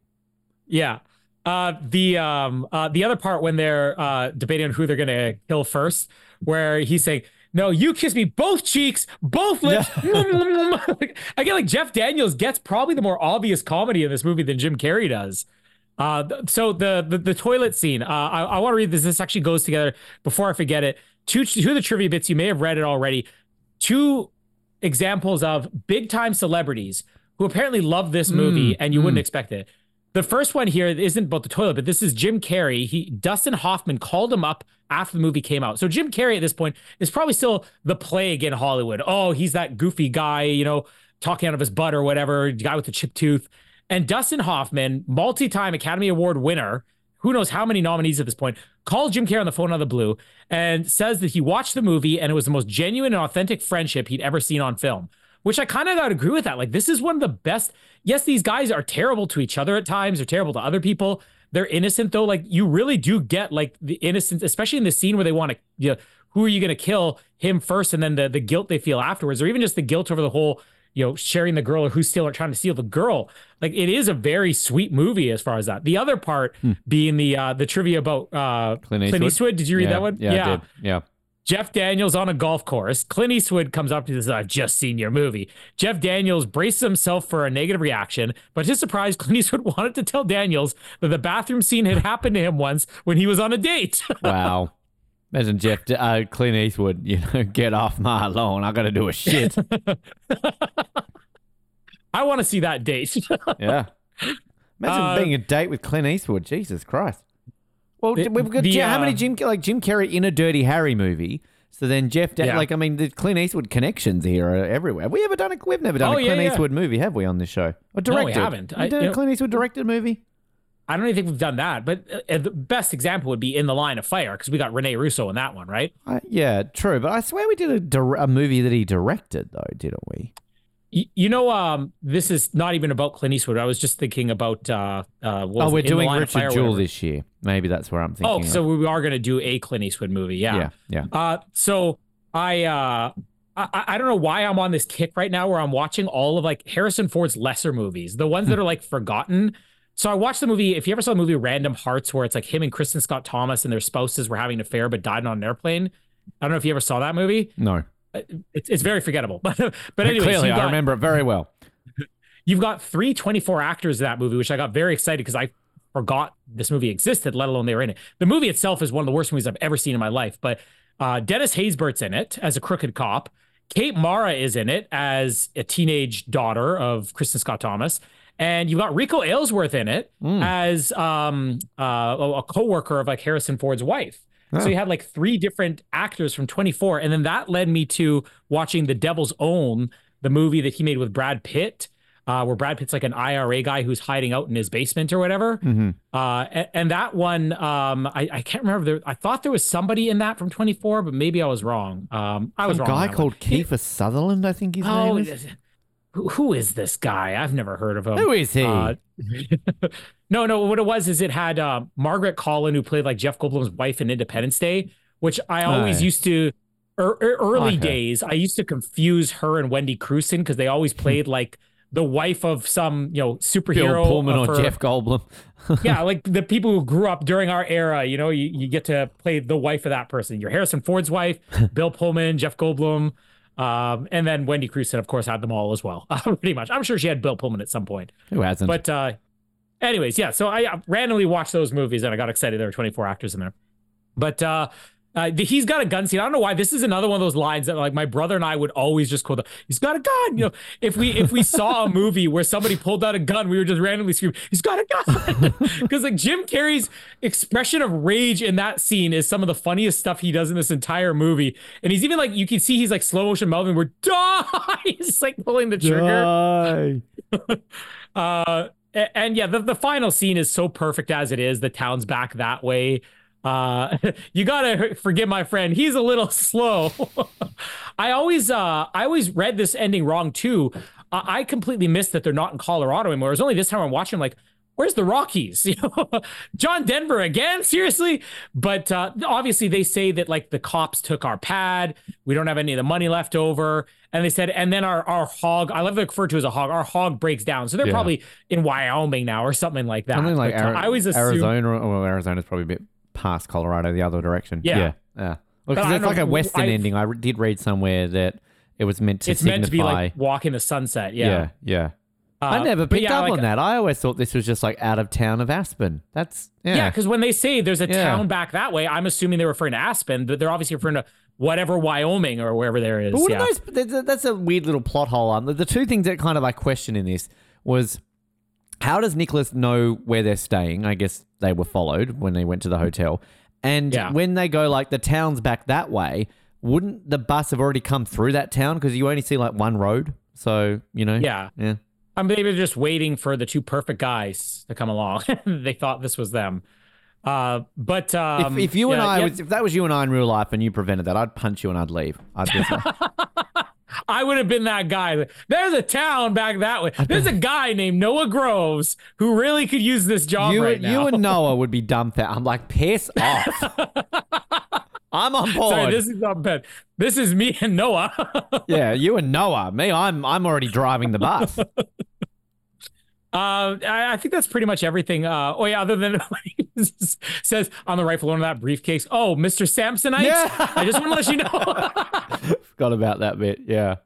Yeah. Uh, the um uh, the other part when they're uh, debating on who they're gonna kill first, where he's saying no, you kiss me both cheeks, both lips. I get like Jeff Daniels gets probably the more obvious comedy in this movie than Jim Carrey does. Uh, so the, the the toilet scene. Uh, I, I want to read this. This actually goes together. Before I forget it, two two of the trivia bits. You may have read it already. Two examples of big time celebrities who apparently love this movie, and you wouldn't expect it. The first one here isn't about the toilet, but this is Jim Carrey. He Dustin Hoffman called him up after the movie came out. So Jim Carrey at this point is probably still the plague in Hollywood. Oh, he's that goofy guy, you know, talking out of his butt or whatever, guy with the chip tooth. And Dustin Hoffman, multi-time Academy Award winner, who knows how many nominees at this point, called Jim Carrey on the phone out of the blue and says that he watched the movie and it was the most genuine and authentic friendship he'd ever seen on film. Which I kind of got to agree with that. Like, this is one of the best. Yes, these guys are terrible to each other at times, they're terrible to other people. They're innocent though. Like, you really do get like the innocence, especially in the scene where they want to, you know, who are you going to kill him first, and then the the guilt they feel afterwards, or even just the guilt over the whole, you know, sharing the girl or who's still trying to steal the girl. Like, it is a very sweet movie as far as that. The other part being the uh the trivia about uh Clint Clint Eastwood? Eastwood. Did you read yeah, that one? Yeah, did. Yeah. Jeff Daniels on a golf course. Clint Eastwood comes up to this. I've just seen your movie. Jeff Daniels braces himself for a negative reaction, but to his surprise, Clint Eastwood wanted to tell Daniels that the bathroom scene had happened to him once when he was on a date. Wow. Imagine Jeff, uh, Clint Eastwood, you know, get off my lawn. I got to do a shit. I want to see that date. yeah. Imagine Uh, being a date with Clint Eastwood. Jesus Christ. Well, The- we've got the, how many uh, Jim like Jim Carrey in a Dirty Harry movie? So then Jeff, Yeah. like I mean, the Clint Eastwood connections here are everywhere. Have we ever done a? We've never done Oh, a Clint yeah. Eastwood movie, have we, on this show? Or No, we directed? haven't. We I- done a Clint Eastwood directed movie? I don't even think we've done that, but uh, the best example would be In the Line of Fire because we got Rene Russo in that one, right? I, yeah, true. But I swear we did a, dir- a movie that he directed, though, didn't we? Y- You know, um, this is not even about Clint Eastwood. I was just thinking about. Uh, uh, what Oh, we're? Doing Richard Jewell this year. Maybe that's where I'm thinking. Oh, of. so we are going to do a Clint Eastwood movie. yeah, yeah. Uh, so I, uh, I, I don't know why I'm on this kick right now where I'm watching all of like Harrison Ford's lesser movies, the ones that are like forgotten. So I watched the movie. If you ever saw the movie Random Hearts, where it's like him and Kristin Scott Thomas and their spouses were having an affair but died on an airplane. I don't know if you ever saw that movie. No, It's, it's very forgettable. But but anyway, clearly you've I remember it very well. you've got three 24 actors in that movie, which I got very excited because I forgot this movie existed, let alone they were in it. The movie itself is one of the worst movies I've ever seen in my life. But uh, Dennis Haysbert's in it as a crooked cop. Kate Mara is in it as a teenage daughter of Kristin Scott Thomas. And you've got Reiko Aylesworth in it as um, uh, a a co-worker of like Harrison Ford's wife. So you had like three different actors from 24. And then that led me to watching The Devil's Own, the movie that he made with Brad Pitt, uh, where Brad Pitt's like an IRA guy who's hiding out in his basement or whatever. Mm-hmm. Uh, and, and that one, um, I, I can't remember. There, I thought there was somebody in that from 24, but maybe I was wrong. Um, I was A wrong. on guy called one. Kiefer Sutherland, I think his Oh, name is. Who, who is this guy? I've never heard of him. Who is he? Uh, no, no. What it was is it had uh, Margaret Colin, who played like Jeff Goldblum's wife in Independence Day, which I always used to. Er, er- early Okay. days, I used to confuse her and Wendy Crewson because they always played like the wife of some you know superhero Bill. Pullman or her- Jeff Goldblum. yeah, like the people who grew up during our era, you know, you, you get to play the wife of that person. You're Harrison Ford's wife, Bill Pullman, Jeff Goldblum, um, and then Wendy Crewson, of course, had them all as well. pretty much. I'm sure she had Bill Pullman at some point. Who hasn't? But uh, anyways, yeah. So I randomly watched those movies and I got excited. There were 24 actors in there. But uh, uh, the- he's got a gun scene. I don't know why. This is another one of those lines that like my brother and I would always just quote. He's got a gun. You know, if we if we saw a movie where somebody pulled out a gun, we were just randomly screaming, "He's got a gun!" Because like Jim Carrey's expression of rage in that scene is some of the funniest stuff he does in this entire movie. And he's even like you can see he's like slow motion mouthing, "We're die!" he's like pulling the trigger. Die. Uh, a- and yeah, the, the final scene is so perfect as it is. The town's back that way. Uh, you gotta forgive my friend. He's a little slow. I always, uh, I always read this ending wrong too. I, I completely missed that they're not in Colorado anymore. It was only this time I'm watching. I'm like, where's the Rockies? You know, John Denver again? Seriously? But uh, obviously, they say that like the cops took our pad. We don't have any of the money left over. And they said, and then our our hog. I love to refer to as a hog. Our hog breaks down. So they're Yeah. probably in Wyoming now or something like that. Something like But, uh, I always assume. Arizona. Well, Arizona's probably a bit past Colorado, the other direction. Yeah. Yeah. yeah. Because But I it's don't like a know, Western I- ending. I re- did read somewhere that it was meant to it's signify. meant to be like walking the sunset. yeah, Yeah. yeah. I Uh, never but picked yeah, up like- on that. I always thought this was just like out of town of Aspen. That's yeah. Yeah, because when they say there's a Yeah. town back that way, I'm assuming they're referring to Aspen, but they're obviously referring to whatever Wyoming or wherever there is. But what yeah. are those? that's- That's a weird little plot hole. Um, the, the two things that kind of I question in this was how does Nicholas know where they're staying? I guess they were followed when they went to the hotel, and Yeah. when they go like the town's back that way, wouldn't the bus have already come through that town because you only see like one road? So you know, Yeah. yeah. I'm maybe just waiting for the two perfect guys to come along. they thought this was them. Uh, but um, if, if you and I, yeah, was, if that was you and I in real life, and you prevented that, I'd punch you and I'd leave. I'd I would have been that guy. There's a town back that way. There's a guy named Noah Groves who really could use this job you, right now. you and Noah would be dumbfounded. I'm like, piss off. I'm on board. Sorry, this is not bad. This is me and Noah. yeah, you and Noah. Me, I'm I'm already driving the bus. Uh, I, I think that's pretty much everything. Uh, oh yeah, other than says on the rifle on that briefcase, "Oh, Mr. Samsonite." Yeah. I just want to let you know. Forgot about that bit. Yeah.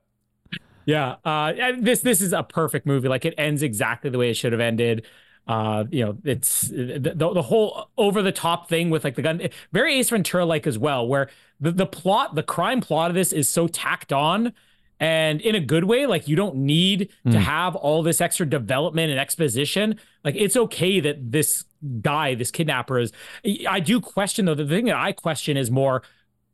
yeah, uh, and this this is a perfect movie. Like it ends exactly the way it should have ended. Uh, you know, it's the, the, the whole over the top thing with like the gun, very Ace Ventura like as well, where the, the plot, the crime plot of this is so tacked on and in a good way. Like you don't need to hmm. have all this extra development and exposition. Like it's okay that this guy, this kidnapper is. I do question though. The thing that I question is more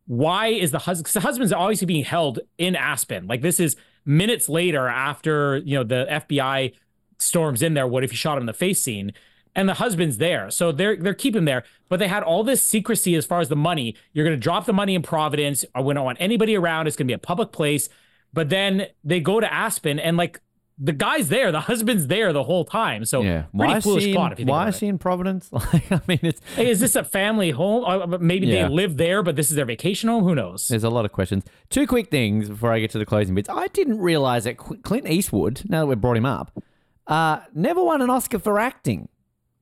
why is the husband? The husband's obviously being held in Aspen. Like this is minutes later after you know the FBI storms in there. What if you shot him in the face scene? And the husband's there, so they're they're keeping there. But they had all this secrecy as far as the money. You're going to drop the money in Providence. I don't want anybody around. It's going to be a public place. But then they go to Aspen, and like the guy's there, the husband's there the whole time. So Yeah. pretty Why is foolish plot. in, If you think why is she in Providence? Like, I mean, it's Hey, is this a family home? Uh, Maybe Yeah. they live there, but this is their vacation home. Who knows? there's a lot of questions. Two quick things before I get to the closing bits. I didn't realize that Clint Eastwood, now that we've brought him up, uh, never won an Oscar for acting.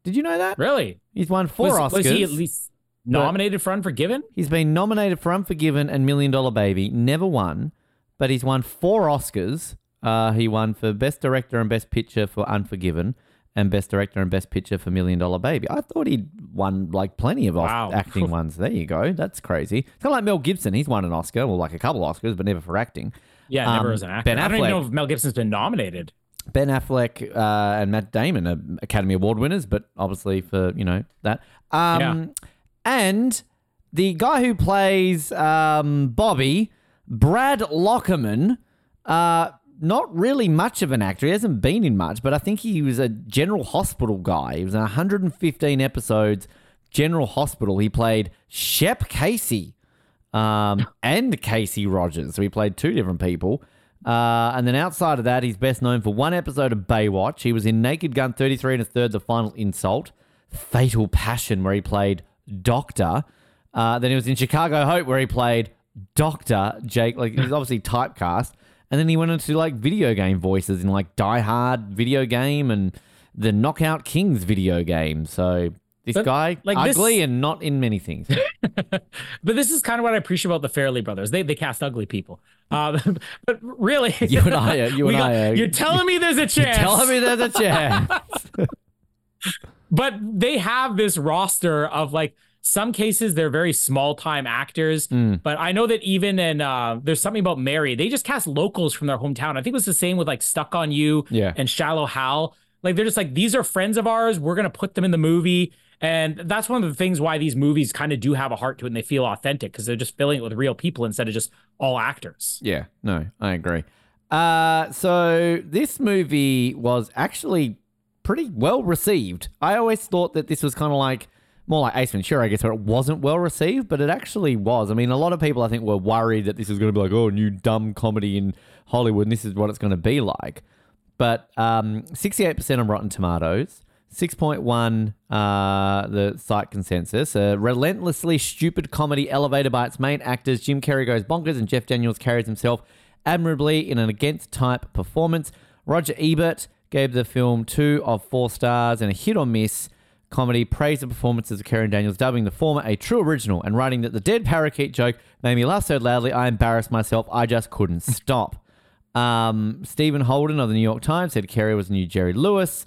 Did you know that? Really? He's won four was, Oscars. was he at least nominated for Unforgiven? He's been nominated for Unforgiven and Million Dollar Baby, never won, but he's won four Oscars. Uh, he won for Best Director and Best Picture for Unforgiven, and Best Director and Best Picture for Million Dollar Baby. I thought he'd won like plenty of Wow. acting ones. There you go. That's crazy. Kind of like Mel Gibson. He's won an Oscar, well, like a couple Oscars, but never for acting. Yeah, never Um, as an actor. Ben I don't even Affleck. know if Mel Gibson's been nominated. Ben Affleck uh, and Matt Damon are Academy Award winners, but obviously for you know that. Um, And the guy who plays um, Bobby, Brad Lockerman, uh, not really much of an actor. He hasn't been in much, but I think he was a General Hospital guy. He was in 115 episodes. General Hospital. He played Shep Casey um, and Casey Rogers. So he played two different people. Uh, and then outside of that, he's best known for one episode of Baywatch. He was in Naked Gun 33 and a third, The Final Insult, Fatal Passion, where he played Doctor. Uh, then he was in Chicago Hope, where he played Doctor Jake. Like he's obviously typecast. And then he went into like video game voices in like Die Hard video game and the Knockout Kings video game. So this But, guy, like, this- ugly and not in many things. But this is kind of what I appreciate about the Farrelly brothers. They they cast ugly people. Um, but really, You and I are- you we and I are- You're telling me there's a chance. Telling me there's a chance. but they have this roster of like some cases they're very small time actors Hmm. but i know that even in uh there's something about mary they just cast locals from their hometown i think it was the same with like stuck on you Yeah. and shallow hal like they're just like these are friends of ours we're gonna put them in the movie and that's one of the things why these movies kind of do have a heart to it and they feel authentic because they're just filling it with real people instead of just all actors Yeah, no, I agree. Uh, so this movie was actually pretty well received. I always thought that this was kind of like more like Ace Ventura, I guess, where it wasn't well received, but it actually was. I mean, a lot of people I think were worried that this was going to be like, oh, new dumb comedy in Hollywood, and this is what it's going to be like. But um, 68% on Rotten Tomatoes, 6.1 uh, the site consensus. A relentlessly stupid comedy elevated by its main actors. Jim Carrey goes bonkers and Jeff Daniels carries himself admirably in an against type performance. Roger Ebert gave the film two of four stars and a hit or miss. Comedy praised the performances of Karen Daniels, dubbing the former a true original and writing that the dead parakeet joke made me laugh so loudly I embarrassed myself. I just couldn't stop. Um, Stephen Holden of the New York Times said Carrey was the new Jerry Lewis.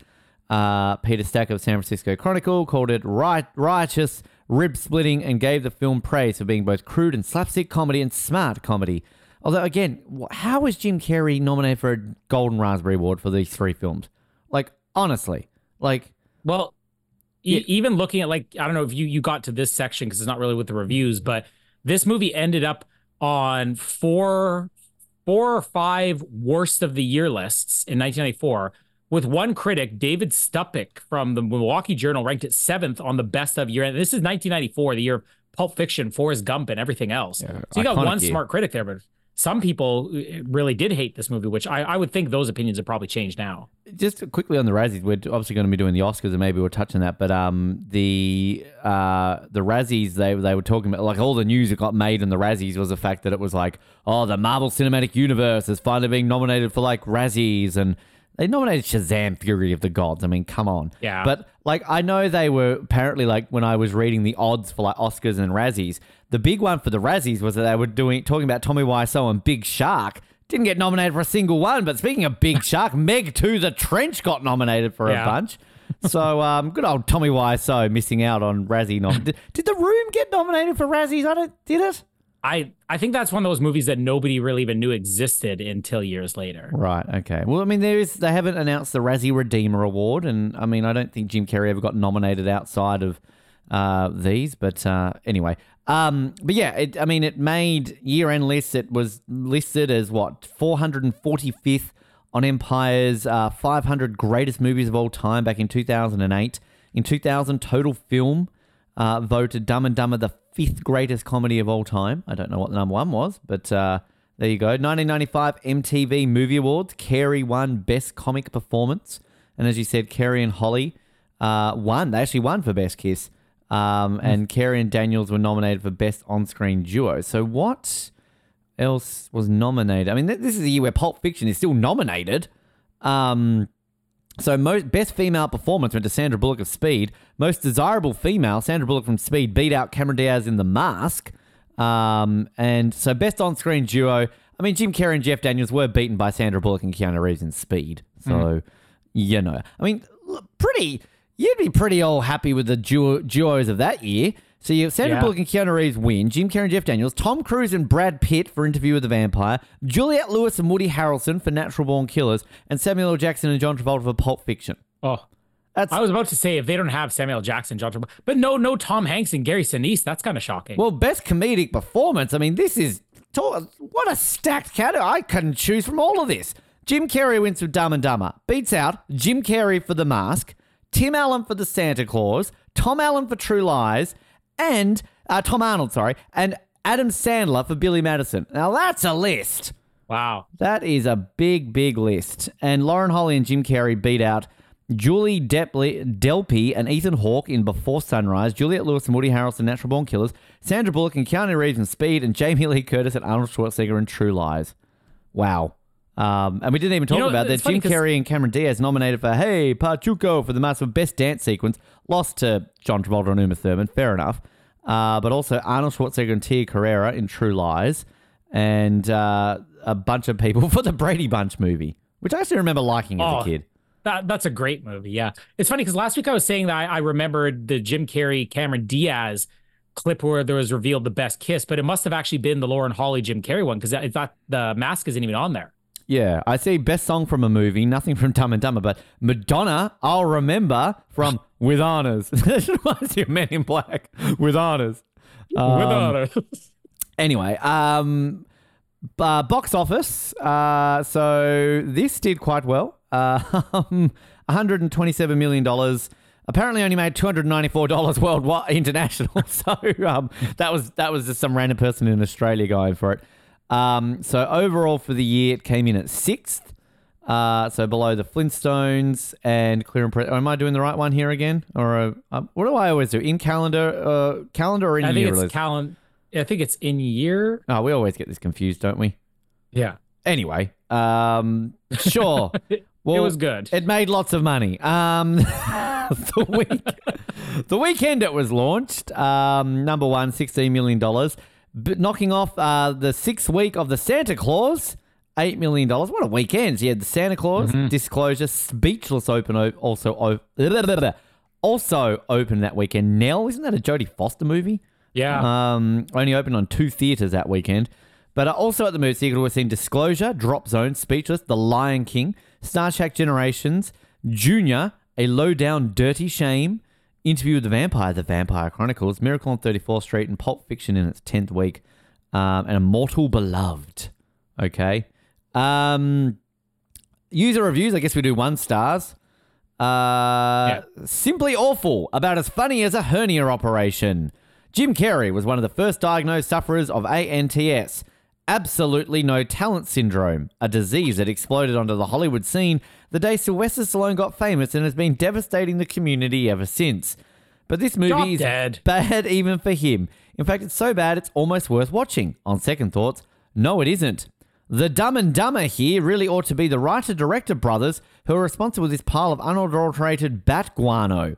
Uh, Peter Stack of San Francisco Chronicle called it right, righteous, rib splitting, and gave the film praise for being both crude and slapstick comedy and smart comedy. Although, again, how was Jim Carrey nominated for a Golden Raspberry Award for these three films? Like, honestly, like, Well, e- even looking at like I don't know if you you got to this section because it's not really with the reviews, but this movie ended up on four four or five worst of the year lists in 1994 with one critic, David Stupik from the Milwaukee Journal, ranked it seventh on the best of year. And this is 1994, the year of Pulp Fiction, Forrest Gump, and everything else. so you got one year. smart critic there, but some people uh, really did hate this movie, which I, I would think those opinions have probably changed now. just quickly on the Razzies, we're obviously going to be doing the Oscars, and maybe we'll touch on that. But um, the uh, the Razzies, they they were talking about like all the news that got made in the Razzies was the fact that it was like, oh, the Marvel Cinematic Universe is finally being nominated for like Razzies, and they nominated Shazam: Fury of the Gods. I mean, come on. Yeah. But like, I know they were apparently like when I was reading the odds for like Oscars and Razzies, the big one for the Razzies was that they were doing talking about Tommy Wiseau and Big Shark. Didn't get nominated for a single one, but speaking of Big Shark, Meg 2 The Trench got nominated for Yeah. a bunch. So um, good old Tommy Wiseau missing out on Razzie. Nom- did, did The Room get nominated for Razzies? I don't. Did it? I I think that's one of those movies that nobody really even knew existed until years later. Right. Okay. Well, I mean, there is. They haven't announced the Razzie Redeemer Award, and I mean, I don't think Jim Carrey ever got nominated outside of uh, these. But uh, anyway, um, but yeah, it, I mean, it made year-end lists. It was listed as what 445th on Empire's uh, 500 greatest movies of all time back in 2008. In 2000, Total Film uh, voted Dumb and Dumber the fifth greatest comedy of all time. I don't know what the number one was, but uh, there you go. 1995 MTV Movie Awards. Carrey won Best Comic Performance. And as you said, Carrey and Holly uh, won. They actually won for Best Kiss. Um, and Carrey and Daniels were nominated for Best On Screen Duo. So what else was nominated? I mean, th- this is a year where Pulp Fiction is still nominated. Um, so most best female performance went to Sandra Bullock of Speed. Most desirable female, Sandra Bullock from Speed beat out Cameron Diaz in The Mask. Um, and so best on-screen duo. I mean, Jim Carrey and Jeff Daniels were beaten by Sandra Bullock and Keanu Reeves in Speed. So you know, I mean, pretty. You'd be pretty all happy with the duo, duos of that year. So you Sandra Yeah. Bullock and Keanu Reeves win. Jim Carrey and Jeff Daniels, Tom Cruise and Brad Pitt for Interview with the Vampire, Juliette Lewis and Woody Harrelson for Natural Born Killers, and Samuel L. Jackson and John Travolta for Pulp Fiction. Oh, That's I was about to say if they don't have Samuel L. Jackson, John Travolta, but no, no Tom Hanks and Gary Sinise. That's kind of shocking. well, best comedic performance. I mean, this is what a stacked category. I couldn't choose from all of this. Jim Carrey wins for Dumb and Dumber, beats out Jim Carrey for The Mask, Tim Allen for The Santa Claus, Tom Allen for True Lies, and uh, Tom Arnold, sorry, and Adam Sandler for Billy Madison. Now that's a list. wow. That is a big, big list. And Lauren Holly and Jim Carrey beat out Julie Depley, Delpy and Ethan Hawke in Before Sunrise, Juliette Lewis and Woody Harrelson, Natural Born Killers, Sandra Bullock and Keanu Reeves in Speed, and Jamie Lee Curtis and Arnold Schwarzenegger in True Lies. Wow. Um, and we didn't even talk know, about that. Jim Carrey and Cameron Diaz nominated for Hey Pachuco for the massive best dance sequence, lost to John Travolta and Uma Thurman. Fair enough. Uh, but also Arnold Schwarzenegger and Tia Carrere in True Lies, and uh, a bunch of people for the Brady Bunch movie, which I actually remember liking as Oh. a kid. That that's a great movie. Yeah, it's funny because last week I was saying that I, I remembered the Jim Carrey Cameron Diaz clip where there was revealed the best kiss, but it must have actually been the Lauren Holly Jim Carrey one because I thought the mask isn't even on there. Yeah, I see best song from a movie, nothing from Dumb and Dumber, but Madonna, I'll remember from With Honors. this reminds me of Men in Black, With Honors. Um, With honor. Anyway, um, uh, box office. Uh, so this did quite well. Uh, 127 million dollars. Apparently, only made 294 dollars worldwide international. So um, that was that was just some random person in Australia going for it. Um, so overall for the year, it came in at sixth. Uh, so below the Flintstones and Clear and Pre- Am I doing the right one here again, or uh, uh, what do I always do? In calendar, uh, calendar or in I think it's? Callan. I think it's in year. Oh, we always get this confused, don't we? Yeah. Anyway, um, sure. Well, it was good. It made lots of money. Um, the week, the weekend it was launched, um, number one, $16 million, but knocking off uh, the sixth week of the Santa Claus, $8 million. What a weekend. You had the Santa Claus, Disclosure, Speechless open, also, also open that weekend. Nell, isn't that a Jodie Foster movie? yeah. Um, only opened on two theaters that weekend. But uh, also at the movie theater, we've seen Disclosure, Drop Zone, Speechless, The Lion King, Star Trek Generations, Junior, A Low Down Dirty Shame, Interview with the Vampire, The Vampire Chronicles, Miracle on 34th Street, and Pulp Fiction in its 10th week, um, and Immortal Beloved. Okay. Um, user reviews, I guess we do one stars. Uh, Simply awful, about as funny as a hernia operation. Jim Carrey was one of the first diagnosed sufferers of ANTS. Absolutely no talent syndrome, a disease that exploded onto the Hollywood scene the day Sylvester Stallone got famous and has been devastating the community ever since. But this movie is dead. bad even for him. In fact, it's so bad it's almost worth watching. On second thoughts, no, it isn't. The Dumb and Dumber here really ought to be the writer director brothers who are responsible for this pile of unadulterated bat guano.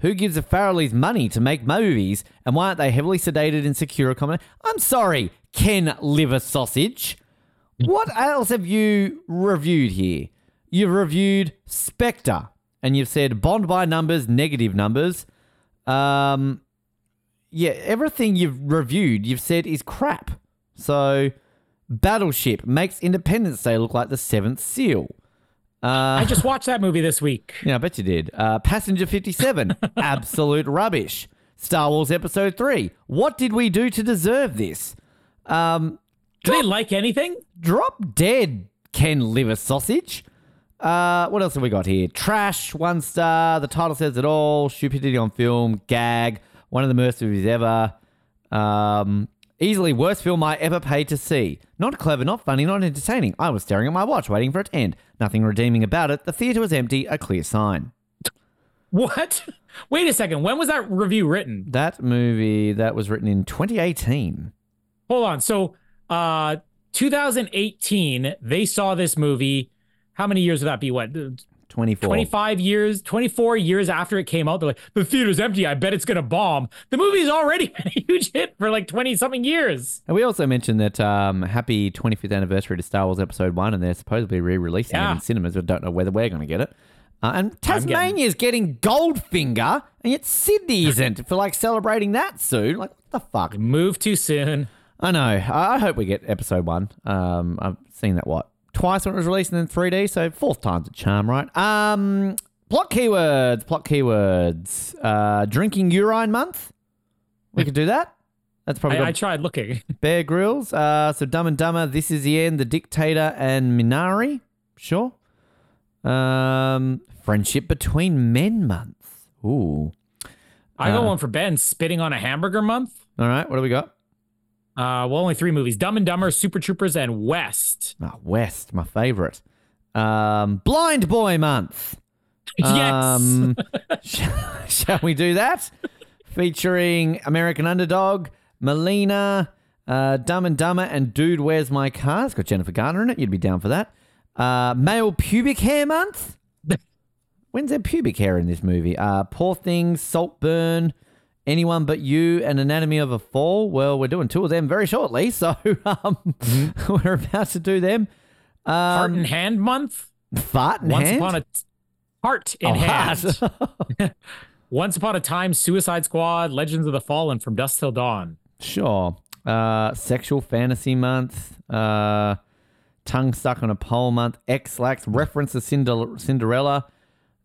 Who gives the Farrellys money to make movies, and why aren't they heavily sedated in secure accommodation? I'm sorry, Ken Liver Sausage. What else have you reviewed here? You've reviewed Spectre, and you've said Bond by numbers, negative numbers. Um, yeah, everything you've reviewed, you've said is crap. So, Battleship makes Independence Day look like the seventh seal. I just watched that movie this week. Yeah, I bet you did. Uh, Passenger 57, absolute rubbish. Star Wars Episode 3, what did we do to deserve this? Um, Do they like anything? drop dead, Ken Liver Sausage. Uh, what else have we got here? Trash, one star. The title says it all. Stupidity on film, gag. One of the worst movies ever. Um, easily worst film I ever paid to see. Not clever, not funny, not entertaining. I was staring at my watch, waiting for it to end. Nothing redeeming about it. The theater was empty. A clear sign. What? Wait a second. When was that review written? That movie that was written in 2018. Hold on. So, uh, 2018, they saw this movie. How many years would that be? What? 24. 25 years, 24 years after it came out, they're like, the theater's empty. I bet it's going to bomb. The movie's already been a huge hit for like 20 something years. And we also mentioned that um, happy 25th anniversary to Star Wars Episode 1, and they're supposedly re releasing it in cinemas, but don't know whether we're going to get it. Uh, and getting- Tasmania's getting Goldfinger, and yet Sydney isn't for like celebrating that soon. Like, what the fuck? Move too soon. I know. I, hope we get Episode 1. Um, I've seen that, what? Twice when it was released and then 3D, so fourth time's a charm, right? Um, plot keywords, plot keywords. Uh, drinking urine month. We could do that. That's probably I, I tried looking. Bear Grylls. Uh, so Dumb and Dumber, This Is the End, The Dictator, and Minari. Sure. Um, Friendship Between Men month. Ooh. I got Uh. one for Ben spitting on a hamburger month. All right. What do we got? Uh, well, only three movies Dumb and Dumber, Super Troopers, and West. Oh, West, my favorite. Um, Blind Boy month. yes. Um, sh- shall we do that? Featuring American Underdog, Melina, uh, Dumb and Dumber, and Dude, Where's My Car? It's got Jennifer Garner in it. You'd be down for that. Uh, male Pubic Hair Month. When's there pubic hair in this movie? Uh, Poor Things, Saltburn, Anyone But You, and Anatomy of a Fall. Well, we're doing two of them very shortly, so um, we're about to do them. Heart Um, and Hand month. fart in Once hand? upon a heart in Oh, hand. heart. Once upon a time, Suicide Squad, Legends of the Fallen, From Dusk Till Dawn. Sure. Uh, sexual fantasy month. Uh, tongue stuck on a pole month. Ex-Lax reference to Cinderella.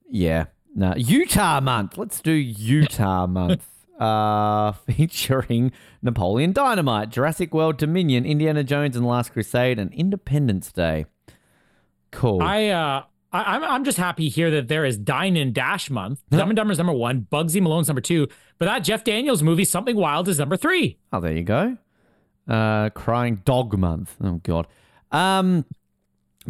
Yeah. No. Utah month. Let's do Utah month. Uh, featuring Napoleon Dynamite, Jurassic World Dominion, Indiana Jones and the Last Crusade, and Independence Day. Cool. I uh I, I'm I'm just happy here that there is Dine and Dash month. Dumb and Dumber's number one, Bugsy Malone's number two, but that Jeff Daniels movie, Something Wild, is number three. Oh, there you go. Uh, crying dog month. Oh God. Um,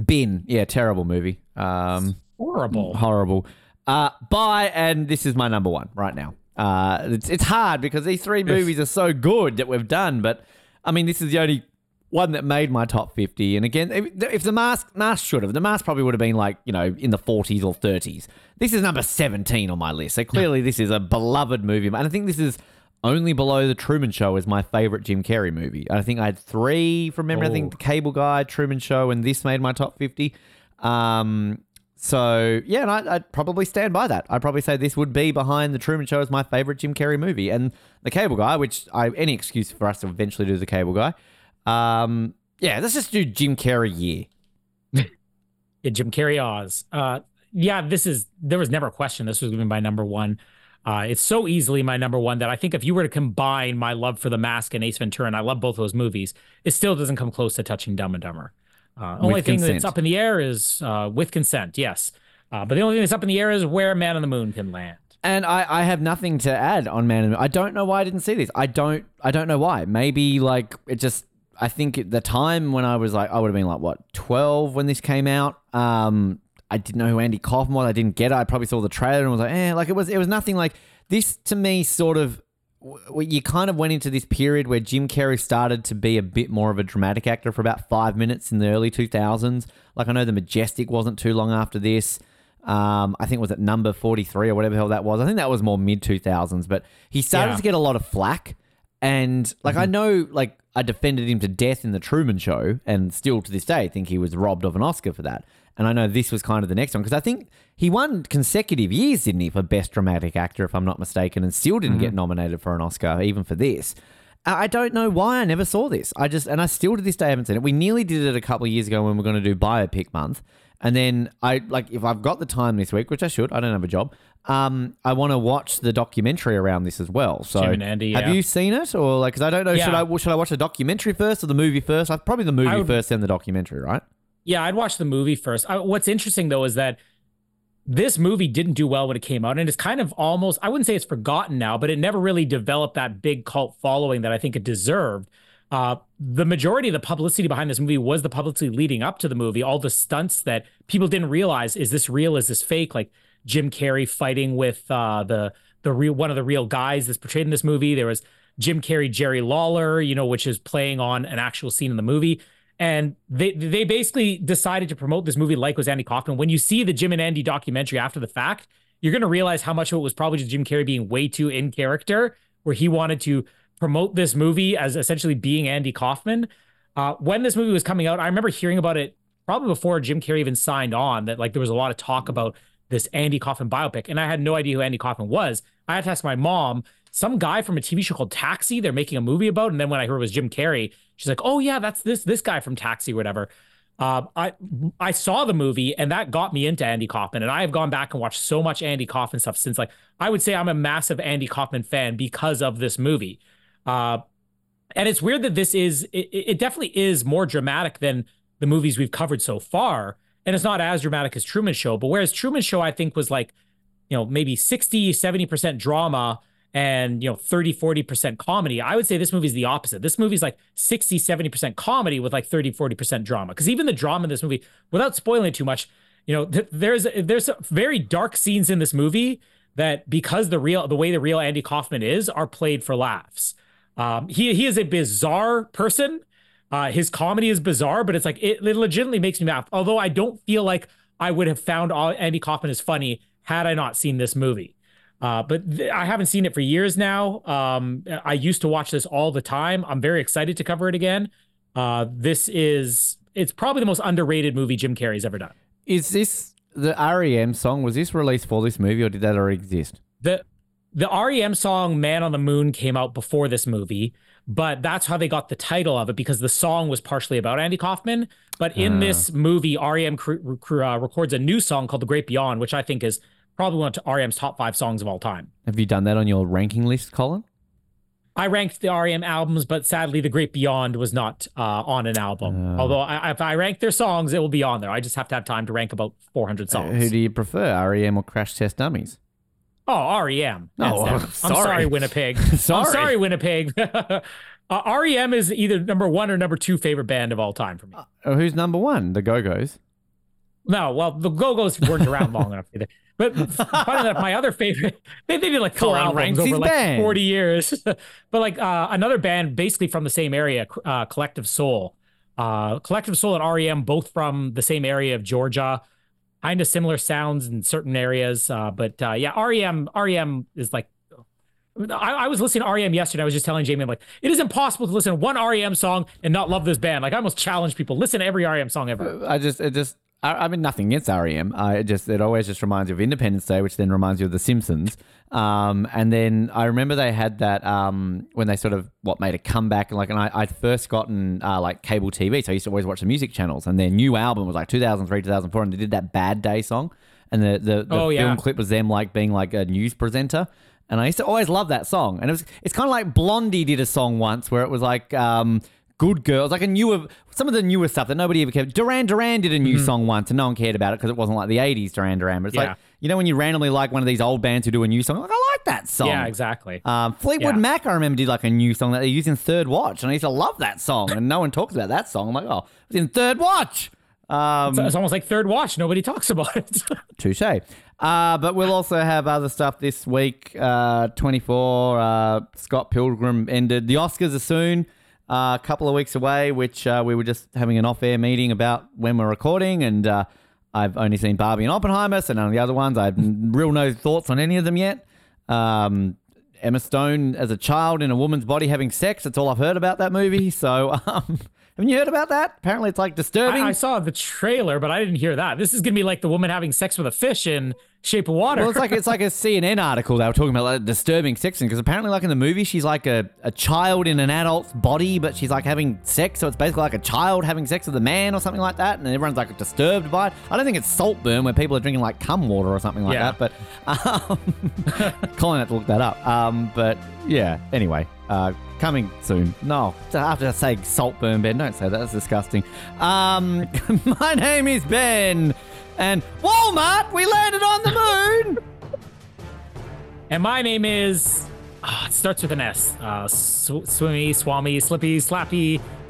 Bin. Yeah, terrible movie. Um, Horrible. horrible. Uh, bye, and this is my number one right now. Uh, it's it's hard because these three movies are so good that we've done, but I mean, this is the only one that made my top 50. And again, if, if the mask mask should have, the mask probably would have been like, you know, in the 40s or 30s. This is number 17 on my list. So clearly this is a beloved movie. And I think this is only below The Truman Show is my favorite Jim Carrey movie. I think I had three from memory. I think Oh. The Cable Guy, Truman Show, and this made my top 50. Um, so yeah, and I, I'd probably stand by that. I'd probably say this would be behind The Truman Show as my favorite Jim Carrey movie, and The Cable Guy, which I any excuse for us to eventually do The Cable Guy. Um, yeah, let's just do Jim Carrey year. Yeah, Jim Carrey Oz. Uh, yeah, this is there was never a question. This was going to be my number one. Uh, it's so easily my number one that I think if you were to combine my love for The Mask and Ace Ventura, and I love both those movies, it still doesn't come close to touching Dumb and Dumber. Uh, only thing consent. that's up in the air is uh, with consent, yes. Uh, but the only thing that's up in the air is where Man on the Moon can land. And I, I have nothing to add on Man and I don't know why I didn't see this. I don't I don't know why. Maybe like it just I think at the time when I was like I would have been like what twelve when this came out. Um, I didn't know who Andy Kaufman was. I didn't get it. I probably saw the trailer and was like, eh, like it was it was nothing like this to me. Sort of, w- you kind of went into this period where Jim Carrey started to be a bit more of a dramatic actor for about five minutes in the early two thousands. Like I know the Majestic wasn't too long after this. Um, I think it was at number 43 or whatever the hell that was. I think that was more mid 2000s, but he started Yeah. to get a lot of flack. And like, I know, like, I defended him to death in the Truman Show, and still to this day think he was robbed of an Oscar for that. And I know this was kind of the next one because I think he won consecutive years, didn't he, for Best Dramatic Actor, if I'm not mistaken, and still didn't get nominated for an Oscar, even for this. I I don't know why I never saw this. I just, and I still to this day haven't seen it. We nearly did it a couple of years ago when we are going to do biopic month. And then I, like, if I've got the time this week, which I should, I don't have a job, um, I want to watch the documentary around this as well. So, Jim and Andy, have yeah. you seen it? Or, like, because I don't know, should, I, should I watch the documentary first or the movie first? I've probably the movie would- first, then the documentary, right? Yeah, I'd watch the movie first. I, what's interesting though is that this movie didn't do well when it came out, and it's kind of almost I wouldn't say it's forgotten now, but it never really developed that big cult following that I think it deserved. Uh, the majority of the publicity behind this movie was the publicity leading up to the movie, all the stunts that people didn't realize is this real, is this fake? Like Jim Carrey fighting with uh, the the real one of the real guys that's portrayed in this movie. There was Jim Carrey, Jerry Lawler, you know, which is playing on an actual scene in the movie. And they they basically decided to promote this movie like was Andy Kaufman. When you see the Jim and Andy documentary after the fact, you're gonna realize how much of it was probably just Jim Carrey being way too in character, where he wanted to promote this movie as essentially being Andy Kaufman. Uh, when this movie was coming out, I remember hearing about it probably before Jim Carrey even signed on. That like there was a lot of talk about this Andy Kaufman biopic, and I had no idea who Andy Kaufman was. I had to ask my mom, some guy from a TV show called Taxi. They're making a movie about, and then when I heard it was Jim Carrey, she's like, "Oh yeah, that's this this guy from Taxi, whatever." Uh, I I saw the movie and that got me into Andy Kaufman, and I have gone back and watched so much Andy Kaufman stuff since. Like I would say, I'm a massive Andy Kaufman fan because of this movie. Uh, and it's weird that this is it, it definitely is more dramatic than the movies we've covered so far and it's not as dramatic as truman show but whereas truman show i think was like you know maybe 60 70% drama and you know 30 40% comedy i would say this movie is the opposite this movie's like 60 70% comedy with like 30 40% drama because even the drama in this movie without spoiling too much you know th- there's there's very dark scenes in this movie that because the real the way the real andy kaufman is are played for laughs um, he he is a bizarre person. Uh, his comedy is bizarre, but it's like it, it legitimately makes me laugh. Although I don't feel like I would have found all, Andy Kaufman as funny had I not seen this movie. Uh, but th- I haven't seen it for years now. Um, I used to watch this all the time. I'm very excited to cover it again. Uh, this is it's probably the most underrated movie Jim Carrey's ever done. Is this the REM song? Was this released for this movie or did that already exist? the the REM song "Man on the Moon" came out before this movie, but that's how they got the title of it because the song was partially about Andy Kaufman. But in this movie, REM cr- cr- uh, records a new song called "The Great Beyond," which I think is probably one of REM's top five songs of all time. Have you done that on your ranking list, Colin? I ranked the REM albums, but sadly, "The Great Beyond" was not uh, on an album. Although, I, if I rank their songs, it will be on there. I just have to have time to rank about 400 songs. Uh, Who do you prefer, REM or Crash Test Dummies? Oh, REM. Oh. I'm I'm sorry. sorry, Winnipeg. Sorry. I'm sorry, Winnipeg. uh, REM is either number one or number two favorite band of all time for me. Oh, who's number one? The Go Go's. No, well, the Go Go's weren't around long enough either. But funny enough, my other favorite, they, they did like four Colin albums ranks over his like band. 40 years. but like uh, another band basically from the same area, uh, Collective Soul. Uh, Collective Soul and REM, both from the same area of Georgia, kind of similar sounds in certain areas. Uh, but uh, yeah, REM, REM is like. I, I was listening to REM yesterday. I was just telling Jamie, I'm like, it is impossible to listen to one REM song and not love this band. Like, I almost challenge people listen to every REM song ever. I just, it just, I, I mean, nothing against REM. I it just, it always just reminds you of Independence Day, which then reminds you of The Simpsons. Um, and then I remember they had that um, when they sort of what made a comeback. And like, and I, I'd first gotten uh, like cable TV, so I used to always watch the music channels. And their new album was like 2003, 2004, and they did that Bad Day song. And the the, the Oh, film yeah. clip was them like being like a news presenter. And I used to always love that song. And it was it's kind of like Blondie did a song once where it was like um, Good Girls, like a newer some of the newer stuff that nobody ever cared. Duran Duran did a new song once and no one cared about it because it wasn't like the 80s Duran Duran. But it's Yeah. like you know when you randomly like one of these old bands who do a new song, like I like that song. Yeah, exactly. Um, Fleetwood Yeah. Mac, I remember, did like a new song that they used in Third Watch, and I used to love that song, and no one talks about that song. I'm like, oh, it's in Third Watch. Um, it's, it's almost like Third Watch. Nobody talks about it. Touche. Uh, but we'll also have other stuff this week. Uh, 24, uh, Scott Pilgrim ended. The Oscars are soon, a couple of weeks away, which uh, we were just having an off air meeting about when we're recording. And uh, I've only seen Barbie and Oppenheimer, so none of the other ones. I have real no thoughts on any of them yet. Um, Emma Stone as a child in a woman's body having sex. That's all I've heard about that movie. So, um, haven't you heard about that? Apparently, it's like disturbing. I, I saw the trailer, but I didn't hear that. This is gonna be like the woman having sex with a fish in Shape of Water. Well, it's like it's like a CNN article they were talking about like, disturbing sex because apparently, like in the movie, she's like a, a child in an adult's body, but she's like having sex, so it's basically like a child having sex with a man or something like that, and everyone's like disturbed by it. I don't think it's Saltburn where people are drinking like cum water or something like Yeah. that, but um, Colin had to look that up. Um, but yeah, anyway, uh, coming soon. No, after saying Saltburn, Ben, don't say that. That's disgusting. Um, my name is Ben. And Walmart, we landed on the moon. and my name is. ah, it starts with an S. Uh, Sw- Swimmy, Swami, Slippy, Slappy,